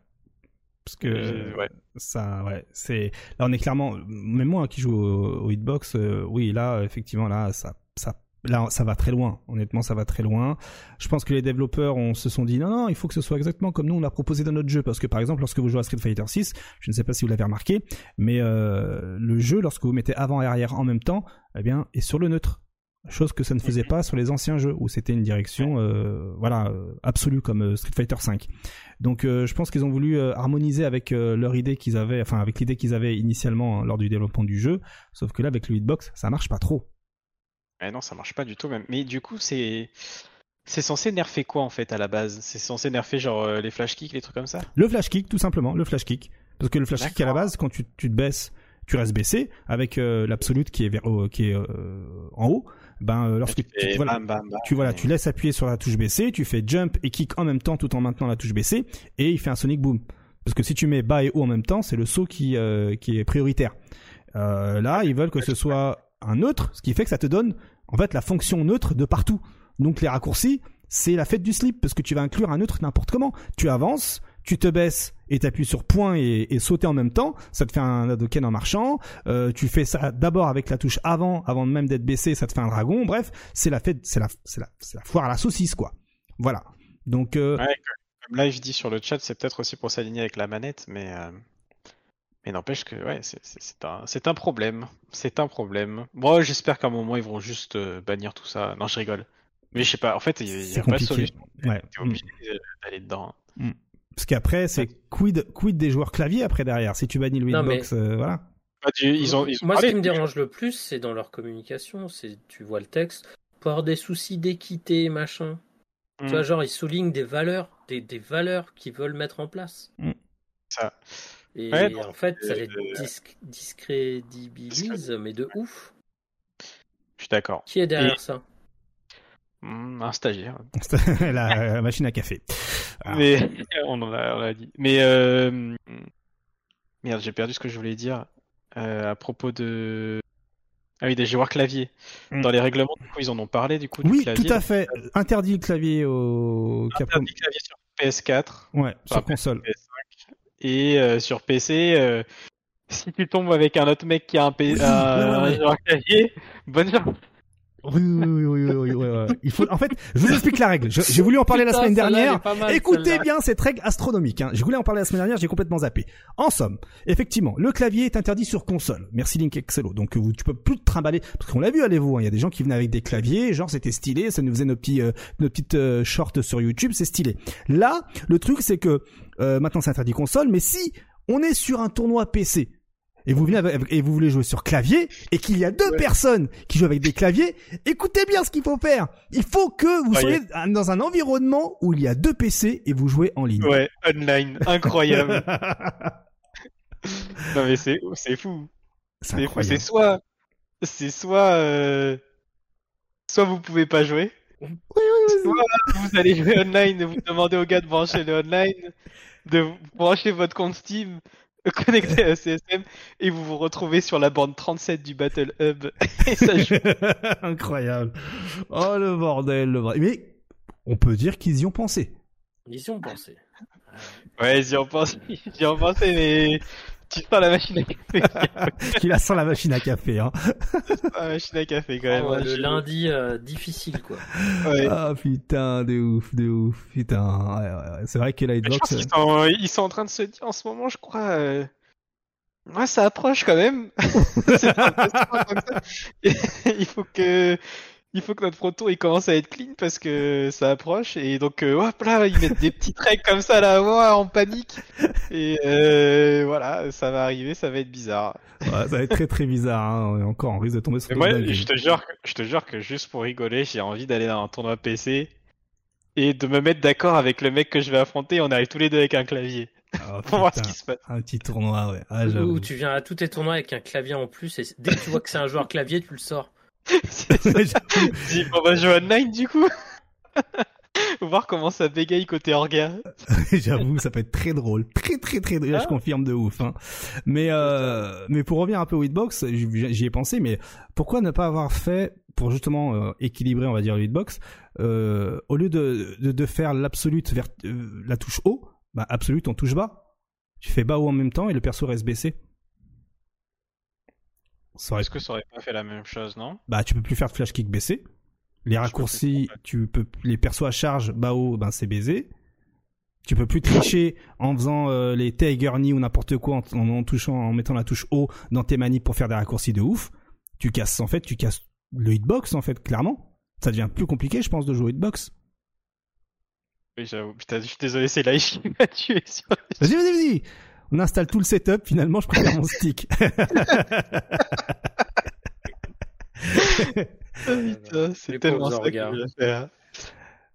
Parce que ouais. ça, ouais, c'est là on est clairement, même moi hein, qui joue au, au hitbox, euh, oui là effectivement là ça, ça, là ça va très loin. Honnêtement ça va très loin. Je pense que les développeurs on se sont dit non non il faut que ce soit exactement comme nous on a proposé dans notre jeu parce que par exemple lorsque vous jouez à Street Fighter 6, je ne sais pas si vous l'avez remarqué, mais euh, le jeu lorsque vous mettez avant et arrière en même temps, eh bien est sur le neutre. Chose que ça ne faisait pas sur les anciens jeux où c'était une direction euh, voilà euh, absolue comme euh, Street Fighter 5. Donc euh, je pense qu'ils ont voulu euh, harmoniser avec leur idée qu'ils avaient, enfin avec l'idée qu'ils avaient initialement hein, lors du développement du jeu. Sauf que là avec le hitbox ça marche pas trop. Ouais, non, ça marche pas du tout même. Mais du coup, c'est. C'est censé nerfer quoi en fait à la base? C'est censé nerfer genre les flash kicks, les trucs comme ça? Le flash kick tout simplement, le flash kick. Parce que le flash kick à la base quand tu, tu te baisses, tu restes baissé avec l'absolute qui est vers, qui est en haut. Ben euh, lorsque tu, voilà, bam, bam, bam, tu voilà, et- tu laisses appuyer sur la touche BC, tu fais jump et kick en même temps tout en maintenant la touche BC et il fait un sonic boom. Parce que si tu mets bas et haut en même temps, c'est le saut qui euh, qui est prioritaire. Euh, là, ils veulent que ce soit un neutre, ce qui fait que ça te donne en fait la fonction neutre de partout. Donc les raccourcis, c'est la fête du slip parce que tu vas inclure un neutre n'importe comment. Tu avances, tu te baisses et t'appuies sur point et, et sauter en même temps. Ça te fait un Hadoken en marchant. Euh, tu fais ça d'abord avec la touche avant, avant même d'être baissé, ça te fait un dragon. Bref, c'est la fête, c'est la, c'est la, c'est la foire à la saucisse quoi. Voilà. Donc euh, Ouais, comme là je dis sur le chat, c'est peut-être aussi pour s'aligner avec la manette, mais. euh, Mais n'empêche que ouais, c'est- un, c'est un problème. C'est un problème. Moi, j'espère qu'à un moment, ils vont juste bannir tout ça. Non, je rigole. Mais je sais pas, en fait, il y a, y a pas de solution. Ouais. T'es obligé euh, d'aller dedans. Parce qu'après, c'est quid, quid des joueurs clavier après derrière. Si tu bannis le Non, hitbox, euh, voilà. Tu- ils ont, ils ont Moi, parlé ce qui me dérange le plus, c'est dans leur communication. C'est, tu vois le texte, pour avoir des soucis d'équité, machin. Mm. Tu vois, genre, ils soulignent des valeurs, des, des valeurs qu'ils veulent mettre en place. Ça. Et Ouais, non, en fait, ça euh, les disc- discrédibilise, mais de ouf. Je suis d'accord. Qui est derrière ça? Hmm, un stagiaire. [LAUGHS] la, la machine à café. Ah. Mais [LAUGHS] on en a, on l'a dit. Mais euh... merde, j'ai perdu ce que je voulais dire Euh, à propos de. Ah oui, des joueurs clavier. Mm. Dans les règlements, du coup, ils en ont parlé du coup du Oui, clavier. tout à fait. Interdit le clavier au Capcom. Interdit clavier sur PS4 Ouais, sur Enfin, console. PS5 et euh, sur PC. euh, Si tu tombes avec un autre mec qui a un, P... Oui, un- [LAUGHS] ouais, ouais, un ouais. joueur clavier, bonne chance. Oui, oui, oui, oui, oui, oui, oui, oui. Il faut, en fait, je vous explique la règle. J'ai voulu en parler la semaine dernière. mal, Écoutez bien cette règle astronomique. Hein. Je voulais en parler la semaine dernière, j'ai complètement zappé. En somme, effectivement, le clavier est interdit sur console. Merci Link Excello. Donc vous, tu peux plus te trimballer parce qu'on l'a vu, allez-vous. hein, Il y a des gens qui venaient avec des claviers, genre c'était stylé, ça nous faisait nos petits, euh, nos petites euh, shorts sur YouTube, c'est stylé. Là, le truc c'est que euh, maintenant c'est interdit console, mais si on est sur un tournoi PC. Et vous venez avec- et vous voulez jouer sur clavier et qu'il y a deux personnes qui jouent avec des claviers, écoutez bien ce qu'il faut faire. Il faut que vous soyez dans un environnement où il y a deux PC et vous jouez en ligne. Ouais, online, incroyable. [LAUGHS] non mais c'est c'est fou. C'est C'est fou. incroyable. C'est soit c'est soit euh, soit vous pouvez pas jouer. Soit vous allez jouer online et vous demandez au gars de brancher le online, de brancher votre compte Steam, [LAUGHS] connecter à CSM et vous vous retrouvez sur la bande 37 du Battle Hub [LAUGHS] et ça joue. [LAUGHS] Incroyable. Oh le bordel, le bordel. Mais on peut dire qu'ils y ont pensé. Ils y ont pensé. Ouais, j'y en pense, j'y en pensais mais tu sens la machine à café, Qu'il a sans la machine à café. Hein. [LAUGHS] la machine à café quand même. Ouais, hein, le lundi euh, difficile, quoi. Ouais. Ah putain, de ouf, de ouf. Putain, ouais, ouais, ouais. c'est vrai que la pense hitbox. qu'ils sont, ils sont en train de se dire en ce moment, je crois. Euh... Ouais, ça approche quand même. [LAUGHS] [LAUGHS] Il faut que, il faut que notre proto il commence à être clean parce que ça approche et donc euh, hop là ils mettent des petits traits comme ça là, ouah, en panique et euh, voilà, ça va arriver, ça va être bizarre. Ouais, ça va être très très bizarre. Hein. Encore, on risque de tomber sur Mais des moi, je te jure, que, je te jure que juste pour rigoler, j'ai envie d'aller dans un tournoi PC et de me mettre d'accord avec le mec que je vais affronter. On arrive tous les deux avec un clavier Ah, [LAUGHS] pour voir ce qui se passe. Un petit tournoi, ouais. Ah. Ou tu viens à tous tes tournois avec un clavier en plus et dès que tu vois que c'est un joueur clavier, tu le sors. Dis, on va jouer online du coup. [LAUGHS] Voir comment ça bégaye côté orga. [LAUGHS] J'avoue, ça peut être très drôle, très très très drôle. Je Ah. confirme de ouf. Hein. Mais euh, mais pour revenir un peu au hitbox, j'y ai pensé. Mais pourquoi ne pas avoir fait pour justement euh, équilibrer, on va dire le hitbox, euh, au lieu de de, de faire l'absolute vers euh, la touche haut, bah absolute en touche bas. Tu fais bas haut en même temps et le perso reste baissé. Aurait- Est-ce que ça aurait pas fait la même chose, non? Bah tu peux plus faire de flash kick baissé. Les raccourcis, tu peux les persos à charge bas haut, ben c'est baisé. Tu peux plus tricher en faisant euh, les Tiger Knee ou n'importe quoi en, en, touchant en mettant la touche haut dans tes manips pour faire des raccourcis de ouf. Tu casses en fait, tu casses le hitbox en fait clairement. Ça devient plus compliqué je pense de jouer hitbox. Oui, j'avoue. Putain, je suis désolé, c'est Laïch qui m'a tué Vas-y vas-y vas-y. On installe tout le setup finalement je préfère mon stick. [LAUGHS] Putain, c'est tellement pauvres ça que je orgas. vais faire.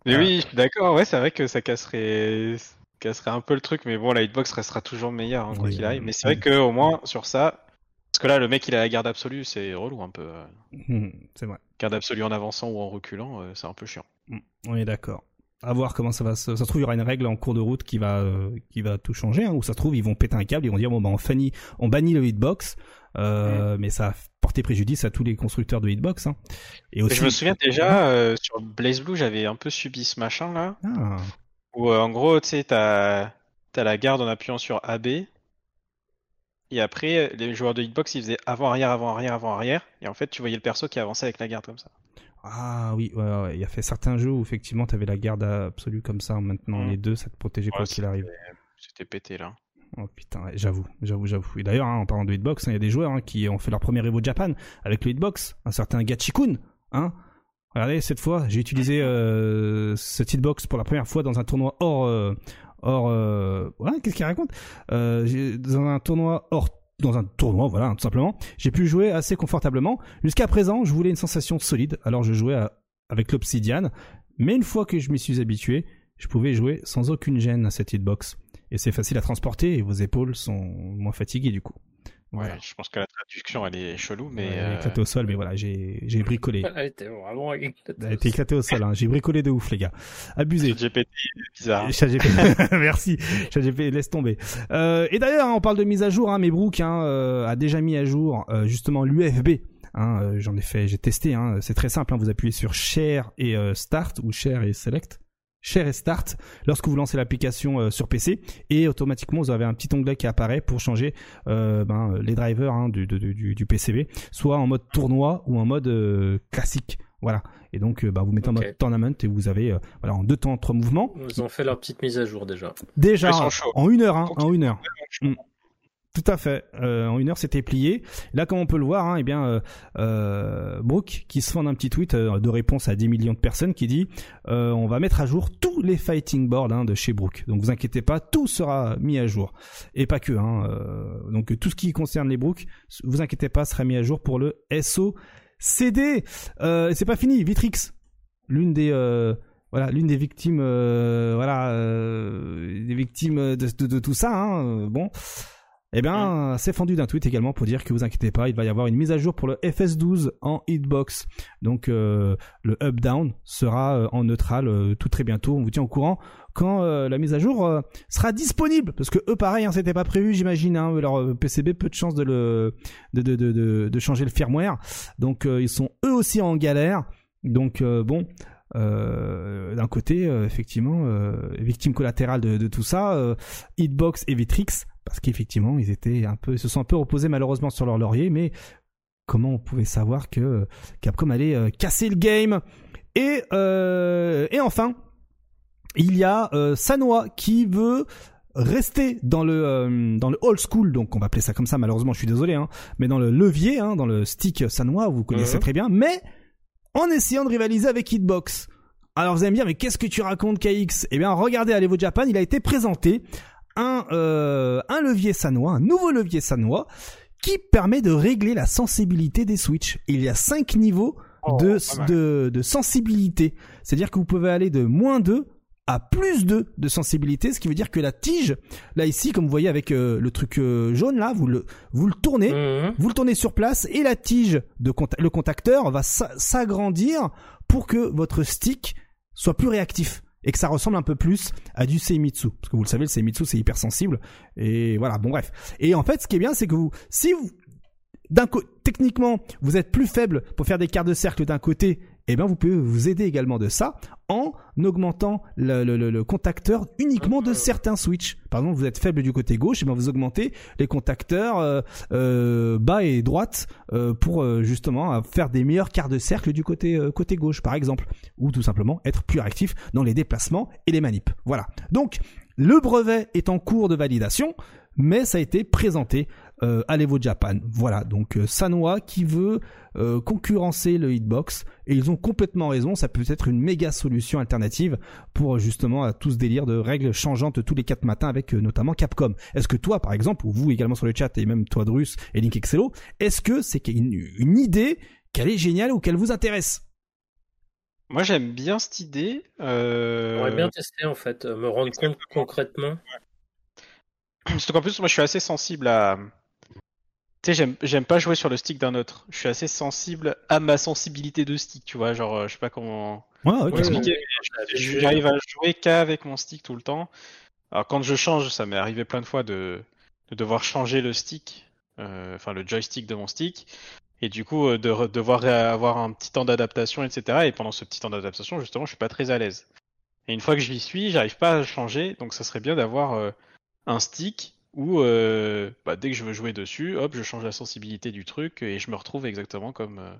Mais Ah. oui, je suis d'accord, ouais, c'est vrai que ça casserait, ça casserait un peu le truc, mais bon, la hitbox restera toujours meilleure, hein, quoi Oui, qu'il arrive. oui. Mais c'est vrai que au moins, sur ça, parce que là, le mec, il a la garde absolue, c'est relou un peu. euh. Hmm, c'est vrai. Garde absolue en avançant ou en reculant, euh, c'est un peu chiant. On est d'accord. À voir comment ça va se. Ça se trouve, il y aura une règle en cours de route qui va euh, qui va tout changer. Hein, ou ça se trouve, ils vont péter un câble, ils vont dire bon bah on bannit, on bannit le hitbox, euh, mais ça va porter préjudice à tous les constructeurs de hitbox. Hein. Et aussi. je me souviens déjà, euh, sur Blaze Blue, j'avais un peu subi ce machin là. Ah, Où euh, en gros, tu sais, t'as t'as la garde en appuyant sur AB. Et après, les joueurs de hitbox, ils faisaient avant-arrière, avant-arrière, avant-arrière. Et en fait, tu voyais le perso qui avançait avec la garde comme ça. Ah oui, ouais, ouais, il y a fait certains jeux où effectivement t'avais la garde absolue comme ça. Maintenant Mm. les deux, ça te protégeait quoi Ouais, qu'il arrive. C'était pété là. Oh putain, j'avoue, j'avoue, j'avoue. Et d'ailleurs, hein, en parlant de hitbox, hein, il y a des joueurs hein, qui ont fait leur premier Evo Japan avec le hitbox. Un certain Gachikun, hein. Regardez, cette fois, j'ai utilisé euh, cette hitbox pour la première fois dans un tournoi hors... Euh, hors euh, voilà, qu'est-ce qu'il raconte? Euh, Dans un tournoi hors dans un tournoi, voilà, tout simplement. J'ai pu jouer assez confortablement. Jusqu'à présent, je voulais une sensation solide, alors je jouais avec l'Obsidian. Mais une fois que je m'y suis habitué, je pouvais jouer sans aucune gêne à cette hitbox. Et c'est facile à transporter et vos épaules sont moins fatiguées du coup. Voilà. Ouais, je pense que la traduction elle est chelou, mais Ouais, elle est euh, éclatée au sol, mais voilà, j'ai j'ai bricolé. Elle était vraiment éclatée. Elle a été éclatée au sol, hein. j'ai bricolé de ouf, les gars. Abusé. GPT est bizarre. [LAUGHS] ChatGPT. [LAUGHS] Merci. ChatGPT, laisse tomber. Euh, et d'ailleurs, hein, on parle de mise à jour. Hein, mais Brooke hein, euh, a déjà mis à jour euh, justement l'UFB. Hein, euh, J'en ai fait, j'ai testé. Hein, c'est très simple. Hein, vous appuyez sur Share et euh, Start ou Share et Select. Share et Start lorsque vous lancez l'application euh, sur PC et automatiquement vous avez un petit onglet qui apparaît pour changer euh, ben, les drivers hein, du, du, du, du PCB, soit en mode tournoi ou en mode euh, classique. Voilà. Et donc, euh, bah, vous mettez en mode tournament et vous avez euh, voilà en deux temps trois mouvements. Ils ont fait leur petite mise à jour déjà. Déjà en une heure, hein, en une heure. Tout à fait. Euh, en une heure, c'était plié. Là, comme on peut le voir, hein, eh bien, euh, euh, Brooke qui se fend un petit tweet euh, de réponse à 10 millions de personnes qui dit on va mettre à jour tous les fighting boards hein, de chez Brooke. Donc, vous inquiétez pas, tout sera mis à jour et pas que. Hein, donc, tout ce qui concerne les Brooke, vous inquiétez pas, sera mis à jour pour le SO CD. Euh, c'est pas fini. Vitrix, l'une des voilà l'une des victimes voilà des victimes de, de, tout ça hein, bon eh bien c'est fendu d'un tweet également pour dire que vous inquiétez pas il va y avoir une mise à jour pour le FS12 en hitbox. Donc euh, le up down sera euh, en neutral euh, tout très bientôt. On vous tient au courant quand la mise à jour sera disponible. Parce que eux pareil hein, c'était pas prévu j'imagine hein, leur PCB peu de chance de le de de, de, de, changer le firmware. Donc ils sont eux aussi en galère. Donc bon euh, d'un côté, euh, effectivement, euh, victime collatérale de, de tout ça, Hitbox et Vitrix, parce qu'effectivement, ils étaient un peu, ils se sont un peu reposés malheureusement sur leur laurier, mais comment on pouvait savoir que Capcom allait euh, casser le game? Et euh, et enfin, il y a euh, Sanoa qui veut rester dans le euh, dans le old school donc on va appeler ça comme ça malheureusement je suis désolé hein, mais dans le levier hein, dans le stick sanois vous connaissez très bien mais en essayant de rivaliser avec Hitbox. Alors vous allez me dire, mais qu'est-ce que tu racontes KX Eh bien, regardez à l'Evo Japan, il a été présenté un, euh, un levier sanois, un nouveau levier sanois, qui permet de régler la sensibilité des switches. Il y a cinq niveaux de, Oh, mal. de, de sensibilité. C'est-à-dire que vous pouvez aller de moins 2 à plus 2 de sensibilité, ce qui veut dire que la tige, là ici, comme vous voyez avec euh, le truc euh, jaune là, vous le, vous le tournez, Mhm. vous le tournez sur place et la tige de le contacteur va s'a- s'agrandir pour que votre stick soit plus réactif et que ça ressemble un peu plus à du Seimitsu. Parce que vous le savez le Seimitsu c'est hypersensible. Et voilà bon bref. Et en fait ce qui est bien c'est que vous si vous d'un côté techniquement vous êtes plus faible pour faire des quarts de cercle d'un côté eh bien vous pouvez vous aider également de ça en augmentant le, le- le- le contacteur uniquement de certains switches. Par exemple, vous êtes faible du côté gauche, et bien vous augmentez les contacteurs euh, euh, bas et droite euh, pour euh, justement faire des meilleurs quarts de cercle du côté euh, côté gauche, par exemple, ou tout simplement être plus actif dans les déplacements et les manips. Voilà. Donc le brevet est en cours de validation, mais ça a été présenté euh, à l'Evo Japan. Voilà, donc euh, Sanoa qui veut euh, concurrencer le hitbox et ils ont complètement raison, ça peut être une méga solution alternative pour justement à tout ce délire de règles changeantes tous les quatre matins avec euh, notamment Capcom. Est-ce que toi par exemple, ou vous également sur le chat et même toi Drus et Link Excello, est-ce que c'est une, une idée qu'elle est géniale ou qu'elle vous intéresse? Moi j'aime bien cette idée. Euh... J'aimerais bien tester en fait, me rendre compte concrètement. Surtout qu'en plus, moi, je suis assez sensible à. Tu sais, j'aime, j'aime pas jouer sur le stick d'un autre. Je suis assez sensible à ma sensibilité de stick, tu vois. Genre, euh, je sais pas comment Ouais, comment expliquer. J'arrive à jouer qu'avec mon stick tout le temps. Alors, quand je change, ça m'est arrivé plein de fois de, de devoir changer le stick, euh, enfin le joystick de mon stick. Et du coup, euh, de re- devoir avoir un petit temps d'adaptation, etc. Et pendant ce petit temps d'adaptation, justement, je suis pas très à l'aise. Et une fois que j'y suis, j'arrive pas à changer. Donc, ça serait bien d'avoir euh, un stick où euh, bah, dès que je veux jouer dessus, hop, je change la sensibilité du truc et je me retrouve exactement comme euh,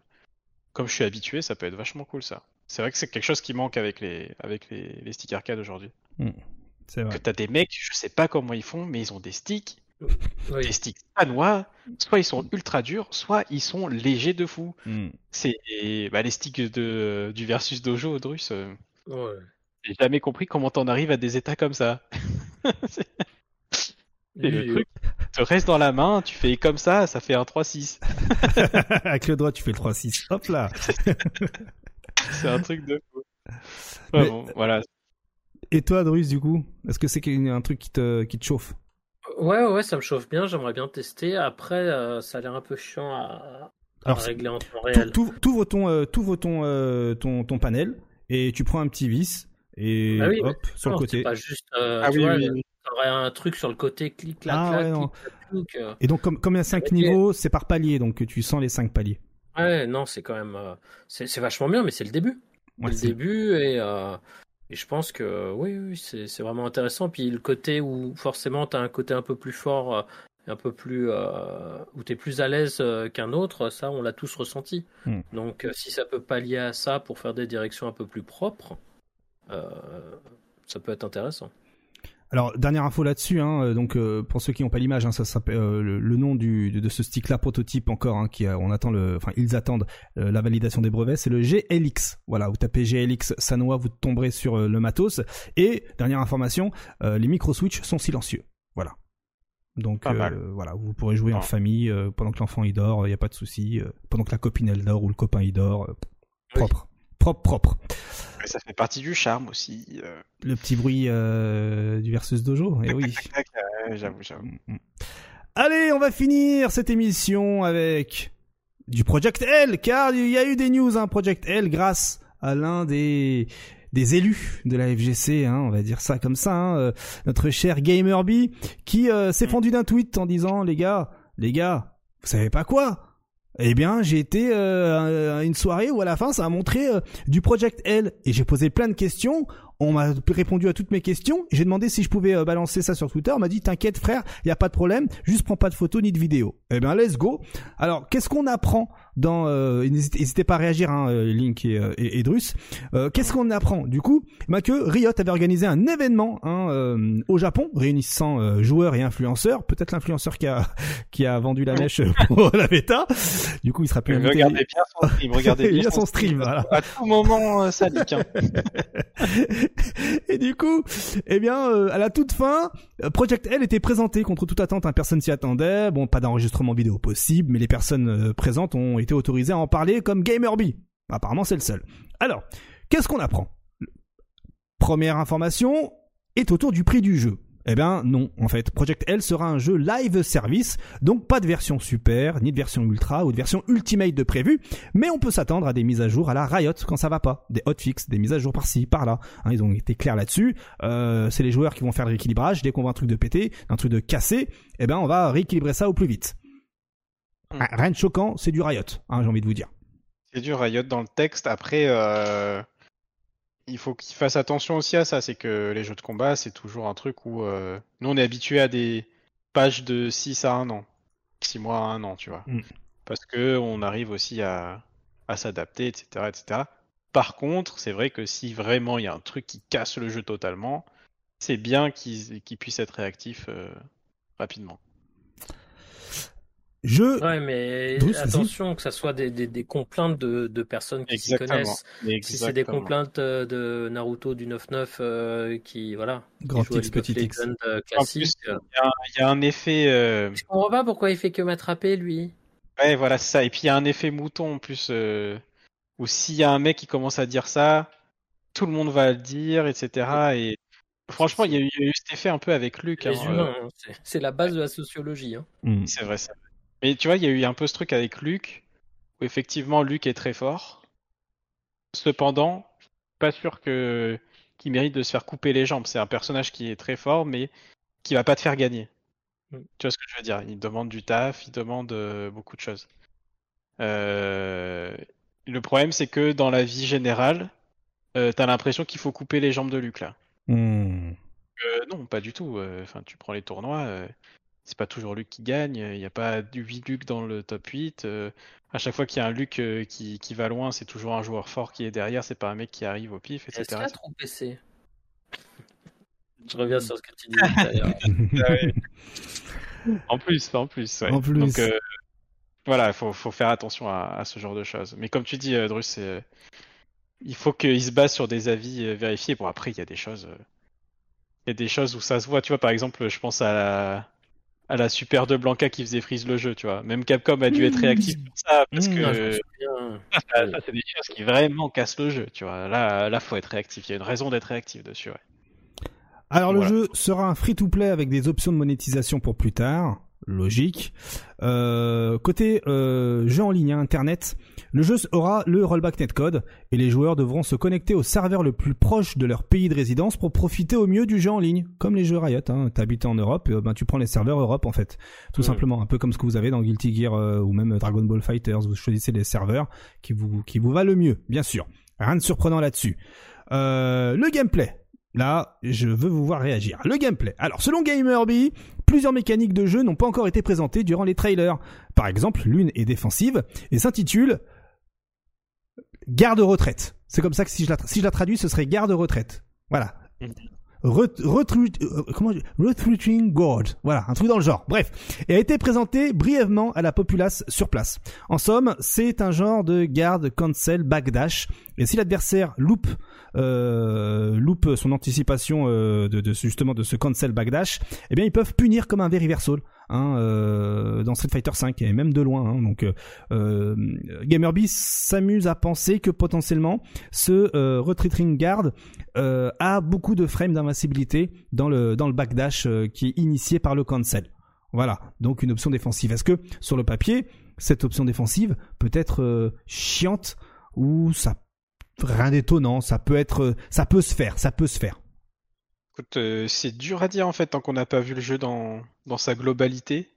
comme je suis habitué. Ça peut être vachement cool ça. C'est vrai que c'est quelque chose qui manque avec les avec les, les sticks arcade aujourd'hui. C'est Que vrai. t'as des mecs, je sais pas comment ils font, mais ils ont des sticks, [LAUGHS] Oui. des sticks panois, soit ils sont ultra durs, soit ils sont légers de fou. Hmm. C'est bah, les sticks de, du versus dojo Drus. euh, Ouais. J'ai jamais compris comment t'en arrives à des états comme ça. [LAUGHS] C'est le truc. Te reste dans la main, tu fais comme ça, ça fait un 3-6. [LAUGHS] Avec le doigt, tu fais le 3-6. Hop là. [LAUGHS] C'est un truc de fou. Mais- Ouais, bon, voilà. Et toi, Drus, du coup, est-ce que c'est un truc qui te, qui te chauffe? Ouais, ouais, ça me chauffe bien, j'aimerais bien tester. Après, euh, ça a l'air un peu chiant à, à Alors, c'est- régler en temps Tout- réel. T'ouvres t'ouvres ton, euh, ton, euh, ton, ton panel et tu prends un petit vis et Ah oui, hop, sur le côté. C'est pas juste, euh, Ah oui, vois, oui, un truc sur le côté, clic, clac, Ah clac, ouais, non. clic, clac, clic, euh. Et donc, comme, comme il y a 5 Ok. niveaux, c'est par palier, donc tu sens les 5 paliers. Ouais, non, c'est quand même, euh, c'est vachement bien, mais c'est le début. Ouais, le début et, euh, et je pense que oui, oui c'est vraiment intéressant. Puis le côté où forcément tu as un côté un peu plus fort, un peu plus euh, où tu es plus à l'aise qu'un autre, ça on l'a tous ressenti. Hmm. Donc si ça peut pallier à ça pour faire des directions un peu plus propres, ça peut être intéressant. Alors dernière info là-dessus, hein, euh, donc euh, pour ceux qui n'ont pas l'image, hein, ça s'appelle euh, le, le nom du, de, de ce stick-là prototype encore, hein, qui on attend le, enfin ils attendent euh, la validation des brevets, c'est le GLX. Voilà, vous tapez GLX Sanoa, vous tomberez sur euh, le matos. Et dernière information, euh, les micro switch sont silencieux. Voilà. Donc euh, voilà, vous pourrez jouer en famille euh, pendant que l'enfant il dort, il n'y a pas de souci. euh, pendant que la copine elle dort ou le copain il dort, euh, propre, propre, propre. Ça fait partie du charme aussi. euh. Le petit bruit euh, du versus dojo, et oui. [LAUGHS] Tac, euh, J'avoue, j'avoue. Mm, Allez, on va finir cette émission avec du Project L, car il y a eu des news, hein, Project L, grâce à l'un des des élus de la FGC, hein, on va dire ça comme ça, hein, euh, notre cher Gamerby, qui euh, s'est fendu d'un tweet en disant les gars, les gars, vous savez pas quoi? Eh bien, j'ai été euh, une soirée où à la fin, ça a montré euh, du Project L et j'ai posé plein de questions. On m'a répondu à toutes mes questions. J'ai demandé si je pouvais euh, balancer ça sur Twitter. On m'a dit t'inquiète frère, il y a pas de problème. Juste prends pas de photos ni de vidéos. Eh bien, let's go. Alors, qu'est-ce qu'on apprend dans euh, N'hésitez n'hésitez pas à réagir, hein, euh, Link et, euh, et, et Drus. Euh, qu'est-ce qu'on apprend? Du coup bah, que Riot avait organisé un événement hein, euh, au Japon réunissant euh, joueurs et influenceurs. Peut-être l'influenceur qui a [LAUGHS] qui a vendu la mèche pour la bêta. Du coup, il sera plus invité. Regardez bien son stream, [LAUGHS] regardez bien a son stream, voilà. À tout moment, ça leak. hein. [LAUGHS] [LAUGHS] et du coup, eh bien, euh, à la toute fin, euh, Project L était présenté contre toute attente. Hein, personne s'y attendait. Bon, pas d'enregistrement vidéo possible, mais les personnes euh, présentes ont été autorisées à en parler comme Gamerby. Apparemment, c'est le seul. Alors, qu'est-ce qu'on apprend? Première information est autour du prix du jeu. Eh ben non, en fait, Project L sera un jeu live service, donc pas de version super, ni de version ultra ou de version ultimate de prévu, mais on peut s'attendre à des mises à jour à la Riot quand ça va pas, des hotfix, des mises à jour par-ci, par-là. Hein, ils ont été clairs là-dessus. Euh, c'est les joueurs qui vont faire le rééquilibrage. Dès qu'on voit un truc de pété, un truc de cassé, eh ben on va rééquilibrer ça au plus vite. Hmm. Ah, Rien de choquant, c'est du Riot, hein, j'ai envie de vous dire. C'est du Riot dans le texte. Après, euh, il faut qu'ils fassent attention aussi à ça. C'est que les jeux de combat, c'est toujours un truc où euh, nous, on est habitué à des pages de 6 à 1 an. 6 mois à 1 an, tu vois. Mm. Parce que on arrive aussi à, à s'adapter, etc., etc. Par contre, c'est vrai que si vraiment il y a un truc qui casse le jeu totalement, c'est bien qu'ils qu'ils puissent être réactifs euh, rapidement. Je Ouais, mais Bruce, attention que ça soit des, des, des complaintes de, de personnes qui s'y Exactement. connaissent. Si c'est des Exactement. complaintes euh, de Naruto du 9-9 euh, qui voilà, Grand qui joue à X, petit X. Euh, classique. euh. il y, a un- il y a un effet. euh, Je comprends pas pourquoi il fait que m'attraper lui. Ouais, voilà, c'est ça. Et puis il y a un effet mouton en plus, euh, où s'il y a un mec qui commence à dire ça, tout le monde va le dire, etc. Et franchement, il y, a eu- il y a eu cet effet un peu avec Luc. Les hein, humains, hein, c'est- la base de la sociologie. Hein. Hmm. c'est vrai, c'est vrai. Mais tu vois, il y a eu un peu ce truc avec Luc, où effectivement Luc est très fort. Cependant, pas sûr que qu'il mérite de se faire couper les jambes. C'est un personnage qui est très fort, mais qui va pas te faire gagner. Mm. Tu vois ce que je veux dire? Il demande du taf, il demande euh, beaucoup de choses. Euh, Le problème, c'est que dans la vie générale, euh, t'as l'impression qu'il faut couper les jambes de Luc là. Hmm. Non, pas du tout. Enfin, tu prends les tournois, c'est pas toujours Luc qui gagne. Il n'y a pas du 8 Luc dans le top 8. euh, à chaque fois qu'il y a un Luc euh, qui, qui va loin, c'est toujours un joueur fort qui est derrière. C'est pas un mec qui arrive au pif, etc. PS4 ou PC Je reviens sur ce que tu disais [LAUGHS] d'ailleurs. En plus, en plus. Ouais. En plus. Donc, euh, voilà, il faut, faut faire attention à, à ce genre de choses. Mais comme tu dis, euh, Drus, c'est- il faut qu'il se base sur des avis euh, vérifiés. Bon, après, il y a des choses. euh, Il y a des choses où ça se voit. Tu vois, par exemple, je pense à la, à la Super de Blanca qui faisait freeze le jeu, tu vois. Même Capcom a dû être réactif sur ça parce Mmh. que Ah, ça, [LAUGHS] ça, c'est des choses qui vraiment cassent le jeu, tu vois. Là, là, faut être réactif. Il y a une raison d'être réactif dessus, ouais. Alors le Voilà. jeu sera un free-to-play avec des options de monétisation pour plus tard. Logique. Euh, côté euh, jeu en ligne, hein, internet, le jeu aura le rollback netcode et les joueurs devront se connecter au serveur le plus proche de leur pays de résidence pour profiter au mieux du jeu en ligne, comme les jeux Riot. Hein. T'habites en Europe, euh, ben tu prends les serveurs Europe en fait, tout simplement, un peu comme ce que vous avez dans Guilty Gear euh, ou même Dragon Ball Fighters. Vous choisissez les serveurs qui vous qui vous va le mieux, bien sûr. Rien de surprenant là-dessus. Le gameplay. Là, je veux vous voir réagir. Le gameplay. Alors, selon GamerBee, plusieurs mécaniques de jeu n'ont pas encore été présentées durant les trailers. Par exemple, l'une est défensive et s'intitule Garde-retraite. C'est comme ça que si je la, traduis, ce serait garde-retraite. Voilà. Ret- retru- euh, Guard. Voilà, un truc dans le genre. Bref. Et a été présenté brièvement à la populace sur place. En somme, c'est un genre de garde cancel backdash. Et si l'adversaire loupe, euh, loupe son anticipation euh, de, de justement de ce cancel backdash, eh bien ils peuvent punir comme un very reversal. Hein, euh, dans Street Fighter 5 et même de loin. hein. donc, euh, euh, Gamerbee s'amuse à penser que potentiellement ce euh, retreating guard a beaucoup de frames d'invincibilité dans le dans le backdash qui est initié par le cancel. Voilà, donc une option défensive. Est-ce que sur le papier, cette option défensive peut être chiante ou ça rien d'étonnant, ça peut être ça peut se faire, ça peut se faire. Écoute, euh, c'est dur à dire en fait tant qu'on n'a pas vu le jeu dans, dans sa globalité.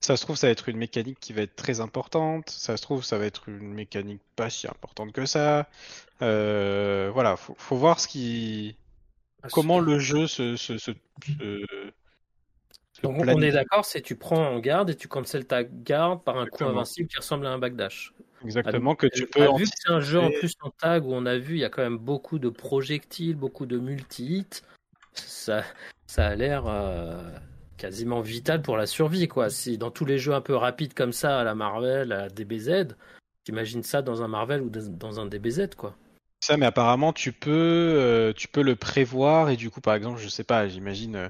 Ça se trouve, ça va être une mécanique qui va être très importante. Ça se trouve, ça va être une mécanique pas si importante que ça. Euh, voilà, faut, faut voir ce qui, Ah, comment le jeu se, se, se, se- se Donc, on est d'accord, c'est tu prends en garde et tu cancelles ta garde par un coup invincible qui ressemble à un backdash. Exactement, que tu peux ah, vu que c'est un jeu en plus en tag où on a vu il y a quand même beaucoup de projectiles, beaucoup de multi-hits, ça, ça a l'air euh, quasiment vital pour la survie quoi. Si dans tous les jeux un peu rapides comme ça à la Marvel, à la DBZ, t'imagines ça dans un Marvel ou dans un DBZ quoi. Ça, mais apparemment, tu peux, euh, tu peux le prévoir et du coup, par exemple, je sais pas, j'imagine, euh,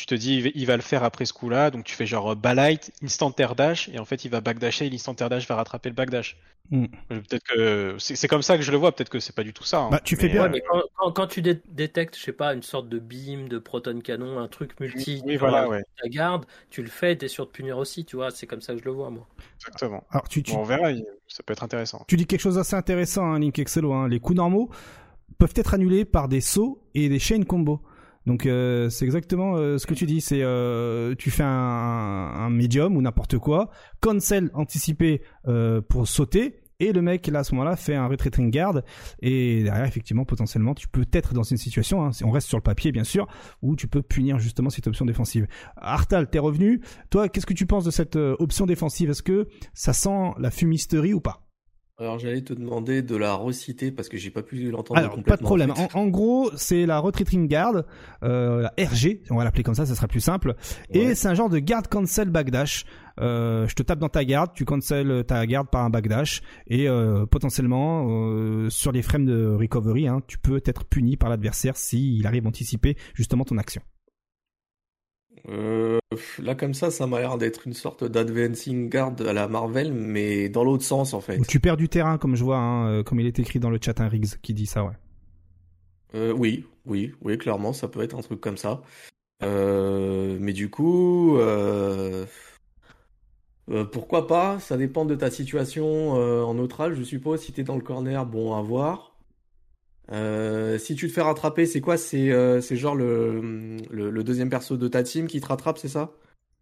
tu te dis, il va- le faire après ce coup-là, donc tu fais genre euh, Balight, instant air dash, et en fait, il va backdasher et l'instant air dash va rattraper le backdash. Mm. Euh, Peut-être que c'est c'est comme ça que je le vois, peut-être que c'est pas du tout ça. hein. Bah, tu fais Mais, bien. euh, Ouais, mais quand, quand, quand tu dé- détectes, je sais pas, une sorte de beam, de proton canon, un truc multi, oui, sur voilà, la- garde, tu le fais, t'es sûr de punir aussi, tu vois. C'est comme ça que je le vois moi. exactement. Alors tu, tu, Bon, on verra, ça peut être intéressant. tu dis quelque chose d'assez intéressant, hein, Link Excello. Hein. Les coups normaux peuvent être annulés par des sauts et des chain combos. Donc euh, c'est exactement euh, ce que tu dis. C'est euh, tu fais un, un médium ou n'importe quoi, cancel anticipé euh, pour sauter. Et le mec, là, à ce moment-là, fait un retreating guard. Et derrière, effectivement, potentiellement, tu peux être dans une situation, hein, on reste sur le papier, bien sûr, où tu peux punir justement cette option défensive. Artal, t'es revenu. Toi, qu'est-ce que tu penses de cette euh, option défensive? Est-ce que ça sent la fumisterie ou pas? Alors j'allais te demander de la reciter parce que j'ai pas pu l'entendre complètement. pas de problème. en fait. En, en gros, c'est la retreating guard, euh, la RG, on va l'appeler comme ça, ça sera plus simple. Et c'est un genre de guard cancel backdash. Euh, je te tape dans ta garde, tu cancel ta garde par un backdash, et euh, potentiellement, euh, sur les frames de recovery, hein, tu peux être puni par l'adversaire s'il arrive à anticiper justement ton action. Euh, là comme ça, ça m'a l'air d'être une sorte d'advancing guard à la Marvel, mais dans l'autre sens en fait. Tu perds du terrain, comme je vois, hein, euh, comme il est écrit dans le chat, un Riggs qui dit ça, ouais. Euh, oui, oui, oui, clairement, ça peut être un truc comme ça. Euh, mais du coup, euh, pourquoi pas? Ça dépend de ta situation en neutral, je suppose. Si t'es dans le corner, bon, à voir. Euh, si tu te fais rattraper, c'est quoi? C'est euh, genre le, le, le deuxième perso de ta team qui te rattrape, c'est ça?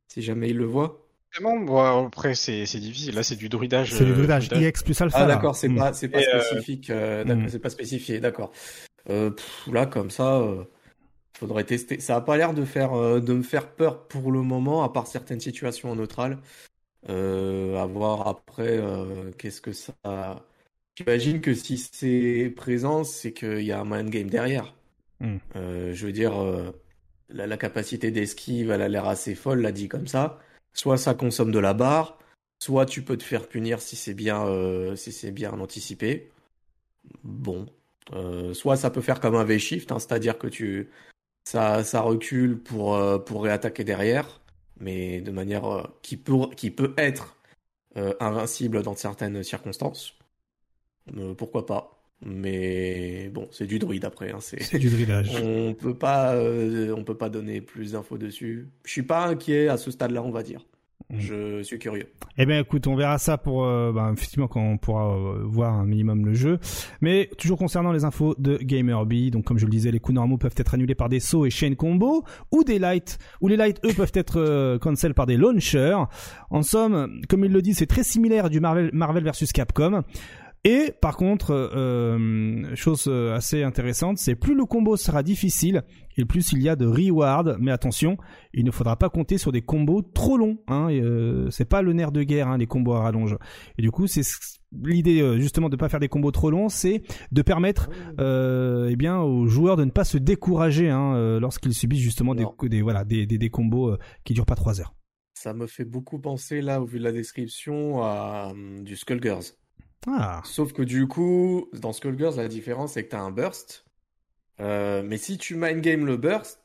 Si jamais il le voit. Vraiment, bon, après, c'est difficile. Là, c'est du druidage. C'est du euh, druidage druidage. IX plus alpha. Ah d'accord, c'est Mm. pas c'est pas Et, euh, spécifique, euh, d'accord, mm. c'est pas spécifié, d'accord. Euh, là comme ça, euh, faudrait tester. Ça a pas l'air de faire euh, de me faire peur pour le moment, à part certaines situations en neutral. Euh, à voir après euh, qu'est-ce que ça. J'imagine que si c'est présent, c'est qu'il y a un mind game derrière. Mm. Euh, je veux dire, euh, la, la capacité d'esquive, elle a l'air assez folle, l'a dit comme ça. Soit ça consomme de la barre, soit tu peux te faire punir si c'est bien, euh, si c'est bien anticipé. Bon, soit ça peut faire comme un V-shift, hein, c'est-à-dire que tu, ça, ça recule pour, pour réattaquer derrière, mais de manière qui peut, qui peut être invincible dans certaines circonstances. Euh, pourquoi pas? Mais bon, c'est du druide après, hein, c'est. Du drillage. [LAUGHS] On peut pas, euh, on peut pas donner plus d'infos dessus. Je suis pas inquiet à ce stade-là, on va dire. Mm. Je suis curieux. Eh bien, écoute, on verra ça pour, euh, bah, effectivement, quand on pourra euh, voir un minimum le jeu. Mais toujours concernant les infos de Gamerby, donc comme je le disais, les coups normaux peuvent être annulés par des sauts et chaînes combo, ou des lights, ou les lights, eux, peuvent être cancel par des launchers. En somme, comme il le dit, c'est très similaire du Marvel, Marvel versus Capcom. Et par contre, euh, chose euh, assez intéressante, c'est plus le combo sera difficile et plus il y a de reward. Mais attention, il ne faudra pas compter sur des combos trop longs. Hein, euh, c'est pas le nerf de guerre, hein, les combos à rallonge. Et du coup, c'est ce- l'idée justement de pas faire des combos trop longs, c'est de permettre euh, eh bien aux joueurs de ne pas se décourager hein, lorsqu'ils subissent justement des, voilà des, des, des combos qui durent pas trois heures. Ça me fait beaucoup penser là, au vu de la description, à hum, du Skullgirls. Ah, Sauf que du coup, dans Skullgirls, la différence c'est que t'as un burst. Euh, mais si tu mind game le burst,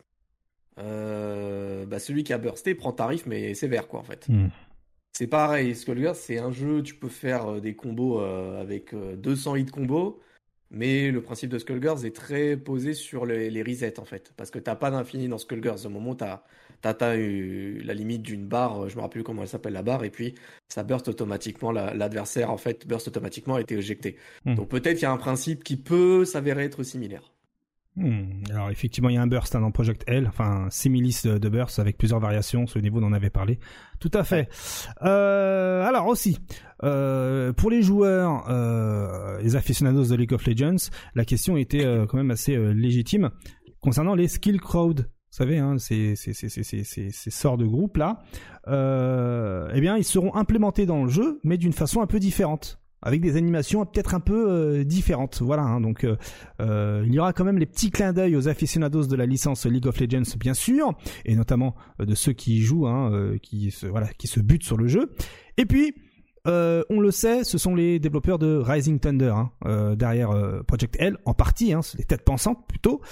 euh, bah celui qui a bursté prend tarif mais sévère quoi en fait. Hmm. C'est pareil, Skullgirls c'est un jeu, tu peux faire euh, des combos euh, avec euh, 200 hits combos, mais le principe de Skullgirls est très posé sur les, les resets en fait, parce que t'as pas d'infini dans Skullgirls. Au moment où t'as t'as t'as eu la limite d'une barre, je me rappelle plus comment elle s'appelle la barre, et puis ça burst automatiquement, la- l'adversaire en fait burst automatiquement et était éjecté. Hmm. Donc peut-être qu'il y a un principe qui peut s'avérer être similaire. Hmm. Alors effectivement, il y a un burst hein, dans Project L, enfin similis de, de burst avec plusieurs variations. Ce niveau, on en avait parlé. Tout à fait. Euh, alors aussi, euh, pour les joueurs, euh, les aficionados de League of Legends, la question était euh, quand même assez euh, légitime concernant les skill crowd. Vous savez, hein, ces, ces, sorts de groupes là, euh, eh bien, ils seront implémentés dans le jeu, mais d'une façon un peu différente, avec des animations peut-être un peu euh, différentes. Voilà, hein, donc euh, euh, il y aura quand même les petits clins d'œil aux aficionados de la licence League of Legends, bien sûr, et notamment euh, de ceux qui y jouent, hein, euh, qui se voilà, qui se butent sur le jeu. Et puis, euh, on le sait, ce sont les développeurs de Rising Thunder hein, euh, derrière euh, Project L, en partie, hein, les têtes pensantes plutôt.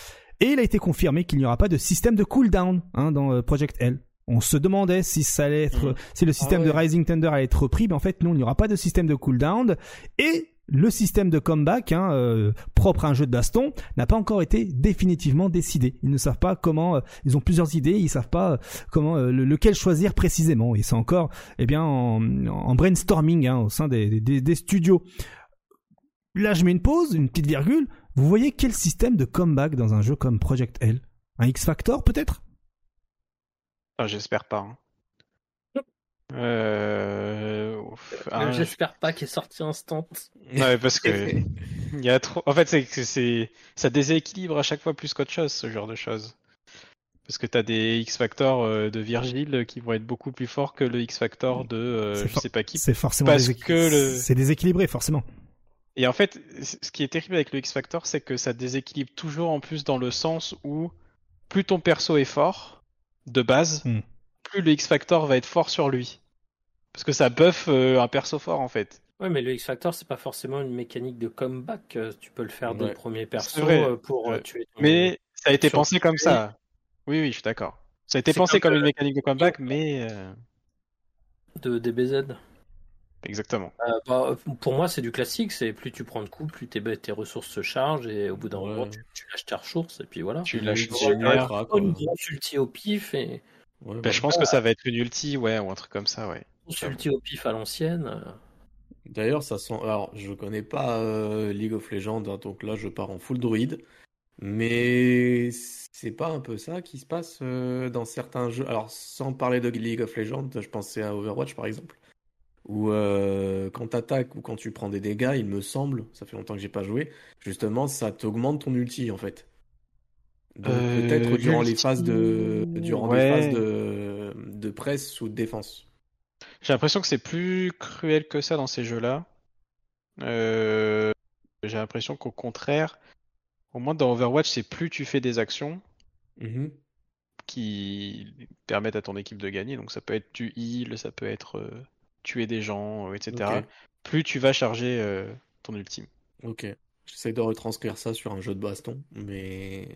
Et il a été confirmé qu'il n'y aura pas de système de cooldown hein, dans Project L. On se demandait si ça allait être, Mhm. si le système ouais. de Rising Thunder allait être repris, mais en fait non, il n'y aura pas de système de cooldown. Et le système de comeback hein, euh, propre à un jeu de baston n'a pas encore été définitivement décidé. Ils ne savent pas comment. euh, ils ont plusieurs idées, ils savent pas euh, comment euh, le- lequel choisir précisément. Et c'est encore, eh bien, en, en brainstorming hein, au sein des, des- des studios. Là, je mets une pause, une petite virgule. Vous voyez quel système de comeback dans un jeu comme Project L? Un X Factor peut-être? J'espère pas. hein. [LAUGHS] Euh... ouf, Même un- J'espère pas qu'il est sorti instant. Ouais, parce [LAUGHS] que il y a trop. En fait, c'est que c'est ça déséquilibre à chaque fois plus qu'autre chose ce genre de choses. Parce que t'as des X Factor euh, de Virgile qui vont être beaucoup plus forts que le X Factor de euh, C'est je sais pas qui. C'est forcément Parce déséquil- que le- c'est déséquilibré forcément. Et en fait, ce qui est terrible avec le X Factor, c'est que ça déséquilibre toujours en plus dans le sens où plus ton perso est fort de base, Hmm. plus le X Factor va être fort sur lui. Parce que ça buff euh, un perso fort en fait. Ouais, mais le X-Factor, c'est pas forcément une mécanique de comeback. euh, Tu peux le faire dès Ouais. le premier perso euh, pour Ouais. tuer ton- Mais ça a été sur pensé comme ça. Oui, oui, je suis d'accord. Ça a été pensé comme une mécanique de comeback, mais euh, de DBZ. Exactement. Euh, bah, pour moi, c'est du classique. C'est plus tu prends de coups, plus tes, tes ressources se chargent et au bout d'un Ouais. moment, tu, tu lâches ta ressource et puis voilà. Tu lâches une grosse ulti au pif et Ouais, Ben, je pense que ça va être une ulti, ouais, ou un truc comme ça, ouais. grosse ulti au pif à l'ancienne. euh, D'ailleurs, ça sent. Alors, je connais pas euh, League of Legends, hein, donc là, je pars en full druide. Mais c'est pas un peu ça qui se passe euh, dans certains jeux? Alors, sans parler de League of Legends, je pensais à Overwatch par exemple, où euh, quand t'attaques ou quand tu prends des dégâts, il me semble, ça fait longtemps que j'ai pas joué, justement, ça t'augmente ton ulti en fait. Donc Euh, peut-être durant les phases de durant ouais. phases de de presse ou de défense. J'ai l'impression que c'est plus cruel que ça dans ces jeux-là. Euh, J'ai l'impression qu'au contraire, au moins dans Overwatch, c'est plus tu fais des actions, Mhm. qui permettent à ton équipe de gagner. Donc ça peut être tu heal, ça peut être tuer des gens, euh, etc. Plus tu vas charger euh, ton ultime. Ok. J'essaie de retranscrire ça sur un jeu de baston, mais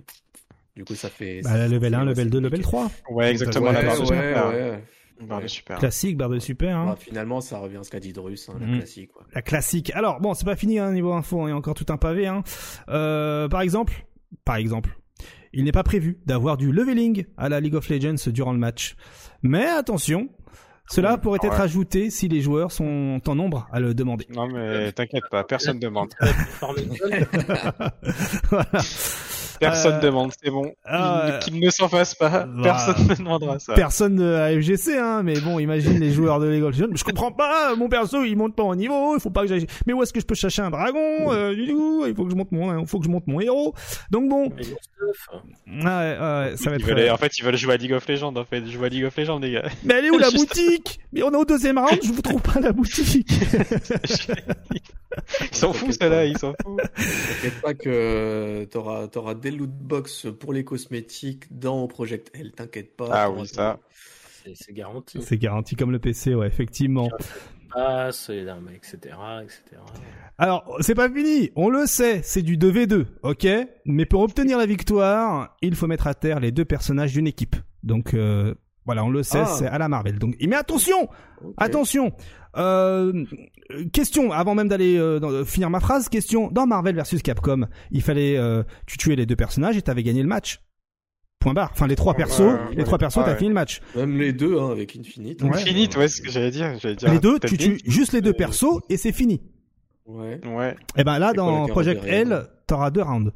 du coup ça fait. Bah, ça level fait- 1, ouais, level c'est 2, level compliqué. 3. Ouais, exactement. Ouais, la barre de ouais, super. ouais. Barre de Ouais. super. Classique, barre de super. Hein. Bah, finalement, ça revient à ce qu'a dit Drus, hein, la Mhm. classique. Quoi. La classique. Alors bon, c'est pas fini hein, niveau info, il y a encore tout un pavé. Hein. Euh, par exemple, par exemple, il n'est pas prévu d'avoir du leveling à la League of Legends durant le match. Mais attention, cela pourrait Ah être ouais. ajouté si les joueurs sont en nombre à le demander. Non mais t'inquiète pas, personne demande. [LAUGHS] [LAUGHS] Voilà. Personne Euh, demande, c'est bon. ah, Qu'il ne s'en fasse pas, Bah, personne ne demandera ça. Personne de à FGC, hein, mais bon, imagine les joueurs de League of Legends. Je comprends pas, mon perso, il monte pas en niveau, il faut pas que j'aille. Mais où est-ce que je peux chercher un dragon euh, Du coup, il faut que je monte mon, il faut que je monte mon héros. Donc bon, stuff. ouais, ouais, ça va être. veulent- en fait, ils veulent jouer à League of Legends. En fait, jouent à League of Legends, les gars. Mais elle est où la [LAUGHS] boutique? Mais on est au deuxième round, je vous trouve pas la boutique. [LAUGHS] Ils s'en foutent, ceux-là, ils s'en foutent. T'inquiète pas que t'auras auras des loot box pour les cosmétiques dans Project L, t'inquiète pas. Ah oui, ça. C'est c'est garanti. C'est garanti comme le PC, ouais, effectivement. Là, mais etc., etc. Alors, c'est pas fini, on le sait, c'est du 2v2, ok? Mais pour obtenir la victoire, il faut mettre à terre les deux personnages d'une équipe. Donc, euh, voilà, on le sait, Ah. c'est à la Marvel. Donc, mais attention. Attention euh, Question, avant même d'aller euh, dans- finir ma phrase, question, dans Marvel versus Capcom, il fallait... Euh, tu tuais les deux personnages et t'avais gagné le match. Point barre. Enfin, les trois persos, ouais, les ouais. trois persos, Ouais, t'as fini le match. Même les deux hein, avec Infinite. Ouais. Infinite, ouais, c'est ce que j'allais dire. J'allais dire Les deux, tu tues juste les deux persos et c'est fini. Ouais. Ouais. Et ben là, dans Project L, t'auras deux rounds.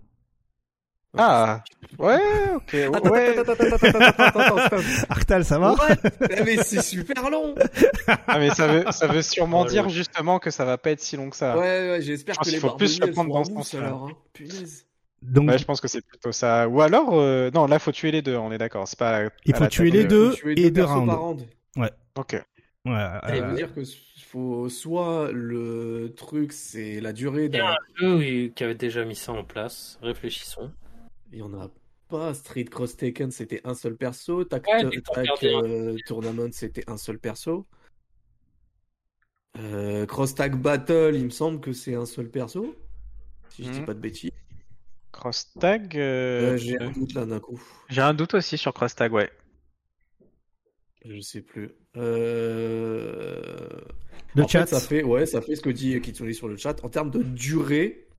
Ah. Ouais, ok. Attends, Ouais. attends, attends, attends, attends, attends, attends, attends. [LAUGHS] Arctal, ça va What Eh, Mais c'est super long. Ah, mais ça veut, ça veut sûrement Ouais, dire ouais. justement que ça va pas être si long que ça. Ouais, ouais, j'espère que les qu'il faut plus le prendre dans ce sens-là. alors, hein. Punaise. Donc, Ouais, je pense que c'est plutôt ça. Ou alors, euh, non, là, faut tuer les deux, on est d'accord. C'est pas. Il faut tuer les deux et deux rounds. par round. Ok. ouais, Ça euh, veut dire que faut soit le truc c'est la durée Il y a d'un un jeu oui, qui avait déjà mis ça en place. Réfléchissons. Il y en a pas Street Cross Taken c'était un seul perso Tac, Ouais, un. euh, Tournament c'était un seul perso euh, Cross Tag Battle il me semble que c'est un seul perso si je dis Mhm. pas de bêtises Cross tag. Euh, euh, j'ai un doute là d'un coup J'ai un doute aussi sur cross tag, ouais. je sais plus euh... le en chat. fait, ça fait, ouais, ça fait ce que dit Kitsune sur le chat. En termes de durée,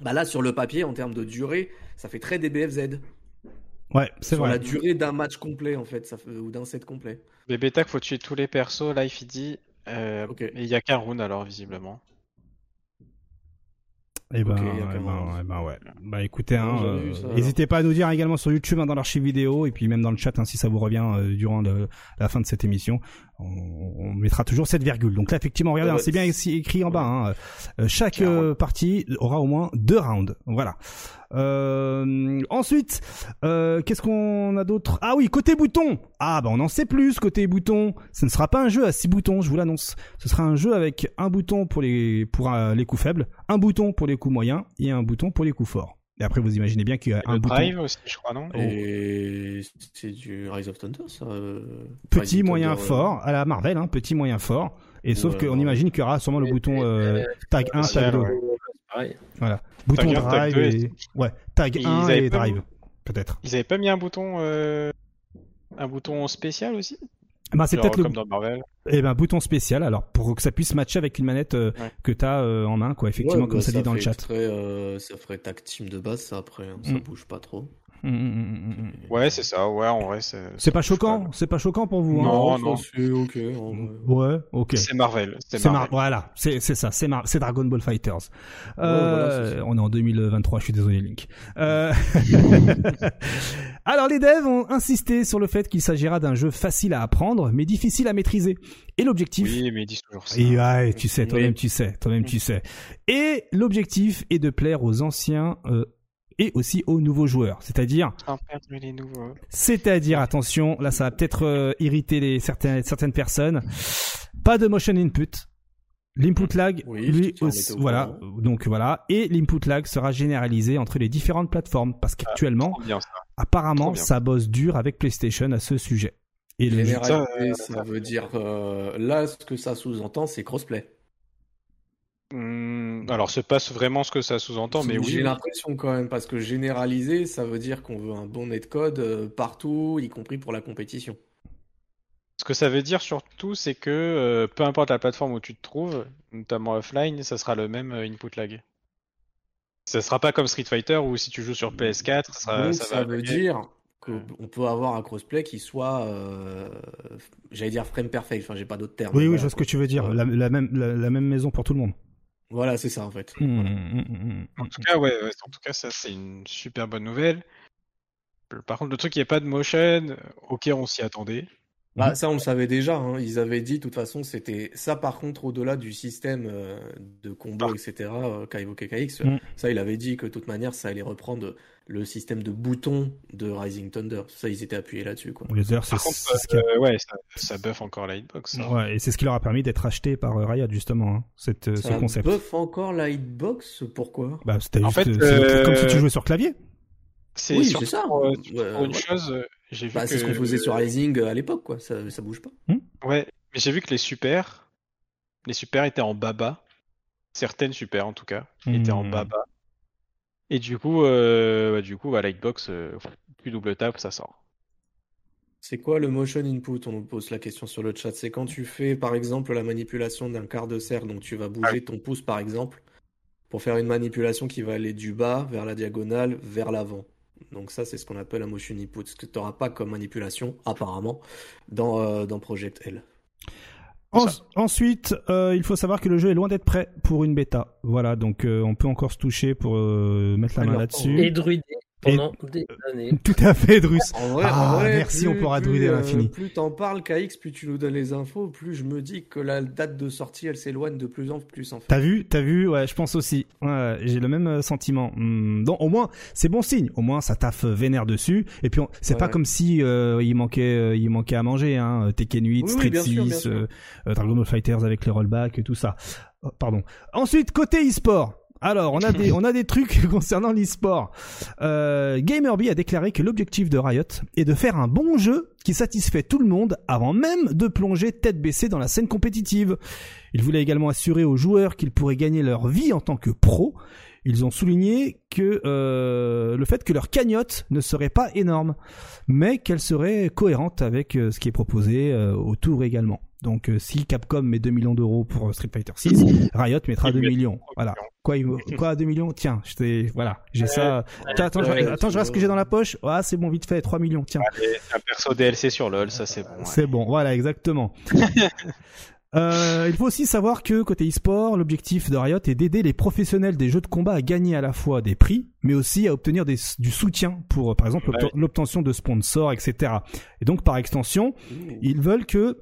bah là, sur le papier, en termes de durée, ça fait très DBFZ. Ouais, c'est Sur vrai. la durée d'un match complet, en fait, ça fait, ou d'un set complet. Bébé tag, faut tuer tous les persos. Life, il dit. Euh. Et il y a qu'un round alors, visiblement. Eh ben, eh ben, eh ben ouais. Bah écoutez, hein, euh, n'hésitez pas à nous dire également sur YouTube, hein, dans l'archive vidéo, et puis même dans le chat, hein, si ça vous revient euh, durant le- la fin de cette émission, on, on mettra toujours cette virgule. Donc là, effectivement, regardez, Ouais, hein, c'est bien ici écrit en bas. Hein, euh, chaque euh, partie aura au moins deux rounds. Voilà. Euh, ensuite, euh, qu'est-ce qu'on a d'autre? Ah oui, côté bouton. Ah bah on en sait plus côté bouton. Ce ne sera pas un jeu à six boutons, je vous l'annonce. Ce sera un jeu avec un bouton pour les pour euh, les coups faibles, un bouton pour les coups moyens et un bouton pour les coups forts. Et après, vous imaginez bien qu'il y a Et un le bouton drive aussi, je crois, non Et c'est du Rise of Thunder, ça euh, petit, Rise moyen, Thunder, euh, fort à la Marvel, hein, petit, moyen, fort. Et sauf Ouais, qu'on ouais. imagine qu'il y aura sûrement le Et- bouton euh, tag 1, spécial, tag 2. ouais. Pareil. Voilà. Bouton Tag un, tag drive et... et- Ouais, tag Ils 1 avaient et pas- drive. Peut-être. Ils avaient pas mis un bouton, euh, un bouton spécial aussi? Bah, c'est peut-être le comme dans Marvel. eh ben, bouton spécial, alors pour que ça puisse matcher avec une manette euh, Ouais. que t'as euh, en main, quoi, effectivement, ouais, comme bah, ça dit dans le chat. très, euh, ça ferait tag team de base, ça après, hein, ça Mm. bouge pas trop. Hum, hum. Ouais, c'est ça. Ouais, en vrai, c'est. C'est pas ça choquant, c'est pas choquant pour vous. hein Non, ça, non. c'est ok. Ouais, ok. C'est Marvel. C'est C'est Mar- Marvel. voilà, c'est c'est ça, c'est Mar- c'est Dragon Ball Fighters. Ouais, voilà, c'est ça. on est en 2023, je suis désolé Link. [LAUGHS] [LAUGHS] Alors les devs ont insisté sur le fait qu'il s'agira d'un jeu facile à apprendre, mais difficile à maîtriser. Et l'objectif Oui, mais ils disent toujours ça. Et ouais, tu sais, toi-même tu sais, toi-même tu sais. Et l'objectif est de plaire aux anciens euh, et aussi aux nouveaux joueurs. C'est-à-dire, c'est-à-dire, attention, là ça va peut-être euh, irriter les certaines certaines personnes. Pas de motion input. L'input lag, Oui, lui, aussi- voilà, donc voilà, et l'input lag sera généralisé entre les différentes plateformes parce qu'actuellement, Trop bien ça. apparemment, ça bosse dur avec PlayStation à ce sujet. Et le ça, ça, veut dire euh, là ce que ça sous-entend, c'est crossplay. Hmm, alors, c'est pas vraiment ce que ça sous-entend, mais oui. J'ai l'impression quand même parce que généraliser, ça veut dire qu'on veut un bon netcode euh, partout, y compris pour la compétition. Ce que ça veut dire surtout, c'est que euh, peu importe la plateforme où tu te trouves, notamment offline, ça sera le même euh, input lag. Ça sera pas comme Street Fighter où si tu joues sur PS4, ça, sera- Donc ça ça, va veut dire qu'on peut avoir un crossplay qui soit, euh, j'allais dire frame perfect. Enfin, j'ai pas d'autres termes. Oui, oui, Voilà, je vois ce que tu veux dire. La, la même, la, la même maison pour tout le monde. Voilà, c'est ça en fait. Mmh, mmh, mmh, mmh. En tout cas, ouais, ouais, en tout cas, ça c'est une super bonne nouvelle. Par contre, le truc, il n'y a pas de motion. Ok, on s'y attendait. Bah, ça, on le savait déjà. hein. Ils avaient dit, de toute façon, c'était ça. Par contre, au-delà du système euh, de combo, Ah. etc., euh, Kaivo KX, Mm. ça, il avait dit que de toute manière, ça allait reprendre le système de boutons de Rising Thunder. Ça, ils étaient appuyés là-dessus, quoi. Les heures, c'est Par contre, c'est ce qui a- euh, ouais, ça, ça buff encore la hitbox. hein. Ouais, et c'est ce qui leur a permis d'être acheté par euh, Riot justement, hein, cette, ce Ça concept. buff encore la hitbox, pourquoi? Bah, c'était En juste, fait, c'est comme si tu jouais sur clavier. C'est Oui, surtout ça. pour, euh, pour une ouais. chose, euh, j'ai vu Bah, que c'est ce qu'on faisait sur Rising à l'époque, quoi. Ça, ça bouge pas. Ouais, mais j'ai vu que les super, les super étaient en baba. Certaines super en tout cas étaient en Hmm. baba. Et du coup, euh, bah, du coup, à Lightbox, euh, plus double tap, ça sort. C'est quoi le motion input? On nous pose la question sur le chat. C'est quand tu fais, par exemple, la manipulation d'un quart de cercle. Donc, tu vas bouger ton pouce, par exemple, pour faire une manipulation qui va aller du bas vers la diagonale, vers l'avant. Donc, ça, c'est ce qu'on appelle un motion input. Ce que tu n'auras pas comme manipulation, apparemment, dans, euh, dans Project L. En- ensuite, euh, il faut savoir que le jeu est loin d'être prêt pour une bêta. Voilà, donc euh, on peut encore se toucher pour euh, mettre la main là-dessus. Et druider pendant des années. [LAUGHS] Tout à fait, Drus. En vrai, Ah, en vrai, merci, plus- on pourra plus, druider à euh, l'infini. Plus t'en parles, KX, plus tu nous donnes les infos, plus je me dis que la date de sortie, elle s'éloigne de plus en plus, en fait. T'as vu, t'as vu, ouais, je pense aussi. Ouais, j'ai le même euh, sentiment. Hmm, donc au moins, c'est bon signe. Au moins, ça taffe euh, vénère dessus. Et puis, on- c'est Ouais, pas ouais. comme si euh, il manquait, euh, il manquait à manger. Hein. Tekken 8, Oui, oui, Street bien 6, sûr, bien sûr. euh, euh, Dragon Ball Fighters avec les rollbacks et tout ça. Oh, pardon. Ensuite, côté e-sport. Alors, on a des, trucs [LAUGHS] concernant l'e-sport. Euh, Gamerby a déclaré que l'objectif de Riot est de faire un bon jeu qui satisfait tout le monde avant même de plonger tête baissée dans la scène compétitive. Il voulait également assurer aux joueurs qu'ils pourraient gagner leur vie en tant que pro. Ils ont souligné que euh, le fait que leur cagnotte ne serait pas énorme, mais qu'elle serait cohérente avec euh, ce qui est proposé euh, autour également. Donc euh, si Capcom met 2 millions d'euros pour euh, Street Fighter 6, Riot mettra Ils 2 mettent millions. Voilà. Quoi, il [LAUGHS] quoi 2 millions? Tiens, je t'ai voilà, j'ai ça. Tiens, attends, je, attends, je regarde ce que j'ai dans la poche. Ah, c'est bon, vite fait, 3 millions. Tiens. Allez, un perso DLC sur LoL, ça c'est bon. ouais. C'est bon, voilà, exactement. [LAUGHS] Euh, il faut aussi savoir que côté e-sport, l'objectif de Riot est d'aider les professionnels des jeux de combat à gagner à la fois des prix, mais aussi à obtenir des- du soutien pour, euh, par exemple, Ouais. l'obtention de sponsors, etc. Et donc, par extension, ils veulent que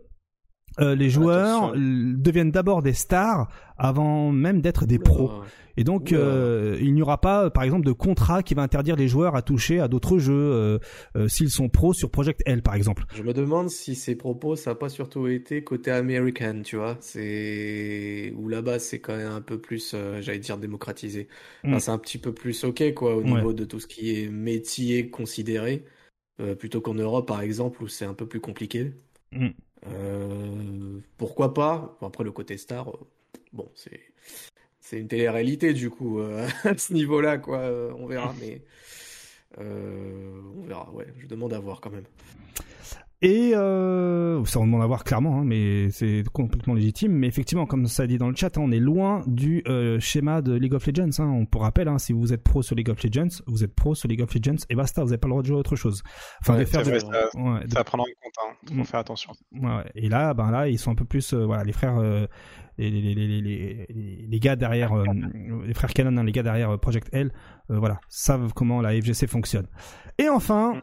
euh, les joueurs euh, deviennent d'abord des stars avant même d'être des pros. Et donc, euh, il n'y aura pas, par exemple, de contrat qui va interdire les joueurs à toucher à d'autres jeux euh, s'ils sont pros sur Project L, par exemple. Je me demande si ces propos, ça n'a pas surtout été côté américain, tu vois. C'est où là-bas, c'est quand même un peu plus, j'allais dire, démocratisé. Enfin, Mm. c'est un petit peu plus ok, quoi, au Ouais. niveau de tout ce qui est métier considéré, plutôt qu'en Europe, par exemple, où c'est un peu plus compliqué. Mm. Euh, pourquoi pas? Après, le côté star, euh, bon, c'est c'est une télé-réalité, du coup, euh, [LAUGHS] à ce niveau-là, quoi. on verra, mais on verra. Ouais, je demande à voir quand même. Et euh, ça on demande à voir clairement, hein, mais c'est complètement légitime. Mais effectivement, comme ça dit dans le chat, hein, on est loin du euh, schéma de League of Legends. Hein. On pour rappel, si vous êtes pro sur League of Legends, vous êtes pro sur League of Legends et basta, vous n'avez pas le droit de jouer à autre chose. Enfin, Ouais, de faire vrai, ça- ouais, de- Ça à prendre en compte, faut Mm. faire attention. Ouais, ouais. Et là, ben là, ils sont un peu plus, euh, voilà, les frères, les, les, les, les, gars derrière, euh, les frères Canon, hein, les gars derrière euh, Project L, euh, voilà, savent comment la FGC fonctionne. Et enfin,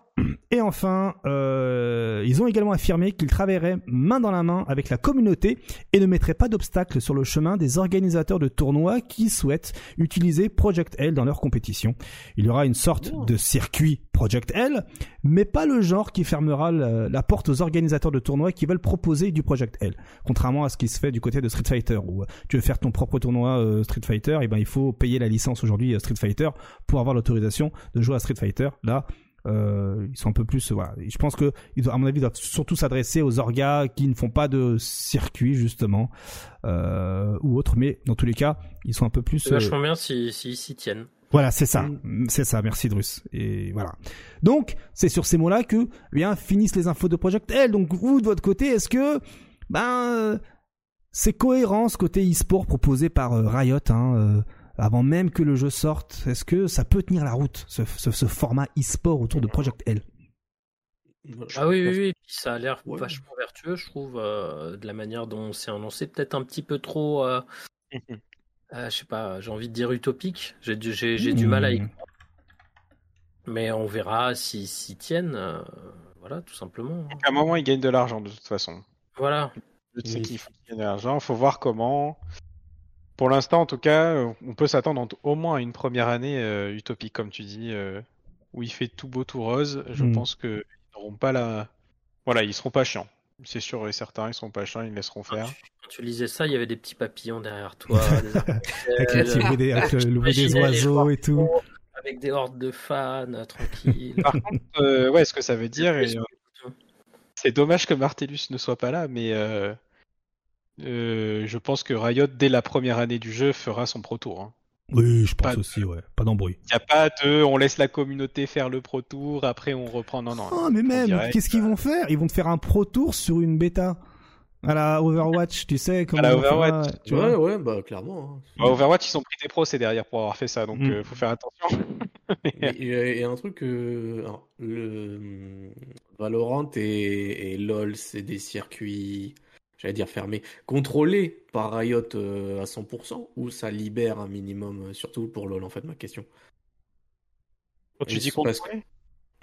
et enfin, ils ont également affirmé qu'ils travailleraient main dans la main avec la communauté et ne mettraient pas d'obstacles sur le chemin des organisateurs de tournois qui souhaitent utiliser Project L dans leur compétition. Il y aura une sorte de circuit Project L, mais pas le genre qui fermera la, la porte aux organisateurs de tournois qui veulent proposer du Project L. Contrairement à ce qui se fait du côté de Street Fighter Fighter ou tu veux faire ton propre tournoi euh, Street Fighter, et ben il faut payer la licence aujourd'hui Street Fighter pour avoir l'autorisation de jouer à Street Fighter. Là, euh, ils sont un peu plus voilà. Je pense que ils doivent, à mon avis, ils doivent surtout s'adresser aux orgas qui ne font pas de circuit justement euh, ou autre, mais dans tous les cas, ils sont un peu plus. Vachement bien s'ils si, s'y tiennent. Voilà, c'est ça, c'est ça. Merci Drus. Et voilà. Donc, c'est sur ces mots-là que eh bien finissent les infos de Project L. Donc, vous de votre côté, est-ce que ben c'est cohérent ce côté e-sport proposé par euh, Riot hein, euh, avant même que le jeu sorte Est-ce que ça peut tenir la route ce, ce, ce format e-sport autour de Project L? Ah oui, oui, oui, puis ça a l'air vachement vertueux, je trouve, euh, de la manière dont c'est annoncé. Peut-être un petit peu trop euh, [LAUGHS] Euh, je sais pas, j'ai envie de dire utopique. J'ai du, j'ai, du mal à y Mmh. croire. Mais on verra s'ils s'y tiennent. euh, voilà, tout simplement. À un moment, ils gagnent de l'argent de toute façon. Voilà. Sais Oui. qu'il faut qu'ils gagnent de l'argent. Faut voir comment. Pour l'instant, en tout cas, euh, on peut s'attendre en- au moins à une première année euh, utopique, comme tu dis, euh, où il fait tout beau, tout rose. Je Mm. pense que ils n'auront pas la. Voilà, ils seront pas chiants. C'est sûr et certain, ils seront pas chiants, ils laisseront faire. Quand tu lisais ça, il y avait des petits papillons derrière toi, des [LAUGHS] [LAUGHS] Avec, le bruit des, avec le, le bruit des J'imaginais les oiseaux et tout. avec des hordes de fans, tranquilles. Par contre, euh, ouais, ce que ça veut dire, et, euh, c'est dommage que Martellus ne soit pas là, mais euh, euh, je pense que Riot, dès la première année du jeu, fera son Pro Tour. hein. Oui, je pense Pas de- aussi, ouais. Pas d'embrouille. Il n'y a pas de on laisse la communauté faire le Pro Tour, après on reprend. Non, non. Oh, mais même, qu'est-ce qu'ils vont faire? Ils vont te faire un pro tour sur une bêta. À la Overwatch, tu sais. Comment la fera, Overwatch, tu ouais, vois? ouais, bah clairement. hein. Bah, Overwatch, ils ont pris des pros, c'est derrière pour avoir fait ça, donc Mm. euh, faut faire attention. Il y a- un truc alors, le Valorant et, et LoL, c'est des circuits, j'allais dire fermés, contrôlés par Riot euh, à 100% ou ça libère un minimum, euh, surtout pour LoL en fait ma question. Quand tu Et dis contrôler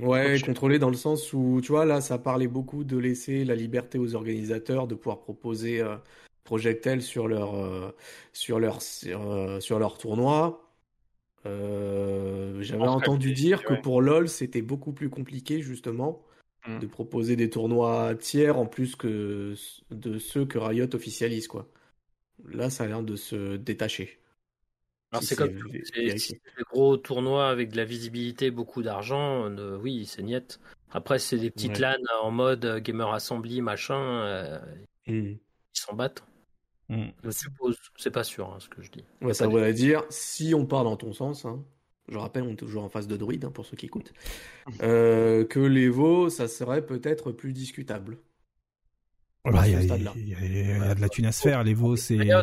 Ouais, contrôlé dans le sens où, tu vois, là, ça parlait beaucoup de laisser la liberté aux organisateurs de pouvoir proposer euh, sur leur, euh, sur leur, sur, euh, sur leur tournoi. J'avais entendu dire que ouais. pour LoL, c'était beaucoup plus compliqué, justement, Mm. de proposer des tournois tiers en plus que de ceux que Riot officialise, quoi. Là, ça a l'air de se détacher. Alors Si c'est comme si des gros tournois avec de la visibilité, beaucoup d'argent. euh, oui, c'est niette. Après, c'est des petites Ouais. LAN en mode euh, gamer assembly, machin. euh, Mm. ils s'en battent. Mm. Je suppose. C'est pas sûr hein, ce que je dis. Ouais, ça voudrait dire, si on part dans ton sens, hein, je rappelle, on est toujours en phase de druide hein, pour ceux qui écoutent, euh, que l'Evo, ça serait peut-être plus discutable. Bah, il y, a- y y de la thune à se faire. Les veaux, c'est. Euh,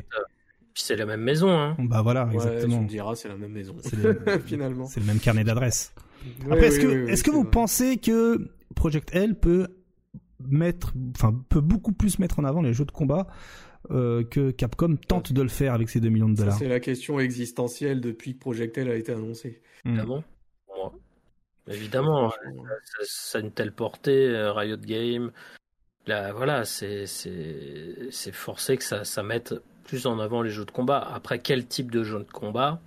puis c'est la même maison. Hein. Bah voilà, Ouais, tu exactement. me diras, c'est la même maison. C'est le- [LAUGHS] Finalement. C'est le même carnet Après, est-ce oui, que, oui, oui, est-ce que c'est vous vrai. pensez que Project L peut mettre, enfin, peut beaucoup plus mettre en avant les jeux de combat euh, que Capcom tente de le faire avec ses 2 millions de dollars c'est la question existentielle depuis que Project L a été annoncé. Mm. Évidemment. Pour moi. Évidemment. Ça, ça a une telle portée, euh, Riot Game. Là, voilà, c'est c'est c'est forcé que ça, ça mette plus en avant les jeux de combat. Après, quel type de jeu de combat?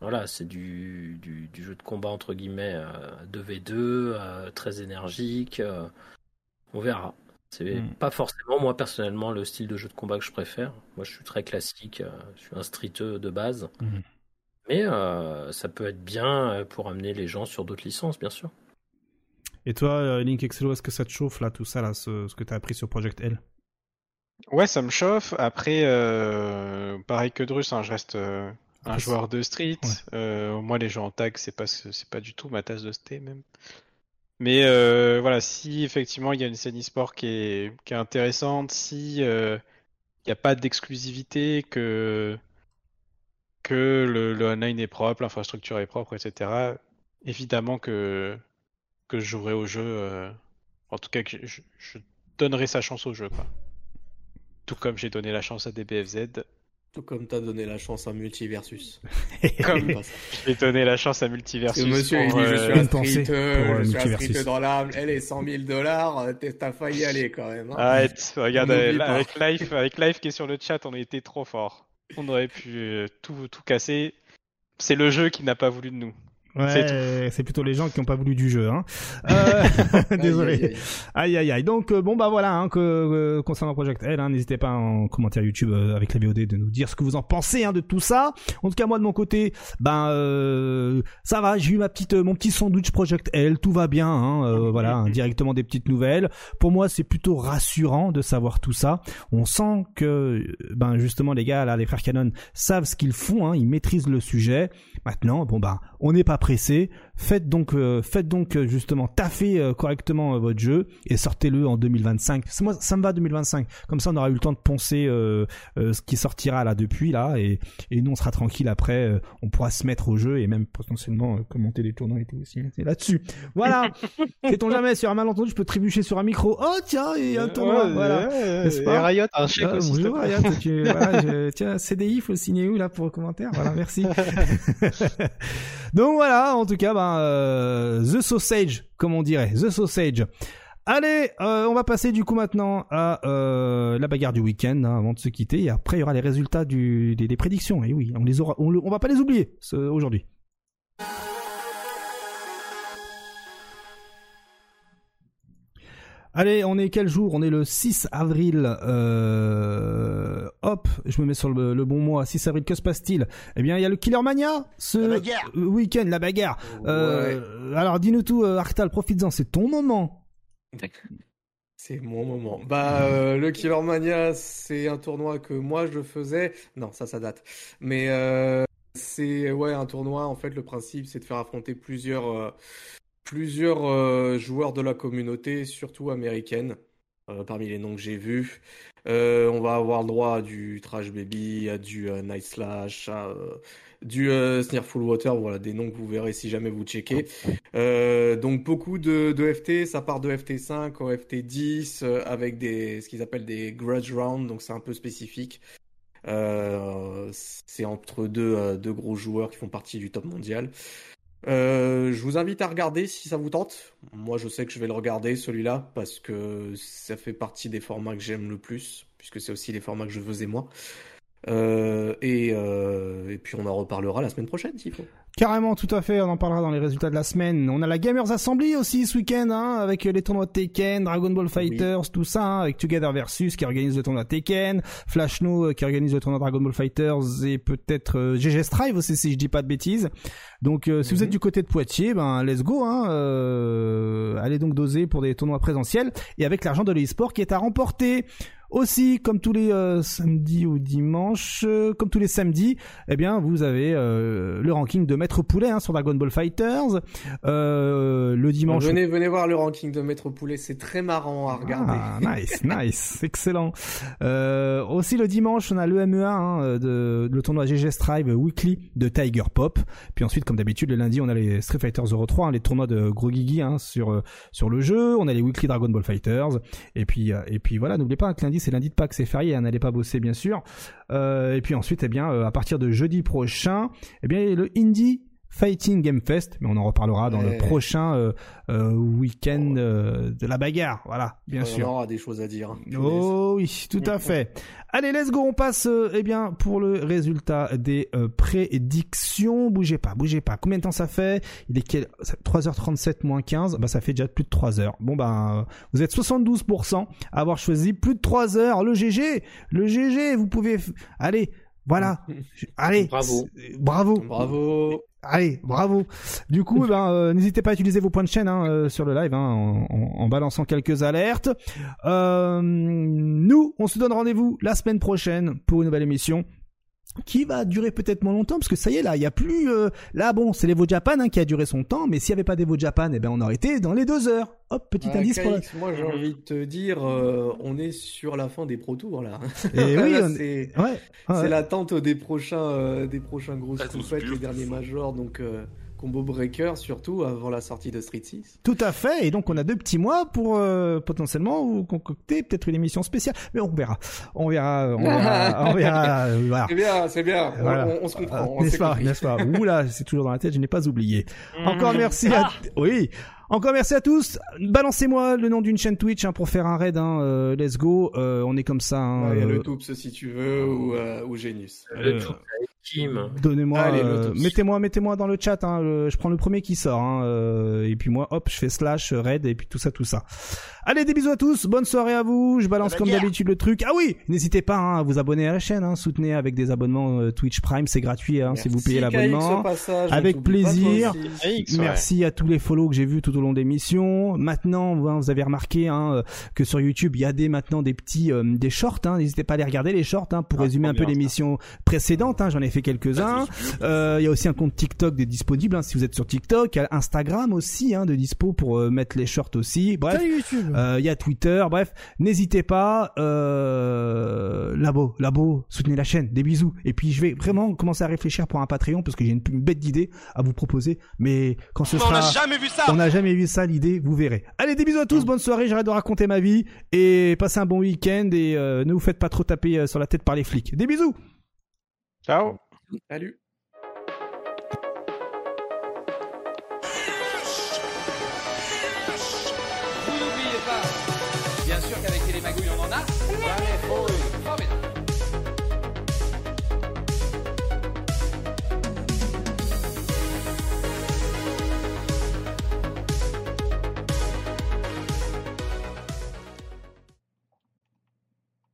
Voilà, c'est du, du, du jeu de combat entre guillemets euh, 2v2, euh, très énergique. euh, on verra. C'est Mm. pas forcément, moi personnellement, le style de jeu de combat que je préfère. Moi, je suis très classique. euh, je suis un streeteux de base. Mhm. Mais euh, ça peut être bien euh, pour amener les gens sur d'autres licences, bien sûr. Et toi, Link Excello, est-ce que ça te chauffe là, tout ça, là, ce, ce que t'as appris sur Project L? Ouais, ça me chauffe. Après, euh, pareil que Drus, hein, je reste euh, un joueur de street. Ouais. Euh, moi, les jeux en tag, c'est pas c'est pas du tout ma tasse de thé même. Mais euh, voilà, si effectivement il y a une scène e-sport qui est, qui est intéressante, si euh, il n'y a pas d'exclusivité, que que le, le online est propre, l'infrastructure est propre, etc. Évidemment que que je jouerai au jeu. euh, en tout cas, que je, donnerai sa chance au jeu, quoi. Tout comme j'ai donné la chance à DBFZ, Tout comme t'as donné la chance à Multiversus. [LAUGHS] Comme- j'ai donné la chance à Parce Multiversus. que monsieur, il dit, je suis un Une pensée streeteux, pour, euh, je suis un dans l'âme, elle est 100 000 dollars, euh, t'es- t'as failli y aller quand même. hein. Arrête, regarde, avec Life, avec Life qui est sur le chat, on a été trop fort. On aurait pu euh, tout, tout casser. C'est le jeu qui n'a pas voulu de nous. Ouais, c'est plutôt les gens qui n'ont pas voulu du jeu. Hein. [LAUGHS] Euh, [LAUGHS] désolé. Aïe aïe aïe. Donc euh, bon bah voilà hein, que euh, concernant Project L, hein, n'hésitez pas en commentaire YouTube euh, avec la VOD de nous dire ce que vous en pensez hein, de tout ça. En tout cas moi de mon côté, ben ça va, j'ai eu ma petite mon petit sandwich Project L, tout va bien. Hein, [LAUGHS] voilà, hein, directement des petites nouvelles. Pour moi c'est plutôt rassurant de savoir tout ça. On sent que ben justement les gars là, les frères Canon savent ce qu'ils font, hein, ils maîtrisent le sujet. Maintenant bon bah on n'est pas pressé. Faites donc, euh, faites donc euh, justement taffer euh, correctement votre jeu et sortez-le en 2025. Moi, ça me va 2025. Comme ça, on aura eu le temps de poncer ce qui sortira là depuis là et, et nous on sera tranquille après. on pourra se mettre au jeu et même potentiellement commenter des tournois et tout aussi. C'est là-dessus. Voilà. [LAUGHS] Sait-on jamais sur un malentendu, je peux trébucher sur un micro. Oh tiens, il y a un tournoi. voilà. pas Riot, un chèque ah, aussi. Bonjour Riot. Tu, voilà, je, tiens, CDI, faut le signer où là pour commentaire? Voilà, merci. [LAUGHS] Donc voilà, en tout cas, euh, The Sausage, comme on dirait, The Sausage. Allez, euh, on va passer du coup maintenant à euh, la bagarre du week-end hein, avant de se quitter. Et après, il y aura les résultats des, prédictions. Et oui, on les aura, on va pas les oublier aujourd'hui. Allez, on est quel jour? On est le 6 avril. Euh... Hop, je me mets sur le, bon mois. 6 avril, que se passe-t-il? Eh bien, il y a le Killer Mania ce week-end, la bagarre. Euh, alors, dis-nous tout, euh, Arctal, profites-en, c'est ton moment. C'est mon moment. Bah, euh, le Killer Mania, c'est un tournoi que moi je faisais. Non, ça, ça date. Mais c'est ouais un tournoi. En fait, le principe, c'est de faire affronter plusieurs plusieurs euh, joueurs de la communauté, surtout américaine, euh, parmi les noms que j'ai vus. Euh, on va avoir le droit à du Trash Baby, à du Night Slash, à du Full Water, voilà des noms que vous verrez si jamais vous checkez. donc beaucoup de, de, FT, ça part de FT5 au FT10 avec des ce qu'ils appellent des grudge rounds, donc c'est un peu spécifique. c'est entre deux, deux gros joueurs qui font partie du top mondial. Euh, je vous invite à regarder si ça vous tente. Moi, je sais que je vais le regarder celui-là parce que ça fait partie des formats que j'aime le plus, puisque c'est aussi les formats que je faisais moi. Euh, et, euh, et, puis on en reparlera la semaine prochaine s'il faut. Carrément, tout à fait, on en parlera dans les résultats de la semaine. On a la Gamers Assembly aussi ce week-end, hein, avec les tournois de Tekken, Dragon Ball Fighters, tout ça, hein, avec Together Versus qui organise le tournoi Tekken, Flash No qui organise le tournoi Dragon Ball Fighters et peut-être GG Strive aussi si je dis pas de bêtises. Donc si vous êtes mhm. du côté de Poitiers, ben let's go, hein, euh, allez donc doser pour des tournois présentiels et avec l'argent de l'e-sport qui est à remporter. Aussi, comme tous les euh, samedis ou dimanches, euh, comme tous les samedis, eh bien, vous avez euh, le ranking de Maître Poulet hein, sur Dragon Ball Fighters. le dimanche. Venez, venez voir le ranking de Maître Poulet, c'est très marrant à regarder. Ah, nice, [LAUGHS] nice, excellent. aussi le dimanche, on a le MEA, hein, de, le tournoi GG Strive Weekly de Tiger Pop. Puis ensuite, comme d'habitude, le lundi, on a les Street Fighter 03, hein, les tournois de Gros Gigi hein, sur sur le jeu. On a les Weekly Dragon Ball Fighters. Et puis et puis voilà, n'oubliez pas que lundi c'est lundi de Pâques, c'est férié, n'allez pas bosser bien sûr. Euh, et puis ensuite, eh bien, euh, à partir de jeudi prochain, eh bien, le Indie Fighting Game Fest, mais on en reparlera dans le prochain euh, euh week-end euh, de la bagarre. Voilà, bien sûr. On aura des choses à dire. Oh oui, tout à [LAUGHS] fait. Allez, let's go. On passe, euh, eh bien, pour le résultat des prédictions. Bougez pas, bougez pas. Combien de temps ça fait? Il est 3h37 moins 15. Bah, ça fait déjà plus de 3 heures. Bon, bah, vous êtes 72% à avoir choisi plus de 3 heures. Le GG, le GG. Vous pouvez, allez. Voilà. [LAUGHS] Allez. Bravo. Bravo. Bravo. Allez, bravo. Du coup, eh ben, euh, n'hésitez pas à utiliser vos points de chaîne hein, euh, sur le live hein, en, balançant quelques alertes. Euh, nous, on se donne rendez-vous la semaine prochaine pour une nouvelle émission qui va durer peut-être moins longtemps parce que ça y est là il y a plus là bon c'est l'Evo Japan hein, qui a duré son temps mais s'il y avait pas d'Evo Japan eh ben on aurait été dans les deux heures. Hop petit indice pour moi j'ai envie de te dire on est sur la fin des Pro Tours là. [LAUGHS] Et oui c'est ouais, l'attente des prochains des prochains grosses compètes les derniers majors donc Combo Breaker surtout avant la sortie de Street 6. Tout à fait, et donc on a deux petits mois pour euh, potentiellement vous concocter peut-être une émission spéciale, mais on verra, on verra, on verra, on verra. [LAUGHS] Euh, voilà. C'est bien, c'est bien, on, se comprend. n'est-ce pas, n'est-ce pas? Oula, c'est toujours dans la tête, je n'ai pas oublié. Encore merci à, oui. Encore merci à tous. Balancez-moi le nom d'une chaîne Twitch hein, pour faire un raid. Hein, euh, let's go. on est comme ça. Hein, il y a le Toops si tu veux ou, ou Genius. Le Kim. Donnez-moi, euh, mettez-moi, mettez-moi dans le chat. Hein, le- je prends le premier qui sort. Hein, euh, et puis moi, hop, je fais slash raid et puis tout ça, tout ça. Allez, des bisous à tous. Bonne soirée à vous. Je balance comme d'habitude le truc. Ah oui, n'hésitez pas hein, à vous abonner à la chaîne. Hein, soutenez avec des abonnements euh, Twitch Prime, c'est gratuit. Hein, si vous payez l'abonnement. Avec plaisir. ouais. Merci à tous les follow que j'ai vus tout au long des missions. Maintenant, hein, vous avez remarqué hein, que sur YouTube, il y a des maintenant des petits euh, des shorts. Hein. N'hésitez pas à les regarder les shorts hein, pour Ah, résumer un peu l'émission précédente. Hein. J'en ai fait quelques-uns. Euh, Il y a aussi un compte TikTok de disponible hein, si vous êtes sur TikTok. Il y a Instagram aussi hein, de dispo pour euh, mettre les shorts aussi. Bref, euh, il y a Twitter. Bref, n'hésitez pas. Labo, labo, soutenez la chaîne. Des bisous. Et puis je vais vraiment commencer à réfléchir pour un Patreon parce que j'ai une, une bête d'idée à vous proposer. Mais quand ce On sera n'a jamais vu ça. on n'a jamais vu ça, l'idée, vous verrez. Allez, des bisous à tous, bonne soirée, j'arrête de raconter ma vie, et passez un bon week-end, et ne vous faites pas trop taper sur la tête par les flics. Des bisous Ciao Salut.